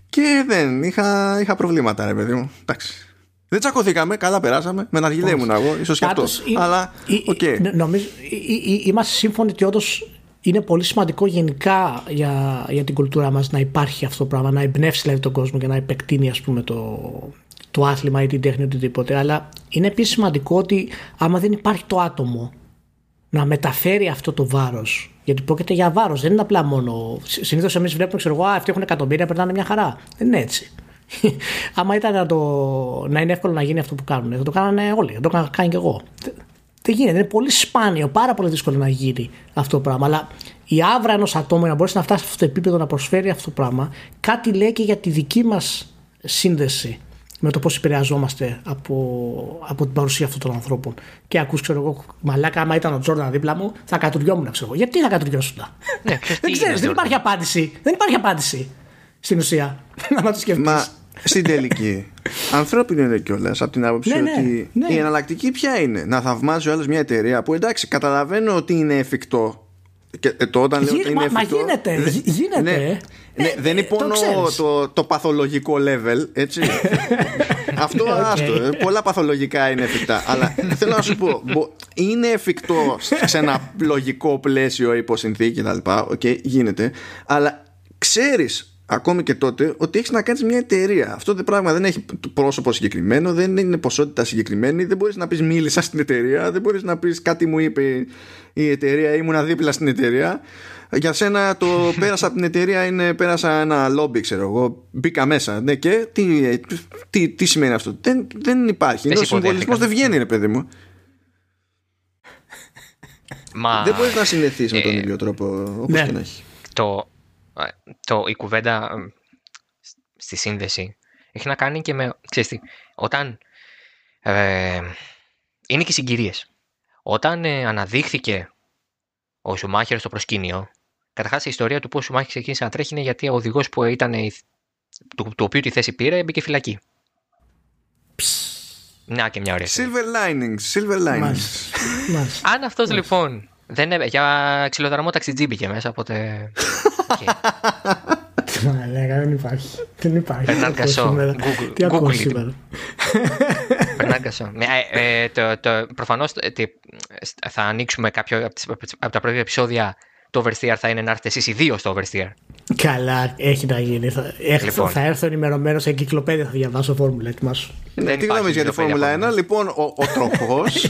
και δεν είχα, είχα προβλήματα ρε παιδί μου εντάξει δεν τσακωθήκαμε, καλά περάσαμε. Με να ήμουν εγώ, ίσως και αυτό. Πάντως, ε, Αλλά, ε, οκ. ε, νομίζω, ε, ε, ε, είμαστε σύμφωνοι ότι όντως είναι πολύ σημαντικό γενικά για, για την κουλτούρα μας να υπάρχει αυτό το πράγμα, να εμπνεύσει δηλαδή τον κόσμο και να επεκτείνει ας πούμε το, το άθλημα ή την τέχνη οτιδήποτε. Αλλά είναι επίσης σημαντικό ότι άμα δεν υπάρχει το άτομο να μεταφέρει αυτό το βάρος γιατί πρόκειται για βάρος, δεν είναι απλά μόνο. Συνήθως εμείς βλέπουμε, ξέρω εγώ, «Α, αυτοί έχουν εκατομμύρια, περνάνε μια χαρά. Δεν είναι έτσι. Άμα ήταν να, το, να είναι εύκολο να γίνει αυτό που κάνουν, θα το κάνανε όλοι. Θα το έκανα κάνει και εγώ. Δεν γίνεται. Είναι πολύ σπάνιο, πάρα πολύ δύσκολο να γίνει αυτό το πράγμα. Αλλά η άβρα ενός ατόμου να μπορέσει να φτάσει σε αυτό το επίπεδο να προσφέρει αυτό το πράγμα, κάτι λέει και για τη δική μας σύνδεση με το πώς επηρεαζόμαστε από, από την παρουσία αυτών των ανθρώπων. Και ακούς, ξέρω εγώ, μαλάκα, άμα ήταν ο Τζόρνταν δίπλα μου, θα κατουριόμουν, ξέρω εγώ. Γιατί θα κατουριώσουν. Ναι, δεν ξέρεις, δεν υπάρχει απάντηση. Δεν υπάρχει απάντηση στην ουσία. Να το σκεφτείς. Μα στην τελική, ανθρώπινο είναι κιόλας από την άποψη Ναι, ναι, ότι ναι. η εναλλακτική ποια είναι; Να θαυμάζει ο άλλος μια εταιρεία που εντάξει, καταλαβαίνω ότι είναι εφικτό. Και ε, το όταν λέω Γι- ότι είναι μα- μα εφικτό. γίνεται, δε- γι- γίνεται, Ναι, ε. ναι, Ε, δεν είναι το μόνο ξέρεις. το, το παθολογικό level, έτσι. Αυτό Οκ. άστο. ε, Πολλά παθολογικά είναι εφικτά. Αλλά θέλω να σου πω, μπο- είναι εφικτό σε ένα λογικό πλαίσιο υπό συνθήκη κτλ. Οκ, γίνεται. Αλλά ξέρεις ακόμη και τότε ότι έχεις να κάνεις μια εταιρεία. Αυτό το πράγμα δεν έχει πρόσωπο συγκεκριμένο, δεν είναι ποσότητα συγκεκριμένη. Δεν μπορείς να πεις μίλησα στην εταιρεία, δεν μπορείς να πεις κάτι μου είπε η εταιρεία, ήμουνα δίπλα στην εταιρεία. Για σένα το πέρασα από την εταιρεία είναι πέρασα ένα λόμπι, ξέρω εγώ. Μπήκα μέσα. Ναι, και τι, τι, τι σημαίνει αυτό; Δεν, δεν υπάρχει. Δεν Είναι ο σε υποδέχτηκαν. συμβολισμός δεν βγαίνει, ρε παιδί μου. Μα Δεν μπορείς να συνδεθεί με τον ε, ίδιο τρόπο όπως ναι. και να έχει. το, ε, το, η κουβέντα ε, στη σύνδεση έχει να κάνει και με. Ξέρεις τι, όταν. Ε, είναι και συγκυρίες. Όταν ε, αναδείχθηκε ο Σουμάχερ στο προσκήνιο, καταρχάς η ιστορία του πώ ο Σουμάχερ ξεκίνησε να τρέχει είναι γιατί ο οδηγός που ήταν. η- του, του οποίου τη θέση πήρε μπήκε φυλακή. Να και μια ωραία. ιστορία. Silver linings, silver linings. Μάλιστα. Μάλιστα. Αν αυτός λοιπόν δεν έβε, για ξυλοδαρμό ταξιτζή μπήκε μέσα, οπότε. οκ. Μαλάκα, δεν υπάρχει. Δεν υπάρχει. Μπερτράν Τι ακούω Γκασό. σήμερα. Google- Τι ακούω Google it. σήμερα. Φερνάντε Γκασό. Ναι, ε, ε, το, το, προφανώς ε, τι, ε, θα ανοίξουμε κάποιο από, τις, από τα πρώτα επεισόδια το Oversteer θα είναι να έρθετε εσείς οι δύο στο Oversteer. Καλά, έχει να γίνει. Θα, έχ- Λοιπόν. θα έρθω ενημερωμένος σε εγκυκλοπαίδια, θα διαβάσω φόρμουλα. Ετοιμάσου. Ναι, Δεν τι υπάρχει γνώμη για τη βιβλιοπαίδεια Φόρμουλα 1. ακόμα. Λοιπόν, ο, ο τροχός.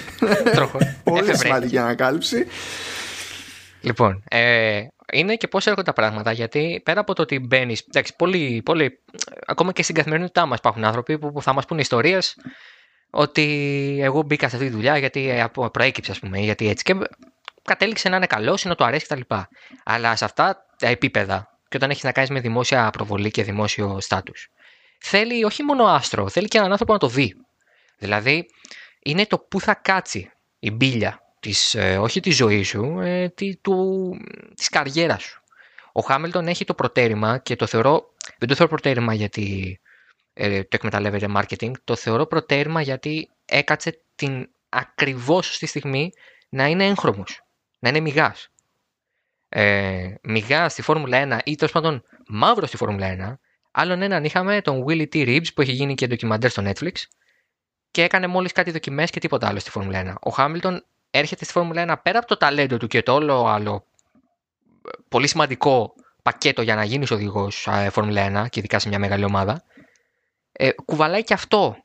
Τροχός. πολύ Εφευρέτη. σημαντική ανακάλυψη. Λοιπόν, ε, είναι και πώς έρχονται τα πράγματα, γιατί πέρα από το ότι μπαίνεις. Εντάξει, πολύ, πολύ. Ακόμα και στην καθημερινότητά μας υπάρχουν άνθρωποι που, που θα μας πούνε ιστορίες ότι εγώ μπήκα σε αυτή τη δουλειά γιατί ε, από- προέκυψε, ας πούμε, ή γιατί έτσι. Και κατέληξε να είναι καλός, να του αρέσει κτλ. Αλλά σε αυτά τα επίπεδα, και όταν έχεις να κάνεις με δημόσια προβολή και δημόσιο στάτους, θέλει όχι μόνο άστρο, θέλει και έναν άνθρωπο να το δει. Δηλαδή, είναι το που θα κάτσει η μπίλια της, ε, όχι της ζωής σου, ε, τη, του, της καριέρας σου. Ο Χάμιλτον έχει το προτέρημα και το θεωρώ, δεν το θεωρώ προτέρημα γιατί ε, το εκμεταλλεύεται marketing, το θεωρώ προτέρημα γιατί έκατσε την ακριβώς σωστή στιγμή να είναι έγχρωμος, να είναι μηγάς. Ε, μηγάς στη Φόρμουλα 1 ή τέλος πάντων μαύρος στη Φόρμουλα 1, άλλον έναν είχαμε τον Willy T. Reeves που έχει γίνει και ντοκιμαντέρ στο Netflix και έκανε μόλις κάτι δοκιμές και τίποτα άλλο στη Φόρμουλα 1. Ο Χάμιλτον έρχεται στη Φόρμουλα 1 πέρα από το ταλέντο του και το όλο άλλο ε, πολύ σημαντικό πακέτο για να γίνει οδηγός Φόρμουλα 1 και ειδικά σε μια μεγάλη ομάδα. Ε, κουβαλάει και αυτό.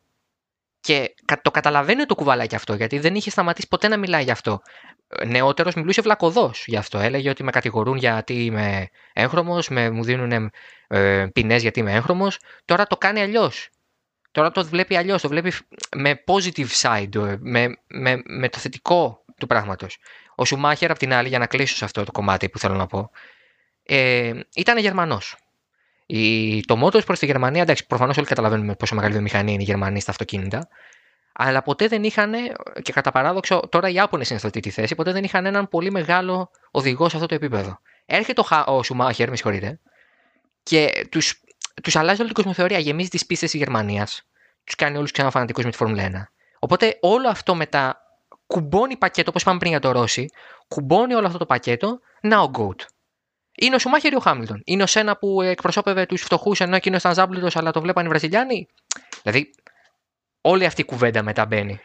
Και κα- το καταλαβαίνει ότι το κουβαλάει και αυτό, γιατί δεν είχε σταματήσει ποτέ να μιλάει γι' αυτό. Νεότερος μιλούσε βλακοδό γι' αυτό. Έλεγε ότι με κατηγορούν γιατί είμαι έγχρωμος, μου δίνουν ε, ποινές γιατί είμαι έγχρωμος. Τώρα το κάνει αλλιώς. Τώρα το βλέπει αλλιώς. Το βλέπει με positive side, ε, με, με, με το θετικό του πράγματος. Ο Σουμάχερ, απ' την άλλη, για να κλείσω σε αυτό το κομμάτι που θέλω να πω, ε, ήταν Γερμανός. Το μότο προς τη Γερμανία, εντάξει, προφανώς όλοι καταλαβαίνουμε πόσο μεγάλη βιομηχανία είναι οι Γερμανοί στα αυτοκίνητα, αλλά ποτέ δεν είχαν, και κατά παράδοξο, τώρα οι Ιάπωνε είναι σε αυτή τη θέση, ποτέ δεν είχαν έναν πολύ μεγάλο οδηγό σε αυτό το επίπεδο. Έρχεται ο, Χα- ο Σουμάχερ, με συγχωρείτε, και τους τους αλλάζει όλη την κοσμοθεωρία. Γεμίζει τις πίστες της Γερμανίας. Τους κάνει όλους ξανά φανατικού με τη Φόρμουλα 1. Οπότε όλο αυτό μετά κουμπώνει πακέτο, όπως είπαμε πριν για το Ρώση, κουμπώνει όλο αυτό το πακέτο να ο Goat. Είναι ο Σουμάχερ ή ο Χάμιλτον; Είναι ο Σένα που εκπροσώπευε τους φτωχούς ενώ εκείνος ήταν ζάμπλουτο, αλλά το βλέπαν οι Βραζιλιάνοι; Δηλαδή, όλη αυτή η κουβέντα μετά μπαίνει.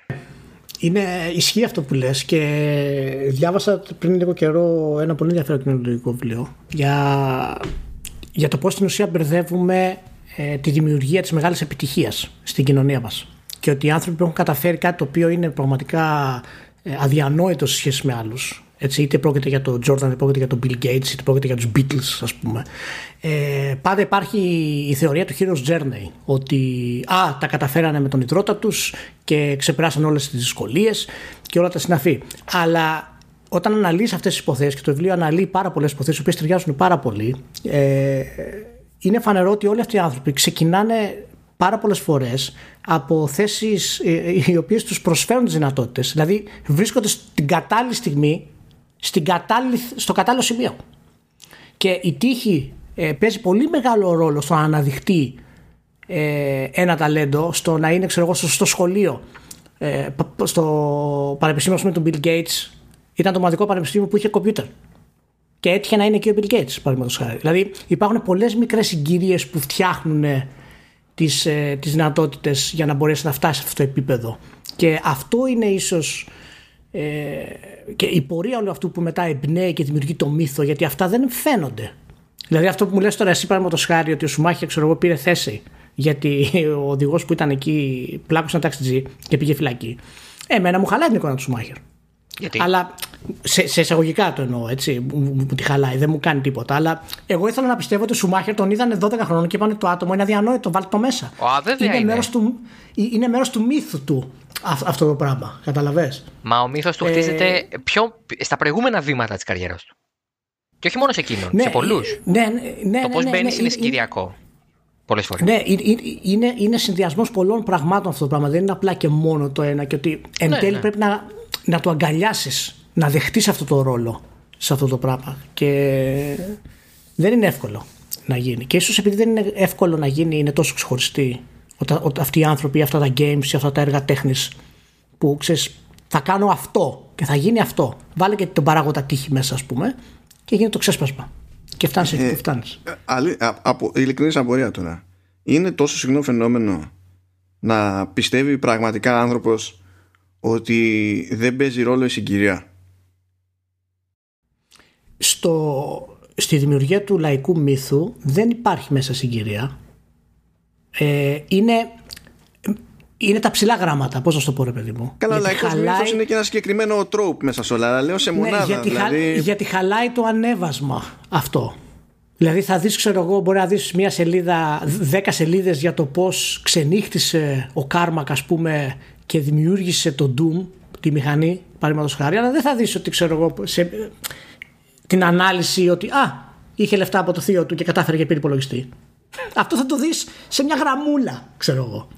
Είναι ισχύει αυτό που λες και διάβασα πριν λίγο καιρό ένα πολύ ενδιαφέρον κοινωνικό βιβλίο για, για το πώς στην ουσία μπερδεύουμε ε, τη δημιουργία της μεγάλης επιτυχίας στην κοινωνία μας και ότι οι άνθρωποι που έχουν καταφέρει κάτι το οποίο είναι πραγματικά ε, αδιανόητο σε σχέση με άλλους έτσι, είτε πρόκειται για τον Jordan, είτε πρόκειται για τον Bill Gates, είτε πρόκειται για τους Beatles, ας πούμε. Ε, πάντα υπάρχει η θεωρία του Hero's Journey, ότι α, τα καταφέρανε με τον ιδρώτα τους και ξεπεράσαν όλες τις δυσκολίες και όλα τα συναφή. Αλλά όταν αναλύεις αυτές τις υποθέσεις και το βιβλίο αναλύει πάρα πολλές υποθέσεις, οι οποίες ταιριάζουν πάρα πολύ, ε, είναι φανερό ότι όλοι αυτοί οι άνθρωποι ξεκινάνε πάρα πολλές φορές από θέσεις οι οποίες τους προσφέρουν τις δυνατότητες. Δηλαδή βρίσκονται στην κατάλληλη στιγμή, στην κατάλληλη, στο κατάλληλο σημείο. Και η τύχη ε, παίζει πολύ μεγάλο ρόλο στο να αναδειχτεί ε, ένα ταλέντο, στο να είναι ξέρω εγώ, στο σχολείο. Ε, στο πανεπιστήμιο με τον Bill Gates ήταν το μοναδικό πανεπιστήμιο που είχε κομπιούτερ. Και έτυχε να είναι και ο Bill Gates, παραδείγματος χάρη. Δηλαδή υπάρχουν πολλές μικρές συγκυρίες που φτιάχνουν τις ε, τις δυνατότητες για να μπορέσει να φτάσει σε αυτό το επίπεδο. Και αυτό είναι ίσως. Ε, και η πορεία όλου αυτού που μετά εμπνέει και δημιουργεί το μύθο, γιατί αυτά δεν φαίνονται. Δηλαδή αυτό που μου λες τώρα εσύ παραδείγματος χάρη ότι ο Σουμάχια ξέρω εγώ πήρε θέση γιατί ο οδηγός που ήταν εκεί πλάκωσε ένα ταξιτζή και πήγε φυλακή. Εμένα μου χαλάει την εικόνα του Σουμάχερ. Γιατί; Αλλά σε, σε εισαγωγικά το εννοώ, έτσι. Μου, μου, μου τη χαλάει, δεν μου κάνει τίποτα. Αλλά εγώ ήθελα να πιστεύω ότι ο Σουμάχερ τον είδανε 12 χρόνων και είπανε το άτομο είναι αδιανόητο, βάλτε το μέσα. Α, βέβαια είναι, είναι. Μέρος του, είναι μέρος του μύθου του αυ- αυτό το πράγμα. Καταλαβες; Μα ο μύθος του Ε, χτίζεται πιο, στα προηγούμενα βήματα της καριέρας του. Και όχι μόνο σε εκείνον, σε πολλούς. Ναι, ναι, ναι, το ναι, πώς ναι, μπαίνει ναι, είναι είναι- συγκυριακό. Πολλές φορές. Ναι, είναι, είναι, είναι συνδυασμός πολλών πραγμάτων αυτό το πράγμα. Δεν είναι απλά και μόνο το ένα. Και ότι εν Ναι, τέλει ναι. πρέπει να, να το αγκαλιάσεις, να δεχτείς αυτό το ρόλο σε αυτό το πράγμα. Και δεν είναι εύκολο να γίνει. Και ίσως επειδή δεν είναι εύκολο να γίνει, είναι τόσο ξεχωριστοί οτα- οτα- αυτοί οι άνθρωποι, αυτά τα games ή αυτά τα έργα τέχνης που ξέρεις, θα κάνω αυτό και θα γίνει αυτό. Βάλε και τον παράγοντα τύχη μέσα, ας πούμε, και γίνεται το ξέσπασμα. Και φτάνεις εκεί που φτάνεις. Ε, αλη- α- από, ειλικρινής απορία τώρα. Είναι τόσο συχνό φαινόμενο να πιστεύει πραγματικά άνθρωπος ότι δεν παίζει ρόλο η συγκυρία. στο, στη δημιουργία του λαϊκού μύθου δεν υπάρχει μέσα συγκυρία. Ε, είναι, είναι τα ψιλά γράμματα, πώς να σου το πω ρε παιδί μου. Καλά, Γιατί λαϊκός μύθος είναι και ένα συγκεκριμένο trope μέσα σε όλα. Αλλά λέω σε ναι, μονάδα. γιατί, χα- δηλαδή, γιατί χαλάει το ανέβασμα αυτό. Δηλαδή θα δεις, ξέρω εγώ, μπορεί να δεις μια σελίδα, δέκα σελίδες για το πώς ξενύχτησε ο Κάρμακ, ας πούμε, και δημιούργησε το Doom, τη μηχανή, παραδείγματος χάρη, αλλά δεν θα δεις ότι, ξέρω εγώ, σε, την ανάλυση ότι, α, είχε λεφτά από το θείο του και κατάφερε και πήρε υπολογιστή. Αυτό θα το δεις σε μια γραμμούλα, ξέρω εγώ.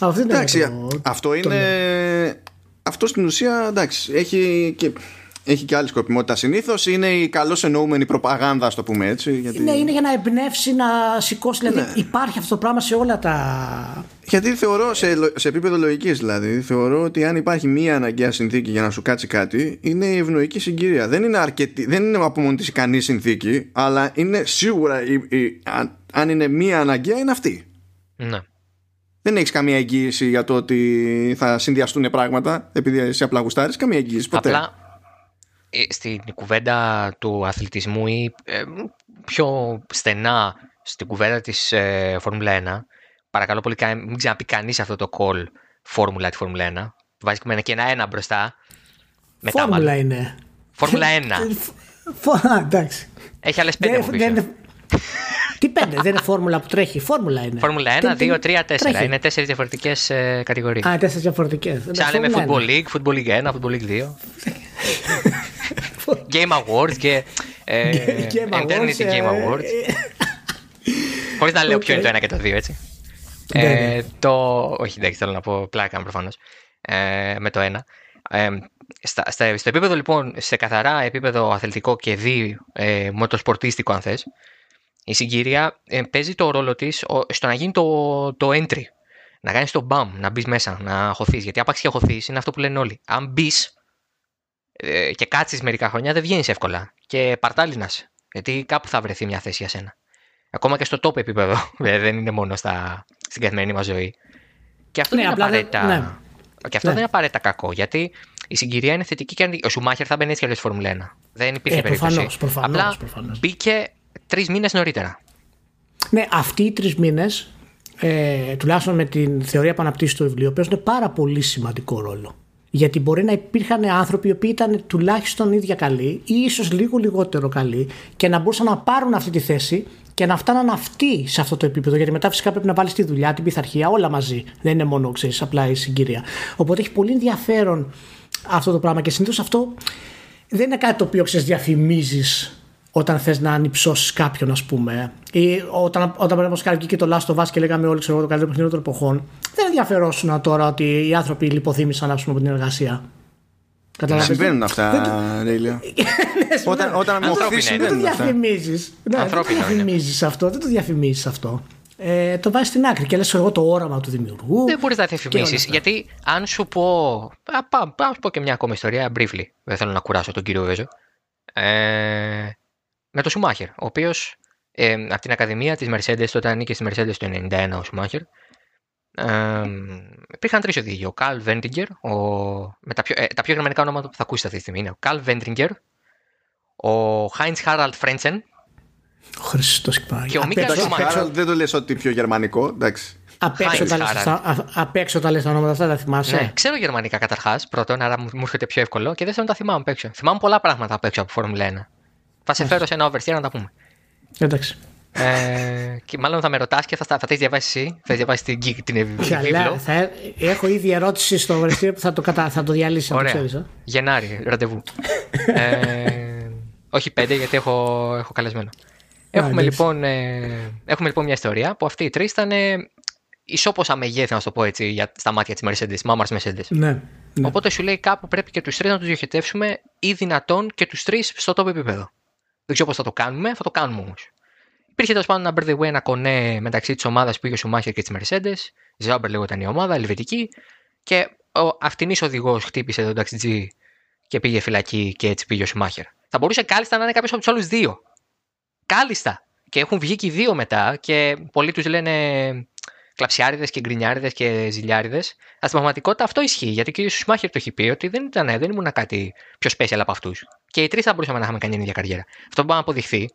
Αυτό είναι Εντάξει, το- αυτό το είναι. Αυτό στην ουσία εντάξει, έχει και, έχει και άλλη σκοπιμότητα. Συνήθως είναι η καλώς εννοούμενη προπαγάνδα, ας το πούμε έτσι. Γιατί, Ναι, είναι για να εμπνεύσει, να σηκώσει. Δηλαδή Ναι. υπάρχει αυτό το πράγμα σε όλα τα. γιατί θεωρώ σε, λο- σε επίπεδο λογικής δηλαδή, θεωρώ ότι αν υπάρχει μία αναγκαία συνθήκη για να σου κάτσει κάτι, είναι η ευνοϊκή συγκυρία. Δεν είναι, αρκετή, δεν είναι από μόνη τη ικανή συνθήκη, αλλά είναι σίγουρα η, η- αν, αν είναι μία αναγκαία, είναι αυτή. Ναι. Δεν έχεις καμία εγγύηση για το ότι θα συνδυαστούν πράγματα επειδή εσύ απλά γουστάρεις, καμία εγγύηση ποτέ. Απλά ε, στην κουβέντα του αθλητισμού ή ε, πιο στενά στην κουβέντα της ε, Φόρμουλα 1 παρακαλώ πολύ κα- μην ξαναπεί κανείς αυτό το call Φόρμουλα τη Φόρμουλα 1 βάζει και ένα ένα μπροστά μετά Φόρμουλα μάλλον. είναι. Φόρμουλα 1 Φω- Α, εντάξει. έχει άλλες πέντε Δεν- από δεν πίσω είναι- Τι πέντε, δεν είναι φόρμουλα που τρέχει. Φόρμουλα είναι. Φόρμουλα 1, Τι- 2, τι- 3, 4 τρέχει. είναι τέσσερις διαφορετικές ε, κατηγορίες Α, τέσσερις διαφορετικές. Σαν λέμε Football League, Football League 1, Football League 2 Game Awards και ε, Eternity Game Awards Χωρίς να λέω ποιο είναι το ένα και το δύο, έτσι. Ναι, Ε, ναι. το... Όχι, εντάξει, θέλω να πω πλάκα προφανώς. Ε, με το ένα. Ε, στα, στα, στο επίπεδο λοιπόν, σε καθαρά επίπεδο αθλητικό και δι ε, μοτοσπορτίστικο, αν θες, η συγκυρία ε, παίζει το ρόλο της στο να γίνει το, το entry. Να κάνεις το bam, να μπεις μέσα, να χωθείς. Γιατί άπαξ και χωθείς είναι αυτό που λένε όλοι. Αν μπεις ε, και κάτσεις μερικά χρόνια, δεν βγαίνεις εύκολα. Και παρτάλι να είσαι. Γιατί κάπου θα βρεθεί μια θέση για σένα. Ακόμα και στο top επίπεδο. Ε, δεν είναι μόνο στα, στην καθημερινή μας ζωή. Και αυτό Ναι, δεν είναι απλά δεν- απαραίτητα. ναι. Και αυτό Ναι. δεν είναι απαραίτητα κακό. Γιατί η συγκυρία είναι θετική και αρνητική. Ο Σουμάχερ θα μπαίνει έτσι κι αλλιώς στη Φόρμουλα 1. Δεν υπήρχε Ε, περίπτωση. προφανώς, προφανώς, Απλά προφανώς. μπήκε τρεις μήνες νωρίτερα. Ναι, αυτοί οι τρεις μήνες, ε, τουλάχιστον με την θεωρία που αναπτύσσει το βιβλίο, παίζουν πάρα πολύ σημαντικό ρόλο. Γιατί μπορεί να υπήρχαν άνθρωποι οι οποίοι ήταν τουλάχιστον ίδια καλοί ή ίσως λίγο λιγότερο καλοί και να μπορούσαν να πάρουν αυτή τη θέση και να φτάναν αυτοί σε αυτό το επίπεδο. Γιατί μετά φυσικά πρέπει να βάλεις τη δουλειά, την πειθαρχία, όλα μαζί. Δεν είναι μόνο ξέρεις, απλά η συγκυρία. Οπότε έχει πολύ ενδιαφέρον αυτό το πράγμα και συνήθως αυτό δεν είναι κάτι το οποίο ξέρεις διαφημίζεις όταν θες να ανυψώσεις κάποιον, ας πούμε. Ή όταν, όταν πρέπει να και το Last of Us και λέγαμε όλοι ξέρω, το καλύτερο παιχνίδι των εποχών. Δεν ενδιαφερόσουν τώρα ότι οι άνθρωποι λιποθύμησαν πούμε, από την εργασία. Καταλαβαίνετε. Συμβαίνουν αυτά, Ρίλια. Ναι, όταν όταν με δεν το διαφημίζεις. Δεν το διαφημίζεις αυτό. Δεν το διαφημίζεις αυτό. Ε, το βάζεις στην άκρη και λες εγώ το όραμα του δημιουργού. Δεν μπορείς να διαφημίσεις. Γιατί αν σου πω. Α, πω και μια ακόμα ιστορία, briefly. Δεν θέλω να κουράσω τον κύριο Βέζο. Ε, με τον Σουμάχερ, ο οποίος ε, από την Ακαδημία της Mercedes, τότε ανήκε στη Mercedes το 1991 ο Σουμάχερ. Ε, υπήρχαν τρεις οδηγοί. Ο Καλ Βέντριγκερ, με τα πιο, ε, τα πιο γερμανικά ονόματα που θα ακούσετε αυτή τη στιγμή είναι ο Καλ Βέντριγκερ, ο Χάιντ Χάραλτ Φρέντσεν. Ο Χριστό και ο Μίκαλ Σουμάχερ. Δεν το λες ότι πιο γερμανικό, εντάξει. Απ' έξω τα λες τα ονόματα αυτά, τα θυμάσαι; Ναι, ξέρω γερμανικά καταρχάς, πρώτον, άρα μου έρχεται πιο εύκολο και δεύτερον τα θυμάμαι απ' έξω. Θυμάμαι πολλά πράγματα απ' έξω από Φόρμουλα 1. Θα σε φέρω σε ένα oversteer να τα πούμε. Εντάξει. Ε, και μάλλον θα με ρωτάς και θα, θα, θα τη διαβάσει εσύ. Θα διαβάσει την, την βίβλο. Θα, έχω ήδη ερώτηση στο oversteer που θα το, κατα, θα το διαλύσει. Ωραία. Το ξέρεις, ε. Γενάρη, ραντεβού. ε, όχι πέντε, γιατί έχω, έχω καλεσμένο. Έχουμε, λοιπόν, ε, έχουμε λοιπόν μια ιστορία που αυτοί οι τρεις ήταν ισόποσα μεγέθη, να το πω έτσι, για, στα μάτια της Mercedes, μάμας Mercedes. Ναι, ναι. Οπότε σου λέει κάπου πρέπει και τους τρεις να τους διοχετεύσουμε ή δυνατόν και τους τρεις στο top επίπεδο. Δεν ξέρω πώς θα το κάνουμε, θα το κάνουμε όμως. Υπήρχε τέλος πάντων ένα birthday ένα κονέ μεταξύ της ομάδας που είχε ο Σουμάχερ και της Mercedes. Ζάμπερ ήταν η ομάδα, ελβετική. Και ο αυτινής οδηγός χτύπησε τον ταξιτζή και πήγε φυλακή και έτσι πήγε ο Σουμάχερ. Θα μπορούσε κάλλιστα να είναι κάποιος από τους άλλους δύο. Κάλλιστα. Και έχουν βγει και οι δύο μετά και πολλοί τους λένε κλαψιάριδες και γκρινιάριδες και ζηλιάριδες. στην πραγματικότητα αυτό ισχύει. Γιατί και ο Σουμάχερ το έχει πει ότι δεν, ήταν, δεν ήμουν κάτι πιο special από αυτούς. Και οι τρεις θα μπορούσαμε να είχαμε κάνει την ίδια καριέρα. Αυτό μπορεί να αποδειχθεί.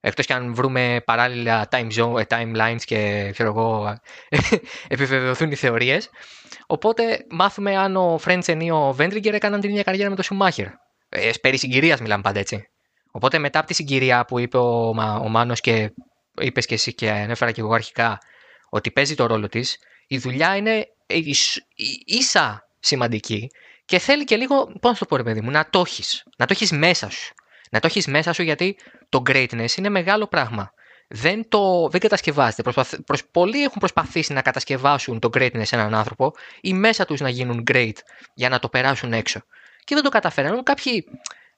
Εκτός και αν βρούμε παράλληλα time zone, ε, timelines και ξέρω εγώ, επιβεβαιωθούν οι θεωρίες. Οπότε μάθουμε αν ο Φρέντσεν ή ο Βέντριγκερ έκαναν την ίδια καριέρα με τον Σουμάχερ. Ε, περί συγκυρίας μιλάμε πάντα έτσι. Οπότε μετά από τη συγκυρία που είπε ο, ο Μάνος και είπες και εσύ και ανέφερα και εγώ αρχικά ότι παίζει το ρόλο της, η δουλειά είναι ίσα σημαντική και θέλει και λίγο, πώς να το πω ρε παιδί μου, να το έχεις, να το έχεις μέσα σου. Να το έχεις μέσα σου γιατί το greatness είναι μεγάλο πράγμα. Δεν, το, δεν κατασκευάζεται. Προσπαθ, προσ, πολλοί έχουν προσπαθήσει να κατασκευάσουν το greatness σε έναν άνθρωπο ή μέσα τους να γίνουν great για να το περάσουν έξω. Και δεν το καταφέρνουν. Κάποιοι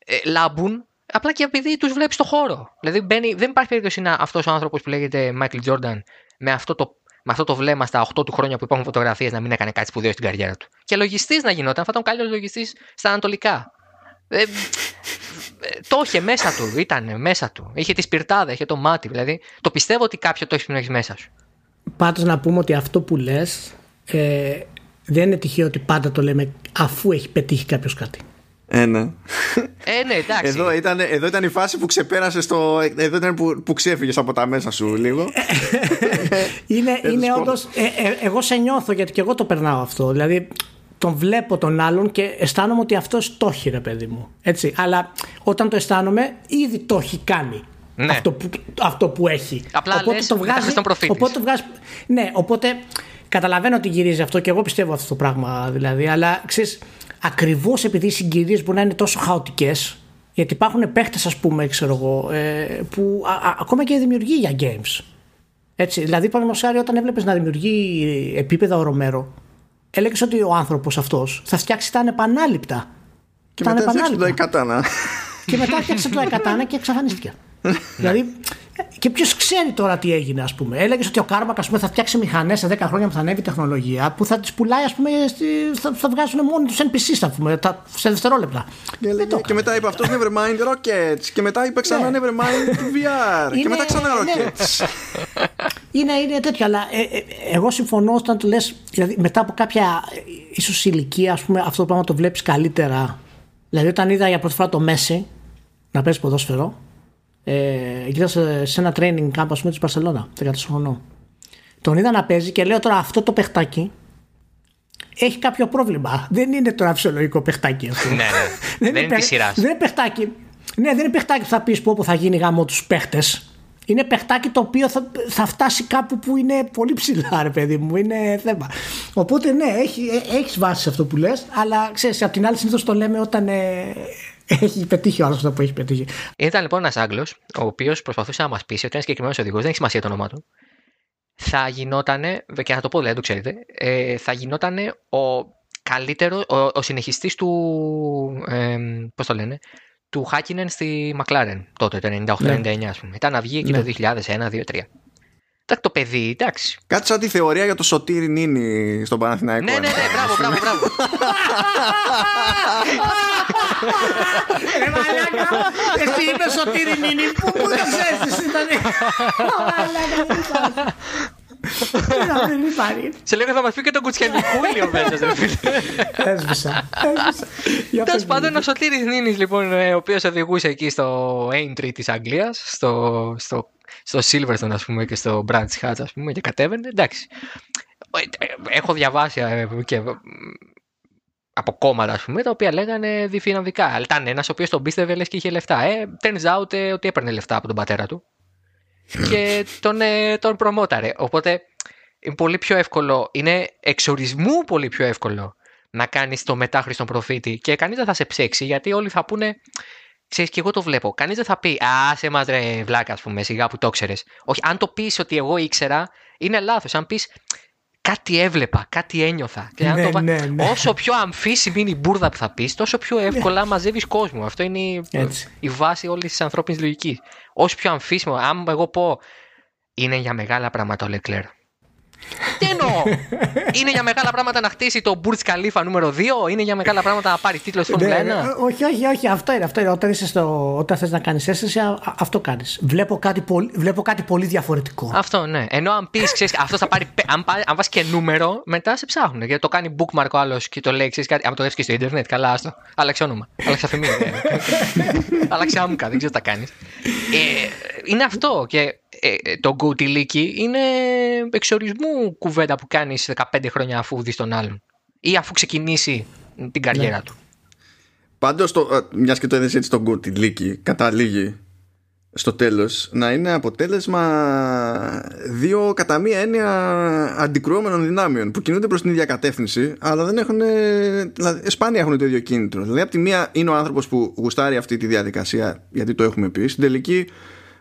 ε, λάμπουν απλά και επειδή τους βλέπεις στο χώρο. Δηλαδή μπαίνει, δεν υπάρχει περίπτωση να αυτός ο άνθρωπος που λέγεται Michael Jordan με αυτό το με αυτό το βλέμμα στα 8 του χρόνια που υπάρχουν φωτογραφίες να μην έκανε κάτι σπουδαίο στην καριέρα του. Και λογιστής να γινόταν, θα ήταν ο καλύτερο λογιστής στα Ανατολικά. Ε, ε, το είχε μέσα του, ήταν μέσα του. Είχε τη σπιρτάδα, είχε το μάτι. Δηλαδή, το πιστεύω ότι κάποιο το έχει που έχει μέσα σου. Πάντως να πούμε ότι αυτό που λες ε, δεν είναι τυχαίο ότι πάντα το λέμε αφού έχει πετύχει κάποιος κάτι. Ε, ναι. Ε, ναι, εντάξει. Εδώ ήταν, εδώ ήταν η φάση που ξεπέρασε το. Εδώ ήταν που, που ξέφυγες από τα μέσα σου λίγο. είναι είναι όντως. Ε, ε, εγώ σε νιώθω γιατί και εγώ το περνάω αυτό. Δηλαδή, τον βλέπω τον άλλον και αισθάνομαι ότι αυτός το έχει, ρε παιδί μου. Έτσι. Αλλά όταν το αισθάνομαι, ήδη το έχει κάνει. Ναι. Αυτό, που, αυτό που έχει. Απλά οπότε λες, το βγάζει. Οπότε το βγάζει. Ναι, οπότε καταλαβαίνω ότι γυρίζει αυτό και εγώ πιστεύω αυτό το πράγμα δηλαδή. Αλλά ξέρεις, ακριβώς επειδή οι συγκυρίες μπορεί να είναι τόσο χαοτικές, γιατί υπάρχουν παίχτες, ας πούμε, ξέρω εγώ, ε, που ακόμα και δημιουργεί για games. Έτσι, δηλαδή, παραδείγματος χάρη, όταν έβλεπες να δημιουργεί επίπεδα ο Ρομέρο, έλεγες ότι ο άνθρωπος αυτός θα φτιάξει τα ανεπανάληπτα. Και μετά φτιάξει το Εκατάνα. Και μετά φτιάξει το Εκατάνα και εξαφανίστηκε. δηλαδή, και ποιος ξέρει τώρα τι έγινε, ας πούμε. Έλεγες ότι ο Κάρμακ ας πούμε, θα φτιάξει μηχανές σε 10 χρόνια που θα ανέβει η τεχνολογία που θα τις πουλάει, ας πούμε, θα, θα βγάζουν μόνοι τους NPCs, ας πούμε, τα, σε δευτερόλεπτα. Και, έλεγε, και μετά είπε αυτός Nevermind Rockets. Και μετά είπε ξανά ναι. Nevermind VR. και μετά ξανά ναι. Rockets. είναι, είναι τέτοιο, αλλά ε, ε, εγώ συμφωνώ όταν το λες, δηλαδή μετά από κάποια ίσως ηλικία, ας πούμε, αυτό το πράγμα το βλέπεις καλύτερα. Δηλαδή, όταν είδα για πρώτη φορά το Μέση να παίζεις ποδόσφαιρο, ε, ήταν σε, ένα training camp ας πούμε της Μπαρσελόνα 14 χρονών τον είδα να παίζει και λέω τώρα αυτό το παιχτάκι έχει κάποιο πρόβλημα δεν είναι τώρα φυσιολογικό παιχτάκι αυτό ναι, ναι. δεν, είναι της σειράς. δεν είναι παιχτάκι ναι δεν είναι παιχτάκι που θα πεις που θα γίνει γάμο τους παίχτες είναι παιχτάκι το οποίο θα, θα φτάσει κάπου που είναι πολύ ψηλά, ρε παιδί μου. Είναι θέμα. Οπότε, ναι, έχει, έχεις βάση αυτό που λες, αλλά ξέρεις, από την άλλη συνήθως το λέμε όταν ε, έχει πετύχει ο άλλος αυτό που έχει πετύχει. Ήταν λοιπόν ένας Άγγλος, ο οποίος προσπαθούσε να μας πείσει ότι ένα συγκεκριμένος οδηγός, δεν έχει σημασία το όνομά του, θα γινότανε, και θα το πω δηλαδή, το ξέρετε, ε, θα γινότανε ο καλύτερο, ο, ο συνεχιστής του, ε, πώς το λένε, του Χάκινεν στη Μακλάρεν τότε, το 98-99 ας πούμε. Ήταν να βγει εκεί Ναι. το 2001, 2, 3. Εντάξει, το παιδί, εντάξει. Κάτι σαν τη θεωρία για το Σωτήρι Νίνη στον Παναθηναϊκό. Ναι, ναι, ναι, μπράβο, μπράβο, μπράβο. Ρε μαλάκα, εσύ είπες Σωτήρη Νίνη, πού πού το ξέρεις εσύ ήταν. Μαλάκα, δεν υπάρχει. Δεν υπάρχει. Σε λίγο θα μας πει και τον Κουτσιανικούλη ο μέσα, ρε φίλε. Έσβησα. Έσβησα. Για Τέλος πες μου, πάντων, ο Σωτήρης Νίνης, λοιπόν, ε, ο οποίος οδηγούσε εκεί στο Aintree της Αγγλίας, στο, στο, στο Silverstone, ας πούμε, και στο Brands Hatch, ας πούμε, και κατέβαινε. Εντάξει. Ε, ε, Έχω διαβάσει ε, και ε, από κόμματα, ας πούμε, τα οποία λέγανε διφυναμβικά. Αλλά ήταν ένας ο οποίος τον πίστευε λες και είχε λεφτά. Ε, turns out ε, ότι έπαιρνε λεφτά από τον πατέρα του. και τον, ε, τον προμόταρε. Οπότε είναι πολύ πιο εύκολο, είναι εξορισμού πολύ πιο εύκολο να κάνεις το μετάχρηστον προφήτη και κανείς δεν θα σε ψέξει γιατί όλοι θα πούνε. Ξέρεις, και εγώ το βλέπω. Κανείς δεν θα πει Α, σε μα ρε βλάκα, ας πούμε, σιγά που το ξέρει. Όχι, αν το πεις ότι εγώ ήξερα, είναι λάθος. Αν πεις κάτι έβλεπα, κάτι ένιωθα. Και αν Ναι, το βα- ναι, ναι. Όσο πιο αμφίσιμη είναι η μπουρδα που θα πεις, τόσο πιο εύκολα μαζεύεις κόσμο. Αυτό είναι η, Έτσι. η βάση όλης της ανθρώπινης λογικής. Όσο πιο αμφίσιμο, αν εγώ πω είναι για μεγάλα πράγματα ο Λεκλέρ. Τι εννοώ! είναι για μεγάλα πράγματα να χτίσει το Burj Khalifa νούμερο 2, είναι για μεγάλα πράγματα να πάρει τίτλο στη Φόρμουλα 1. Ναι, όχι, όχι, όχι, αυτό είναι. Αυτό είναι. Όταν, είσαι στο, όταν θες να κάνεις αίσθηση, α- α- αυτό κάνεις. Βλέπω κάτι, πολύ, βλέπω κάτι πολύ διαφορετικό. Αυτό, ναι. Ενώ αν πεις, ξέρεις, αυτός θα πάρει. πε- Αν, πάρει- αν βάζεις και νούμερο, μετά σε ψάχνουν. Γιατί το κάνει bookmark ο άλλος και το λέει, ξέρεις κάτι. Αν το γράψει και στο Ιντερνετ, καλά, άστο. Άλλαξε όνομα. Άλλαξε αφημία. Άλλαξε άμκα, δεν ξέρω τι θα κάνεις. Ε, είναι αυτό. Και ε, ε, το γκουτιλίκι είναι εξορισμού κουβέντα που κάνεις 15 χρόνια αφού δεις τον άλλον. Ή αφού ξεκινήσει την καριέρα του. Πάντως, μιας και το έδεσε έτσι τον Γκούρτι Λίκη, καταλήγει στο τέλος να είναι αποτέλεσμα δύο κατά μία έννοια αντικρουόμενων δυνάμεων που κινούνται προς την ίδια κατεύθυνση αλλά δεν έχουν, δηλαδή, σπάνια έχουν το ίδιο κίνητρο δηλαδή από τη μία είναι ο άνθρωπος που γουστάρει αυτή τη διαδικασία γιατί το έχουμε πει στην τελική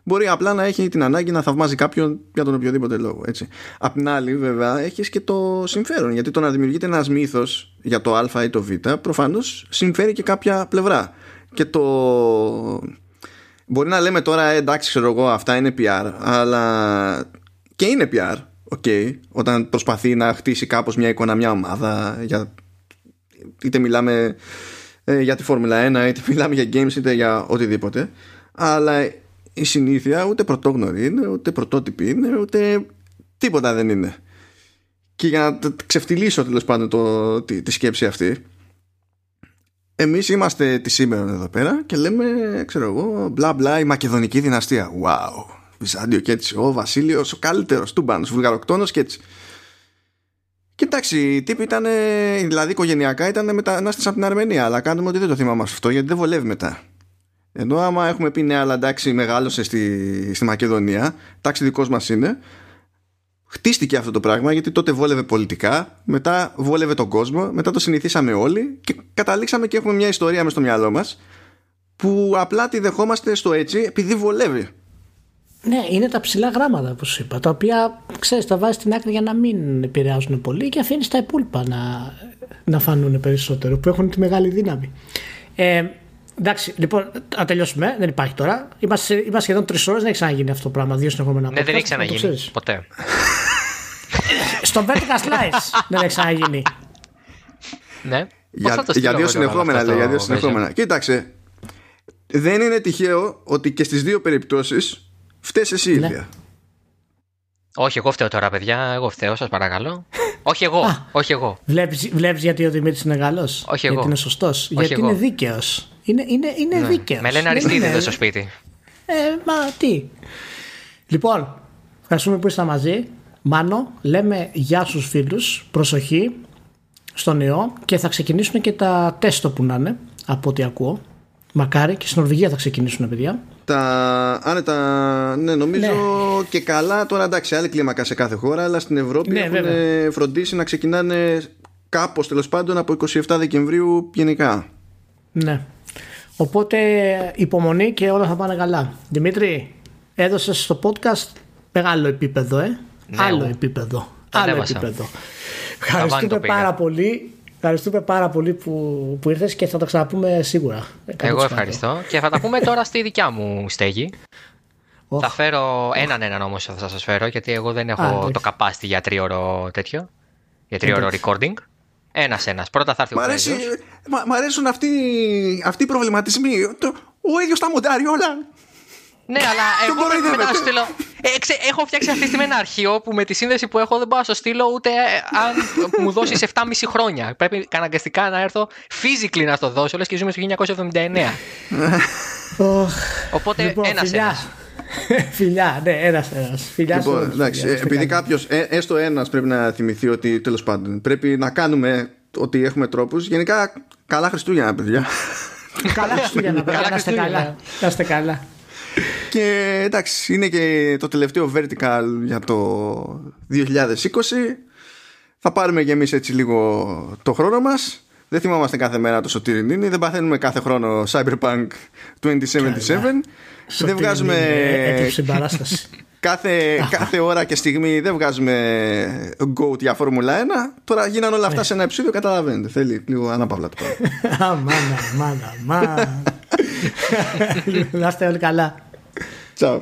μπορεί απλά να έχει την ανάγκη να θαυμάζει κάποιον για τον οποιοδήποτε λόγο έτσι. απ' την άλλη βέβαια έχεις και το συμφέρον γιατί το να δημιουργείται ένας μύθος για το α ή το β προφανώς συμφέρει και κάποια πλευρά και το Μπορεί να λέμε τώρα «Ε, εντάξει ξέρω εγώ αυτά είναι PR αλλά και είναι PR okay, όταν προσπαθεί να χτίσει κάπως μια εικόνα μια ομάδα για... είτε μιλάμε ε, για τη Φόρμουλα 1 είτε μιλάμε για games είτε για οτιδήποτε αλλά η συνήθεια ούτε πρωτόγνωρη είναι ούτε πρωτότυπη είναι ούτε τίποτα δεν είναι και για να τ- ξεφτυλίσω τέλος πάντων το, τη, τη σκέψη αυτή εμείς είμαστε της σήμερα εδώ πέρα και λέμε, ξέρω εγώ, μπλα μπλα η Μακεδονική δυναστεία. Wow. Βυζάντιο και έτσι. Ο Βασίλειος ο καλύτερος τούμπανος, βουλγαροκτόνος και έτσι. Και εντάξει, οι τύποι ήταν, δηλαδή οικογενειακά ήταν μετανάστες από την Αρμενία, αλλά κάνουμε ότι δεν το θυμάμαι αυτό γιατί δεν βολεύει μετά. Ενώ άμα έχουμε πει ναι, αλλά εντάξει, μεγάλωσε στη, στη Μακεδονία, τάξη δικός μας είναι, χτίστηκε αυτό το πράγμα γιατί τότε βόλευε πολιτικά, μετά βόλευε τον κόσμο, μετά το συνηθίσαμε όλοι και καταλήξαμε και έχουμε μια ιστορία μες στο μυαλό μας που απλά τη δεχόμαστε στο έτσι επειδή βολεύει. Ναι, είναι τα ψηλά γράμματα, όπως είπα, τα οποία ξέρεις, τα βάζεις στην άκρη για να μην επηρεάζουν πολύ και αφήνεις τα υπόλοιπα να, να φανούν περισσότερο, που έχουν τη μεγάλη δύναμη. Ε, εντάξει, λοιπόν, να τελειώσουμε. Δεν υπάρχει τώρα. Είμαστε, είμαστε σχεδόν τρεις ώρες, δεν έχει ξαναγίνει αυτό το πράγμα. Δύο συνεχόμενα Ναι, δεν podcast, έχει να το ξαναγίνει. ξέρεις. Ποτέ. Στο Vertical Slice δεν έχει ξαναγίνει. Ναι. Πώς Για, θα το για στείλω δύο εγώ τώρα συνεχόμενα αυτό λέει, για δύο στο συνεχόμενα. Κοίταξε, δεν είναι τυχαίο ότι και στις δύο περιπτώσεις φταίς εσύ Ναι. ίδια. Όχι, εγώ φταίω τώρα, παιδιά. Εγώ φταίω, σας παρακαλώ. όχι εγώ. όχι εγώ. Βλέπεις, βλέπεις γιατί ο Δημήτρης είναι Γαλλός. Όχι γιατί εγώ. είναι σωστός. γιατί εγώ. είναι δίκαιος. Είναι, είναι, είναι Ναι. δίκαιος. Με λένε Δεν Αριστίδη είναι- εδώ στο σπίτι. Ε, μα τι. Λοιπόν, ευχαριστούμε που ήσασταν μαζί. Μάνο, λέμε γεια στους φίλους. Προσοχή στον ιό και θα ξεκινήσουν και τα τεστ που να είναι, από ό,τι ακούω. Μακάρι και στην Νορβηγία θα ξεκινήσουν, παιδιά. Τα άνετα, ναι, νομίζω και καλά. Τώρα εντάξει, άλλη κλίμακα σε κάθε χώρα, αλλά στην Ευρώπη Ναι, έχουν βέβαια. φροντίσει να ξεκινάνε κάπως τέλος πάντων από 27 Δεκεμβρίου γενικά. Ναι. Οπότε υπομονή και όλα θα πάνε καλά. Δημήτρη, έδωσες στο podcast μεγάλο επίπεδο, ε; Ναι, Άλλο εγώ. επίπεδο. Το Άλλο ανέβασα. επίπεδο. το Ευχαριστούμε πήγα. πάρα πολύ. Ευχαριστούμε πάρα πολύ που, που ήρθες και θα το ξαναπούμε σίγουρα. 100%. Εγώ ευχαριστώ. και θα τα πούμε τώρα στη δικιά μου στέγη. Οχ. Θα φέρω έναν έναν όμως θα σας φέρω, γιατί εγώ δεν έχω Α, εντάξει. το καπάστη για τρίωρο τέτοιο. Για τρίωρο recording. Ένας ένας. Πρώτα θα έρθει Μ' ο αρέσει, Πρέζος. μ' μ' αρέσουν αυτοί, αυτοί οι προβληματισμοί. Το- ο ίδιος τα μοντάρει όλα. Ναι, αλλά Τον εγώ πρέπει μετά να κοροϊδεύετε. σου στείλω. Ε, ξέ, έχω φτιάξει αυτή τη στιγμή ένα αρχείο που με τη σύνδεση που έχω δεν μπορώ να σου στείλω ούτε ε, αν μου δώσεις 7,5 χρόνια. Πρέπει αναγκαστικά να έρθω physically να στο δώσω, λες και ζούμε στο 1979. Οχ. Οπότε Λοιπόν, ένας φιλιά. ένα. φιλιά, ναι, ένας ένας. Φιλιά σε Λοιπόν, όλους, εντάξει, φιλιά. ε, επειδή κάποιος, έστω ένας, πρέπει να θυμηθεί ότι τέλος πάντων πρέπει να κάνουμε ότι έχουμε τρόπους. Γενικά, καλά Χριστούγεννα, παιδιά. Καλά Χριστούγεννα, παιδιά, Καλά να είστε Χριστούγεννα. καλά. Να είστε καλά. Και εντάξει, είναι και το τελευταίο vertical για το 2020. Θα πάρουμε και εμείς έτσι λίγο το χρόνο μας. Δεν θυμάμαστε κάθε μέρα το Σωτήρι Νίνη, δεν παθαίνουμε κάθε χρόνο Cyberpunk 2077. δεν βγάζουμε Έτρεψε συμπαράσταση. κάθε, κάθε ώρα και στιγμή δεν βγάζουμε Go για Φόρμουλα 1. Τώρα γίνανε όλα αυτά σε ένα επεισόδιο, καταλαβαίνετε. Θέλει λίγο ανάπαυλα το πράγμα. Αμάνα, αμάνα, αμάνα. Να είστε όλοι καλά. Ciao.